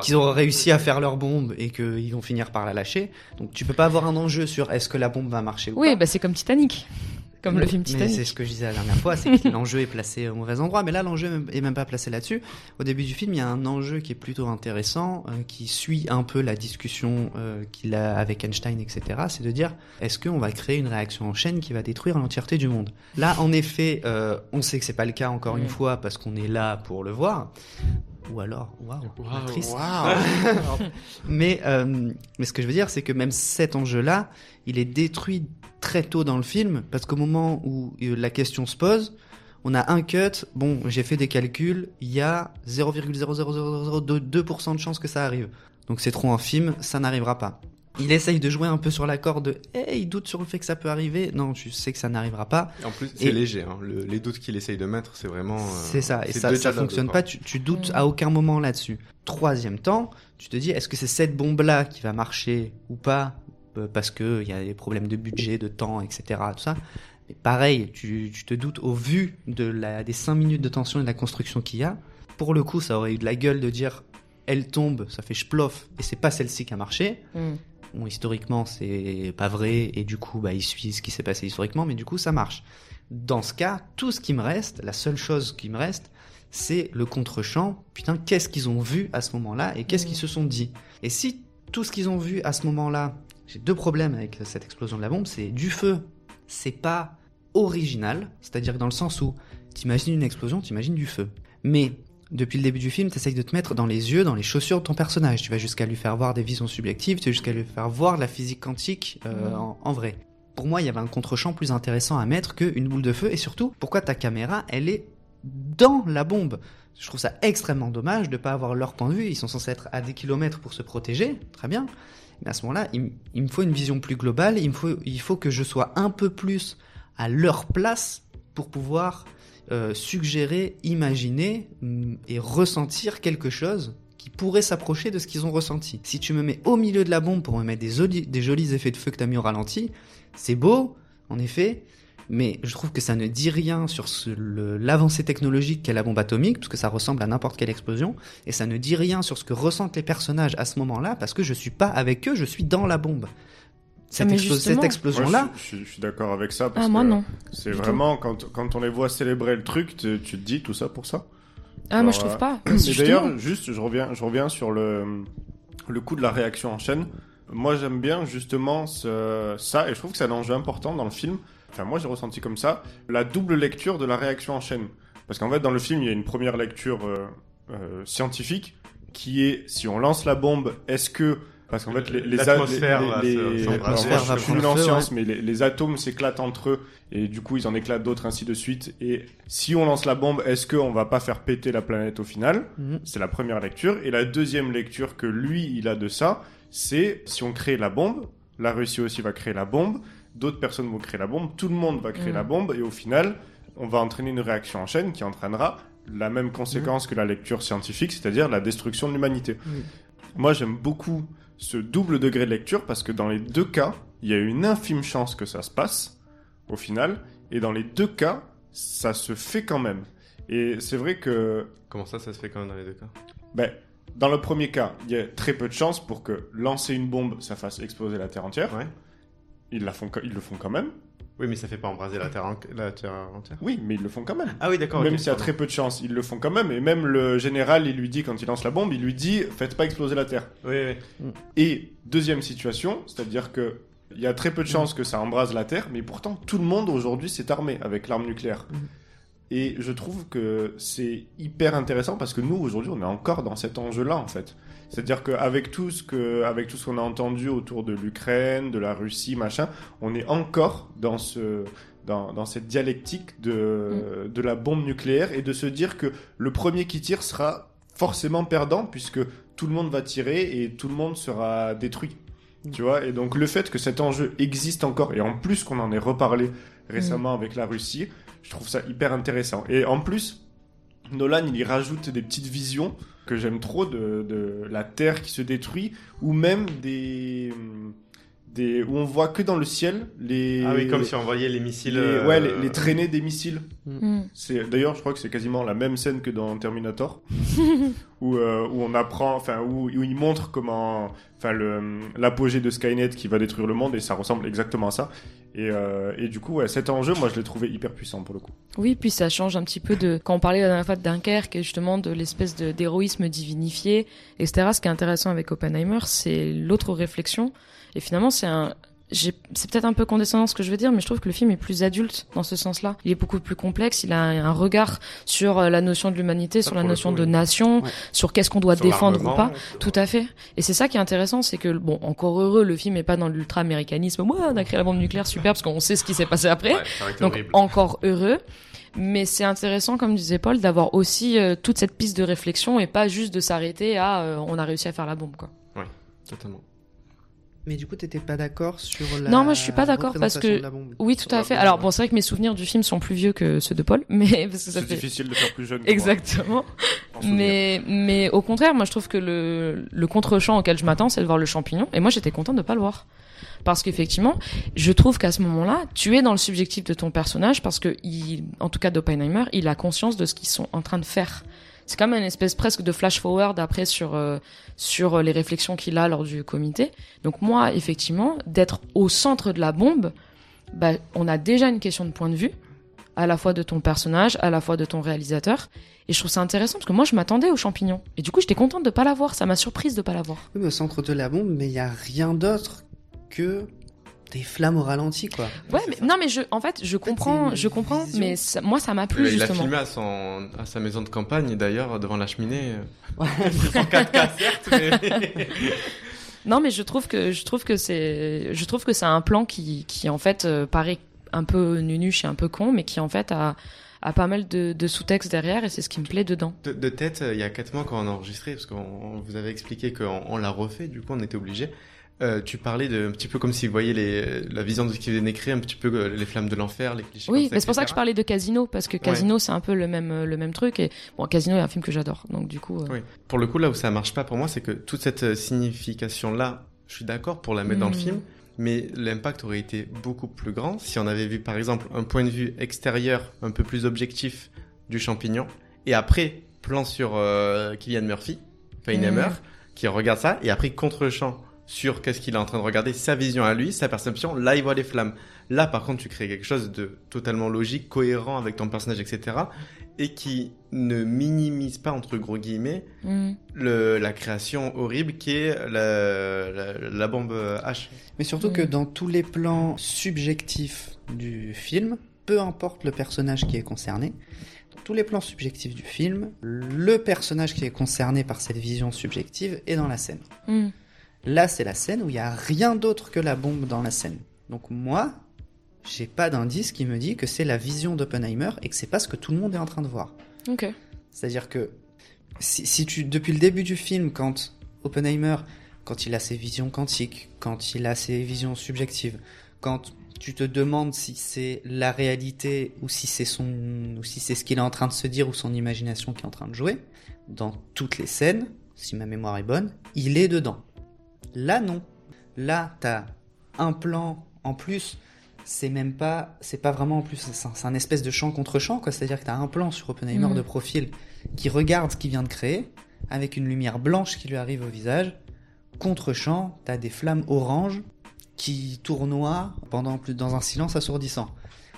Qu'ils ont réussi à faire leur bombe et qu'ils vont finir par la lâcher. Donc tu peux pas avoir un enjeu sur est-ce que la bombe va marcher ou Oui, pas. bah c'est comme Titanic, comme le film Mais Titanic. c'est ce que je disais la dernière fois, c'est que l'enjeu est placé au mauvais endroit. Mais là, l'enjeu est même pas placé là-dessus. Au début du film, il y a un enjeu qui est plutôt intéressant, euh, qui suit un peu la discussion euh, qu'il a avec Einstein, etc. C'est de dire, est-ce qu'on va créer une réaction en chaîne qui va détruire l'entièreté du monde? Là, en effet, euh, on sait que c'est pas le cas encore une fois parce qu'on est là pour le voir. Ou alors, waouh, mais, euh, mais ce que je veux dire, c'est que même cet enjeu-là, il est détruit très tôt dans le film, parce qu'au moment où euh, la question se pose, on a un cut, bon, j'ai fait des calculs, il y a 0,00002% de chances que ça arrive. Donc c'est trop infime, ça n'arrivera pas. Il essaye de jouer un peu sur la corde de Eh, il doute sur le fait que ça peut arriver. Non, tu sais que ça n'arrivera pas. Et en plus, c'est léger. Hein. Le- les doutes qu'il essaye de mettre, c'est vraiment. euh, C'est ça, et ça, ça fonctionne pas, tu, tu doutes à aucun moment là-dessus. Troisième temps, tu te dis, est-ce que c'est cette bombe-là qui va marcher ou pas? Euh, Parce que il y a des problèmes de budget, de temps, etc. Tout ça. Mais pareil, tu, tu te doutes au vu de la, des 5 minutes de tension et de la construction qu'il y a. Pour le coup, ça aurait eu de la gueule de dire, elle tombe, ça fait chplof, et c'est pas celle-ci qui a marché. Mm. Bon, historiquement, c'est pas vrai, et du coup, bah, il suit ce qui s'est passé historiquement, mais du coup, ça marche. Dans ce cas, tout ce qui me reste, la seule chose qui me reste, c'est le contre-champ. Putain, qu'est-ce qu'ils ont vu à ce moment-là, et qu'est-ce qu'ils se sont dit? Et si tout ce qu'ils ont vu à ce moment-là, j'ai deux problèmes avec cette explosion de la bombe, c'est du feu, c'est pas original, c'est-à-dire dans le sens où t'imagines une explosion, t'imagines du feu. Mais depuis le début du film, t'essayes de te mettre dans les yeux, dans les chaussures de ton personnage. Tu vas jusqu'à lui faire voir des visions subjectives, tu vas jusqu'à lui faire voir la physique quantique euh, en, en vrai. Pour moi, il y avait un contre-champ plus intéressant à mettre qu'une boule de feu, et surtout, pourquoi ta caméra, elle est dans la bombe? Je trouve ça extrêmement dommage de pas avoir leur point de vue. Ils sont censés être à des kilomètres pour se protéger, très bien. Mais à ce moment-là, il, il me faut une vision plus globale. Il me faut, il faut que je sois un peu plus à leur place pour pouvoir euh, suggérer, imaginer mm, et ressentir quelque chose qui pourrait s'approcher de ce qu'ils ont ressenti. Si tu me mets au milieu de la bombe pour me mettre des, jolis- effets de feu que tu as mis au ralenti, c'est beau, en effet, mais je trouve que ça ne dit rien sur l'avancée technologique qu'est la bombe atomique, parce que ça ressemble à n'importe quelle explosion, et ça ne dit rien sur ce que ressentent les personnages à ce moment-là, parce que je suis pas avec eux, je suis dans la bombe. Cette, mais explo- justement- cette explosion-là, Moi, je, suis- je suis- je suis d'accord avec ça. Parce Ah, moi, que non. C'est vraiment, quand, quand on les voit célébrer le truc, tu, tu te dis tout ça pour ça. Ah, moi, je trouve euh, pas. Mais d'ailleurs, juste, je reviens, je reviens sur le, le coup de la réaction en chaîne. Moi, j'aime bien justement ce, ça, et je trouve que c'est un enjeu important dans le film. Enfin, moi, j'ai ressenti comme ça la double lecture de la réaction en chaîne. Parce qu'en fait, dans le film, il y a une première lecture euh, euh, scientifique qui est si on lance la bombe, est-ce que parce qu'en fait les les, les- je suis nul en mais les, les atomes s'éclatent entre eux et du coup ils en éclatent d'autres ainsi de suite. Et si on lance la bombe, est-ce qu'on va pas faire péter la planète au final Mhm. C'est la première lecture. Et la deuxième lecture que lui il a de ça, c'est si on crée la bombe, la Russie aussi va créer la bombe, d'autres personnes vont créer la bombe, tout le monde va créer Mhm. la bombe et au final on va entraîner une réaction en chaîne qui entraînera la même conséquence que la lecture scientifique, c'est-à-dire la destruction de l'humanité. Moi, j'aime beaucoup ce double degré de lecture parce que dans les deux cas, il y a une infime chance que ça se passe au final, et dans les deux cas, ça se fait quand même. Et c'est vrai que Comment ça, ça se fait quand même dans les deux cas? Ben, dans le premier cas, il y a très peu de chances pour que lancer une bombe, ça fasse exploser la Terre entière. Ouais. Ils, la font, ils le font quand même. Oui, mais ça fait pas embraser la terre, en- la terre entière. Oui, mais ils le font quand même. Ah oui, d'accord. Même s'il y a très peu de chances, ils le font quand même. Et même le général, il lui dit, quand il lance la bombe, il lui dit Faites pas exploser la Terre. Oui, oui. Et deuxième situation, c'est-à-dire que il y a très peu de chances que ça embrase la Terre, mais pourtant tout le monde aujourd'hui s'est armé avec l'arme nucléaire. Et je trouve que c'est hyper intéressant parce que nous, aujourd'hui, on est encore dans cet enjeu-là, en fait. C'est-à-dire qu'avec tout ce que, avec tout ce qu'on a entendu autour de l'Ukraine, de la Russie, machin, on est encore dans ce, dans, dans cette dialectique de, de la bombe nucléaire et de se dire que le premier qui tire sera forcément perdant puisque tout le monde va tirer et tout le monde sera détruit. Tu vois, et donc le fait que cet enjeu existe encore, et en plus qu'on en ait reparlé récemment avec la Russie, je trouve ça hyper intéressant. Et en plus, Nolan, il y rajoute des petites visions que j'aime trop de, de la Terre qui se détruit, ou même des, des où on voit que dans le ciel les. Ah oui, comme si on voyait les missiles. les- euh, ouais, les, les traînées des missiles. Mm. C'est d'ailleurs, je crois que c'est quasiment la même scène que dans Terminator, où euh, où on apprend, enfin où, où il montre comment, enfin le l'apogée de Skynet qui va détruire le monde et ça ressemble exactement à ça. Et euh, et du coup, cet enjeu, moi, je l'ai trouvé hyper puissant pour le coup. Oui, puis ça change un petit peu de quand on parlait la dernière fois de Dunkerque, et justement de l'espèce d'héroïsme divinifié, etc. Ce qui est intéressant avec Oppenheimer, c'est l'autre réflexion. Et finalement, c'est un c'est peut-être un peu condescendant ce que je veux dire, mais je trouve que le film est plus adulte dans ce sens-là. Il est beaucoup plus complexe. Il a un, regard sur euh, la notion de l'humanité, sur la notion coup, de oui. nation, Ouais. sur qu'est-ce qu'on doit Sur défendre ou pas. sur- Tout à fait. Et c'est ça qui est intéressant, c'est que bon, encore heureux, le film est pas dans l'ultra-américanisme. Ouais, on a créé la bombe nucléaire, super, parce qu'on sait ce qui s'est passé après. Ouais, Donc horrible. encore heureux. Mais c'est intéressant, comme disait Paul, d'avoir aussi euh, toute cette piste de réflexion et pas juste de s'arrêter à euh, on a réussi à faire la bombe quoi. Ouais, totalement. Mais du coup, t'étais pas d'accord sur la. non, moi je suis pas d'accord parce que oui, tout à fait. Alors bon, c'est vrai que mes souvenirs du film sont plus vieux que ceux de Paul, mais parce que ça C'est fait difficile de faire plus jeune. Exactement. Mais mais au contraire, moi je trouve que le le contre-champ auquel je m'attends, c'est de voir le champignon et moi j'étais contente de pas le voir. Parce qu'effectivement, je trouve qu'à ce moment-là, tu es dans le subjectif de ton personnage parce que il en tout cas d'Oppenheimer, il a conscience de ce qu'ils sont en train de faire. C'est comme une espèce presque de flash forward après sur euh, sur les réflexions qu'il a lors du comité. Donc moi, effectivement, d'être au centre de la bombe, bah, on a déjà une question de point de vue, à la fois de ton personnage, à la fois de ton réalisateur. Et je trouve ça intéressant parce que moi, je m'attendais aux champignons. Et du coup, j'étais contente de pas l'avoir. Ça m'a surprise de pas l'avoir. Oui, au centre de la bombe, mais il y a rien d'autre que des flammes au ralenti, quoi. Ouais, mais non, mais je, en fait, je comprends, je comprends, vision. mais ça- moi, ça m'a plu il a justement. filmé à, son, à sa maison de campagne, d'ailleurs, devant la cheminée. Ouais. en 4K, certes, mais... Non, mais je trouve que je trouve que c'est je trouve que c'est un plan qui qui en fait euh, paraît un peu nunuche et un peu con, mais qui en fait a a pas mal de, de sous-textes derrière et c'est ce qui me plaît dedans. De, de tête, euh, il y a quatre mois quand on a enregistré, parce qu'on on vous avait expliqué qu'on on l'a refait, du coup on était obligé. Euh, tu parlais de un petit peu comme si vous voyez les, la vision de ce qui venait créer, un petit peu euh, les flammes de l'enfer, les clichés. Oui, mais c'est pour ça que je parlais de Casino parce que Casino c'est un peu le même euh, le même truc et bon Casino est un film que j'adore donc du coup. euh, Oui. Pour le coup, là où ça marche pas pour moi, c'est que toute cette euh, signification-là, je suis d'accord pour la mettre dans le Mm. film, mais l'impact aurait été beaucoup plus grand si on avait vu, par exemple, un point de vue extérieur un peu plus objectif du champignon, et après, plan sur euh, Kylian Murphy, Feinhammer, Mm. qui regarde ça, et après, contre-champ sur qu'est-ce qu'il est en train de regarder, sa vision à lui, sa perception, là, il voit les flammes. Là, par contre, tu crées quelque chose de totalement logique, cohérent avec ton personnage, etc., et qui ne minimise pas, entre gros guillemets, Mm. le, la création horrible qui est la, la, la bombe H. Mais surtout que dans tous les plans subjectifs du film, peu importe le personnage qui est concerné, dans tous les plans subjectifs du film, le personnage qui est concerné par cette vision subjective est dans la scène. Mm. Là, c'est la scène où il n'y a rien d'autre que la bombe dans la scène. Donc moi, j'ai pas d'indice qui me dit que c'est la vision d'Oppenheimer et que c'est pas ce que tout le monde est en train de voir. Ok. C'est-à-dire que si, si tu, depuis le début du film, quand Oppenheimer, quand il a ses visions quantiques, quand il a ses visions subjectives, quand tu te demandes si c'est la réalité ou si c'est son, ou si c'est ce qu'il est en train de se dire ou son imagination qui est en train de jouer, dans toutes les scènes, si ma mémoire est bonne, il est dedans. Là, non. Là, t'as un plan en plus. C'est même pas, c'est pas vraiment en plus, c'est un, espèce de champ contre champ, quoi. C'est-à-dire que t'as un plan sur Oppenheimer Mhm. de profil qui regarde ce qu'il vient de créer, avec une lumière blanche qui lui arrive au visage. Contre champ, t'as des flammes oranges qui tournoient pendant plus dans un silence assourdissant.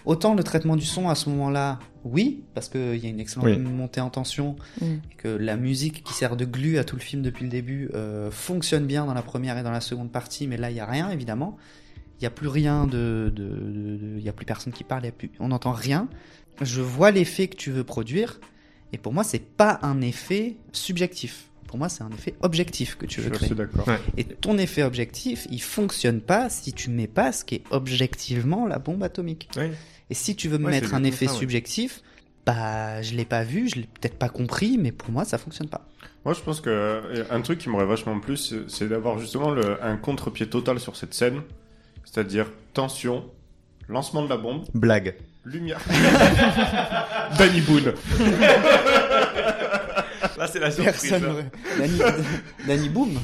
Autant le traitement du son à ce moment-là, oui, parce qu'il y a une excellente Oui. montée en tension, Mm. et que la musique qui sert de glue à tout le film depuis le début euh, fonctionne bien dans la première et dans la seconde partie, mais là il y a rien évidemment. Il y a plus rien de, de, de- de- il y a plus personne qui parle, il y a plus, on n'entend rien. je vois l'effet que tu veux produire, et pour moi, c'est pas un effet subjectif. Pour moi, c'est un effet objectif que tu veux Je créer. suis d'accord. Ouais. Et ton effet objectif, il fonctionne pas si tu mets pas ce qui est objectivement la bombe atomique. Oui. Et si tu veux me Ouais, mettre un effet ça, ouais. subjectif, bah je l'ai pas vu, je l'ai peut-être pas compris, mais pour moi ça fonctionne pas. Moi, je pense que euh, un truc qui m'aurait vachement plu, c'est- c'est d'avoir justement le, un contre-pied total sur cette scène. C'est-à-dire tension, lancement de la bombe, Blague. lumière. Danny Boone. Là, c'est la Personne n'aurait- Danny, Danny Boom.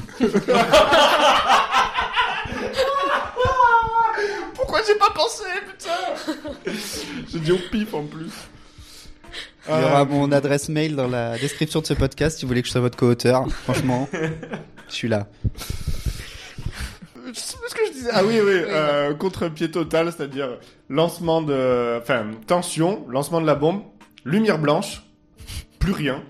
Pourquoi j'ai pas pensé, putain J'ai dit au pif en plus. Il y aura mon adresse mail dans la description de ce podcast si vous voulez que je sois votre co-auteur. Franchement, je suis là. Je sais plus ce que je disais? Ah oui, oui, euh, contre-pied total, c'est-à-dire lancement de, enfin, tension, lancement de la bombe, lumière blanche, plus rien.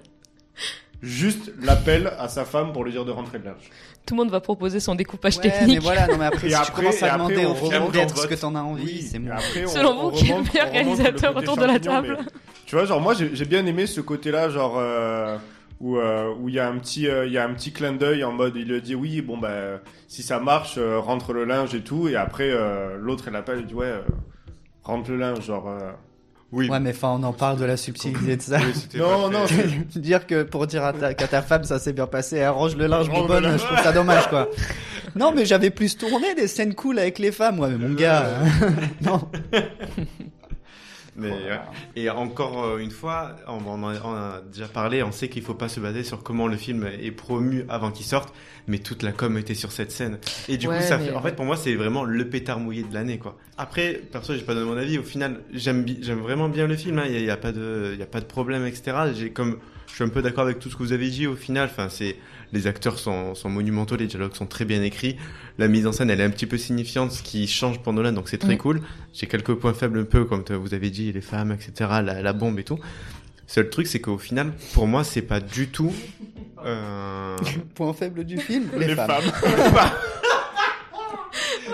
Juste l'appel à sa femme pour lui dire de rentrer de l'âge. Tout le monde va proposer son découpage Ouais, technique. mais voilà, non mais après Et si après- tu commences et à après, demander on au d'être ce que t'en as envie, Oui, c'est et moi. après, on- Selon on vous, qui est le meilleur réalisateur autour de la table mais- Tu vois, genre moi j'ai j'ai bien aimé ce côté-là, genre euh, où euh, où il y a un petit euh, il y a un petit clin d'œil en mode il lui dit oui bon bah si ça marche euh, rentre le linge et tout et après euh, l'autre il appelle il dit ouais euh, rentre le linge genre euh, Oui. Ouais, mais enfin, on en parle de la subtilité de ça. Oui, non non dire que pour dire à ta, qu'à ta femme ça s'est bien passé, elle range le linge, bonne, linge. je trouve ça dommage quoi. Non, mais j'avais plus tourné des scènes cool avec les femmes, ouais, mais mon gars. non. Mais, euh, et encore euh, une fois, on, en a- on a déjà parlé, on sait qu'il faut pas se baser sur comment le film est promu avant qu'il sorte, mais toute la com était sur cette scène. Et du Ouais, coup, ça mais- fait, en fait, pour moi, c'est vraiment le pétard mouillé de l'année, quoi. Après, perso, j'ai pas donné mon avis. Au final, j'aime, bi- j'aime vraiment bien le film. hein. Il y, a- il y a pas de, il y a pas de problème, etc. J'ai comme, je suis un peu d'accord avec tout ce que vous avez dit. Au final, enfin, c'est, les acteurs sont, sont monumentaux, les dialogues sont très bien écrits. La mise en scène, elle est un petit peu signifiante, ce qui change pour Nolan, donc c'est très Mm. cool. J'ai quelques points faibles un peu, comme vous avez dit, les femmes, etc., la, la bombe et tout. Seul truc, c'est qu'au final, pour moi, c'est pas du tout. Euh... Point faible du film, les, les femmes. femmes.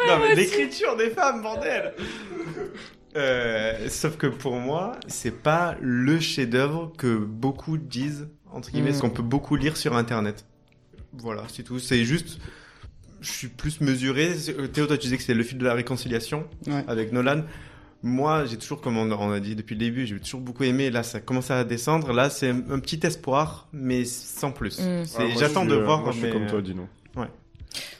non, mais l'écriture des femmes, bordel Euh, sauf que pour moi, c'est pas le chef-d'œuvre que beaucoup disent, entre guillemets, Mm. ce qu'on peut beaucoup lire sur Internet. Voilà, c'est tout. C'est juste, je suis plus mesuré. C'est- Théo, toi, tu disais que c'était le film de la réconciliation Ouais. avec Nolan. Moi, j'ai toujours, comme on on a dit depuis le début, j'ai toujours beaucoup aimé. Là, ça commence à descendre. Là, c'est un un petit espoir, mais sans plus. Mm. C'est- Ouais, moi, J'attends de euh, voir. Moi je suis comme toi Dino.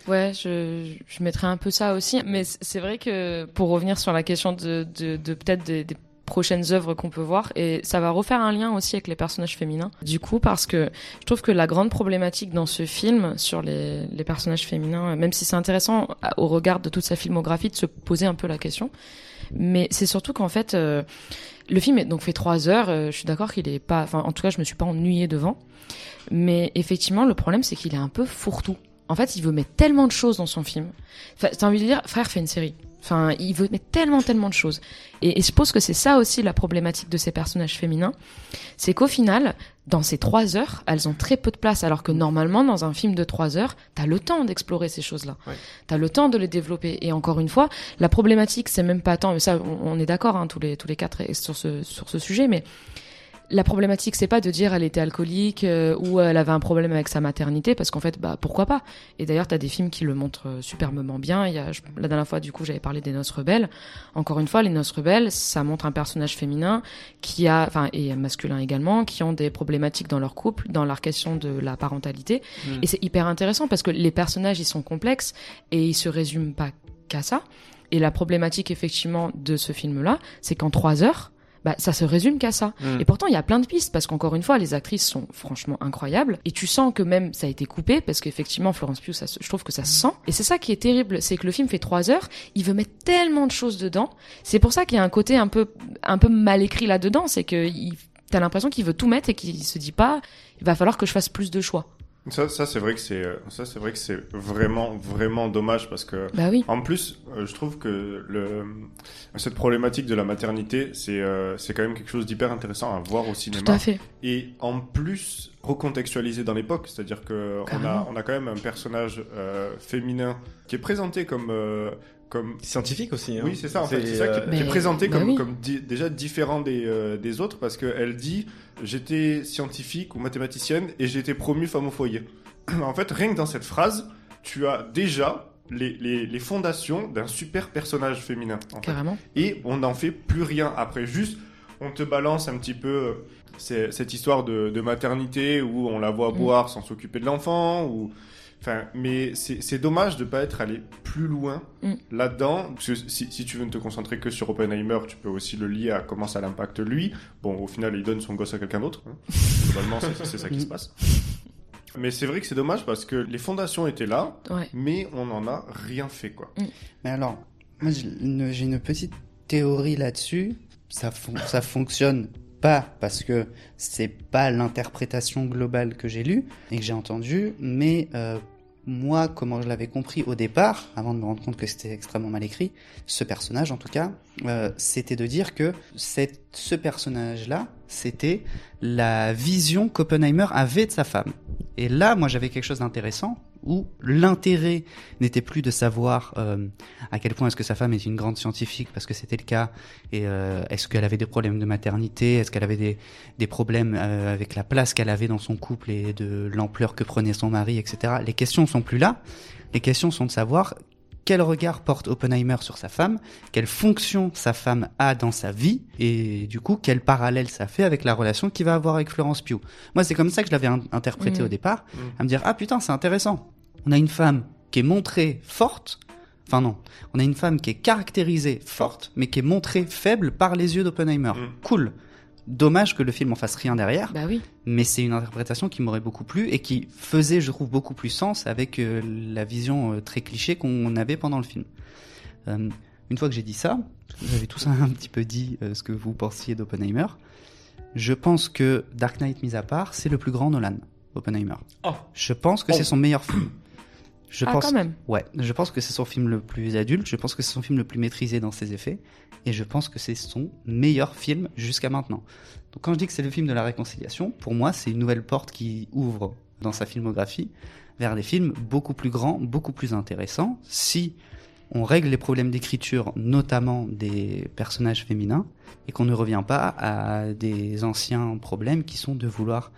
Ouais, je, je mettrais un peu ça aussi. Mais c'est vrai que pour revenir sur la question de, de, de peut-être des, des prochaines œuvres qu'on peut voir, et ça va refaire un lien aussi avec les personnages féminins. Du coup, parce que je trouve que la grande problématique dans ce film sur les, personnages féminins, même si c'est intéressant au regard de toute sa filmographie de se poser un peu la question, mais c'est surtout qu'en fait, euh, le film est donc fait trois heures. euh, je suis d'accord qu'il est pas, enfin en tout cas, je me suis pas ennuyé devant. Mais effectivement, le problème c'est qu'il est un peu fourre-tout. En fait, il veut mettre tellement de choses dans son film. Enfin, t'as envie de dire, frère, fais une série. Enfin, il veut mettre tellement, tellement de choses. Et, et je pense que c'est ça aussi la problématique de ces personnages féminins. C'est qu'au final, dans ces trois heures, elles ont très peu de place. Alors que normalement, dans un film de trois heures, t'as le temps d'explorer ces choses-là. Ouais. T'as le temps de les développer. Et encore une fois, la problématique, c'est même pas tant, mais ça, on, on est d'accord, hein, tous les, tous les quatre sur ce, sur ce sujet, mais la problématique, c'est pas de dire elle était alcoolique euh, ou elle avait un problème avec sa maternité, parce qu'en fait, bah pourquoi pas? Et d'ailleurs, t'as des films qui le montrent euh, superbement bien. Il y a, je- la dernière fois, du coup, j'avais parlé des Noces rebelles. Encore une fois, les Noces rebelles, ça montre un personnage féminin qui a, enfin, et masculin également, qui ont des problématiques dans leur couple, dans leur question de la parentalité. Mm. Et c'est hyper intéressant parce que les personnages, ils sont complexes et ils se résument pas qu'à ça. Et la problématique, effectivement, de ce film-là, c'est qu'en trois heures, bah, ça se résume qu'à ça. Mm. Et pourtant, il y a plein de pistes parce qu'encore une fois, les actrices sont franchement incroyables et tu sens que même ça a été coupé parce qu'effectivement, Florence Pugh, ça, se- je trouve que ça se sent. Et c'est ça qui est terrible, c'est que le film fait trois heures, il veut mettre tellement de choses dedans. C'est pour ça qu'il y a un côté un peu, un peu mal écrit là-dedans, c'est que il, t'as l'impression qu'il veut tout mettre et qu'il se dit pas, il va falloir que je fasse plus de choix. Ça, ça c'est vrai que c'est, euh, ça c'est vrai que c'est vraiment, vraiment dommage parce que, Bah oui. en plus, euh, je trouve que le, cette problématique de la maternité, c'est, euh, c'est quand même quelque chose d'hyper intéressant à voir au cinéma. Tout à fait. Et en plus, recontextualisé dans l'époque, c'est-à-dire que on a, on a quand même un personnage euh, féminin qui est présenté comme euh, comme Scientifique aussi. hein. oui, c'est ça, en fait. C'est, ça qui, euh, qui est présenté bah comme, oui. comme di- déjà différent des, euh, des autres parce qu'elle dit j'étais scientifique ou mathématicienne et j'ai été promue femme au foyer. en fait, rien que dans cette phrase, tu as déjà les, les, les fondations d'un super personnage féminin. en fait. Carrément. Et on n'en fait plus rien après. Juste, on te balance un petit peu euh, c'est- cette histoire de, de maternité où on la voit Mm. boire sans s'occuper de l'enfant ou Enfin, mais c'est dommage de pas être allé plus loin Mm. là-dedans. Parce que si, si tu veux ne te concentrer que sur Oppenheimer, tu peux aussi le lier à comment ça l'impacte lui. Bon, au final, il donne son gosse à quelqu'un d'autre. hein. Globalement, c'est ça qui se passe. Mais c'est vrai que c'est dommage parce que les fondations étaient là, Ouais. mais on n'en a rien fait, quoi. Mais alors, moi j'ai une, petite théorie là-dessus. Ça, fon- ça fonctionne parce que c'est pas l'interprétation globale que j'ai lue et que j'ai entendue, mais euh, moi, comment je l'avais compris au départ, avant de me rendre compte que c'était extrêmement mal écrit, ce personnage en tout cas, euh, c'était de dire que cette, ce personnage-là, c'était la vision qu'Oppenheimer avait de sa femme. Et là, moi, j'avais quelque chose d'intéressant où l'intérêt n'était plus de savoir euh, à quel point est-ce que sa femme est une grande scientifique, parce que c'était le cas, et euh, est-ce qu'elle avait des problèmes de maternité, est-ce qu'elle avait des, des problèmes euh, avec la place qu'elle avait dans son couple et de l'ampleur que prenait son mari, etc. Les questions sont plus là. Les questions sont de savoir quel regard porte Oppenheimer sur sa femme, quelle fonction sa femme a dans sa vie, et du coup, quel parallèle ça fait avec la relation qu'il va avoir avec Florence Pugh. Moi, c'est comme ça que je l'avais in- interprété Mhm. au départ, Mhm. à me dire, ah putain, c'est intéressant. On a une femme qui est montrée forte, enfin non, on a une femme qui est caractérisée forte, mais qui est montrée faible par les yeux d'Oppenheimer. Mhm. Cool. Dommage que le film en fasse rien derrière, Bah oui. mais c'est une interprétation qui m'aurait beaucoup plu et qui faisait, je trouve, beaucoup plus sens avec euh, la vision euh, très cliché qu'on avait pendant le film. Euh, une fois que j'ai dit ça, vous avez tous un petit peu dit euh, ce que vous pensiez d'Oppenheimer, je pense que Dark Knight mis à part, c'est le plus grand Nolan, Oppenheimer. Oh. Je pense que Oh. c'est son meilleur film. Je ah, pense, quand même. Ouais, je pense que c'est son film le plus adulte, je pense que c'est son film le plus maîtrisé dans ses effets, et je pense que c'est son meilleur film jusqu'à maintenant. Donc quand je dis que c'est le film de la réconciliation, pour moi c'est une nouvelle porte qui ouvre dans sa filmographie vers des films beaucoup plus grands, beaucoup plus intéressants, si on règle les problèmes d'écriture, notamment des personnages féminins, et qu'on ne revient pas à des anciens problèmes qui sont de vouloir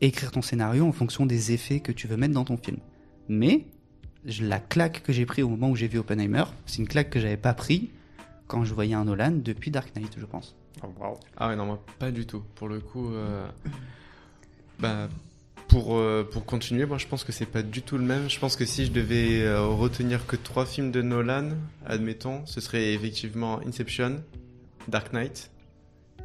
écrire ton scénario en fonction des effets que tu veux mettre dans ton film. Mais la claque que j'ai pris au moment où j'ai vu Oppenheimer, c'est une claque que j'avais pas pris quand je voyais un Nolan depuis Dark Knight, je pense. Oh, wow. Ah ouais, non, moi, pas du tout. Pour le coup, euh, bah, pour, euh, pour continuer, moi je pense que c'est pas du tout le même. Je pense que si je devais euh, retenir que trois films de Nolan, admettons, ce serait effectivement Inception, Dark Knight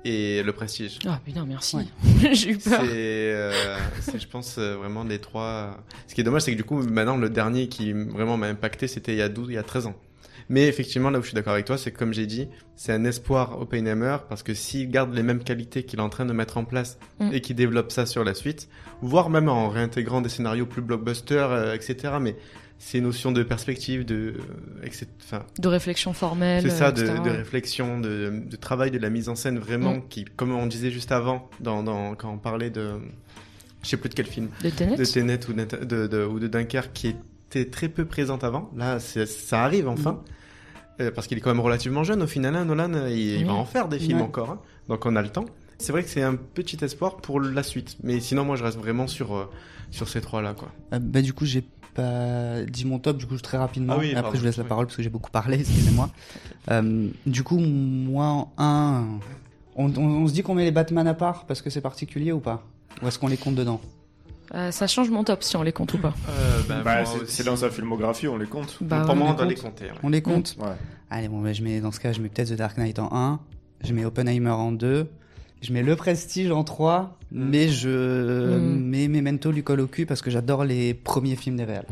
et Le Prestige. Ah putain, merci. Ouais. J'ai eu peur. C'est, euh, c'est, je pense, euh, vraiment les trois. Ce qui est dommage, c'est que du coup, maintenant, le dernier qui vraiment m'a impacté, c'était il y a 12, il y a 13 ans. Mais effectivement, là où je suis d'accord avec toi, c'est que comme j'ai dit, c'est un espoir Oppenheimer parce que s'il garde les mêmes qualités qu'il est en train de mettre en place Mm. et qu'il développe ça sur la suite, voire même en réintégrant des scénarios plus blockbusters, euh, etc. Mais ces notions de perspective, de, euh, etc. Enfin, De réflexion formelle. c'est ça, de, de réflexion, de, de travail, de la mise en scène vraiment Mm. qui, comme on disait juste avant, dans, dans, quand on parlait de, je sais plus de quel film, De Tenet de Tenet ou de, de, de- ou de Dunkerque qui était très peu présente avant. Là, ça arrive enfin. Mm. Euh, parce qu'il est quand même relativement jeune au final, hein, Nolan, euh, il, il va en faire des films Ouais. encore, hein. donc on a le temps. C'est vrai que c'est un petit espoir pour la suite, mais sinon moi je reste vraiment sur, euh, sur ces trois-là. quoi. Euh, bah du coup j'ai pas dit mon top, du coup très rapidement. Ah oui, et après pardon, je vous laisse la parole parce que j'ai beaucoup parlé, excusez-moi. Euh, du coup moi en 1, on, on- on se dit qu'on met les Batman à part parce que c'est particulier ou pas? Ou est-ce qu'on les compte dedans? Euh, ça change mon top si on les compte ou pas. Euh, bah, Bah, c'est- dans sa filmographie, on les compte. Bah, pour ouais. moi on on doit les les compter. ouais. On les compte? Ouais. Allez bon bah, je mets dans ce cas je mets peut-être The Dark Knight en 1, je mets Oppenheimer en 2, je mets Le Prestige en 3, mais je Mm. mets Memento lui colle au cul parce que j'adore les premiers films des réals.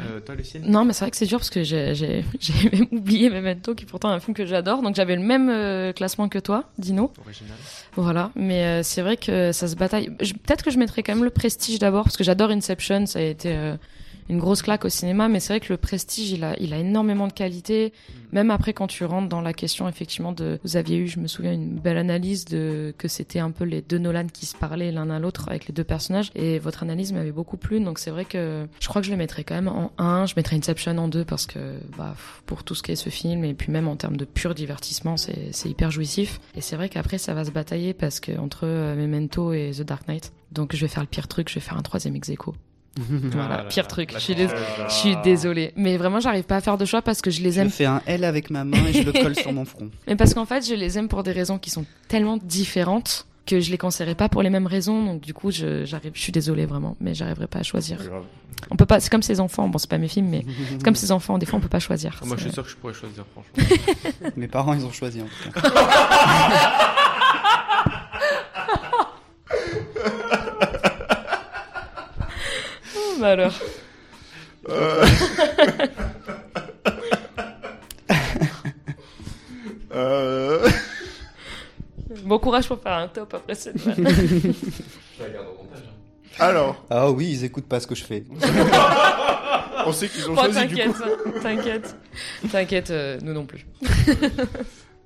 Euh, toi Non, mais c'est vrai que c'est dur parce que j'ai j'ai- j'ai même oublié Memento, qui est pourtant un film que j'adore. Donc j'avais le même euh, classement que toi, Dino. Original. Voilà, mais euh, c'est vrai que ça se bataille. Peut-être que je mettrais quand même le Prestige d'abord parce que j'adore Inception. Ça a été euh, une grosse claque au cinéma. Mais c'est vrai que le Prestige, il a, il a énormément de qualité. Même après, quand tu rentres dans la question, effectivement, de, vous aviez eu, je me souviens, une belle analyse de que c'était un peu les deux Nolan qui se parlaient l'un à l'autre avec les deux personnages. Et votre analyse m'avait beaucoup plu. Donc c'est vrai que je crois que je le mettrais quand même en 1. Je mettrais Inception en 2 parce que, bah, pour tout ce qu'est ce film et puis même en termes de pur divertissement, c'est c'est hyper jouissif. Et c'est vrai qu'après, ça va se batailler parce que entre euh, Memento et The Dark Knight. Donc je vais faire le pire truc, je vais faire un troisième ex aequo. Voilà, Ah là pire là, truc. Je suis, dés- tristesse. je suis désolée. Mais vraiment, j'arrive pas à faire de choix parce que je les Je aime. fais un L avec ma main et je le colle sur mon front. Mais parce qu'en fait, je les aime pour des raisons qui sont tellement différentes que je les conseillerais pas pour les mêmes raisons. Donc du coup, je, j'arrive, je suis désolée vraiment, mais j'arriverai pas à choisir. On peut pas. C'est comme ces enfants. Bon, c'est pas mes films, mais c'est comme ces enfants. Des fois, on peut pas choisir. Ah, Moi, je suis sûr que je pourrais choisir, franchement. Mes parents, ils ont choisi en tout cas. Oh, bah alors. Euh. Euh, Bon courage pour faire un top après cette vanne. Je la garde au montage. Alors. Ah oui, ils écoutent pas ce que je fais. On sait qu'ils ont Bon, choisi du t'inquiète, coup. hein, t'inquiète, t'inquiète, euh, nous non plus.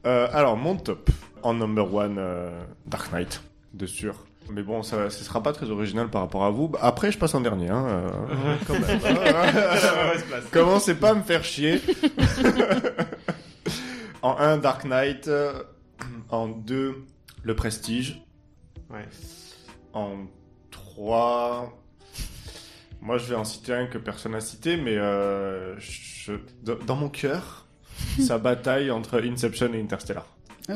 Euh, alors, mon top. En number one, euh, Dark Knight, de sûr. Mais bon, ça, ce sera pas très original par rapport à vous. Après, je passe en dernier, hein, euh, quand même. Commencez pas à me faire chier. en 1, Dark Knight. En 2, Le Prestige. Ouais. En 3... Moi, je vais en citer un que personne n'a cité, mais euh, je- dans dans mon cœur, ça bataille entre Inception et Interstellar.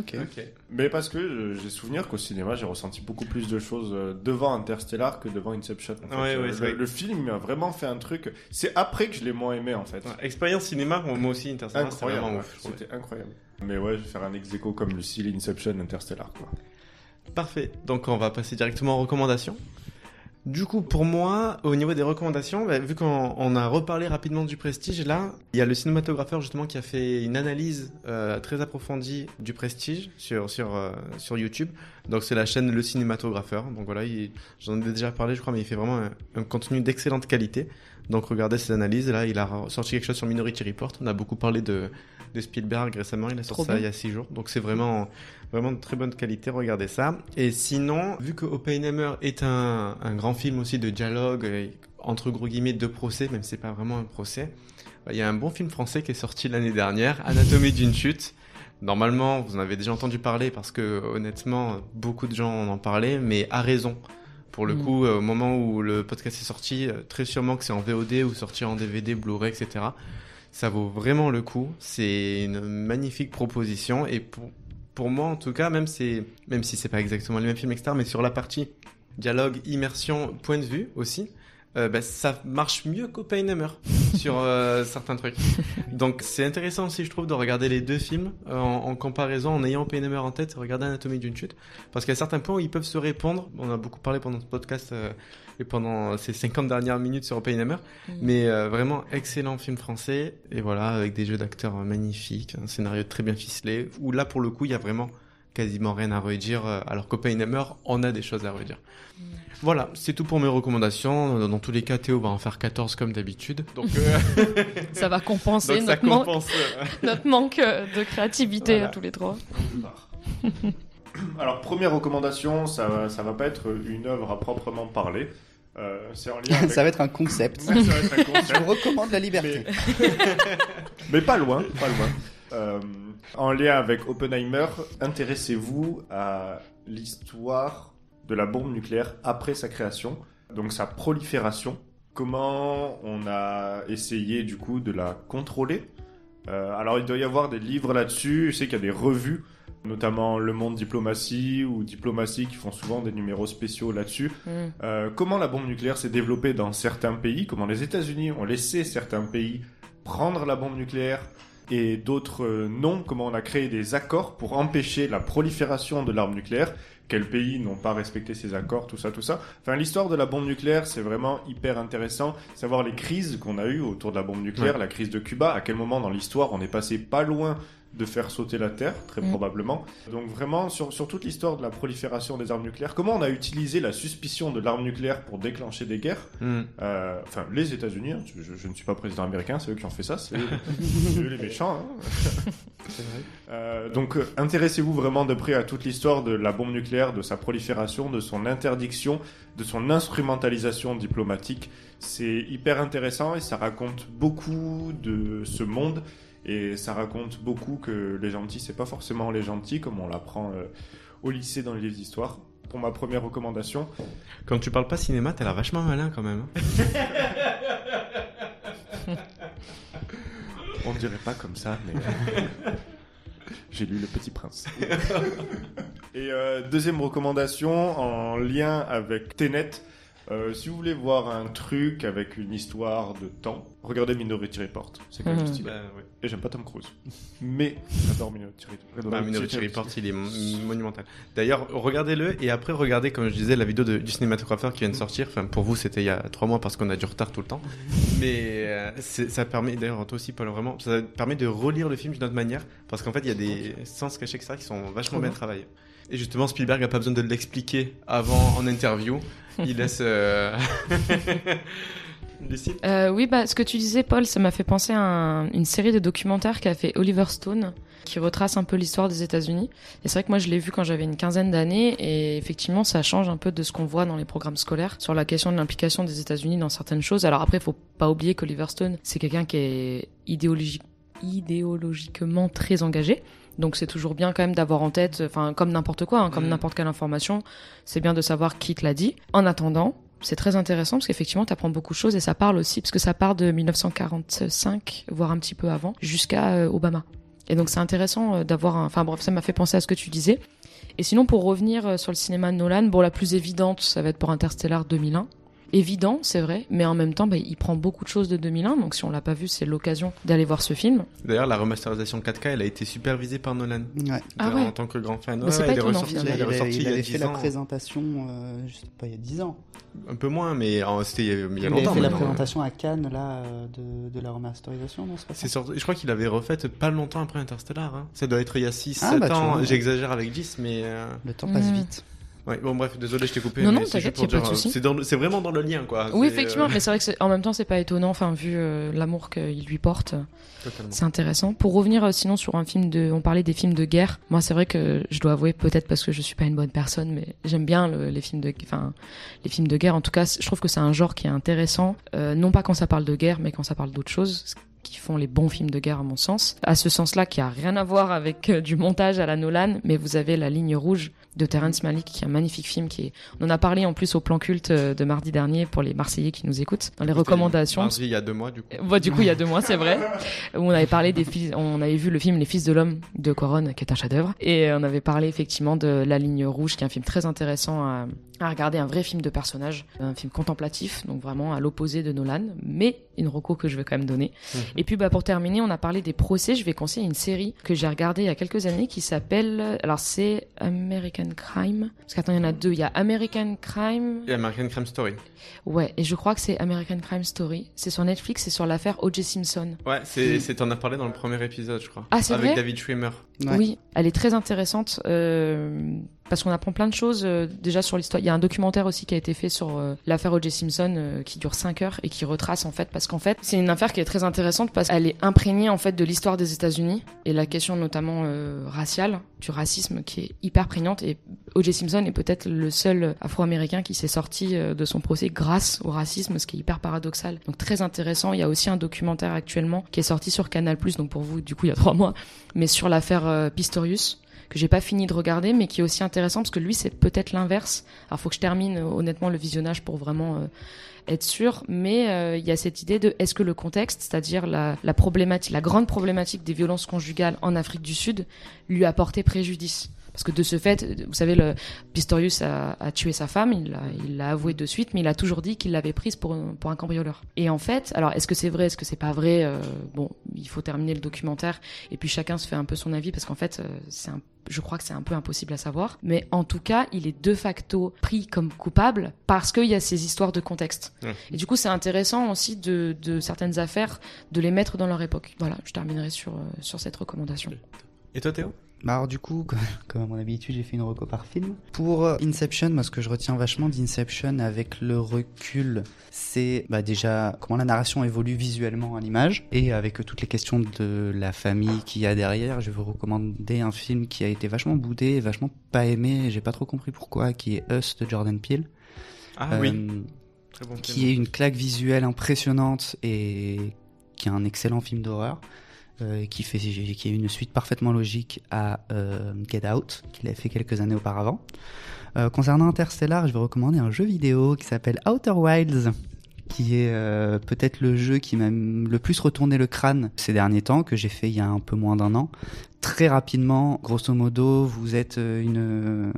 Ok. Mais parce que euh, j'ai souvenir qu'au cinéma, j'ai ressenti beaucoup plus de choses euh, devant Interstellar que devant Inception. en fait. Ouais, Euh, ouais, c'est le, vrai. le film m'a vraiment fait un truc. C'est après que je l'ai moins aimé en fait. Expérience cinéma, moi aussi, Interstellar, c'était Incroyable. vraiment ouais, ouf. je trouvais. C'était incroyable. Mais ouais, je vais faire un ex aequo comme Lucille, Inception, Interstellar. Quoi. Parfait. Donc on va passer directement aux recommandations. Du coup, pour moi, au niveau des recommandations, bah, vu qu'on on a reparlé rapidement du Prestige, là, il y a le cinématographeur justement qui a fait une analyse euh, très approfondie du Prestige sur sur euh, sur YouTube. Donc c'est la chaîne Le Cinématographeur. Donc voilà, il- j'en ai déjà parlé, je crois, mais il fait vraiment un, un contenu d'excellente qualité. Donc regardez ses analyses. Là, il a sorti quelque chose sur Minority Report. On a beaucoup parlé de de Spielberg récemment. Il a sorti ça bien. il y a six jours. Donc c'est vraiment vraiment de très bonne qualité. Regardez ça. Et sinon, vu que Oppenheimer est un, un grand film aussi de dialogue euh, entre gros guillemets de procès, même si c'est pas vraiment un procès, bah, il y a un bon film français qui est sorti l'année dernière, Anatomie d'une chute. Normalement, vous en avez déjà entendu parler parce que honnêtement, beaucoup de gens en ont parlé, mais à raison. Pour le Mm. coup, euh, au moment où le podcast est sorti, euh, très sûrement que c'est en VOD ou sorti en DVD, Blu-ray, etc. Ça vaut vraiment le coup. C'est une magnifique proposition et pour, pour moi en tout cas, même, même si c'est pas exactement les mêmes films, etc., mais sur la partie dialogue, immersion, point de vue aussi, euh, bah, ça marche mieux qu'Oppenheimer sur euh, certains trucs. Donc c'est intéressant aussi, je trouve, de regarder les deux films euh, en, en comparaison, en ayant Oppenheimer en tête, et regarder Anatomie d'une chute, parce qu'à certains points, ils peuvent se répondre. On a beaucoup parlé pendant ce podcast et pendant ces 50 dernières minutes sur Oppenheimer, mais euh, vraiment excellent film français, et voilà, avec des jeux d'acteurs euh, magnifiques, un scénario très bien ficelé, où là, pour le coup, il y a vraiment quasiment rien à redire, euh, alors qu'Oppenheimer, on a des choses à redire. Voilà, c'est tout pour mes recommandations. Dans- Dans tous les cas, Théo va en faire 14 comme d'habitude. Donc, euh, Ça va compenser Donc ça notre, manque, compense, notre manque de créativité Voilà. à tous les trois. Alors, première recommandation, ça, ça va pas être une œuvre à proprement parler. Euh, c'est en lien avec... Ça va être un concept. Ouais, ça va être un concept. Je vous recommande la liberté. Mais pas loin, pas loin. Euh, en lien avec Oppenheimer, intéressez-vous à l'histoire de la bombe nucléaire après sa création, donc sa prolifération. Comment on a essayé du coup de la contrôler? Euh, alors il doit y avoir des livres là-dessus, je sais qu'il y a des revues, notamment Le Monde Diplomatie ou Diplomatie qui font souvent des numéros spéciaux là-dessus. Mm. Euh, comment la bombe nucléaire s'est développée dans certains pays, comment les États-Unis ont laissé certains pays prendre la bombe nucléaire et d'autres euh, non, comment on a créé des accords pour empêcher la prolifération de l'arme nucléaire, quels pays n'ont pas respecté ces accords, tout ça, tout ça. Enfin, l'histoire de la bombe nucléaire, c'est vraiment hyper intéressant, savoir les crises qu'on a eues autour de la bombe nucléaire, Ouais. la crise de Cuba, à quel moment dans l'histoire on est passé pas loin de faire sauter la Terre, très Mm. probablement. Donc vraiment, sur, sur toute l'histoire de la prolifération des armes nucléaires, comment on a utilisé la suspicion de l'arme nucléaire pour déclencher des guerres Mm. Euh, Enfin, les États-Unis, hein, je, je ne suis pas président américain, c'est eux qui ont fait ça, c'est eux, c'est eux les méchants. hein. Euh, donc, euh, intéressez-vous vraiment de près à toute l'histoire de la bombe nucléaire, de sa prolifération, de son interdiction, de son instrumentalisation diplomatique. C'est hyper intéressant et ça raconte beaucoup de ce monde et ça raconte beaucoup que les gentils, c'est pas forcément les gentils comme on l'apprend euh, au lycée dans les livres d'histoire. Pour ma première recommandation, Quand tu parles pas cinéma, t'as l'air vachement malin quand même. hein. on ne dirait pas comme ça, mais j'ai lu Le Petit Prince. Et euh, deuxième recommandation en lien avec Tenet. Euh, si vous voulez voir un truc avec une histoire de temps, regardez Minority Report. C'est quand même stylé. Bah, ouais. Et j'aime pas Tom Cruise. Mais j'adore Minority Report. Bah, Minority Report, il est mon- monumental. D'ailleurs, regardez-le et après regardez, comme je disais, la vidéo de- du cinématographeur qui vient de sortir. Enfin, pour vous, c'était il y a trois mois parce qu'on a du retard tout le temps. Mais euh, ça permet, d'ailleurs, toi aussi, Paul, vraiment, ça permet de relire le film d'une autre manière parce qu'en fait, il y a des sens cachés, etc., qui sont vachement bien bien. travaillés. Et justement, Spielberg a pas besoin de l'expliquer avant en interview. Il laisse. euh, Euh, oui, bah, ce que tu disais, Paul, ça m'a fait penser à un- une série de documentaires qu'a fait Oliver Stone, qui retrace un peu l'histoire des États-Unis. Et c'est vrai que moi, je l'ai vu quand j'avais une quinzaine d'années, et effectivement, ça change un peu de ce qu'on voit dans les programmes scolaires sur la question de l'implication des États-Unis dans certaines choses. Alors après, il faut pas oublier qu'Oliver Stone, c'est quelqu'un qui est idéologique, idéologiquement très engagé. Donc c'est toujours bien quand même d'avoir en tête, enfin comme n'importe quoi, hein, comme Mhm. n'importe quelle information, c'est bien de savoir qui te l'a dit. En attendant, c'est très intéressant parce qu'effectivement tu apprends beaucoup de choses et ça parle aussi parce que ça part de 1945, voire un petit peu avant, jusqu'à euh, Obama. Et donc c'est intéressant euh, d'avoir, un... enfin bref, ça m'a fait penser à ce que tu disais. Et sinon pour revenir euh, sur le cinéma de Nolan, bon la plus évidente, ça va être pour Interstellar 2001. Évident, c'est vrai, mais en même temps, bah, il prend beaucoup de choses de 2001, donc si on l'a pas vu, c'est l'occasion d'aller voir ce film. D'ailleurs, la remasterisation 4K, elle a été supervisée par Nolan. Ouais. Ah En tant que grand fan. Mais c'est Ouais, pas elle est est Il, avait- ressortie il il y a avait 10 fait la présentation, euh, je sais pas, il y a 10 ans. Un peu moins, mais euh, c'était il y a- il y a Il avait longtemps. fait la présentation à Cannes là euh, de, de la remasterisation, non c'est sorti- je crois qu'il avait refait pas longtemps après Interstellar. Hein. Ça doit être il y a 6-7 Ah, bah, tu ans. J'exagère avec 10, mais. euh, Le temps passe Mm. vite. Ouais, bon, bref, désolé, je t'ai coupé. Non, non, t'inquiète, souci. C'est c'est vraiment dans le lien, quoi. Oui, effectivement, euh, mais c'est vrai que en même temps, c'est pas étonnant, enfin, vu euh, l'amour qu'il lui porte. C'est intéressant. Pour revenir euh, sinon sur un film de, on parlait des films de guerre. Moi, c'est vrai que je dois avouer, peut-être parce que je suis pas une bonne personne, mais j'aime bien le- les films de, enfin, les films de guerre. En tout cas, je trouve que c'est un genre qui est intéressant, euh, non pas quand ça parle de guerre, mais quand ça parle d'autre chose, qui font les bons films de guerre à mon sens. À ce sens-là, qui a rien à voir avec euh, du montage à la Nolan, mais vous avez La Ligne Rouge de Terrence Malick, qui est un magnifique film qui est, on en a parlé en plus au plan culte euh, de mardi dernier pour les Marseillais qui nous écoutent, dans les recommandations. mardi, il y a deux mois, du coup. Bah, du coup, il y a deux mois, c'est vrai. Où on avait parlé des fils, on avait vu le film Les Fils de l'Homme de Coronne, qui est un chef-d'œuvre. Et on avait parlé effectivement de La Ligne Rouge, qui est un film très intéressant à, à regarder, un vrai film de personnage, un film contemplatif, donc vraiment à l'opposé de Nolan, mais une reco que je vais quand même donner. Mhm. Et puis, bah, pour terminer, on a parlé des procès. Je vais conseiller une série que j'ai regardée il y a quelques années qui s'appelle, alors c'est American Crime. Parce qu'attends, il y en a deux. Il y a American Crime. Et American Crime Story. Ouais, et je crois que c'est American Crime Story. C'est sur Netflix, c'est sur l'affaire O.J. Simpson. Ouais, c'est, c'est, t'en as parlé dans le premier épisode, je crois. Ah, c'est Avec vrai? David Schwimmer. Oui, elle est très intéressante euh, parce qu'on apprend plein de choses euh, déjà sur l'histoire. Il y a un documentaire aussi qui a été fait sur euh, l'affaire O.J. Simpson euh, qui dure 5 heures et qui retrace en fait parce qu'en fait c'est une affaire qui est très intéressante parce qu'elle est imprégnée en fait de l'histoire des États-Unis et la question notamment euh, raciale, du racisme qui est hyper prégnante et O.J. Simpson est peut-être le seul Afro-américain qui s'est sorti euh, de son procès grâce au racisme, ce qui est hyper paradoxal. Donc très intéressant. Il y a aussi un documentaire actuellement qui est sorti sur Canal+, donc pour vous du coup il y a trois mois, mais sur l'affaire Pistorius que j'ai pas fini de regarder, mais qui est aussi intéressant parce que lui c'est peut-être l'inverse. Alors faut que je termine euh, honnêtement le visionnage pour vraiment euh, être sûr, mais euh, il y a cette idée de est-ce que le contexte, c'est-à-dire la, la problématique, la grande problématique des violences conjugales en Afrique du Sud, lui a porté préjudice? Parce que de ce fait, vous savez, le Pistorius a, a tué sa femme, il l'a avoué de suite, mais il a toujours dit qu'il l'avait prise pour, un- pour un cambrioleur. Et en fait, alors est-ce que c'est vrai, est-ce que c'est pas vrai euh, Bon, il faut terminer le documentaire et puis chacun se fait un peu son avis parce qu'en fait, euh, c'est un, je crois que c'est un peu impossible à savoir. Mais en tout cas, il est de facto pris comme coupable parce qu'il y a ces histoires de contexte. Et du coup, c'est intéressant aussi de, de certaines affaires de les mettre dans leur époque. Voilà, je terminerai sur, euh, sur cette recommandation. Et toi Théo? Bah alors du coup, comme, à mon habitude, j'ai fait une reco par film. Pour euh, Inception, moi ce que je retiens vachement d'Inception avec le recul, c'est bah, déjà comment la narration évolue visuellement à l'image et avec toutes les questions de la famille qu'il y a derrière. Je vais vous recommander un film qui a été vachement boudé, vachement pas aimé, j'ai pas trop compris pourquoi, qui est Us de Jordan Peele. Ah oui. Euh, Très bon film. qui est une claque visuelle impressionnante et qui est un excellent film d'horreur. Euh, qui fait qui est une suite parfaitement logique à euh, Get Out qu'il avait fait quelques années auparavant. Euh, concernant Interstellar, je vais recommander un jeu vidéo qui s'appelle Outer Wilds qui est peut-être le jeu qui m'a le plus retourné le crâne ces derniers temps, que j'ai fait il y a un peu moins d'un an. Très rapidement, grosso modo, vous êtes une,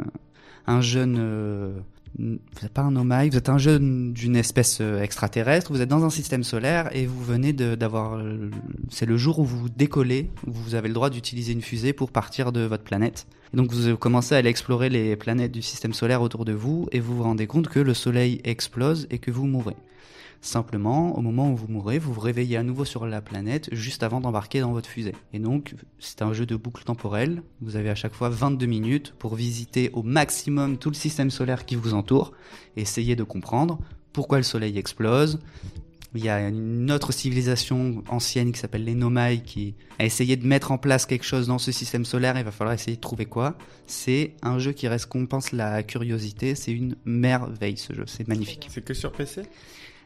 un jeune... vous n'êtes pas un nomade, vous êtes un jeune d'une espèce euh, extraterrestre, vous êtes dans un système solaire et vous venez d'avoir... euh, C'est le jour où vous décollez, où vous avez le droit d'utiliser une fusée pour partir de votre planète. Et donc vous commencez à aller explorer les planètes du système solaire autour de vous et vous vous rendez compte que le Soleil explose et que vous mourrez. Simplement, au moment où vous mourrez, vous vous réveillez à nouveau sur la planète juste avant d'embarquer dans votre fusée. Et donc, c'est un jeu de boucle temporelle. Vous avez à chaque fois 22 minutes pour visiter au maximum tout le système solaire qui vous entoure essayer de comprendre pourquoi le Soleil explose. Il y a une autre civilisation ancienne qui s'appelle les Nomai qui a essayé de mettre en place quelque chose dans ce système solaire. Il va falloir essayer de trouver quoi. C'est un jeu qui récompense la curiosité. C'est une merveille ce jeu. C'est magnifique. C'est que sur PC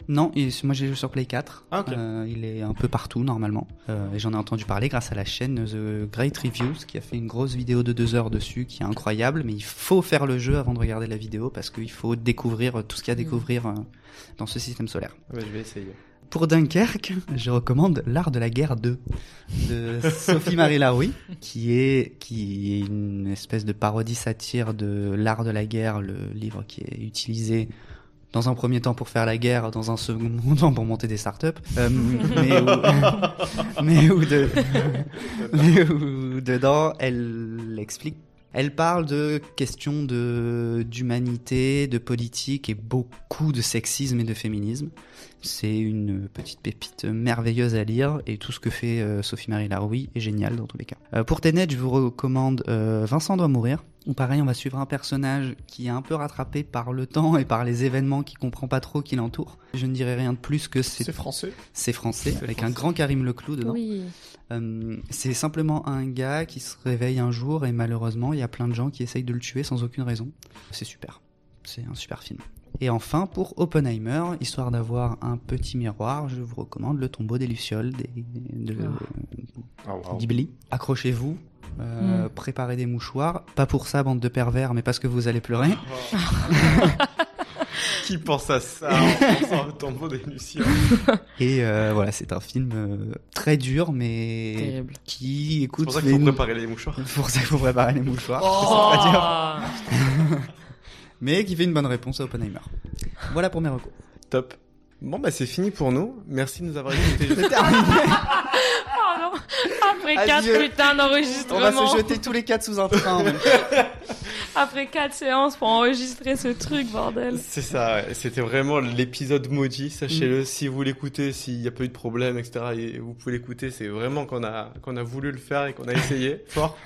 Non, il- moi j'ai joué sur Play 4. Ah. Euh, il est un peu partout normalement. Euh, et j'en ai entendu parler grâce à la chaîne The Great Reviews qui a fait une grosse vidéo de deux heures dessus qui est incroyable. Mais il faut faire le jeu avant de regarder la vidéo parce qu'il faut découvrir tout ce qu'il y a à découvrir euh, dans ce système solaire. Ah bah, Je vais essayer. Pour Dunkerque, je recommande L'Art de la guerre 2 de Sophie Marie Laroui, qui est, qui est une espèce de parodie satire de L'Art de la guerre, le livre qui est utilisé dans un premier temps pour faire la guerre, dans un second temps pour monter des startups, euh, mais, où, de, mais où dedans elle explique elle parle de questions de d'humanité, de politique et beaucoup de sexisme et de féminisme. C'est une petite pépite merveilleuse à lire et tout ce que fait euh, Sophie-Marie Laroui est génial dans tous les cas. Euh, pour Tenet, je vous recommande Vincent doit mourir. Où pareil, on va suivre un personnage qui est un peu rattrapé par le temps et par les événements qui comprend pas trop qui l'entoure. Je ne dirai rien de plus que c'est C'est français c'est français, C'est avec français. un grand Karim Leclou dedans. Oui. Euh, c'est simplement un gars qui se réveille un jour et malheureusement il y a plein de gens qui essayent de le tuer sans aucune raison. C'est super. C'est un super film. Et enfin, pour Oppenheimer, histoire d'avoir un petit miroir, je vous recommande Le tombeau des Lucioles des- de Ah, wow. Ghibli. Accrochez-vous, euh, Mm. préparez des mouchoirs. Pas pour ça, bande de pervers, mais parce que vous allez pleurer. Qui pense à ça en pensant au tombeau des Lucioles Et euh, voilà, c'est un film euh, très dur, mais Terrible. qui C'est écoute. pour ça qu'il les- faut préparer les mouchoirs. C'est pour ça qu'il faut préparer les mouchoirs. Oh. C'est pas mais qui fait une bonne réponse à Oppenheimer. Voilà pour mes recours. Top. Bon bah c'est fini pour nous. Merci de nous avoir écoutés. Après Adieu. 4 putains On va d'enregistrements. se jeter tous les quatre sous un train. Après 4 séances pour enregistrer ce truc, bordel. C'est ça, ouais. c'était vraiment l'épisode maudit, sachez-le, si vous l'écoutez, s'il n'y a pas eu de problème, etc., et vous pouvez l'écouter, c'est vraiment qu'on a, qu'on a voulu le faire et qu'on a essayé fort.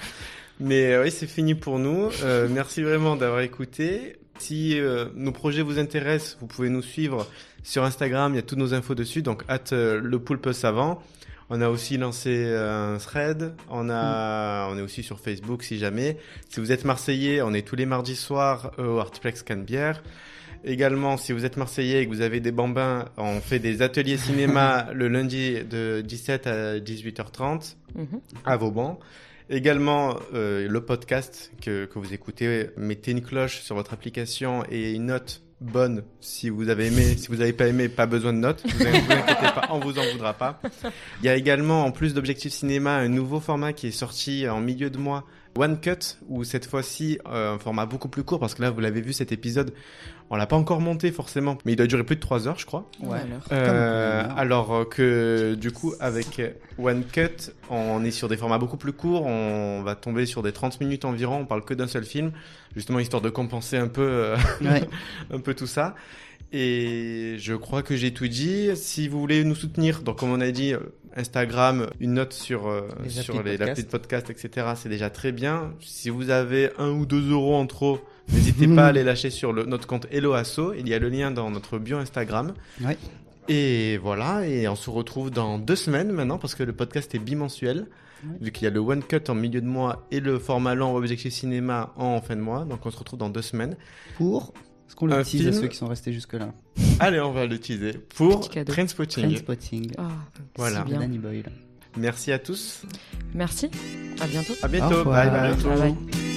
Mais euh, oui, c'est fini pour nous. Euh, merci vraiment d'avoir écouté. Si euh, nos projets vous intéressent, vous pouvez nous suivre sur Instagram, il y a toutes nos infos dessus, donc at le poulpe savant. On a aussi lancé euh, un thread, on a, on est aussi sur Facebook si jamais. Si vous êtes Marseillais, on est tous les mardis soirs au Artplex Canebière. Également, si vous êtes Marseillais et que vous avez des bambins, on fait des ateliers cinéma le lundi de 17 à 18h30 Mhm. à Vauban. Également, euh, le podcast que, que vous écoutez, mettez une cloche sur votre application et une note bonne si vous avez aimé. Si vous n'avez pas aimé, pas besoin de note. Vous vous inquiétez pas, on vous en voudra pas. Il y a également, en plus d'Objectif Cinéma, un nouveau format qui est sorti en milieu de mois, One Cut, où cette fois-ci, euh, un format beaucoup plus court, parce que là, vous l'avez vu, cet épisode, on l'a pas encore monté forcément, mais il doit durer plus de 3 heures, je crois. Ouais. Euh, alors euh, que du coup avec euh, One Cut, on est sur des formats beaucoup plus courts, on va tomber sur des 30 minutes environ, on parle que d'un seul film, justement histoire de compenser un peu euh, Ouais. un peu tout ça. Et je crois que j'ai tout dit. Si vous voulez nous soutenir, donc comme on a dit, euh, Instagram, une note sur, euh, Les sur les podcast. applis de podcast, etc., c'est déjà très bien. Si vous avez un ou deux euros en trop, n'hésitez pas à les lâcher sur le, notre compte Hello Asso. Il y a le lien dans notre bio Instagram. Ouais. Et voilà, et on se retrouve dans deux semaines maintenant parce que le podcast est bimensuel. Vu qu'il y a le one cut en milieu de mois et le format long Objectif Cinéma en fin de mois. Donc on se retrouve dans deux semaines. Pour Est-ce qu'on le tease à film- ceux qui sont restés jusque-là? Allez, on va l'utiliser pour. Trainspotting. Trainspotting. Ah, Voilà. si bien. Danny Boyle. Merci à tous. Merci. À bientôt. À bientôt. Bye. Bye bye.